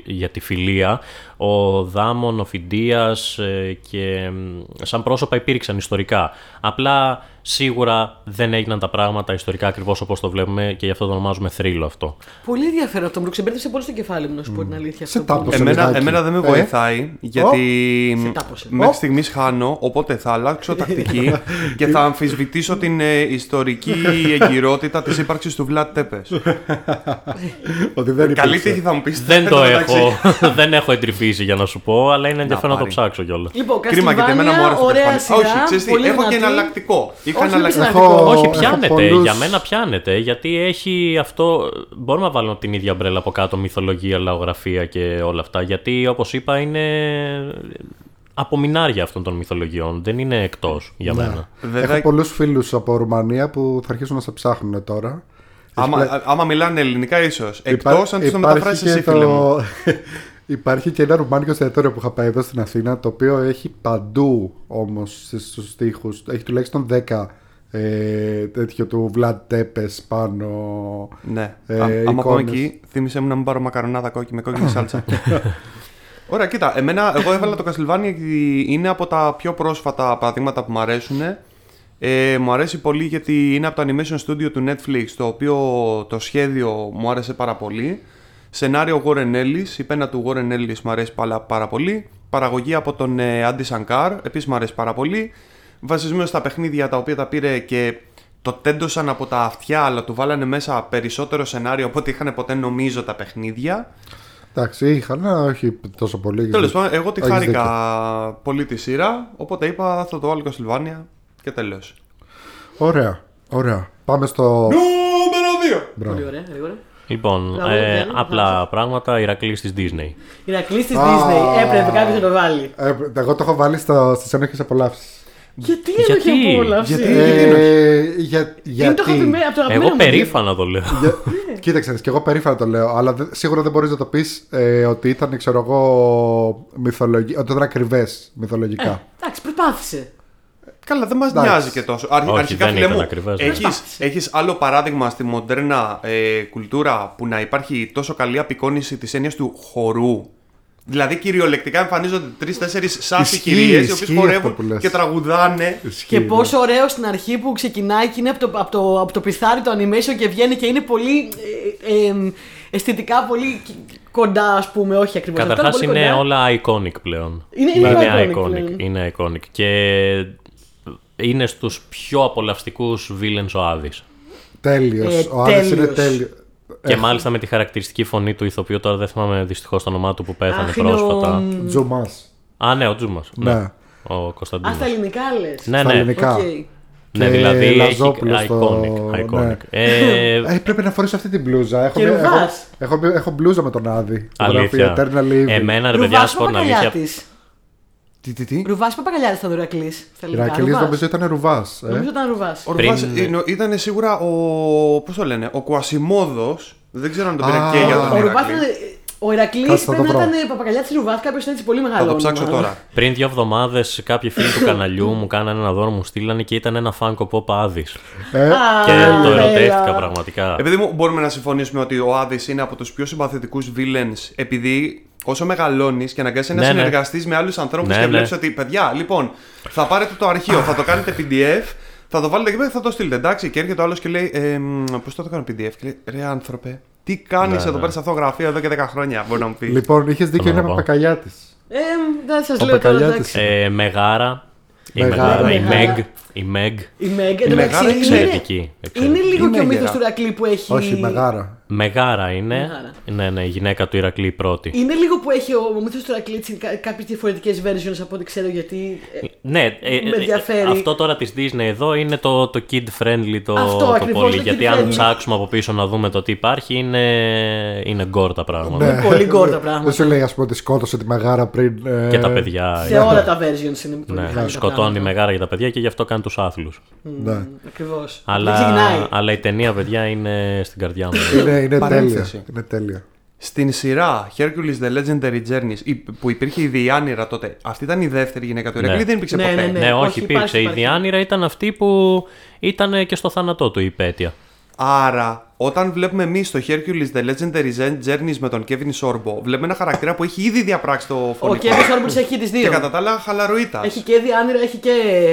[SPEAKER 4] για τη φιλία. Ο Δάμον, ο Φιντίας ε, και μ, σαν πρόσωπα υπήρξαν ιστορικά. Απλά σίγουρα δεν έγιναν τα πράγματα ιστορικά ακριβώς όπως το βλέπουμε και γι' αυτό το ονομάζουμε θρύλο αυτό.
[SPEAKER 1] Πολύ ενδιαφέρον αυτό. Μου ξεμπέρδεψε πολύ στο κεφάλι μου, να σου πω την αλήθεια.
[SPEAKER 2] Σε
[SPEAKER 1] αυτό που-
[SPEAKER 2] τάπωσε.
[SPEAKER 3] Εμένα,
[SPEAKER 2] λιγάκι.
[SPEAKER 3] εμένα δεν με
[SPEAKER 2] Ε;
[SPEAKER 3] βοηθάει γιατί
[SPEAKER 1] Σε τάπωσε.
[SPEAKER 3] μέχρι
[SPEAKER 2] Ω.
[SPEAKER 3] στιγμής χάνω, οπότε θα αλλάξω τακτική και θα αμφισβητήσω την ε, ιστορική εγκυρότητα της ύπαρξης του Βλάτ Τέπες.
[SPEAKER 2] Ότι δεν
[SPEAKER 3] Καλή
[SPEAKER 2] υπήρξε.
[SPEAKER 3] τύχη θα μου πεις.
[SPEAKER 4] δεν το
[SPEAKER 3] εν τω μεταξύ.
[SPEAKER 4] έχω, δεν έχω εντρυφήσει απαντήσει για να σου πω, αλλά είναι ενδιαφέρον να το
[SPEAKER 3] πάρει.
[SPEAKER 4] ψάξω κιόλας.
[SPEAKER 1] Λοιπόν,
[SPEAKER 3] Κρίμα γιατί εμένα μου άρεσε το
[SPEAKER 1] ωραία
[SPEAKER 3] Castlevania.
[SPEAKER 1] σειρά,
[SPEAKER 3] Όχι, ξέρεις τι,
[SPEAKER 1] πολύ
[SPEAKER 3] έχω και
[SPEAKER 1] δυνατή.
[SPEAKER 3] εναλλακτικό. Είχα
[SPEAKER 1] Όχι, δεν
[SPEAKER 3] εναλλακτικό.
[SPEAKER 1] ξέρω.
[SPEAKER 2] Έχω,
[SPEAKER 4] Όχι,
[SPEAKER 2] έχω
[SPEAKER 4] πιάνεται.
[SPEAKER 2] πολλούς-
[SPEAKER 4] Για μένα πιάνεται. Γιατί έχει αυτό. Μπορούμε να βάλουμε την ίδια μπρέλα από κάτω, μυθολογία, λαογραφία και όλα αυτά. Γιατί όπως είπα είναι απομεινάρια αυτών των μυθολογιών. Δεν είναι εκτός για μένα.
[SPEAKER 3] Βέβαια,
[SPEAKER 2] Έχω πολλούς φίλους από Ρουμανία που θα αρχίσουν να σε ψάχνουν τώρα.
[SPEAKER 3] άμα, άμα μιλάνε ελληνικά, ίσως.
[SPEAKER 2] Υπά-
[SPEAKER 3] Εκτός αν τους το
[SPEAKER 2] υπάρχει
[SPEAKER 3] μεταφράσει
[SPEAKER 2] και
[SPEAKER 3] εσύ, φίλε μου.
[SPEAKER 2] Υπάρχει και ένα ρουμάνικο εστιατόριο που είχα πάει εδώ στην Αθήνα, το οποίο έχει παντού όμως στους τοίχου. Έχει τουλάχιστον 10 ε, τέτοιο του Vlad Tepes πάνω.
[SPEAKER 3] Ναι.
[SPEAKER 2] ε,
[SPEAKER 3] Α, άμα πάμε
[SPEAKER 2] εικόνες.
[SPEAKER 3] εκεί, θύμισε μου να μην πάρω μακαρονάδα κόκκι με κόκκινη σάλτσα. Ωραία, κοίτα. Εμένα, εγώ έβαλα το Castlevania γιατί είναι από τα πιο πρόσφατα παραδείγματα που μου αρέσουν. Ε, μου αρέσει πολύ γιατί είναι από το animation studio του Netflix, το οποίο το σχέδιο μου άρεσε πάρα πολύ. Σενάριο Warren Ellis, η πένα του Warren Ellis μου αρέσει πάρα, πάρα πολύ. Παραγωγή από τον ε, Andy Sankar, επίσης μου αρέσει πάρα πολύ. Βασισμένο στα παιχνίδια τα οποία τα πήρε και το τέντωσαν από τα αυτιά, αλλά του βάλανε μέσα περισσότερο σενάριο από ό,τι είχαν ποτέ νομίζω τα παιχνίδια.
[SPEAKER 2] Εντάξει, είχαν, αλλά όχι τόσο πολύ. έχεις
[SPEAKER 3] Τέλος
[SPEAKER 2] δίκιο.
[SPEAKER 3] πάντων, εγώ τη
[SPEAKER 2] Έχεις
[SPEAKER 3] χάρηκα
[SPEAKER 2] δίκιο.
[SPEAKER 3] πολύ τη σειρά, οπότε είπα θα το βάλω Castlevania και τέλος.
[SPEAKER 2] Ωραία, ωραία. Πάμε στο.
[SPEAKER 3] Νούμερο 2!
[SPEAKER 2] Μπράβο.
[SPEAKER 1] Πολύ ωραία, γρήγορα.
[SPEAKER 4] Λοιπόν,
[SPEAKER 1] Μπράβο,
[SPEAKER 4] ε,
[SPEAKER 1] Γιάννη,
[SPEAKER 4] απλά πράγματα. Ηρακλής της Disney.
[SPEAKER 1] Η Ρακλή της
[SPEAKER 2] Α.
[SPEAKER 1] Disney έπρεπε κάποιος να το βάλει.
[SPEAKER 2] Ε, εγώ το έχω βάλει στο, στις ένοχες απολαύσεις.
[SPEAKER 1] Γιατί
[SPEAKER 4] Γιατί;
[SPEAKER 1] ένοχη απόλαυση;
[SPEAKER 3] Γιατί;
[SPEAKER 2] Ε, για,
[SPEAKER 1] Είναι
[SPEAKER 2] γιατί...
[SPEAKER 1] το αγαπημένο από το αγαπημένο
[SPEAKER 4] Εγώ
[SPEAKER 1] μου.
[SPEAKER 4] περήφανα το λέω.
[SPEAKER 2] Για... Κοίταξε, και εγώ περήφανα το λέω, αλλά δεν- σίγουρα δεν μπορείς να το πεις ε, ότι ήταν, ξέρω εγώ, μυθολογικά. Ότι ήταν ακριβές μυθολογικά.
[SPEAKER 1] Ε, Εντάξει, προσπάθησε.
[SPEAKER 3] Καλά, δεν μας
[SPEAKER 2] Εντάξει.
[SPEAKER 3] νοιάζει και τόσο. Αρχ-
[SPEAKER 4] Όχι,
[SPEAKER 3] αρχικά,
[SPEAKER 4] δεν
[SPEAKER 3] φίλε
[SPEAKER 4] ήταν
[SPEAKER 3] μου,
[SPEAKER 4] ακριβές, ναι.
[SPEAKER 3] έχεις,
[SPEAKER 1] Προσπάθησε.
[SPEAKER 3] έχεις άλλο παράδειγμα στη μοντέρνα ε, κουλτούρα που να υπάρχει τόσο καλή απεικόνηση της έννοιας του χορού; Δηλαδή, κυριολεκτικά εμφανίζονται τρει-τέσσερι σάσι
[SPEAKER 2] Ισχύει,
[SPEAKER 3] κυρίε οι
[SPEAKER 2] ισχύει
[SPEAKER 3] οποίες
[SPEAKER 2] αυτό
[SPEAKER 3] χορεύουν
[SPEAKER 2] που λες.
[SPEAKER 3] και τραγουδάνε.
[SPEAKER 2] Ισχύει,
[SPEAKER 1] Και
[SPEAKER 2] ναι.
[SPEAKER 1] πόσο ωραίο στην αρχή που ξεκινάει και είναι από το, από το, από το πιθάρι το animation και βγαίνει και είναι πολύ ε, ε, αισθητικά πολύ κ- κοντά, ας πούμε. Όχι ακριβώς.
[SPEAKER 4] Καταρχάς είναι όλα iconic πλέον.
[SPEAKER 1] Είναι- είναι όλα iconic πλέον.
[SPEAKER 4] Είναι iconic. Και είναι στους πιο απολαυστικούς villains ο Άδης.
[SPEAKER 2] Τέλειος.
[SPEAKER 1] Ε,
[SPEAKER 2] ο Άδης είναι
[SPEAKER 1] τέλειος.
[SPEAKER 2] τέλειο.
[SPEAKER 4] Και μάλιστα με τη χαρακτηριστική φωνή του ηθοποιού, τώρα δεν θυμάμαι δυστυχώς το όνομά του που πέθανε
[SPEAKER 1] Αχ, είναι ο-
[SPEAKER 4] πρόσφατα.
[SPEAKER 2] Τζουμάς.
[SPEAKER 4] Α, ναι, ο Τζούμα.
[SPEAKER 2] Ναι.
[SPEAKER 4] Ο
[SPEAKER 1] Α,
[SPEAKER 4] Κωνσταντίνο.
[SPEAKER 1] στα ελληνικά λες.
[SPEAKER 4] Ναι,
[SPEAKER 2] Στα
[SPEAKER 4] ναι.
[SPEAKER 2] ελληνικά.
[SPEAKER 4] Ναι,
[SPEAKER 2] Και
[SPEAKER 4] δηλαδή έχει
[SPEAKER 2] Λαζόπουλος στο-
[SPEAKER 4] iconic. iconic.
[SPEAKER 2] ναι.
[SPEAKER 4] Ε,
[SPEAKER 2] Ε, πρέπει να φορέσω αυτή την μπλούζα. Έχω,
[SPEAKER 1] Και
[SPEAKER 2] μια- έχω,
[SPEAKER 1] ρουβάς.
[SPEAKER 2] έχω, έχω μπλούζα με τον Άδη. που γράφει
[SPEAKER 4] αλήθεια.
[SPEAKER 2] Eternal Evil.
[SPEAKER 4] Εμένα, ρε παιδιά, να σου πω την αλήθεια.
[SPEAKER 3] Τι, τι, τι;
[SPEAKER 1] Ρουβάς Παπακαλιάτη ήταν ο Ηρακλής. Στα ελληνικά.
[SPEAKER 2] Ηρακλής
[SPEAKER 1] Ρουβάς.
[SPEAKER 2] νομίζω ήταν ρουβάς.
[SPEAKER 1] Νομίζω ήταν Ρουβάς.
[SPEAKER 3] Ο
[SPEAKER 4] Πριν-
[SPEAKER 3] Ρουβάς είναι- ήταν σίγουρα ο. Πώς το λένε, ο Κουασιμόδος. Δεν ξέρω αν τον πήρε
[SPEAKER 2] Α,
[SPEAKER 3] και για
[SPEAKER 1] Ο
[SPEAKER 3] τον
[SPEAKER 1] Ρουβάς
[SPEAKER 3] Ηρακλή.
[SPEAKER 1] ήταν- Ο Ηρακλή
[SPEAKER 2] Κάτσε, θα
[SPEAKER 1] πρέπει
[SPEAKER 2] το
[SPEAKER 1] να
[SPEAKER 2] βρω.
[SPEAKER 1] ήταν Παπακαλιάτη Ρουβά, κάποιος έτσι πολύ μεγάλο.
[SPEAKER 3] Θα το ψάξω
[SPEAKER 1] όνομα.
[SPEAKER 3] τώρα.
[SPEAKER 4] Πριν δύο εβδομάδες, κάποιοι φίλοι του καναλιού μου κάνανε ένα δώρο, μου στείλανε και ήταν ένα Funko Pop Άδη.
[SPEAKER 2] Ε,
[SPEAKER 1] Α,
[SPEAKER 4] Και το
[SPEAKER 1] έλα.
[SPEAKER 4] ερωτεύτηκα πραγματικά.
[SPEAKER 3] Επειδή μου μπορούμε να συμφωνήσουμε ότι ο Άδη είναι από τους πιο συμπαθητικούς villains, επειδή όσο μεγαλώνεις και αναγκάζει να
[SPEAKER 4] Ναι, ναι.
[SPEAKER 3] συνεργαστείς με άλλους ανθρώπους
[SPEAKER 4] Ναι,
[SPEAKER 3] και
[SPEAKER 4] ναι.
[SPEAKER 3] βλέπεις ότι παιδιά, λοιπόν, θα πάρετε το αρχείο, θα το κάνετε PDF, θα το βάλετε εκεί πέρα και θα το στείλετε. Εντάξει, και έρχεται ο άλλος και λέει, ε, Πώς θα το κάνω PDF, και λέει, Ρε άνθρωπε, τι κάνεις
[SPEAKER 4] Ναι,
[SPEAKER 3] εδώ
[SPEAKER 4] ναι.
[SPEAKER 3] πέρα σε αυτό το γραφείο εδώ και 10 χρόνια, μπορεί να μου πεις.
[SPEAKER 2] Λοιπόν, είχες δίκιο,
[SPEAKER 4] Θέλω
[SPEAKER 2] είναι
[SPEAKER 4] να πω.
[SPEAKER 2] παπακαλιάτης.
[SPEAKER 1] Ε, δεν σας
[SPEAKER 2] Ο
[SPEAKER 1] λέω τώρα
[SPEAKER 2] Παπακαλιάτης.
[SPEAKER 1] εντάξει.
[SPEAKER 4] Ε, Μεγάρα. Η
[SPEAKER 2] Μεγάρα.
[SPEAKER 4] Μεγάρα. Η
[SPEAKER 1] Μεγάρα.
[SPEAKER 4] Meg. Η Meg.
[SPEAKER 1] Η Μέγ,
[SPEAKER 3] Η Μεγάρα είναι
[SPEAKER 4] Εξαιρετική.
[SPEAKER 1] Είναι
[SPEAKER 4] εξαιρετική.
[SPEAKER 1] λίγο
[SPEAKER 3] Η
[SPEAKER 1] και ο
[SPEAKER 3] Μέγερα.
[SPEAKER 1] μύθος του Ηρακλή που έχει.
[SPEAKER 2] Όχι, μεγάρα.
[SPEAKER 4] Μεγάρα είναι.
[SPEAKER 1] Μεγάρα.
[SPEAKER 4] Ναι, ναι, η γυναίκα του Ηρακλή η πρώτη.
[SPEAKER 1] Είναι λίγο που έχει ο, ο μύθος του Ηρακλή κάποιες διαφορετικές versions από ό,τι ξέρω γιατί. ε,
[SPEAKER 4] Ναι, ε,
[SPEAKER 1] Με
[SPEAKER 4] ε,
[SPEAKER 1] ενδιαφέρει.
[SPEAKER 4] αυτό τώρα της Disney εδώ είναι το, το kid friendly το,
[SPEAKER 1] Αυτό
[SPEAKER 4] το
[SPEAKER 1] ακριβώς,
[SPEAKER 4] πολύ.
[SPEAKER 1] το
[SPEAKER 4] γιατί
[SPEAKER 1] kid
[SPEAKER 4] αν
[SPEAKER 1] friendly.
[SPEAKER 4] ψάξουμε από πίσω να δούμε το τι υπάρχει, είναι, είναι γκορ τα πράγματα.
[SPEAKER 1] Είναι πολύ γκορ τα πράγματα.
[SPEAKER 2] Δεν σου λέει, ας πούμε, ότι σκότωσε τη μεγάρα πριν. ε,
[SPEAKER 4] Και τα παιδιά.
[SPEAKER 1] Σε όλα τα versions είναι πολύ
[SPEAKER 4] Ναι,
[SPEAKER 1] μεγάλα τα
[SPEAKER 4] σκοτώνει
[SPEAKER 1] πράγματα.
[SPEAKER 4] μεγάρα για τα παιδιά και γι' αυτό κάνει τους άθλους.
[SPEAKER 2] Ναι.
[SPEAKER 1] Ακριβώς.
[SPEAKER 4] Αλλά,
[SPEAKER 1] Δεν ξεκινάει.
[SPEAKER 4] αλλά η ταινία, παιδιά, είναι στην καρδιά μου.
[SPEAKER 2] Είναι, είναι τέλεια.
[SPEAKER 3] Παρένθεση.
[SPEAKER 2] Είναι τέλεια.
[SPEAKER 3] Στην σειρά Hercules The Legendary Journeys η- που υπήρχε η Διάνυρα τότε, αυτή ήταν η δεύτερη γυναίκα του
[SPEAKER 4] Ναι.
[SPEAKER 3] Ηρακλή, δεν υπήρξε
[SPEAKER 1] Ναι,
[SPEAKER 3] ποτέ.
[SPEAKER 1] ναι,
[SPEAKER 4] ναι,
[SPEAKER 1] ναι.
[SPEAKER 4] όχι,
[SPEAKER 1] όχι,
[SPEAKER 4] υπήρξε.
[SPEAKER 1] υπάρχει,
[SPEAKER 4] Η
[SPEAKER 1] υπάρχει.
[SPEAKER 4] Διάνυρα ήταν αυτή που ήταν και στο θάνατό του η Πέτεια.
[SPEAKER 3] Άρα, όταν βλέπουμε εμείς το Hercules The Legendary Journeys με τον Kevin Sorbo, βλέπουμε ένα χαρακτήρα που έχει ήδη διαπράξει το
[SPEAKER 1] Ο
[SPEAKER 3] φωνικό.
[SPEAKER 1] Kevin Sorbo έχει τις
[SPEAKER 3] Και
[SPEAKER 1] δύο.
[SPEAKER 3] κατά τα άλλα, χαλαροίτα.
[SPEAKER 1] Έχει και διάνυρα, έχει και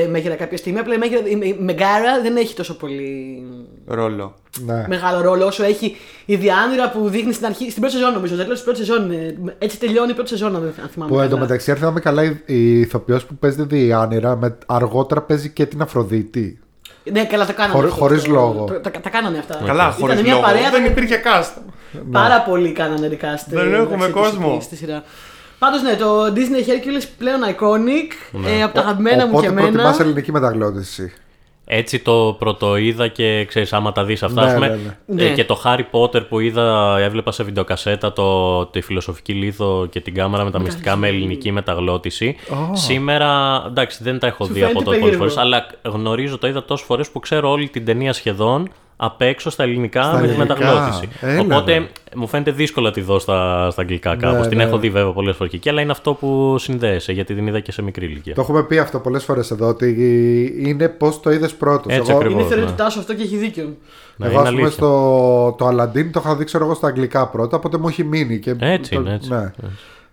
[SPEAKER 1] μέγερα κάποια στιγμή. Απλά η Μέγερα- η η Μεγάρα δεν έχει τόσο πολύ
[SPEAKER 3] ρόλο.
[SPEAKER 2] Ναι.
[SPEAKER 1] μεγάλο ρόλο όσο έχει η διάνυρα που δείχνει στην αρχή. Στην πρώτη σεζόν νομίζω. Τέλο τη πρώτη σεζόν. είναι. Έτσι τελειώνει η πρώτη σεζόν, αν δεν- αν θυμάμαι.
[SPEAKER 2] Που
[SPEAKER 1] καλά.
[SPEAKER 2] εντωμεταξύ, αν θυμάμαι καλά, η, η ηθοποιός που παίζει τη Διάνυρα με, αργότερα παίζει και την Αφροδίτη.
[SPEAKER 1] Ναι, καλά, τα κάνανε.
[SPEAKER 2] Χωρί-
[SPEAKER 1] αυτό.
[SPEAKER 2] χωρίς
[SPEAKER 1] Το-
[SPEAKER 2] λόγο.
[SPEAKER 1] το- Τα, τα κάνανε αυτά.
[SPEAKER 3] Καλά,
[SPEAKER 1] Ήταν
[SPEAKER 3] χωρίς
[SPEAKER 1] μια
[SPEAKER 3] λόγο.
[SPEAKER 1] παρέα.
[SPEAKER 3] Δεν
[SPEAKER 1] ήταν-
[SPEAKER 3] υπήρχε cast.
[SPEAKER 1] Πάρα πολύ κάνανε recast.
[SPEAKER 3] Δεν
[SPEAKER 1] ε,
[SPEAKER 3] έχουμε
[SPEAKER 1] μεταξύ τους
[SPEAKER 3] κόσμο.
[SPEAKER 1] εκεί Στη σειρά. Πάντως ναι, το Disney Hercules πλέον iconic. Ε, από τα αγαπημένα μου
[SPEAKER 2] Οπότε
[SPEAKER 1] και εμένα.
[SPEAKER 2] προτιμάς ελληνική μεταγλώτηση.
[SPEAKER 4] Έτσι το πρωτοείδα και ξέρεις άμα τα δεις αυτά
[SPEAKER 2] Ναι,
[SPEAKER 4] ας πούμε,
[SPEAKER 2] ναι,
[SPEAKER 1] ναι.
[SPEAKER 4] ε,
[SPEAKER 1] Ναι.
[SPEAKER 4] και το Harry Potter που είδα έβλεπα σε βιντεοκασέτα το, τη φιλοσοφική λίθο και την κάμερα με τα μυστικά με ελληνική μεταγλώτηση σήμερα εντάξει δεν τα έχω
[SPEAKER 1] Σου
[SPEAKER 4] δει από
[SPEAKER 1] φαίνεται
[SPEAKER 4] τότε πολλές
[SPEAKER 1] περίεργο.
[SPEAKER 4] φορές αλλά γνωρίζω το είδα τόσες φορές που ξέρω όλη την ταινία σχεδόν απ' έξω στα ελληνικά
[SPEAKER 2] Στα
[SPEAKER 4] με τη
[SPEAKER 2] ελληνικά.
[SPEAKER 4] μεταγλώτηση
[SPEAKER 2] Έλα,
[SPEAKER 4] οπότε
[SPEAKER 2] ρε.
[SPEAKER 4] μου φαίνεται δύσκολο να τη δω στα, στα αγγλικά κάπως την
[SPEAKER 2] ναι.
[SPEAKER 4] έχω δει βέβαια πολλές φορές και εκεί αλλά είναι αυτό που συνδέεσαι γιατί την είδα και σε μικρή ηλικία
[SPEAKER 2] Το έχουμε πει αυτό πολλές φορές εδώ ότι είναι πώς το είδες πρώτος.
[SPEAKER 4] Έτσι
[SPEAKER 2] εγώ,
[SPEAKER 4] ακριβώς.
[SPEAKER 1] Είναι θεωρία
[SPEAKER 4] ναι.
[SPEAKER 1] του Τάσου αυτό και έχει δίκιο.
[SPEAKER 4] Ναι,
[SPEAKER 2] εγώ
[SPEAKER 4] είναι
[SPEAKER 2] ας πούμε
[SPEAKER 4] αλήθεια.
[SPEAKER 2] στο το Aladdin το είχα δει ξέρω εγώ στα αγγλικά πρώτα, οπότε μου έχει μείνει. Και
[SPEAKER 4] Έτσι
[SPEAKER 2] το-
[SPEAKER 4] είναι, έτσι.
[SPEAKER 2] Ναι.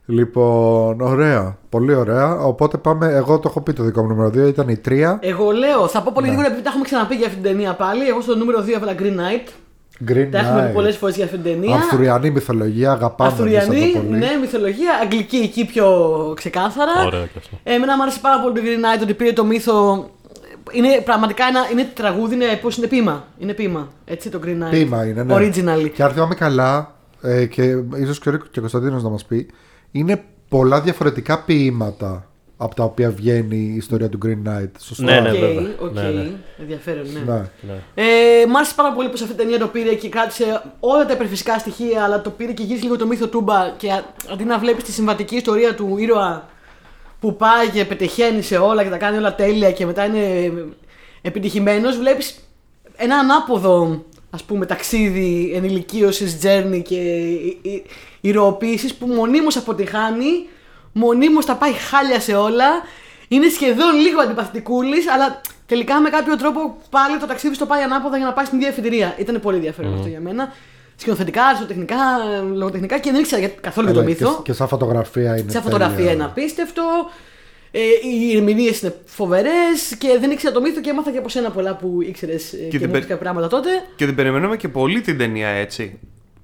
[SPEAKER 2] Λοιπόν, ωραία. Πολύ ωραία. Οπότε πάμε. Εγώ το έχω πει το δικό μου νούμερο 2, ήταν η 3.
[SPEAKER 1] Εγώ λέω, θα πω
[SPEAKER 2] Ναι.
[SPEAKER 1] πολύ γρήγορα επειδή τα έχουμε ξαναπεί για αυτή την ταινία πάλι. Εγώ στο νούμερο 2 έβαλα Green Knight.
[SPEAKER 2] Green
[SPEAKER 1] Τα έχουμε πει
[SPEAKER 2] Knight.
[SPEAKER 1] πολλές φορές για αυτή την ταινία.
[SPEAKER 2] Αρθουριανή μυθολογία, αγαπάμε εμείς
[SPEAKER 1] Αρθουριανή,
[SPEAKER 2] αυτό πολύ.
[SPEAKER 1] ναι, μυθολογία, αγγλική εκεί πιο ξεκάθαρα.
[SPEAKER 4] Ωραίο και αυτό.
[SPEAKER 1] Ε, Εμένα μου άρεσε πάρα πολύ το Green Knight ότι πήρε το μύθο. Είναι πραγματικά ένα είναι τραγούδι, είναι, πώς είναι ποίημα. Είναι ποίημα. Έτσι το Green Knight.
[SPEAKER 2] Ποίημα είναι, ναι.
[SPEAKER 1] Originally.
[SPEAKER 2] Και αν θυμάμαι καλά, ε, και ίσως και ο και ο Κωνσταντίνος να μας πει, είναι πολλά διαφορετικά ποιήματα από τα οποία βγαίνει η ιστορία του Green Knight. Σωστά.
[SPEAKER 4] Ναι, ναι,
[SPEAKER 1] Οκ,
[SPEAKER 4] βέβαια.
[SPEAKER 1] οκ.
[SPEAKER 4] Ναι, ναι.
[SPEAKER 1] Ενδιαφέρον, ναι.
[SPEAKER 2] Ναι.
[SPEAKER 4] Ναι.
[SPEAKER 1] Ε, μ' άρεσε πάρα πολύ που σε αυτή την ταινία το πήρε και κράτησε όλα τα υπερφυσικά στοιχεία, αλλά το πήρε και γύρισε λίγο το μύθο τούμπα. Και α- αντί να βλέπεις τη συμβατική ιστορία του ήρωα που πάει και πετυχαίνει σε όλα και τα κάνει όλα τέλεια και μετά είναι επιτυχημένος, βλέπεις ένα ανάποδο ας πούμε ταξίδι ενηλικίωσης, journey και η- η- ηρωοποίησης που μονίμως αποτυχάνει, μονίμως τα πάει χάλια σε όλα, είναι σχεδόν λίγο αντιπαθητικούλης, αλλά τελικά με κάποιο τρόπο πάλι το ταξίδι στο πάει ανάποδα για να πάει στην ίδια εφητερία. Ήταν πολύ ενδιαφέρον αυτό για μένα. Σκηνοθετικά, αριστοτεχνικά, λογοτεχνικά και δεν ήξερα για- καθόλου για
[SPEAKER 2] Αλλά
[SPEAKER 1] το
[SPEAKER 2] και,
[SPEAKER 1] μύθο.
[SPEAKER 2] και σαν φωτογραφία είναι.
[SPEAKER 1] Σαν φωτογραφία
[SPEAKER 2] τέλεια.
[SPEAKER 1] είναι απίστευτο. Ε, οι ερμηνείες είναι φοβερές και δεν ήξερα το μύθο και έμαθα και από σένα πολλά που ήξερες και,
[SPEAKER 3] την
[SPEAKER 1] και μου
[SPEAKER 3] πε-
[SPEAKER 1] είπες κάποια πράγματα τότε.
[SPEAKER 3] Και την περιμέναμε και πολύ την ταινία έτσι.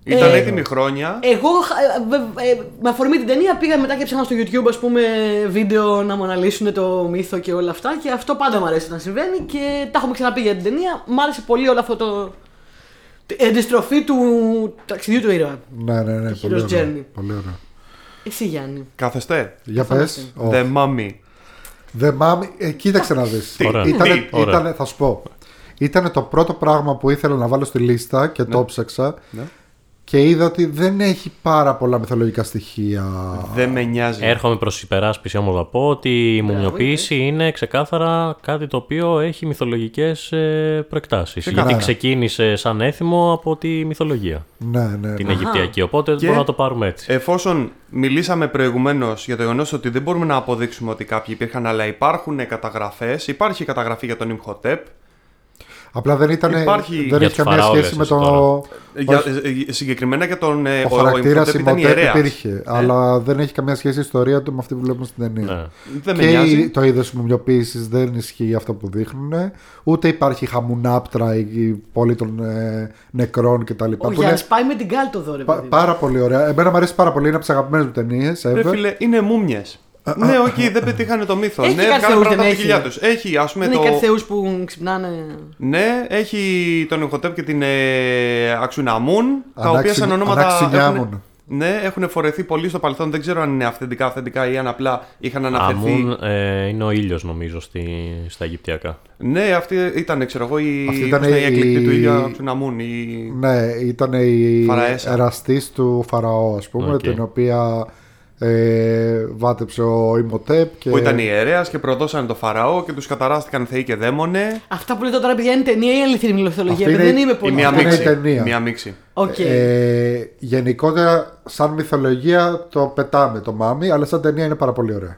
[SPEAKER 3] Ήταν
[SPEAKER 1] Ε,
[SPEAKER 3] έτοιμη χρόνια.
[SPEAKER 1] Εγώ ε, βε- ε, με αφορμή την ταινία πήγα μετά και ψάχνα στο YouTube ας πούμε βίντεο να μου αναλύσουν το μύθο και όλα αυτά και αυτό πάντα μου αρέσει να συμβαίνει και τα έχουμε ξαναπεί για την ταινία. Μ' άρεσε πολύ όλο αυτό το... η αντιστροφή του ταξιδιού του ήρωα.
[SPEAKER 2] Ναι, ναι, ναι.
[SPEAKER 1] Το
[SPEAKER 2] Πολύ
[SPEAKER 1] Hero's
[SPEAKER 2] ωραία.
[SPEAKER 1] Journey.
[SPEAKER 2] Πολύ ωραία.
[SPEAKER 1] Εσύ Γιάννη.
[SPEAKER 3] Κάθεστε.
[SPEAKER 2] Για
[SPEAKER 1] Θα
[SPEAKER 2] πες.
[SPEAKER 1] είμαστε.
[SPEAKER 3] The Mummy.
[SPEAKER 2] The Mummy. Ε, κοίταξε να δεις.
[SPEAKER 3] Τι,
[SPEAKER 4] Ωραία.
[SPEAKER 2] Ήτανε,
[SPEAKER 3] τι,
[SPEAKER 4] ωραία.
[SPEAKER 2] ήτανε- θα σου πω. Ήταν το πρώτο πράγμα που ήθελα να βάλω στη λίστα και το ψάξα.
[SPEAKER 3] Ναι.
[SPEAKER 2] Και είδα ότι δεν έχει πάρα πολλά μυθολογικά στοιχεία.
[SPEAKER 3] Δεν με νοιάζει.
[SPEAKER 4] Έρχομαι προς υπεράσπιση όμω να πω ότι η μουμιοποίηση είναι ξεκάθαρα κάτι το οποίο έχει μυθολογικές προεκτάσεις.
[SPEAKER 2] Ξεκάθαρα.
[SPEAKER 4] Γιατί ξεκίνησε σαν έθιμο από τη μυθολογία
[SPEAKER 2] Ναι, ναι.
[SPEAKER 4] την
[SPEAKER 2] ναι.
[SPEAKER 4] Αιγυπτιακή. Οπότε
[SPEAKER 3] Και-
[SPEAKER 4] μπορούμε να το πάρουμε έτσι.
[SPEAKER 3] Εφόσον μιλήσαμε προηγουμένως για το γεγονός ότι δεν μπορούμε να αποδείξουμε ότι κάποιοι υπήρχαν, αλλά υπάρχουν καταγραφές. Υπάρχει καταγραφή για τον Imhotep.
[SPEAKER 2] Απλά δεν ήταν.
[SPEAKER 3] Υπάρχει-
[SPEAKER 2] δεν
[SPEAKER 4] Για
[SPEAKER 2] έχει
[SPEAKER 4] τους
[SPEAKER 2] καμία
[SPEAKER 4] φαραώτες
[SPEAKER 2] σχέση με
[SPEAKER 4] εσύ
[SPEAKER 2] το.
[SPEAKER 4] τώρα.
[SPEAKER 3] Για,
[SPEAKER 2] Όχι.
[SPEAKER 3] ε, ε, συγκεκριμένα για τον. ε,
[SPEAKER 2] Ο χαρακτήρας
[SPEAKER 3] Imhotep ήταν
[SPEAKER 2] Imhotep
[SPEAKER 3] ιερέας.
[SPEAKER 2] υπήρχε. Αλλά δεν έχει καμία σχέση η ιστορία του με αυτή που βλέπουμε στην ταινία.
[SPEAKER 4] Ναι.
[SPEAKER 3] Δεν με
[SPEAKER 2] Και
[SPEAKER 3] νοιάζει.
[SPEAKER 2] η- το είδος μουμιοποίηση δεν ισχύει αυτό που δείχνουν. Ούτε υπάρχει χαμουνάπτρα η πόλη των ε, νεκρών κτλ.
[SPEAKER 1] Ο
[SPEAKER 2] Που είναι
[SPEAKER 1] Γιάννης πάει με την κάλτο εδώ ρε
[SPEAKER 2] πα-
[SPEAKER 1] παιδί.
[SPEAKER 2] πάρα πολύ ωραία. Εμένα μου αρέσει πάρα πολύ. Είναι από τις αγαπημένες μου ταινίες.
[SPEAKER 3] Ρε φίλε, είναι μούμιες. Ναι, όχι, δεν πετύχανε το μύθο.
[SPEAKER 1] Έχει
[SPEAKER 3] ναι,
[SPEAKER 1] και κάτι
[SPEAKER 3] βγάλανε
[SPEAKER 1] θεούς,
[SPEAKER 3] πράγματα
[SPEAKER 1] δεν
[SPEAKER 3] από τη κοιλιά
[SPEAKER 1] έχει.
[SPEAKER 3] τους. Έχει, ας πούμε,
[SPEAKER 1] Δεν έχει
[SPEAKER 3] το.
[SPEAKER 1] κάτι θεούς που ξυπνάνε.
[SPEAKER 3] Ναι, έχει τον Imhotep και την ε, Αξουναμούν, τα οποία
[SPEAKER 2] Ανάξι-
[SPEAKER 3] σαν ονόματα.
[SPEAKER 2] Αναξινιάμουν.
[SPEAKER 3] έχουν- Ναι, έχουν φορεθεί πολύ στο παρελθόν. Δεν ξέρω αν είναι αυθεντικά, αυθεντικά ή αν απλά είχαν αναφερθεί.
[SPEAKER 4] Αμούν ε, είναι ο ήλιος νομίζω στη, στα Αιγυπτιακά.
[SPEAKER 3] Ναι, αυτή ήταν, ξέρω εγώ, η,
[SPEAKER 2] Αυτή
[SPEAKER 3] πώς
[SPEAKER 2] ήταν
[SPEAKER 3] είναι, η
[SPEAKER 2] η-
[SPEAKER 3] εκλεκτή του ίδιου Ανκσουναμούν. Η...
[SPEAKER 2] Ναι, ήταν η
[SPEAKER 3] Φαραέσα.
[SPEAKER 2] εραστής του Φαραώ, ας πούμε,
[SPEAKER 4] Οκ.
[SPEAKER 2] την οποία ε, βάτεψε ο Ιμωτέπ. Και...
[SPEAKER 3] Που ήταν ιερέας και προδώσανε το Φαραώ και τους καταράστηκαν θεοί και δαίμονες.
[SPEAKER 1] Αυτά που λέτε τώρα, παιδιά, είναι ταινία ή αληθινή μυθολογία;
[SPEAKER 2] Αυτή
[SPEAKER 1] επειδή
[SPEAKER 2] είναι-
[SPEAKER 1] Δεν είμαι
[SPEAKER 3] Η
[SPEAKER 1] πολύ.
[SPEAKER 3] μία
[SPEAKER 2] Αυτή είναι
[SPEAKER 3] μίξη.
[SPEAKER 2] η ταινία.
[SPEAKER 3] Μία μίξη.
[SPEAKER 1] Οκ.
[SPEAKER 2] Ε, γενικότερα, σαν μυθολογία το πετάμε το Mummy, αλλά σαν ταινία είναι πάρα πολύ ωραία.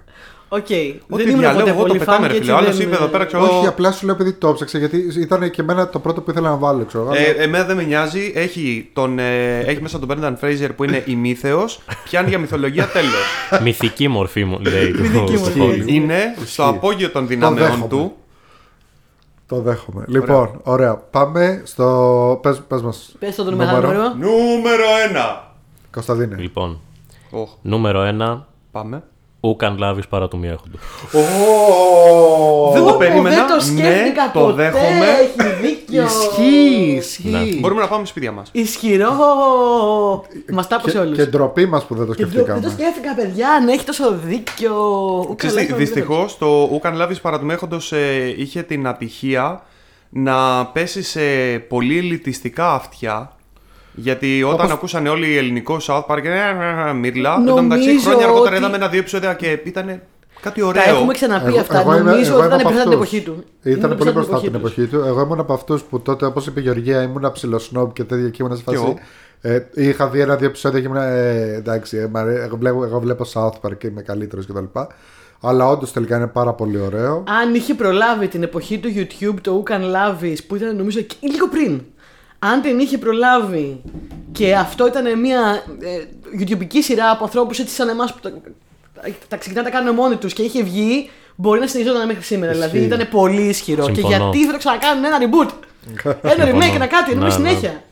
[SPEAKER 1] Οκ.
[SPEAKER 3] Ό,τι
[SPEAKER 1] Δεν ήμουν
[SPEAKER 3] διαλέγω
[SPEAKER 1] ποτέ
[SPEAKER 3] εγώ το
[SPEAKER 1] πολύ
[SPEAKER 3] πετάμε,
[SPEAKER 1] φαν
[SPEAKER 3] ρε
[SPEAKER 1] και
[SPEAKER 3] φίλε.
[SPEAKER 1] έτσι
[SPEAKER 3] Ο άλλο
[SPEAKER 1] δεν-
[SPEAKER 3] είπε εδώ πέρα, ξέρω
[SPEAKER 2] Όχι,
[SPEAKER 3] εγώ.
[SPEAKER 2] απλά σου λέω επειδή το ψάξα, γιατί ήταν και εμένα το πρώτο που ήθελα να βάλω. Ξέρω, αλλά-
[SPEAKER 3] Ε, εμένα δεν με νοιάζει. Έχει, τον, ε, έχει μέσα τον Brendan Fraser που είναι ημίθεος. Πιάνει για μυθολογία τέλος.
[SPEAKER 4] Μυθική μορφή μου λέει. το-
[SPEAKER 1] Μυθική
[SPEAKER 4] στο
[SPEAKER 1] μορφή.
[SPEAKER 4] Hollywood.
[SPEAKER 3] είναι στο απόγειο των δυνάμεων
[SPEAKER 2] δέχομαι.
[SPEAKER 3] του.
[SPEAKER 2] Το δέχομαι. Λοιπόν, ωραία. Πάμε στο. Πες, πες μας.
[SPEAKER 1] Πες το το μεγάλο νούμερο.
[SPEAKER 3] Νούμερο 1.
[SPEAKER 2] Κωνσταντίνε.
[SPEAKER 4] Λοιπόν,
[SPEAKER 3] Οχ,
[SPEAKER 4] νούμερο 1.
[SPEAKER 3] πάμε.
[SPEAKER 4] Ούκαν λάβει παρά του μη έχοντο.
[SPEAKER 3] Δεν το
[SPEAKER 1] Ω,
[SPEAKER 3] περίμενα.
[SPEAKER 1] Δεν το σκέφτηκα
[SPEAKER 3] ναι, το
[SPEAKER 1] ποτέ.
[SPEAKER 3] δέχομαι.
[SPEAKER 1] Έχει δίκιο.
[SPEAKER 2] Ισχύει, ισχύει.
[SPEAKER 4] Ναι.
[SPEAKER 3] Μπορούμε να πάμε σπίτια μας.
[SPEAKER 1] Ισχυρό. Μας τα
[SPEAKER 2] Και,
[SPEAKER 1] έπωσε όλους.
[SPEAKER 2] και ντροπή μας που δεν το
[SPEAKER 1] Δεν
[SPEAKER 2] σκεφτήκαμε.
[SPEAKER 1] το σκέφτηκα, παιδιά, αν έχει τόσο δίκιο. Ου, καλά, είχαμε
[SPEAKER 3] Δυστυχώς το Ούκαν Λάβη Παρατουμέχοντο είχε την ατυχία να πέσει σε πολύ ελιτιστικά αυτιά. Γιατί όταν
[SPEAKER 2] Όπως-
[SPEAKER 3] ακούσαν όλοι ελληνικό South Park, ε, ε, ε, μύρλα. Εν τω
[SPEAKER 1] Νομίζω
[SPEAKER 3] μεταξύ, χρόνια αργότερα
[SPEAKER 1] ότι-
[SPEAKER 3] είδαμε ένα-δύο επεισόδια και ήταν κάτι
[SPEAKER 1] Τα
[SPEAKER 3] ωραίο.
[SPEAKER 1] έχουμε ξαναπεί
[SPEAKER 2] Εγώ-
[SPEAKER 1] αυτά.
[SPEAKER 2] εγώ είμαι-
[SPEAKER 1] Νομίζω
[SPEAKER 2] εγώ
[SPEAKER 1] ότι
[SPEAKER 2] είμαι
[SPEAKER 1] ήταν
[SPEAKER 2] από
[SPEAKER 1] μπροστά την
[SPEAKER 2] αυτούς.
[SPEAKER 1] εποχή του.
[SPEAKER 2] Ήταν
[SPEAKER 1] Είναι
[SPEAKER 2] πολύ μπροστά
[SPEAKER 1] την
[SPEAKER 2] την εποχή του. Εγώ ήμουν από αυτούς που τότε, όπως είπε η Γεωργία, ήμουν ψιλοσνόμπ και τέτοια και ήμουν σε
[SPEAKER 3] Κι
[SPEAKER 2] φάση.
[SPEAKER 3] εγώ.
[SPEAKER 2] Ε, είχα δει ένα-δύο επεισόδια και ήμουν. Ε, εντάξει, ε, μ' αρέ- εγώ, βλέπω, εγώ βλέπω South Park και είμαι καλύτερος κτλ. Αλλά όντως τελικά είναι πάρα πολύ ωραίο.
[SPEAKER 1] Αν είχε προλάβει την εποχή του YouTube το Who Can Love Is, που ήταν νομίζω εκεί- λίγο πριν. Αν την είχε προλάβει και αυτό ήταν μια ε, YouTubeική σειρά από ανθρώπους έτσι σαν εμάς που τα, τα ξεκινάνε να τα κάνουν μόνοι τους και είχε βγει, μπορεί να συνεχιζόταν μέχρι σήμερα.
[SPEAKER 2] Ισχύει.
[SPEAKER 1] Δηλαδή ήταν πολύ ισχυρό. Και
[SPEAKER 4] Συμφωνώ.
[SPEAKER 1] γιατί δεν το ξανακάνουν ένα reboot; ένα
[SPEAKER 4] Συμφωνώ.
[SPEAKER 1] remake, ένα κάτι, να
[SPEAKER 4] Ναι,
[SPEAKER 1] μην
[SPEAKER 4] ναι.
[SPEAKER 1] συνέχεια.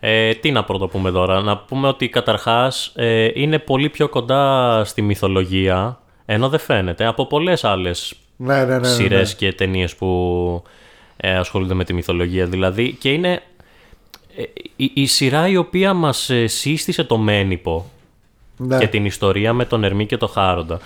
[SPEAKER 4] Ε, τι να πρώτο πούμε τώρα. Να πούμε ότι καταρχάς ε, είναι πολύ πιο κοντά στη μυθολογία, ενώ δεν φαίνεται, από πολλές άλλες
[SPEAKER 2] Ναι, ναι, ναι. ναι,
[SPEAKER 4] σειρές
[SPEAKER 2] ναι.
[SPEAKER 4] και ταινίες που ε, ασχολούνται με τη μυθολογία. Δηλαδή, και είναι ε, η, η σειρά η οποία μας ε, σύστησε το Μένιπο
[SPEAKER 2] Ναι.
[SPEAKER 4] και την ιστορία με τον Ερμή και τον Χάροντα.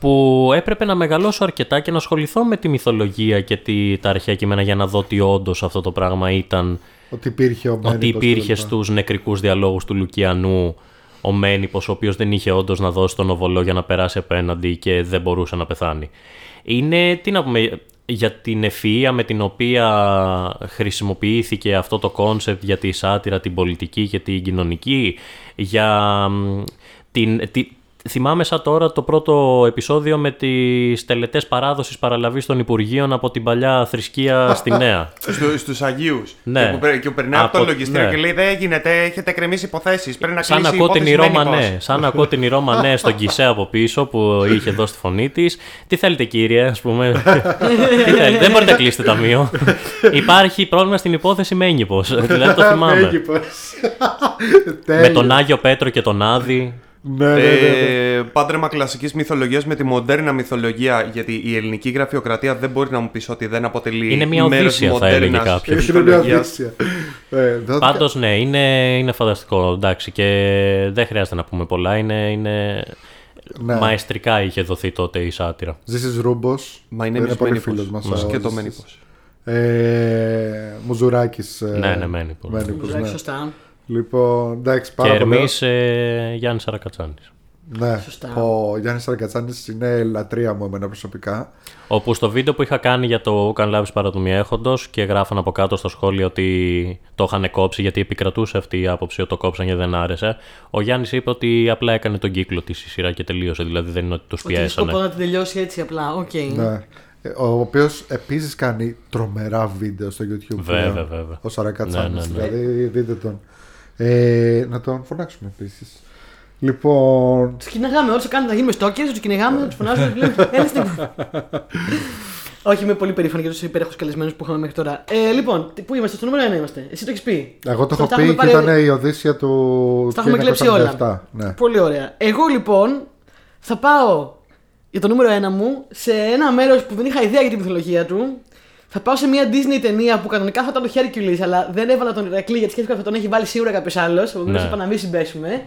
[SPEAKER 4] Που έπρεπε να μεγαλώσω αρκετά και να ασχοληθώ με τη μυθολογία και τη, τα αρχαία κείμενα για να δω ότι όντως αυτό το πράγμα ήταν.
[SPEAKER 2] Ότι υπήρχε ο
[SPEAKER 4] ότι
[SPEAKER 2] Μένιπος
[SPEAKER 4] υπήρχε
[SPEAKER 2] κτλ.
[SPEAKER 4] στους νεκρικούς διαλόγους του Λουκιανού ο Μένιππος, ο οποίος δεν είχε όντως να δώσει τον οβολό για να περάσει απέναντι και δεν μπορούσε να πεθάνει. Είναι, τι να πούμε, για την ευφυΐα με την οποία χρησιμοποιήθηκε αυτό το concept για τη σάτιρα, την πολιτική και την κοινωνική, για μ, την, τη- Θυμάμαι σαν τώρα το πρώτο επεισόδιο με τις τελετές παράδοσης παραλαβής των Υπουργείων από την παλιά θρησκεία στη νέα.
[SPEAKER 3] Στους, στους Αγίους.
[SPEAKER 4] Ναι.
[SPEAKER 3] Και που, περ- και που περνάει από,
[SPEAKER 4] Από-
[SPEAKER 3] το λογιστήριο
[SPEAKER 4] ναι.
[SPEAKER 3] και λέει: Δεν γίνεται, έχετε εκκρεμείς υποθέσεις. Πρέπει να
[SPEAKER 4] Σαν
[SPEAKER 3] κλείσει η
[SPEAKER 4] ακούω την
[SPEAKER 3] υπόθεση
[SPEAKER 4] Ρώμα
[SPEAKER 3] Μένιππος».
[SPEAKER 4] ναι. Σαν ακούω την Ρώμα ναι στον Κισέ από πίσω που είχε δώσει τη φωνή της. Τι θέλετε κύριε, ας πούμε. Τι θέλετε, δεν μπορείτε να κλείσετε ταμείο. Υπάρχει πρόβλημα στην υπόθεση Μένιπο. δηλαδή το θυμάμαι.
[SPEAKER 2] Μένιπος.
[SPEAKER 4] Με
[SPEAKER 2] Τέλειο.
[SPEAKER 4] τον Άγιο Πέτρο και τον Άδη.
[SPEAKER 2] Ναι, ναι, ναι, ναι.
[SPEAKER 3] Ε, πάντρεμα κλασικής μυθολογίας με τη μοντέρνα μυθολογία. Γιατί η ελληνική γραφειοκρατία δεν μπορεί να μου πεις ότι δεν αποτελεί.
[SPEAKER 4] Είναι μια
[SPEAKER 3] μέρος
[SPEAKER 4] οδύσσια, θα
[SPEAKER 3] μοντέρνας
[SPEAKER 4] έλεγε κάποιος.
[SPEAKER 2] Είναι μια
[SPEAKER 3] μυθολογίας.
[SPEAKER 2] Οδύσσια. Ε, δεν-
[SPEAKER 4] Πάντως ναι, είναι, είναι φανταστικό. Εντάξει, και δεν χρειάζεται να πούμε πολλά. Είναι, είναι...
[SPEAKER 2] Ναι.
[SPEAKER 4] Μαεστρικά είχε δοθεί τότε η σάτυρα.
[SPEAKER 2] Ζήσεις Ρούμπο.
[SPEAKER 3] Μα είναι
[SPEAKER 2] είναι πολύ
[SPEAKER 3] Μένιπος.
[SPEAKER 2] φίλος μας.
[SPEAKER 3] Μας
[SPEAKER 2] ο
[SPEAKER 3] και το
[SPEAKER 2] Ζήσης.
[SPEAKER 3] Μένιπος.
[SPEAKER 2] Ε, Μουζουράκης. ε,
[SPEAKER 4] Ναι, ναι, Μένιπος.
[SPEAKER 2] Μένιπος, ναι.
[SPEAKER 1] Σωστά.
[SPEAKER 2] Λοιπόν, εντάξει,
[SPEAKER 4] Και
[SPEAKER 2] πάρα πολύ.
[SPEAKER 4] Ερμή ε, Γιάννης Αρακατσάνη.
[SPEAKER 2] Ναι,
[SPEAKER 1] Σωστά.
[SPEAKER 2] ο Γιάννης Αραγκατσάνης είναι λατρεία μου εμένα προσωπικά.
[SPEAKER 4] Όπου στο βίντεο που είχα κάνει για το Καν Λάβει παρατομία έχοντος και γράφαν από κάτω στο σχόλιο ότι το είχαν κόψει γιατί επικρατούσε αυτή η άποψη ότι το κόψαν και δεν άρεσε. Ο Γιάννης είπε ότι απλά έκανε τον κύκλο της η σειρά και τελείωσε. Δηλαδή δεν είναι ότι τους
[SPEAKER 1] Ότι έχει σκοπό
[SPEAKER 4] πιέσανε.
[SPEAKER 1] να την τελειώσει έτσι απλά. Οκ.
[SPEAKER 2] Ναι. Ε, Ο οποίος επίσης κάνει τρομερά βίντεο στο YouTube.
[SPEAKER 4] Βέβαια,
[SPEAKER 2] πλέον,
[SPEAKER 4] βέβαια.
[SPEAKER 2] Ο Σαρακατσάνης.
[SPEAKER 4] Ναι, ναι, ναι.
[SPEAKER 2] Δηλαδή, δείτε τον. Ε, να τον φωνάξουμε επίσης. Λοιπόν.
[SPEAKER 1] Τους κυνηγάμε όλους, κάνουμε να γίνουμε stalker, τους κυνηγάμε, τους φωνάζουμε. τους λέμε, Έλα στην. Όχι, είμαι πολύ περήφανη για τους υπέροχους καλεσμένους που είχαμε μέχρι τώρα. Ε, λοιπόν, τι- πού είμαστε, στο νούμερο 1 είμαστε. Εσύ το έχεις πει.
[SPEAKER 2] Εγώ το
[SPEAKER 1] Στα
[SPEAKER 2] έχω
[SPEAKER 1] έχουμε
[SPEAKER 2] πει και
[SPEAKER 1] πάρει-
[SPEAKER 2] ήταν η Οδύσσια του.
[SPEAKER 1] Στα έχουμε κλέψει όλα.
[SPEAKER 2] 1947, Ναι.
[SPEAKER 1] Πολύ ωραία. Εγώ λοιπόν θα πάω για το νούμερο 1 μου σε ένα μέρος που δεν είχα ιδέα για τη μυθολογία του. Θα πάω σε μια Disney ταινία που κανονικά θα ήταν το Hercules, αλλά δεν έβαλα τον Ηρακλή γιατί σκέφτηκα ότι θα τον έχει βάλει σίγουρα κάποιος άλλος. Οπότε
[SPEAKER 4] Ναι.
[SPEAKER 1] είπα να μην συμπέσουμε.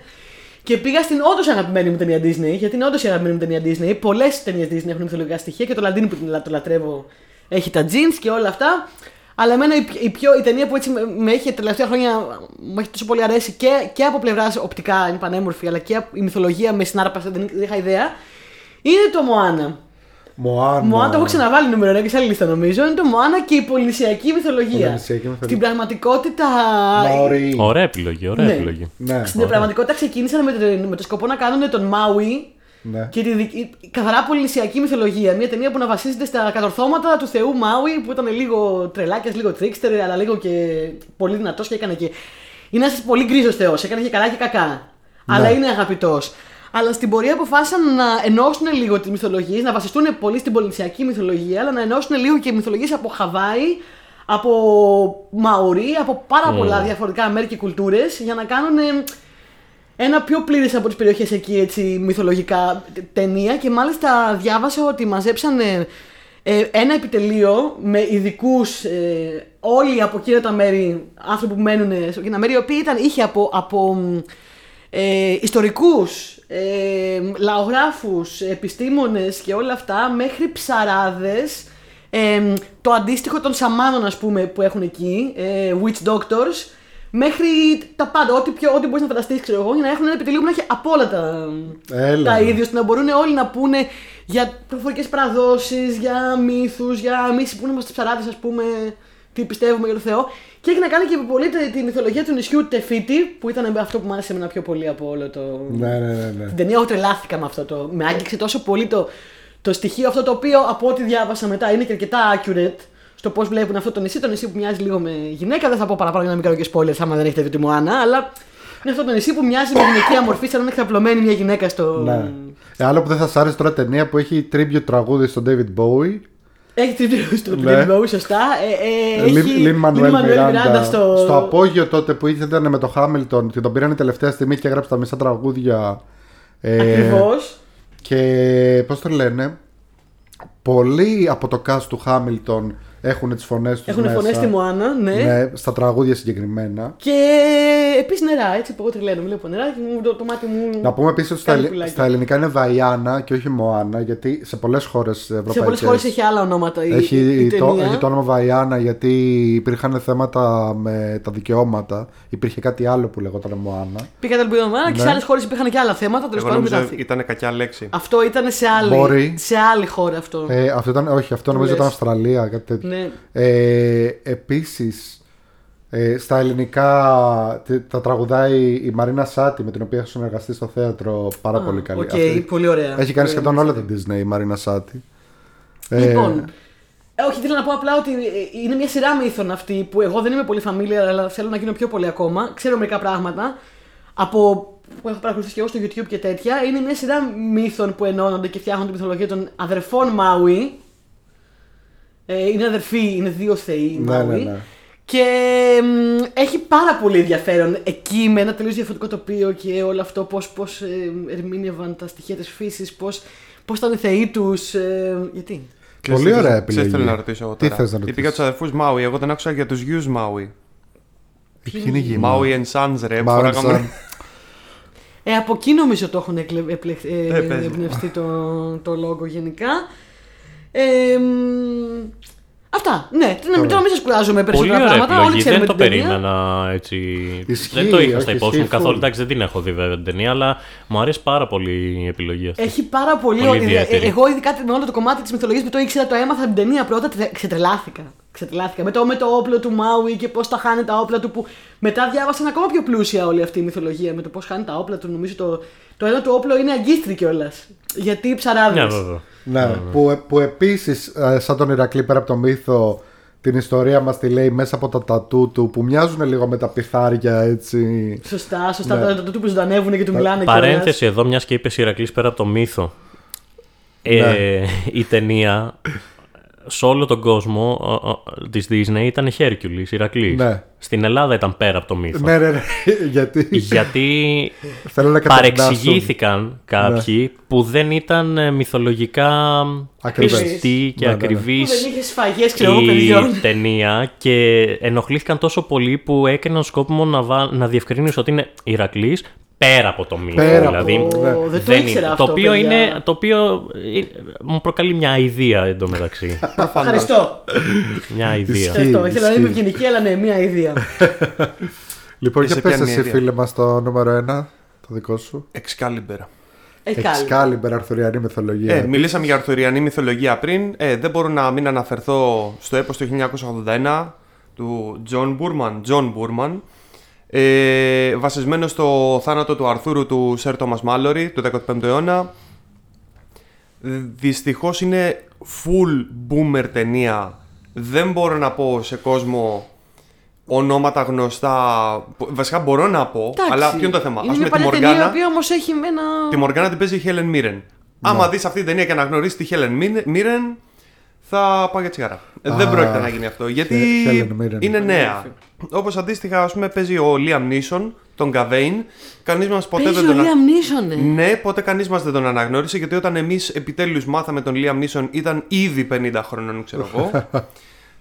[SPEAKER 1] Και πήγα στην όντως αγαπημένη μου ταινία Disney, γιατί είναι όντως η αγαπημένη μου ταινία Disney. Πολλές ταινίες Disney έχουν μυθολογικά στοιχεία και το Λαντίνι που την- το λατρεύω έχει τα jeans και όλα αυτά. Αλλά εμένα η, πιο- η, πιο, η ταινία που έτσι με, με έχει τα τελευταία χρόνια μου έχει τόσο πολύ αρέσει και, και από πλευράς οπτικά είναι πανέμορφη, αλλά και από- η μυθολογία με συνάρπασε, δεν, δεν είχα ιδέα. Είναι το Μωάνα.
[SPEAKER 2] Μωάνα.
[SPEAKER 1] Μωάνα το έχω ξαναβάλει νούμερο 1 και σε άλλη λίστα νομίζω. Είναι το Μωάνα και η πολυνησιακή μυθολογία.
[SPEAKER 2] Πολυνησιακή μυθολογία.
[SPEAKER 1] Στην πραγματικότητα.
[SPEAKER 2] Μαωρί.
[SPEAKER 4] Ωραία επιλογή, ωραία
[SPEAKER 1] Ναι.
[SPEAKER 4] επιλογή.
[SPEAKER 2] Ναι.
[SPEAKER 1] Στην πραγματικότητα ξεκίνησαν με το, με το σκοπό να κάνουν τον Μάουι
[SPEAKER 2] ναι.
[SPEAKER 1] και τη δική- καθαρά πολυνησιακή μυθολογία. Μια ταινία που να βασίζεται στα κατορθώματα του θεού Μάουι που ήταν λίγο τρελάκιας, λίγο τρίξτερ, αλλά λίγο και πολύ δυνατός και έκανε και. Είναι ένας πολύ γκρίζος θεός. Έκανε και καλά και κακά. Αλλά είναι αγαπητός. Αλλά στην πορεία αποφάσισαν να ενώσουν λίγο τις μυθολογίες, να βασιστούν πολύ στην πολυνησιακή μυθολογία, αλλά να ενώσουν λίγο και μυθολογίες από Χαβάη, από Μαουρί, από πάρα πολλά διαφορετικά μέρη και κουλτούρες για να κάνουν. ε, ένα πιο πλήρες από τις περιοχές εκεί έτσι μυθολογικά τε- ταινία και μάλιστα διάβασα ότι μαζέψανε ε, ένα επιτελείο με ειδικούς ε, όλοι από εκείνα τα μέρη, άνθρωποι που μένουν σε εκείνα μέρη, οι οποίοι ήταν, είχε από, από μ, ε, ιστορικούς, ε, λαογράφους, επιστήμονες και όλα αυτά μέχρι ψαράδες ε, το αντίστοιχο των σαμάνων ας πούμε που έχουν εκεί, ε, witch doctors μέχρι τα πάντα, ό,τι, πιο, ό,τι μπορείς να φανταστείς ξέρω εγώ για να έχουν ένα επιτελείο που να έχει από όλα τα,
[SPEAKER 2] Έλα.
[SPEAKER 1] τα ίδια ώστε να μπορούν όλοι να πούνε για προφορικές παραδόσεις, για μύθους, για εμείς που είμαστε ψαράδες ας πούμε τι πιστεύουμε για τον Θεό και έχει να κάνει και πολύ τη, τη μυθολογία του νησιού Τεφίτη που ήταν αυτό που μου άρεσε εμένα πιο πολύ από όλο το,
[SPEAKER 2] Ναι, ναι, ναι. ναι.
[SPEAKER 1] την ταινία εγώ τρελάθηκα με αυτό το. Με άγγιξε τόσο πολύ το, το στοιχείο αυτό το οποίο από ό,τι διάβασα μετά είναι και αρκετά accurate στο πώς βλέπουν αυτό το νησί. Το νησί που μοιάζει λίγο με γυναίκα. Δεν θα πω παραπάνω για να μην κάνω και spoilers άμα δεν έχετε δει τη Μωάνα, αλλά είναι αυτό το νησί που μοιάζει με γυναικεία μορφή, σαν να είναι εξαπλωμένη μια γυναίκα στο.
[SPEAKER 2] Ναι. Ε, άλλο που δεν θα σ' άρεσε τώρα ταινία που έχει tribute τραγούδι στον David Bowie.
[SPEAKER 1] Έχει τρίτη στο
[SPEAKER 2] Ναι.
[SPEAKER 1] David Bowie, σωστά. Ε, ε, έχει
[SPEAKER 2] Λιν Μανουέλ
[SPEAKER 1] Lin-Manuel
[SPEAKER 2] Μιράντα.
[SPEAKER 1] στο.
[SPEAKER 2] Στο απόγειο τότε που ήταν με το Χάμιλτον και τον πήραν τελευταία στιγμή και έγραψε τα μισά τραγούδια. Ε,
[SPEAKER 1] Ακριβώς.
[SPEAKER 2] Και πώς το λένε, πολλοί από το cast του Χάμιλτον έχουν τις φωνές τους.
[SPEAKER 1] Έχουν φωνές στη Μωάνα, ναι.
[SPEAKER 2] Ναι, στα τραγούδια συγκεκριμένα.
[SPEAKER 1] Και επίσης νερά, έτσι που εγώ τρελαίνω. Βλέπω νερά και μου- το, το μάτι μου.
[SPEAKER 2] Να πούμε επίσης ότι στα,
[SPEAKER 1] κάνει
[SPEAKER 2] ελλη-
[SPEAKER 1] πουλάκι.
[SPEAKER 2] στα ελληνικά είναι Βαϊάννα και όχι Μωάνα, γιατί σε πολλές χώρες ευρωπαϊκέ.
[SPEAKER 1] Σε πολλές χώρες έχει άλλα ονόματα η,
[SPEAKER 2] Έχει,
[SPEAKER 1] η
[SPEAKER 2] το,
[SPEAKER 1] ταινία.
[SPEAKER 2] έχει το όνομα Βαϊάννα γιατί υπήρχαν θέματα με τα δικαιώματα. Υπήρχε κάτι άλλο που λεγόταν Μωάνα.
[SPEAKER 1] Πήγα τα Μωάνα και σε
[SPEAKER 2] Ναι.
[SPEAKER 1] άλλες χώρες υπήρχαν και άλλα θέματα. Τέλος
[SPEAKER 3] Εγώ
[SPEAKER 1] πάντων,
[SPEAKER 3] νομίζω
[SPEAKER 1] μετά.
[SPEAKER 3] ήταν κακιά λέξη.
[SPEAKER 1] Αυτό ήταν σε άλλη,
[SPEAKER 2] Μπορεί.
[SPEAKER 1] σε άλλη χώρα αυτό.
[SPEAKER 2] Ε, αυτό ήταν, όχι, αυτό νομίζω
[SPEAKER 1] λες.
[SPEAKER 2] ήταν Αυστραλία, κάτι τέτοιο.
[SPEAKER 1] Ναι.
[SPEAKER 2] Ε, επίσης, ε, στα ελληνικά τε- τα τραγουδάει η Μαρίνα Σάτι με την οποία έχω συνεργαστεί στο θέατρο πάρα πολύ καλή.
[SPEAKER 1] Οκ,
[SPEAKER 2] Αυτή-
[SPEAKER 1] πολύ ωραία.
[SPEAKER 2] Έχει κάνει
[SPEAKER 1] Πολύ
[SPEAKER 2] σχεδόν
[SPEAKER 1] ωραία.
[SPEAKER 2] όλα την Disney η Μαρίνα Σάτι. Ε,
[SPEAKER 1] Λοιπόν, ε, όχι, ήθελα να πω απλά ότι ε, είναι μια σειρά μύθων αυτή που εγώ δεν είμαι πολύ familiar, αλλά θέλω να γίνω πιο πολύ ακόμα. Ξέρω μερικά πράγματα από που έχω παρακολουθήσει και εγώ στο YouTube και τέτοια. Είναι μια σειρά μύθων που ενώνονται και φτιάχνουν τη μυθολογία των αδερφών Μάουι. Ε, είναι αδερφοί, είναι δύο θεοί οι
[SPEAKER 2] Ναι,
[SPEAKER 1] Μάουι.
[SPEAKER 2] ναι, ναι.
[SPEAKER 1] Και μ, έχει πάρα πολύ ενδιαφέρον εκεί με ένα τελείως διαφορετικό τοπίο και όλο αυτό πώς, πώς ε, ερμήνευαν τα στοιχεία της φύσης, πώς, πώς ήταν οι θεοί τους. Ε, γιατί.
[SPEAKER 2] Πολύ
[SPEAKER 3] Ξέρεις τι
[SPEAKER 2] ωραία
[SPEAKER 3] θες-
[SPEAKER 2] επιλογή.
[SPEAKER 3] ξέρεις τι θέλω να ρωτήσω εγώ
[SPEAKER 2] Τι
[SPEAKER 3] τώρα.
[SPEAKER 2] θες να
[SPEAKER 3] Είπε
[SPEAKER 2] ρωτήσεις;
[SPEAKER 3] για τους αδερφούς Μάουι. Εγώ δεν άκουσα για τους γιους Μάουι.
[SPEAKER 2] Ποιοι είναι οι γη
[SPEAKER 3] Μάουι and Sons, ρε. που
[SPEAKER 2] Μάουι
[SPEAKER 3] φοράγαμε-
[SPEAKER 2] Σαν.
[SPEAKER 1] Ε, από εκεί νομίζω το έχουν εκλε- επλεχ- ε,
[SPEAKER 3] Ε, παίζει.
[SPEAKER 1] εμπνευστεί το, το λόγο γενικά. Ε, μ, αυτά. Ναι, τώρα μην- τώρα μην σας κουράζομαι
[SPEAKER 4] Πολύ
[SPEAKER 1] περισσότερα
[SPEAKER 4] ωραία
[SPEAKER 1] πράγματα. Όλοι
[SPEAKER 4] επιλογή.
[SPEAKER 1] ξέρουμε
[SPEAKER 4] Δεν το
[SPEAKER 1] την ταινία.
[SPEAKER 4] περίμενα έτσι.
[SPEAKER 2] Ισχύει,
[SPEAKER 4] δεν το είχα
[SPEAKER 2] όχι,
[SPEAKER 4] στα υπόψη μου
[SPEAKER 2] ισχύει
[SPEAKER 4] καθόλου.
[SPEAKER 2] full.
[SPEAKER 4] Εντάξει, δεν την έχω δει βέβαια την ταινία, αλλά μου αρέσει πάρα πολύ η επιλογή αυτή.
[SPEAKER 1] Έχει πάρα πολύ,
[SPEAKER 4] Πολύ
[SPEAKER 1] ωραία.
[SPEAKER 4] ιδιαίτερη.
[SPEAKER 1] Ε, Εγώ ειδικά με όλο το κομμάτι της μυθολογίας που το ήξερα, το έμαθα την ταινία πρώτα, τε- ξετρελάθηκα. Ξετρελάθηκα. Με το, με το όπλο του Μάουι και πώς τα χάνει τα όπλα του. Που μετά διάβασαν ακόμα πιο πλούσια όλη αυτή η μυθολογία με το πώς χάνει τα όπλα του. Νομίζω το, το ένα του όπλο είναι αγκίστρι κιόλας. Γιατί ψαράδε.
[SPEAKER 4] Ναι, βέβαια.
[SPEAKER 2] Ναι, που, που επίσης ε, σαν τον Ηρακλή πέρα από το μύθο την ιστορία μας τη λέει μέσα από τα τατού του που μοιάζουν λίγο με τα πιθάρια έτσι.
[SPEAKER 1] Σωστά, σωστά.
[SPEAKER 2] Ναι.
[SPEAKER 1] Ναι. Το, το, το που ζωντανεύουν και του μιλάνε
[SPEAKER 4] Παρένθεση εδώ, μιας και είπες Ηρακλής πέρα από το μύθο. Ε,
[SPEAKER 2] Ναι.
[SPEAKER 4] η ταινία σε όλο τον κόσμο της Disney ήταν Hercules, Ηρακλής.
[SPEAKER 2] Ναι.
[SPEAKER 4] Στην Ελλάδα ήταν πέρα από το μύθο.
[SPEAKER 2] Ναι, ναι, ναι, γιατί;
[SPEAKER 4] Γιατί
[SPEAKER 2] θέλω να καταδυνάσουν.
[SPEAKER 4] παρεξηγήθηκαν κάποιοι που δεν ήταν ε, μυθολογικά
[SPEAKER 2] Ακριβές.
[SPEAKER 4] πιστοί και
[SPEAKER 2] Ναι, ναι, ναι.
[SPEAKER 1] Που
[SPEAKER 4] ακριβείς
[SPEAKER 1] δεν είχε σφαγές, ξέρω εγώ, παιδιών.
[SPEAKER 4] η ταινία και ενοχλήθηκαν τόσο πολύ που έκαναν σκόπιμο να, βα... να διευκρινίσουν ότι είναι Ηρακλής πέρα από το μύθο.
[SPEAKER 2] Πέρα
[SPEAKER 4] δηλαδή,
[SPEAKER 2] από-
[SPEAKER 1] Ω,
[SPEAKER 2] ναι.
[SPEAKER 1] Δεν το
[SPEAKER 4] δεν
[SPEAKER 1] ήξερα
[SPEAKER 4] είναι.
[SPEAKER 1] αυτό.
[SPEAKER 4] το οποίο,
[SPEAKER 1] παιδιά.
[SPEAKER 4] είναι, το οποίο ε, μου προκαλεί μια αηδία εντωμεταξύ.
[SPEAKER 1] Ευχαριστώ.
[SPEAKER 4] μια αηδία.
[SPEAKER 2] Ισχύει.
[SPEAKER 1] Ευχαριστώ. Ήθελα να είμαι
[SPEAKER 2] ισχύει.
[SPEAKER 1] ευγενική, αλλά ναι, μία ιδέα.
[SPEAKER 2] Λοιπόν,
[SPEAKER 3] Και
[SPEAKER 2] για
[SPEAKER 3] σε
[SPEAKER 2] πες
[SPEAKER 3] πιάνει
[SPEAKER 2] εσύ
[SPEAKER 3] μια ιδέα;
[SPEAKER 2] φίλε μας το νούμερο ένα, το δικό σου.
[SPEAKER 3] Excalibur.
[SPEAKER 1] Ε, κάλλη.
[SPEAKER 2] Excalibur, αρθουριανή μυθολογία.
[SPEAKER 3] Ε, μιλήσαμε για αρθουριανή μυθολογία πριν. Ε, δεν μπορώ να μην αναφερθώ στο έπος του 1981 του John Burman. John Burman ε, βασισμένο στο θάνατο του Αρθούρου του Σερ Thomas Mallory του 15ου αιώνα. Δυστυχώς είναι full boomer ταινία. Δεν μπορώ να πω σε κόσμο ονόματα γνωστά. Βασικά μπορώ να πω,
[SPEAKER 1] Εντάξει.
[SPEAKER 3] αλλά ποιο είναι το θέμα;
[SPEAKER 1] Είναι
[SPEAKER 3] Ας
[SPEAKER 1] μια
[SPEAKER 3] πούμε τη
[SPEAKER 1] παλιά ταινία, η
[SPEAKER 3] Μοργάνα.
[SPEAKER 1] οποία όμως έχει με ένα.
[SPEAKER 3] Τη Μοργάνα την παίζει η Helen Mirren. Άμα δεις αυτή την ταινία και αναγνωρίσεις τη Helen Mirren, θα πάω για τσιγάρα. Ε, Δεν
[SPEAKER 2] Α,
[SPEAKER 3] πρόκειται να γίνει αυτό. Γιατί
[SPEAKER 2] Helen Mirren.
[SPEAKER 3] είναι νέα. Όπως αντίστοιχα, ας πούμε, παίζει ο Liam Neeson, τον Gavain. Κανείς μας ποτέ
[SPEAKER 1] Παίζει
[SPEAKER 3] δεν
[SPEAKER 1] ο
[SPEAKER 3] τον. α-
[SPEAKER 1] Liam Neeson, ε.
[SPEAKER 3] Ναι, ποτέ κανείς μας δεν τον αναγνώρισε γιατί όταν εμείς επιτέλους μάθαμε τον Liam Neeson ήταν ήδη 50 χρονών, ξέρω εγώ.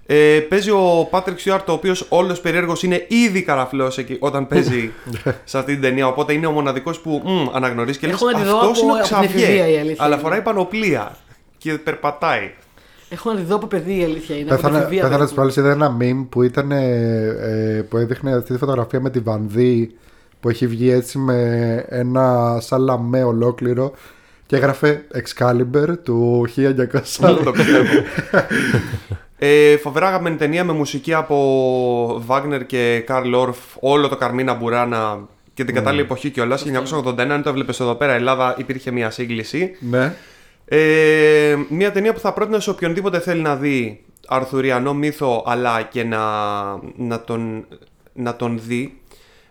[SPEAKER 3] Ε, παίζει ο Patrick Stewart, ο οποίος όλος περίεργο είναι ήδη καραφλός όταν παίζει σε αυτή την ταινία. Οπότε είναι ο μοναδικός που μ, αναγνωρίζει και λες:
[SPEAKER 1] Έχω να τη δω
[SPEAKER 3] Αυτός
[SPEAKER 1] από-
[SPEAKER 3] είναι ο
[SPEAKER 1] από την
[SPEAKER 3] Ξαβιέ.
[SPEAKER 1] εφηβεία, η αλήθεια
[SPEAKER 3] Αλλά
[SPEAKER 1] είναι.
[SPEAKER 3] φοράει πανοπλία και περπατάει.
[SPEAKER 1] Έχω να τη δω από παιδί η αλήθεια είναι. από την
[SPEAKER 2] Πέθανα
[SPEAKER 1] εφηβεία
[SPEAKER 2] πέθανα
[SPEAKER 1] περίπου.
[SPEAKER 2] τις προάλλες είδα ένα meme που ήταν ε, ε, που έδειχνε αυτή τη φωτογραφία με τη Βανδύ που έχει βγει έτσι με ένα σαν λαμέ ολόκληρο και έγραφε Excalibur του 1940.
[SPEAKER 3] Δεν το πιστεύω. ε, φοβερά αγαπημένη ταινία με μουσική από Βάγνερ και Καρλ Όρφ, όλο το Καρμίνα Μπουράνα και την κατάλληλη εποχή κιόλας. 1981, αν το έβλεπε εδώ πέρα, Ελλάδα υπήρχε μια σύγκληση.
[SPEAKER 2] ναι.
[SPEAKER 3] Ε, μια ταινία που θα πρότεινα σε οποιονδήποτε θέλει να δει αρθουριανό μύθο, αλλά και να, να, τον, να τον δει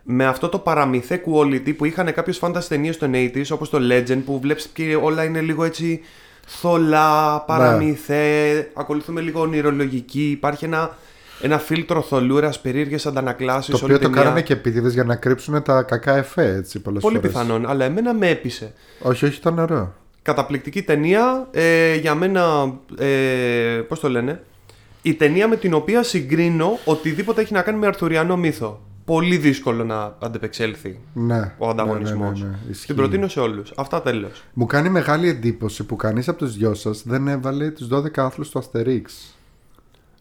[SPEAKER 3] με αυτό το παραμυθέ quality που είχαν κάποιες φάνταση ταινίες των 80s όπως το Legend που βλέπεις και όλα είναι λίγο έτσι θολά, παραμυθέ, ακολουθούμε λίγο ονειρολογική, υπάρχει ένα, ένα φίλτρο θολούρας, περίεργες αντανακλάσεις
[SPEAKER 2] Το
[SPEAKER 3] όλη
[SPEAKER 2] οποίο το
[SPEAKER 3] η ταινία.
[SPEAKER 2] κάνανε και επίτηδες για να κρύψουν τα κακά εφέ έτσι πολλές
[SPEAKER 3] Πολύ
[SPEAKER 2] φορές.
[SPEAKER 3] πιθανόν, αλλά εμένα με έπεισε.
[SPEAKER 2] Όχι, όχι, ήταν ωραίο.
[SPEAKER 3] Καταπληκτική ταινία. Ε, για μένα, ε, πώς το λένε, η ταινία με την οποία συγκρίνω οτιδήποτε έχει να κάνει με αρθουριανό μύθο. Πολύ δύσκολο να αντεπεξέλθει
[SPEAKER 2] Ναι.
[SPEAKER 3] ο ανταγωνισμός.
[SPEAKER 2] Ναι, ναι, ναι, ναι, ισχύει.
[SPEAKER 3] Την προτείνω σε όλους. Αυτά τέλος.
[SPEAKER 2] Μου κάνει μεγάλη εντύπωση που κανείς από τους δυο σας δεν έβαλε τους 12 άθλους του Αστερίξ.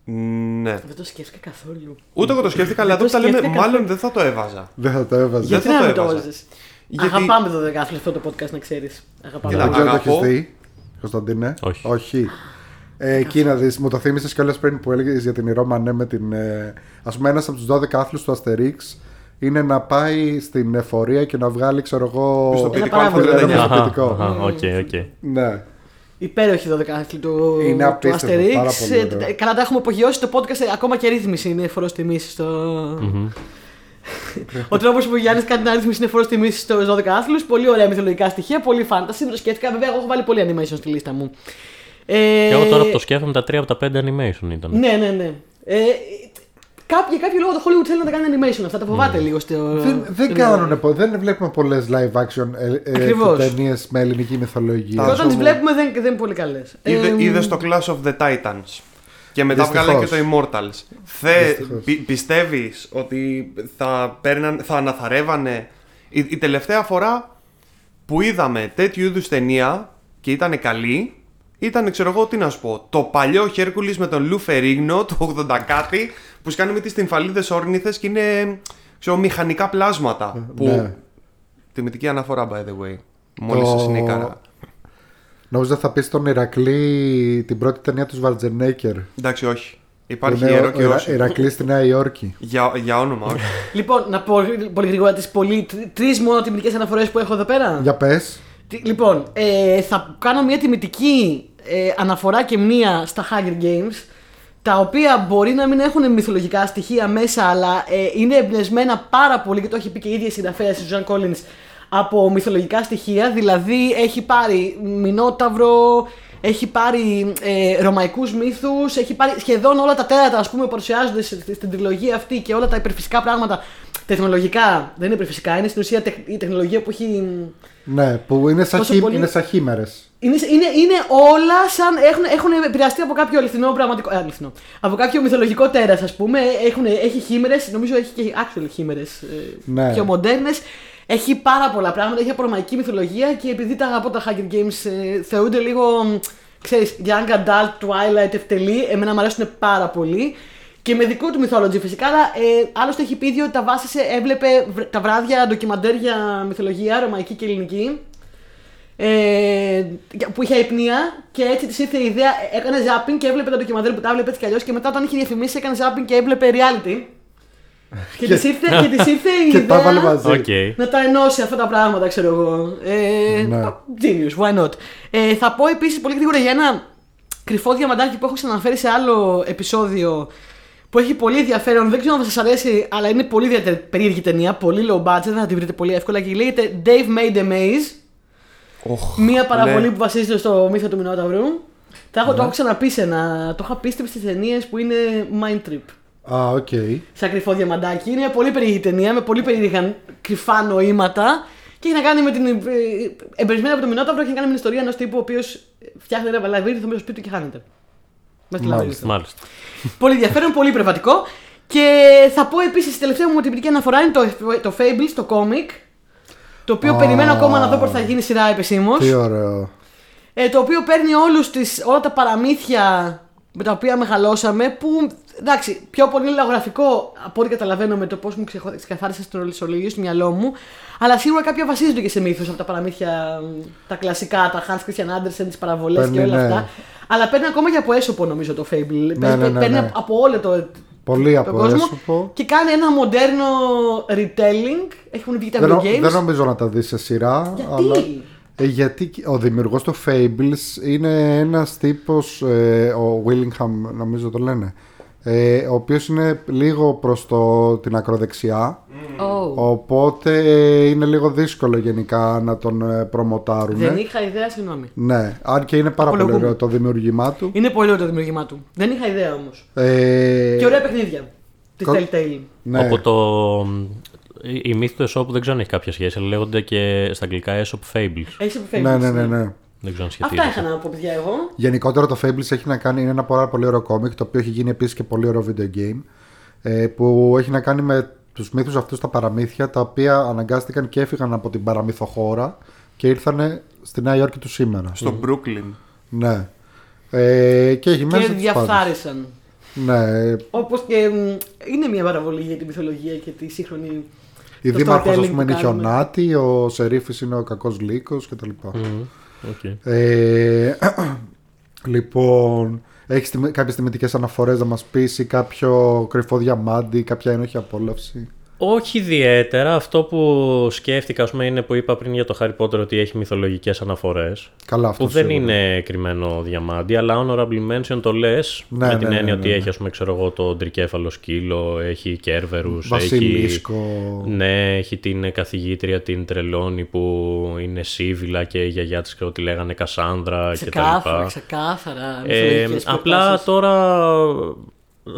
[SPEAKER 3] Ναι.
[SPEAKER 1] Δεν το σκέφτηκα καθόλου.
[SPEAKER 3] Ούτε εγώ το σκέφτηκα, αλλά
[SPEAKER 1] Δεν
[SPEAKER 3] εδώ
[SPEAKER 1] το
[SPEAKER 3] τα λέμε,
[SPEAKER 1] σκέφτηκα
[SPEAKER 3] μάλλον
[SPEAKER 1] καθόλου.
[SPEAKER 3] δεν θα το έβαζα.
[SPEAKER 2] Δεν θα το έβαζα.
[SPEAKER 1] Γιατί
[SPEAKER 3] θα
[SPEAKER 1] να
[SPEAKER 3] το
[SPEAKER 1] μην το
[SPEAKER 3] έβαζα.
[SPEAKER 1] Έβαζες.
[SPEAKER 3] Γιατί-
[SPEAKER 1] Αγαπάμε το δεκάθλιο αυτό το podcast να ξέρεις. Αγαπάμε.
[SPEAKER 3] Κοίτα,
[SPEAKER 2] Δεν ξέρω αν το
[SPEAKER 3] αγαπώ.
[SPEAKER 2] έχεις δει, Κωνσταντίνε.
[SPEAKER 4] Όχι.
[SPEAKER 2] Όχι. Ε, εκεί να δεις, μου το θύμισες κιόλας πριν που έλεγες για την Ρώμα, ναι, με την... Ε, ας πούμε ένας από τους 12 άθλους του Αστερίξ είναι να πάει στην εφορία και να βγάλει, ξέρω εγώ...
[SPEAKER 3] Πιστοποιητικό
[SPEAKER 1] Ένα πράγμα.
[SPEAKER 3] Α39.
[SPEAKER 2] Ένα
[SPEAKER 4] Αχα,
[SPEAKER 2] πιστοποιητικό.
[SPEAKER 4] αχα, Οκ, οκ.
[SPEAKER 2] Ναι.
[SPEAKER 1] Υπέροχη 12η του,
[SPEAKER 2] Είναι
[SPEAKER 1] του
[SPEAKER 2] απίστευτο,
[SPEAKER 1] Asterix.
[SPEAKER 2] πάρα πολύ
[SPEAKER 1] Ε,
[SPEAKER 2] ωραίο.
[SPEAKER 1] Καλά, τα έχουμε απογειώσει το podcast. ε, Ακόμα και η αρίθμηση είναι φόρος τιμής στο. Ο τρόπος που ο Γιάννης κάνει την αρίθμηση είναι φόρος τιμής στους 12 άθλους. Πολύ ωραία μυθολογικά στοιχεία, πολύ fantasy. Δεν το σκέφτηκα. Βέβαια, εγώ έχω βάλει πολύ animation στη λίστα μου. Ε,
[SPEAKER 4] Και εγώ τώρα που το σκέφτομαι, τα 3 από τα 5 animation ήταν.
[SPEAKER 1] Ναι, ναι, ναι. Ε, κάποιο, για κάποιο λόγο το Hollywood θέλει να τα κάνει animation αυτά. Τα φοβάται λίγο στο.
[SPEAKER 2] Δεν, δεν,
[SPEAKER 1] στην-
[SPEAKER 2] κάνουνε, πο- δεν βλέπουμε πολλές live action ε, ε,
[SPEAKER 1] Ακριβώς.
[SPEAKER 2] ταινίες με ελληνική μυθολογία.
[SPEAKER 1] Και όταν τις
[SPEAKER 3] μου.
[SPEAKER 1] βλέπουμε δεν, δεν είναι πολύ καλές.
[SPEAKER 3] Είδε, είδες το Clash of the Titans. Και μετά
[SPEAKER 2] Δυστυχώς.
[SPEAKER 3] βγάλε και το Immortals. Θε,
[SPEAKER 2] Δυστυχώς.
[SPEAKER 3] πι, πιστεύεις ότι θα, παίρναν, θα αναθαρεύανε; Η, η τελευταία φορά που είδαμε τέτοιου είδους ταινία και ήταν καλή, ήταν, ξέρω εγώ, τι να σου πω, το παλιό Χέρκουλης με τον Λου Φερίγνο του 80 κάτι, που σκάνε με τις τυμφαλίδες όρνηθες και είναι, ξέρω, μηχανικά πλάσματα. Που...
[SPEAKER 2] ναι.
[SPEAKER 3] Τιμητική αναφορά, by the way. Μόλις
[SPEAKER 2] Το-
[SPEAKER 3] το... συνήκαρα.
[SPEAKER 2] Νόμιζα θα πεις τον Ηρακλή την πρώτη ταινία του Σβαρτζενέκερ.
[SPEAKER 3] Εντάξει, όχι. Υπάρχει
[SPEAKER 2] Που είναι
[SPEAKER 3] ιερό
[SPEAKER 2] ο-
[SPEAKER 3] και
[SPEAKER 2] ο Ιρα-
[SPEAKER 3] όσοι.
[SPEAKER 2] Ηρακλή στη Νέα Υόρκη.
[SPEAKER 3] Για, για όνομα, όχι.
[SPEAKER 1] Λοιπόν, να πω πολύ γρήγορα τις τρεις μόνο τιμητικές αναφορές που έχω εδώ πέρα.
[SPEAKER 2] Για πες.
[SPEAKER 1] Τι- Λοιπόν, ε, θα κάνω μια τιμητική ε, αναφορά και μία στα Hunger Games. Τα οποία μπορεί να μην έχουν μυθολογικά στοιχεία μέσα, αλλά ε, είναι εμπνευσμένα πάρα πολύ και το έχει πει και η ίδια η συγγραφέα η Σουζάν Collins από μυθολογικά στοιχεία. Δηλαδή έχει πάρει Μινόταυρο, έχει πάρει ε, ρωμαϊκούς μύθους, έχει πάρει σχεδόν όλα τα τέρατα ας πούμε, που παρουσιάζονται σε- στην τριλογία αυτή και όλα τα υπερφυσικά πράγματα τεχνολογικά. Δεν είναι υπερφυσικά, είναι στην ουσία τεχ- η τεχνολογία που έχει
[SPEAKER 2] Ναι, που είναι σαν,
[SPEAKER 1] Τόσο
[SPEAKER 2] χι...
[SPEAKER 1] πολύ-
[SPEAKER 2] είναι σαν χήμερες.
[SPEAKER 1] είναι, είναι, είναι όλα σαν. Έχουν, έχουν επηρεαστεί από κάποιο αληθινό πραγματικό. Ε, αληθινό. Από κάποιο μυθολογικό τέρας, ας πούμε. Έχουν, έχει χήμερες, νομίζω έχει και actual χήμερες
[SPEAKER 2] Ναι.
[SPEAKER 1] πιο μοντέρνες. Έχει πάρα πολλά πράγματα. Έχει από ρωμαϊκή μυθολογία και επειδή τα αγαπώ τα Hunger Games, ε, θεωρούνται λίγο. μ, Ξέρεις, young adult, twilight, ευτελή. Εμένα μου αρέσουν πάρα πολύ. Και με δικό του mythology φυσικά, αλλά ε, άλλωστε έχει πει ήδη ότι τα βάσισε, έβλεπε βρ- τα βράδια ντοκιμαντέρ για μυθολογία, ρωμαϊκή και ελληνική ε, που είχε αϋπνία και έτσι της ήρθε η ιδέα. Έκανε zapping και έβλεπε τα ντοκιμαντέρ που τα έβλεπε έτσι κι αλλιώς. Και μετά, όταν είχε διαφημίσει, έκανε zapping και έβλεπε reality. Και της ήρθε, και της ήρθε η
[SPEAKER 2] Και τα έβαλε
[SPEAKER 1] ιδέα
[SPEAKER 2] μαζί.
[SPEAKER 4] Οκ.
[SPEAKER 1] να τα ενώσει αυτά τα πράγματα, ξέρω εγώ. Ε,
[SPEAKER 2] Ναι.
[SPEAKER 1] Genius, why not; Ε, θα πω επίσης πολύ γρήγορα για ένα κρυφό διαμαντάκι που έχω ξαναφέρει σε άλλο επεισόδιο που έχει πολύ ενδιαφέρον. Δεν ξέρω αν θα σας αρέσει, αλλά είναι πολύ ιδιαίτερη περίεργη ταινία. Πολύ low budget, δεν θα τη βρείτε πολύ εύκολα και λέγεται Dave Made a Maze.
[SPEAKER 3] Οχ,
[SPEAKER 1] Μία παραβολή
[SPEAKER 3] ναι.
[SPEAKER 1] που βασίζεται στο μύθο του Μινόταυρου. Τα έχω, Το έχω ξαναπεί σε ένα. Το είχα πει στις ταινίες που είναι Mind Trip.
[SPEAKER 2] Α, οκ.
[SPEAKER 1] Σε κρυφό διαμαντάκι. Είναι μια πολύ περίεργη ταινία με πολύ περίεργα κρυφά νοήματα. Και έχει να κάνει με την. ε, Εμπερισμένη από το Μινόταυρο έχει να κάνει με την ιστορία ενός τύπου ο οποίος φτιάχνει ένα λαβύρινθο μέσα στο σπίτι του και χάνεται. Μέσα στο
[SPEAKER 2] Μάλιστα.
[SPEAKER 1] λαβύρινθο.
[SPEAKER 4] Μάλιστα.
[SPEAKER 1] πολύ ενδιαφέρον, πολύ πρεβατικό. Και θα πω επίσης, η τελευταία μου τυπική αναφορά είναι το, το Fable, το comic. Το οποίο
[SPEAKER 2] Α.
[SPEAKER 1] περιμένω ακόμα να δω πώς θα γίνει σειρά επισήμως.
[SPEAKER 2] Τι ωραίο.
[SPEAKER 1] Ε, το οποίο παίρνει όλους τις, όλα τα παραμύθια με τα οποία μεγαλώσαμε που εντάξει, πιο πολύ είναι λαογραφικό από ό,τι καταλαβαίνω με το πώς μου ξεχω- ξεκαθάρισες στο ρολισολογείο στο μυαλό μου. Αλλά σίγουρα κάποια βασίζονται και σε μύθους από τα παραμύθια μ, τα κλασικά, τα Hans Christian Andersen, τις παραβολές και
[SPEAKER 2] Παίρνει,
[SPEAKER 1] όλα
[SPEAKER 2] ναι.
[SPEAKER 1] αυτά. Αλλά παίρνει ακόμα και από έσωπο νομίζω το Fable. Παίρνει-
[SPEAKER 2] ναι, ναι,
[SPEAKER 1] παίρνει
[SPEAKER 2] ναι.
[SPEAKER 1] από όλο το,
[SPEAKER 2] Πολύ
[SPEAKER 1] τον
[SPEAKER 2] από
[SPEAKER 1] κόσμο
[SPEAKER 2] έσωπο.
[SPEAKER 1] και κάνει ένα μοντέρνο retelling. Έχουν βγει τα
[SPEAKER 2] Δεν,
[SPEAKER 1] video
[SPEAKER 2] νο-
[SPEAKER 1] games.
[SPEAKER 2] δεν νομίζω να τα δεις σε σειρά.
[SPEAKER 1] Γιατί;
[SPEAKER 2] Αλλά, ε, γιατί ο δημιουργός του Fables είναι ένας τύπος, ε, ο Willingham νομίζω το λένε, ε, ο οποίος είναι λίγο προς το, την ακροδεξιά.
[SPEAKER 1] Oh.
[SPEAKER 2] Οπότε ε, είναι λίγο δύσκολο γενικά να τον ε, προμοτάρουν.
[SPEAKER 1] Δεν είχα ιδέα, συγγνώμη.
[SPEAKER 2] Ναι, αν και είναι πάρα πολύ
[SPEAKER 1] Απολογούμε.
[SPEAKER 2] ωραίο το δημιουργήμά του.
[SPEAKER 1] Είναι πολύ ωραίο το δημιουργήμά του. Δεν είχα ιδέα όμως.
[SPEAKER 2] Ε,
[SPEAKER 1] Και ωραία παιχνίδια. Τη
[SPEAKER 2] Κο-
[SPEAKER 1] Telltale.
[SPEAKER 2] ναι.
[SPEAKER 4] Όπου το. Η η μύθη του Εσώπου δεν ξέρω αν έχει κάποια σχέση, αλλά λέγονται και στα αγγλικά Aesop Fables.
[SPEAKER 1] Έχει από
[SPEAKER 2] ναι, ναι, ναι, ναι.
[SPEAKER 4] Δεν ξέρω αν
[SPEAKER 1] Αυτά
[SPEAKER 4] σχετίζεται.
[SPEAKER 1] είχα να πω, παιδιά, εγώ.
[SPEAKER 2] Γενικότερα το Fables έχει να κάνει, είναι ένα πάρα πολύ ωραίο κόμικ, το οποίο έχει γίνει επίσης και πολύ ωραίο video game, ε, που έχει να κάνει με τους μύθους αυτούς τα παραμύθια, τα οποία αναγκάστηκαν και έφυγαν από την παραμυθοχώρα και ήρθαν στη Νέα Υόρκη του σήμερα.
[SPEAKER 3] Στο Brooklyn.
[SPEAKER 2] Ναι. Ε, και έχει μέσα
[SPEAKER 1] Και
[SPEAKER 2] τους
[SPEAKER 1] διαφθάρισαν.
[SPEAKER 2] πάντες. Ναι.
[SPEAKER 1] Όπως και μ, είναι μια παραβολή για τη μυθολογία και τη σύγχρονη.
[SPEAKER 2] Η
[SPEAKER 1] το
[SPEAKER 2] δήμαρχος ας
[SPEAKER 1] storytelling
[SPEAKER 2] πούμε
[SPEAKER 1] που
[SPEAKER 2] είναι
[SPEAKER 1] κάνουμε.
[SPEAKER 2] χιονάτη, ο Σερίφης είναι ο κακός λύκος κτλ.
[SPEAKER 4] Οκ.
[SPEAKER 2] Ε, λοιπόν, έχεις τιμη- κάποιες τιμητικές αναφορές να μας πεις ή κάποιο κρυφό διαμάντι, κάποια ένοχη απόλαυση;
[SPEAKER 4] Όχι ιδιαίτερα. Αυτό που σκέφτηκα, ας πούμε, είναι που είπα πριν για το Harry Potter ότι έχει μυθολογικές αναφορές.
[SPEAKER 2] Καλά αυτό
[SPEAKER 4] Που δεν
[SPEAKER 2] σίγουρα.
[SPEAKER 4] είναι κρυμμένο διαμάντι, αλλά honorable mention το λες.
[SPEAKER 2] Ναι,
[SPEAKER 4] με
[SPEAKER 2] ναι,
[SPEAKER 4] την
[SPEAKER 2] ναι,
[SPEAKER 4] έννοια
[SPEAKER 2] ναι,
[SPEAKER 4] ότι
[SPEAKER 2] ναι.
[SPEAKER 4] έχει, ας πούμε, ξέρω εγώ, το τρικέφαλο σκύλο, έχει κέρβερους, έχει.
[SPEAKER 2] Βασιλίσκο.
[SPEAKER 4] Ναι, έχει την καθηγήτρια την Τρελόνη που είναι Σίβιλα και η γιαγιά της ξέρω ότι λέγανε Κασάνδρα
[SPEAKER 1] Ξεκάθαρα,
[SPEAKER 4] κτλ.
[SPEAKER 1] ξεκάθαρα.
[SPEAKER 4] Ε,
[SPEAKER 1] μυθολογικές
[SPEAKER 4] απλά
[SPEAKER 1] προτάσεις.
[SPEAKER 4] τώρα,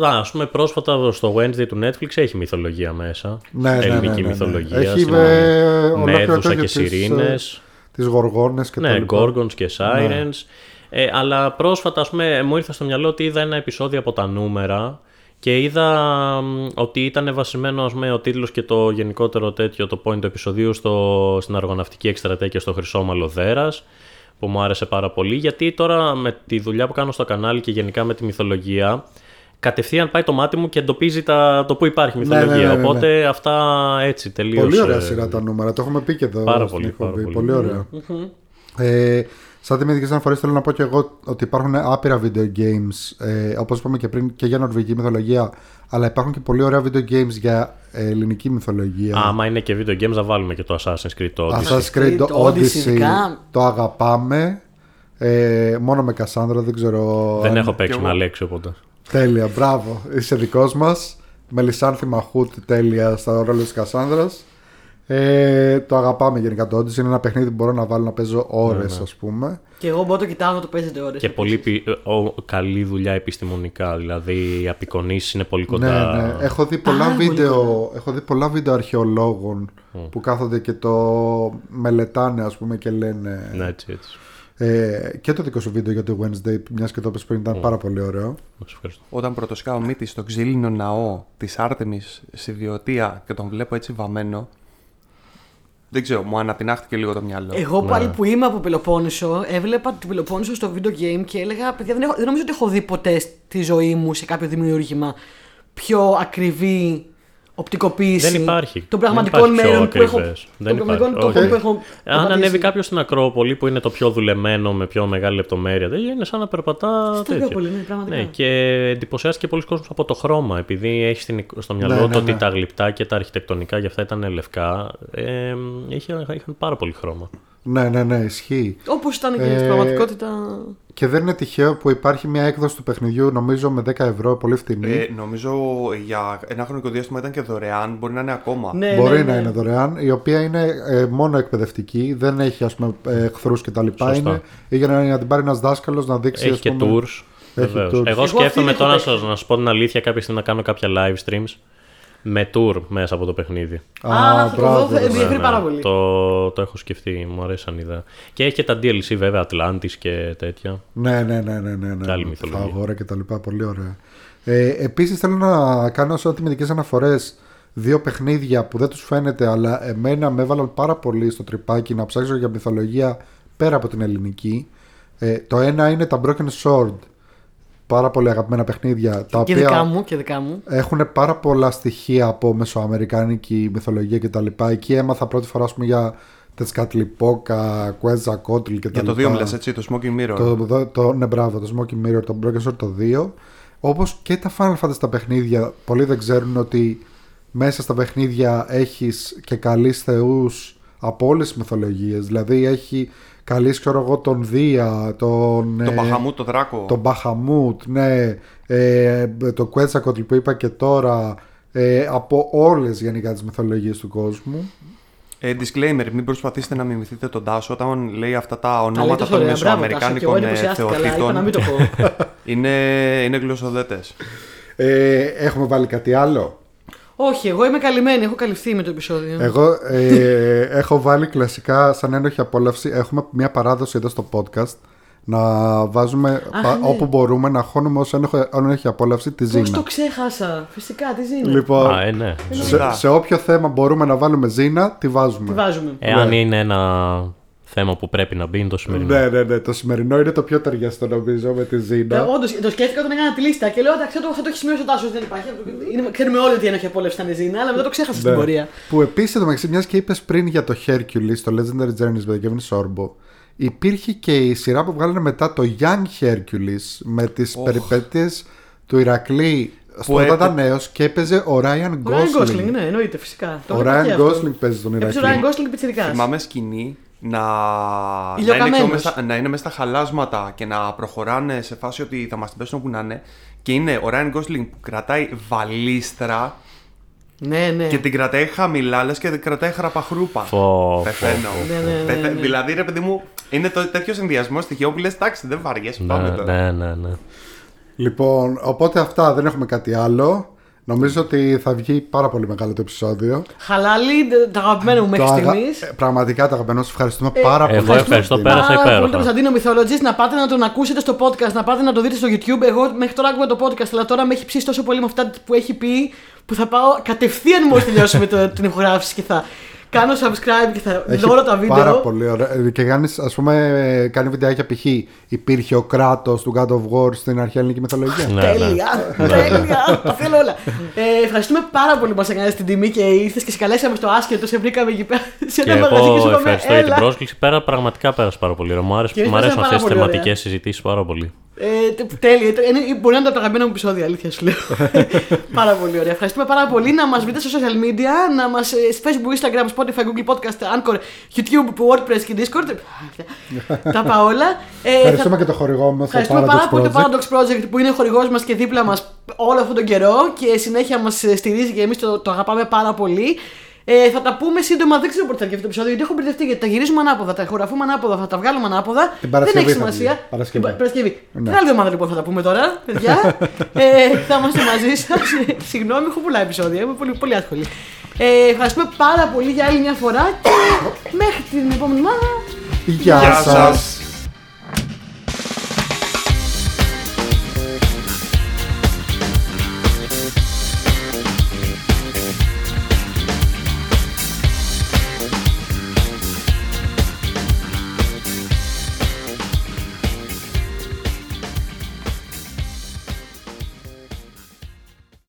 [SPEAKER 4] α, ας πούμε πρόσφατα στο Wednesday του Netflix έχει μυθολογία μέσα.
[SPEAKER 2] Ναι, ναι, ναι,
[SPEAKER 4] Ελληνική
[SPEAKER 2] ναι, ναι.
[SPEAKER 4] μυθολογία.
[SPEAKER 2] Έχει
[SPEAKER 4] στην-
[SPEAKER 2] με ολόκληρο
[SPEAKER 4] Μέδουσα
[SPEAKER 2] τέτοιο
[SPEAKER 4] και
[SPEAKER 2] της, ε,
[SPEAKER 4] Σιρήνες.
[SPEAKER 2] Τις γοργόνες και τα
[SPEAKER 4] Ναι,
[SPEAKER 2] λοιπά.
[SPEAKER 4] Gorgons και Sirens. Ε, αλλά πρόσφατα, ας πούμε, μου ήρθε στο μυαλό ότι είδα ένα επεισόδιο από τα νούμερα και είδα μ, ότι ήταν βασισμένο ας πούμε, ο τίτλος και το γενικότερο τέτοιο το point του επεισοδίου στο, στην αργοναυτική εκστρατεία και στο χρυσόμαλο δέρας που μου άρεσε πάρα πολύ γιατί τώρα με τη δουλειά που κάνω στο κανάλι και γενικά με τη μυθολογία κατευθείαν πάει το μάτι μου και εντοπίζει τα, το που υπάρχει
[SPEAKER 2] Ναι,
[SPEAKER 4] μυθολογία.
[SPEAKER 2] ναι, ναι, ναι, ναι.
[SPEAKER 4] Οπότε αυτά έτσι τελείως...
[SPEAKER 2] Πολύ ωραία
[SPEAKER 4] ε,
[SPEAKER 2] σειρά τα νούμερα, το έχουμε πει και εδώ.
[SPEAKER 4] Πάρα
[SPEAKER 2] στην
[SPEAKER 4] πολύ,
[SPEAKER 2] εκπομπή.
[SPEAKER 4] πάρα πολύ.
[SPEAKER 2] ωραία. Ε, σαν τιμητικές αναφορές θέλω να πω και εγώ ότι υπάρχουν άπειρα video games ε, όπως είπαμε και πριν και για νορβηγική μυθολογία αλλά υπάρχουν και πολύ ωραία video games για ε, ελληνική μυθολογία
[SPEAKER 4] Άμα είναι και video games, θα βάλουμε και το Assassin's Creed το Odyssey.
[SPEAKER 2] Assassin's Creed
[SPEAKER 1] Το Odyssey
[SPEAKER 2] Odyssey
[SPEAKER 1] ειδικά.
[SPEAKER 2] το αγαπάμε ε, μόνο με Κασάνδρα δεν ξέρω
[SPEAKER 4] Δεν
[SPEAKER 2] αν-
[SPEAKER 4] έχω παίξει
[SPEAKER 3] κι
[SPEAKER 4] με
[SPEAKER 3] εγώ.
[SPEAKER 4] Αλέξη οπότε.
[SPEAKER 2] Τέλεια, μπράβο. Είσαι δικός μας. Μελισάνθη Μαχούτ, τέλεια στα ρόλο της Κασάνδρας. Ε, το αγαπάμε γενικά το Odyssey. Είναι ένα παιχνίδι που μπορώ να βάλω να παίζω ώρες, ας πούμε.
[SPEAKER 1] Και εγώ μπορώ να το κοιτάω να το παίζετε ώρες.
[SPEAKER 4] Και πολύ πι- ο, καλή δουλειά επιστημονικά. Δηλαδή οι απεικονίσεις είναι πολύ κοντά.
[SPEAKER 2] Ναι, ναι. Έχω δει πολλά
[SPEAKER 1] Πάρα πολύ
[SPEAKER 2] βίντεο, έχω δει πολλά βίντεο αρχαιολόγων που κάθονται και το μελετάνε, ας πούμε, και λένε.
[SPEAKER 4] Ναι, έτσι, έτσι.
[SPEAKER 2] Ε, και το δικό σου βίντεο για το Wednesday, μιας και το είπες πριν, ήταν πάρα πολύ ωραίο.
[SPEAKER 4] Να σου ευχαριστώ.
[SPEAKER 3] Όταν πρωτοσκά ο Μύτης στο ξύλινο ναό της Άρτεμις στη Βιωτία και τον βλέπω έτσι βαμμένο, δεν ξέρω, μου ανατινάχτηκε λίγο το μυαλό.
[SPEAKER 1] Εγώ
[SPEAKER 2] Ναι.
[SPEAKER 1] πάλι που είμαι από Πελοπόννησο, έβλεπα την Πελοπόννησο στο video game και έλεγα: Παιδιά, δεν, έχω, δεν νομίζω ότι έχω δει ποτέ στη ζωή μου σε κάποιο δημιούργημα πιο ακριβή οπτικοποίηση
[SPEAKER 4] Δεν υπάρχει.
[SPEAKER 1] των
[SPEAKER 4] Δεν
[SPEAKER 1] πραγματικών
[SPEAKER 4] υπάρχει πιο
[SPEAKER 1] μέρων που έχω.
[SPEAKER 4] ακριβές. Δεν
[SPEAKER 1] των πραγματικών
[SPEAKER 4] υπάρχει.
[SPEAKER 1] τόπων
[SPEAKER 2] Όχι.
[SPEAKER 1] που έχω.
[SPEAKER 4] Αν
[SPEAKER 1] περπατήσει.
[SPEAKER 4] ανέβει κάποιος στην Ακρόπολη που είναι το πιο δουλεμένο με πιο μεγάλη λεπτομέρεια, δεν είναι σαν να περπατά
[SPEAKER 1] Στην
[SPEAKER 4] τέτοιο.
[SPEAKER 1] Ακρόπολη, ναι, πραγματικά.
[SPEAKER 4] Ναι, και εντυπωσιάστηκε πολλοί κόσμος από το χρώμα, επειδή έχει στην, στο μυαλό
[SPEAKER 2] Ναι,
[SPEAKER 4] του
[SPEAKER 2] ναι,
[SPEAKER 4] ότι
[SPEAKER 2] ναι.
[SPEAKER 4] τα γλυπτά και τα αρχιτεκτονικά για αυτά ήταν λευκά. Ε, είχε, είχαν πάρα πολύ χρώμα.
[SPEAKER 2] Ναι, ναι, ναι, ισχύει.
[SPEAKER 1] Όπως ήταν και
[SPEAKER 2] Ε,
[SPEAKER 1] στην πραγματικότητα.
[SPEAKER 2] Και δεν είναι τυχαίο που υπάρχει μια έκδοση του παιχνιδιού, νομίζω με 10 ευρώ, πολύ φτηνή.
[SPEAKER 3] Ε, νομίζω για ένα χρονικό διάστημα ήταν και δωρεάν, μπορεί να είναι ακόμα.
[SPEAKER 1] Ναι,
[SPEAKER 2] Μπορεί
[SPEAKER 1] ναι,
[SPEAKER 2] να
[SPEAKER 1] ναι.
[SPEAKER 2] είναι δωρεάν, η οποία είναι ε, μόνο εκπαιδευτική, δεν έχει ας πούμε εχθρούς κτλ.
[SPEAKER 4] Σωστά.
[SPEAKER 2] Είναι ή για να, να την πάρει ένας δάσκαλος να δείξει.
[SPEAKER 4] Έχει
[SPEAKER 2] ας
[SPEAKER 4] και
[SPEAKER 2] πούμε,
[SPEAKER 4] tours.
[SPEAKER 2] Έχει
[SPEAKER 4] Βεβαίως.
[SPEAKER 2] tours.
[SPEAKER 4] Εγώ
[SPEAKER 1] Εγώ
[SPEAKER 4] σκέφτομαι
[SPEAKER 1] αυτή
[SPEAKER 4] τώρα να
[SPEAKER 1] έχω
[SPEAKER 4] σας, να σας πω την αλήθεια κάποια στιγμή να κάνω κάποια live streams με tour μέσα από το παιχνίδι.
[SPEAKER 1] Α, θα το
[SPEAKER 2] μπράβο,
[SPEAKER 1] δω, θα
[SPEAKER 2] ρε.
[SPEAKER 1] ενδιαφέρει πάρα πολύ.
[SPEAKER 4] Το, το έχω σκεφτεί, μου αρέσει σαν ιδέα. Και έχει και τα DLC βέβαια, Atlantis και τέτοια.
[SPEAKER 2] Ναι, ναι, ναι, ναι, ναι, ναι.
[SPEAKER 4] Άλλη
[SPEAKER 2] ναι.
[SPEAKER 4] μυθολογία.
[SPEAKER 2] Φαγόρα και τα λοιπά, πολύ ωραία. Ε, επίσης θέλω να κάνω σε ό,τι μερικές αναφορές δύο παιχνίδια που δεν τους φαίνεται αλλά εμένα με έβαλαν πάρα πολύ στο τρυπάκι να ψάξω για μυθολογία πέρα από την ελληνική. Ε, το ένα είναι τα Broken Sword. Πάρα πολύ αγαπημένα παιχνίδια. Τα
[SPEAKER 1] Και
[SPEAKER 2] οποία
[SPEAKER 1] δικά μου, και δικά μου.
[SPEAKER 2] έχουν πάρα πολλά στοιχεία από μεσοαμερικάνικη μυθολογία κτλ. Εκεί έμαθα πρώτη φορά ας πούμε, για Τετσκατλιπόκα, Κουέζα, Κότλ κτλ.
[SPEAKER 3] Για το 2 μιλάς έτσι, το Smoking Mirror.
[SPEAKER 2] Το, το, το, ναι, μπράβο, το Smoking Mirror, το Broken Sword το 2. Όπως και τα Final Fantasy τα παιχνίδια, πολλοί δεν ξέρουν ότι μέσα στα παιχνίδια έχεις και καλείς θεούς από όλες τις μυθολογίες. Δηλαδή έχει καλείς, ξέρω εγώ, τον Δία, τον.
[SPEAKER 3] Το
[SPEAKER 2] ε,
[SPEAKER 3] Μπαχαμού, το Δράκο.
[SPEAKER 2] τον Μπαχαμούτ, ναι, ε, το Quetzalcoatl που είπα και τώρα, ε, από όλες γενικά τις μυθολογίες του κόσμου.
[SPEAKER 3] Ε, disclaimer, μην προσπαθήσετε να μιμηθείτε τον Τάσο όταν λέει αυτά τα
[SPEAKER 1] Τα λέει
[SPEAKER 3] ονόματα
[SPEAKER 1] τόσο
[SPEAKER 3] των
[SPEAKER 1] ωραία. Μπράβο, Τάσο, και εγώ
[SPEAKER 3] μεσοαμερικάνικων ε,
[SPEAKER 1] εντυπωσιάστηκα, αλλά είπα να μην
[SPEAKER 3] θεοτήτων.
[SPEAKER 1] το πω.
[SPEAKER 3] είναι, είναι γλωσσοδέτες.
[SPEAKER 2] Ε, έχουμε βάλει κάτι άλλο;
[SPEAKER 1] Όχι, εγώ είμαι καλυμμένη, έχω καλυφθεί με το επεισόδιο.
[SPEAKER 2] Εγώ ε, έχω βάλει κλασικά σαν ένοχη απόλαυση. Έχουμε μια παράδοση εδώ στο podcast να βάζουμε πα-
[SPEAKER 1] ναι.
[SPEAKER 2] όπου μπορούμε να χώνουμε όσο ένοχο- ένοχη απόλαυση τη
[SPEAKER 1] Πώς
[SPEAKER 2] Ζήνα.
[SPEAKER 1] το ξέχασα; Φυσικά, τι ζήνη.
[SPEAKER 2] Λοιπόν,
[SPEAKER 4] Α, ε, ναι.
[SPEAKER 2] σε, σε όποιο θέμα μπορούμε να βάλουμε Ζήνα, τη βάζουμε.
[SPEAKER 1] Τι βάζουμε.
[SPEAKER 4] Εάν
[SPEAKER 2] Ναι.
[SPEAKER 4] είναι ένα θέμα που πρέπει να μπει, είναι το σημερινό.
[SPEAKER 2] Ναι, ναι, ναι. Το σημερινό είναι το πιο ταιριαστό νομίζω με τη Ζήνα.
[SPEAKER 1] Όντως, το σκέφτηκα όταν έκανα τη λίστα και λέω εντάξει, αυτό, αυτό το έχεις σημειώσει ο Τάσος, δεν υπάρχει. Είναι, ξέρουμε όλοι ότι ένοχε απόλαυση ήταν η Ζήνα, αλλά μετά το ξέχασα στην
[SPEAKER 2] Ναι.
[SPEAKER 1] πορεία.
[SPEAKER 2] Που επίσης εδώ μεταξύ, μιας και είπες πριν για το Hercules, το Legendary Journeys με τον Kevin Sorbo, υπήρχε και η σειρά που βγάλανε μετά το Young Hercules με τις
[SPEAKER 3] Οχ.
[SPEAKER 2] περιπέτειες του Ηρακλή.
[SPEAKER 3] Που
[SPEAKER 2] Όταν
[SPEAKER 3] έπαι-
[SPEAKER 2] ήταν νέο και έπαιζε ο Ryan
[SPEAKER 1] Ο Ράιν Γκόσλινγκ,
[SPEAKER 2] Gosling.
[SPEAKER 1] ναι, εννοείται φυσικά. Το
[SPEAKER 2] Ο
[SPEAKER 1] βλέπα και
[SPEAKER 2] Ryan
[SPEAKER 1] αυτό.
[SPEAKER 2] Gosling παίζει τον
[SPEAKER 1] Έπαιζε ο
[SPEAKER 2] Ηρακλή.
[SPEAKER 1] Ράιν Γκόσλινγκ πιτσιρικάς.
[SPEAKER 3] Θυμάμαι σκηνή να, να, είναι
[SPEAKER 1] Ηλιοκαμένος.
[SPEAKER 3] και μέσα, να είναι μέσα στα χαλάσματα και να προχωράνε σε φάση ότι θα μας την πέσουν όπου να είναι. Και είναι ο Ryan Gosling που κρατάει βαλίστρα
[SPEAKER 1] Ναι, ναι.
[SPEAKER 3] και την κρατάει χαμηλά, λες και την κρατάει χαραπαχρούπα.
[SPEAKER 4] Φω,
[SPEAKER 3] Πεθαίνω.
[SPEAKER 4] φω,
[SPEAKER 1] Ναι, ναι, ναι,
[SPEAKER 3] Πεθα-
[SPEAKER 1] ναι.
[SPEAKER 3] Δηλαδή, ρε παιδί μου, είναι το τέτοιος συνδυασμό στοιχείο που λες εντάξει, δεν βαριέσαι, πάμε
[SPEAKER 4] Ναι,
[SPEAKER 3] τώρα.
[SPEAKER 4] ναι, ναι, ναι.
[SPEAKER 2] Λοιπόν, οπότε αυτά δεν έχουμε κάτι άλλο. Νομίζω ότι θα βγει πάρα πολύ μεγάλο το επεισόδιο.
[SPEAKER 1] Χαλάλι, το αγαπημένο μου μέχρι
[SPEAKER 2] Το αγα-
[SPEAKER 1] στιγμής.
[SPEAKER 2] ε, Πραγματικά το αγαπημένο σα ευχαριστούμε πάρα πολύ.
[SPEAKER 4] εγώ ευχαριστώ,
[SPEAKER 2] Κωνσταντίνε.
[SPEAKER 4] πέρασα
[SPEAKER 1] Πάρα
[SPEAKER 4] υπέροχα.
[SPEAKER 1] πολύ το Κωνσταντίνο Mythologist, να πάτε να τον ακούσετε στο podcast, να πάτε να το δείτε στο YouTube. Εγώ μέχρι τώρα άκουγα το podcast, αλλά τώρα με έχει ψήσει τόσο πολύ με αυτά που έχει πει, που θα πάω κατευθείαν μόλις τελειώσουμε το, την ηχογράφηση και θα κάνω subscribe και θα
[SPEAKER 2] Έχει
[SPEAKER 1] δω όλα τα βίντεο.
[SPEAKER 2] Πάρα πολύ ωραία. Ε, Και κάνεις, ας πούμε, ε, κάνει βιντεάκια π.χ. Υπήρχε ο κράτος του God of War στην αρχαία ελληνική μυθολογία.
[SPEAKER 4] Ναι, ναι.
[SPEAKER 1] Τέλεια! Τέλεια! Τα θέλω όλα. Ε, ευχαριστούμε πάρα πολύ που μας έκανες την τιμή και ήρθες και σε καλέσαμε στο άσχετο. Σε βρήκαμε εκεί πέρα σε
[SPEAKER 4] Και
[SPEAKER 1] ένα μαγαζί και σου
[SPEAKER 4] εγώ
[SPEAKER 1] είπαμε
[SPEAKER 4] ευχαριστώ για την
[SPEAKER 1] έλα.
[SPEAKER 4] πρόσκληση. Πέρα πραγματικά πέρασε πάρα πολύ. ωραία. Μου, άρεσε,
[SPEAKER 1] Και εμείς
[SPEAKER 4] μου αρέσουν
[SPEAKER 1] πέρασαμε
[SPEAKER 4] αυτές τις
[SPEAKER 1] πάρα πολύ
[SPEAKER 4] θεματικές
[SPEAKER 1] ωραία.
[SPEAKER 4] συζητήσεις πάρα πολύ.
[SPEAKER 1] Ε, τε- τέλεια. Είναι, μπορεί να είναι το αγαπημένο μου επεισόδιο, αλήθεια σου λέω. πάρα πολύ ωραία. Ευχαριστούμε πάρα πολύ. Να μας βρείτε στα social media, να μας Facebook, Instagram, Spotify, Google Podcast, Anchor, YouTube, WordPress και Discord. Τα πάω όλα. Ε,
[SPEAKER 2] Ευχαριστούμε
[SPEAKER 1] θα-
[SPEAKER 2] και το χορηγό μας, το
[SPEAKER 1] Ευχαριστούμε πάρα πολύ το
[SPEAKER 2] Paradox Project.
[SPEAKER 1] Paradox Project που είναι χορηγός μας και δίπλα μας όλο αυτόν τον καιρό και συνέχεια μας στηρίζει και εμείς το, το αγαπάμε πάρα πολύ. Ε, θα τα πούμε σύντομα, δεν ξέρω πότε θα βγει αυτό το επεισόδιο γιατί έχω μπερδευτεί γιατί τα γυρίζουμε ανάποδα, τα ηχογραφούμε ανάποδα, θα τα βγάλουμε ανάποδα.
[SPEAKER 2] Την Παρασκευή
[SPEAKER 1] δεν έχει
[SPEAKER 2] θα βγει.
[SPEAKER 1] σημασία.
[SPEAKER 2] Παρασκευή.
[SPEAKER 1] Την Πα- Παρασκευή.
[SPEAKER 2] Ναι.
[SPEAKER 1] Την άλλη εβδομάδα λοιπόν θα τα πούμε τώρα, παιδιά. ε, θα είμαστε μαζί σας. Συγγνώμη, έχω πολλά επεισόδια, είμαι πολύ, πολύ άσχολη. Ε, ευχαριστούμε πάρα πολύ για άλλη μια φορά και μέχρι την επόμενη εβδομάδα.
[SPEAKER 2] Γεια
[SPEAKER 3] Γεια
[SPEAKER 2] σας.
[SPEAKER 3] σας.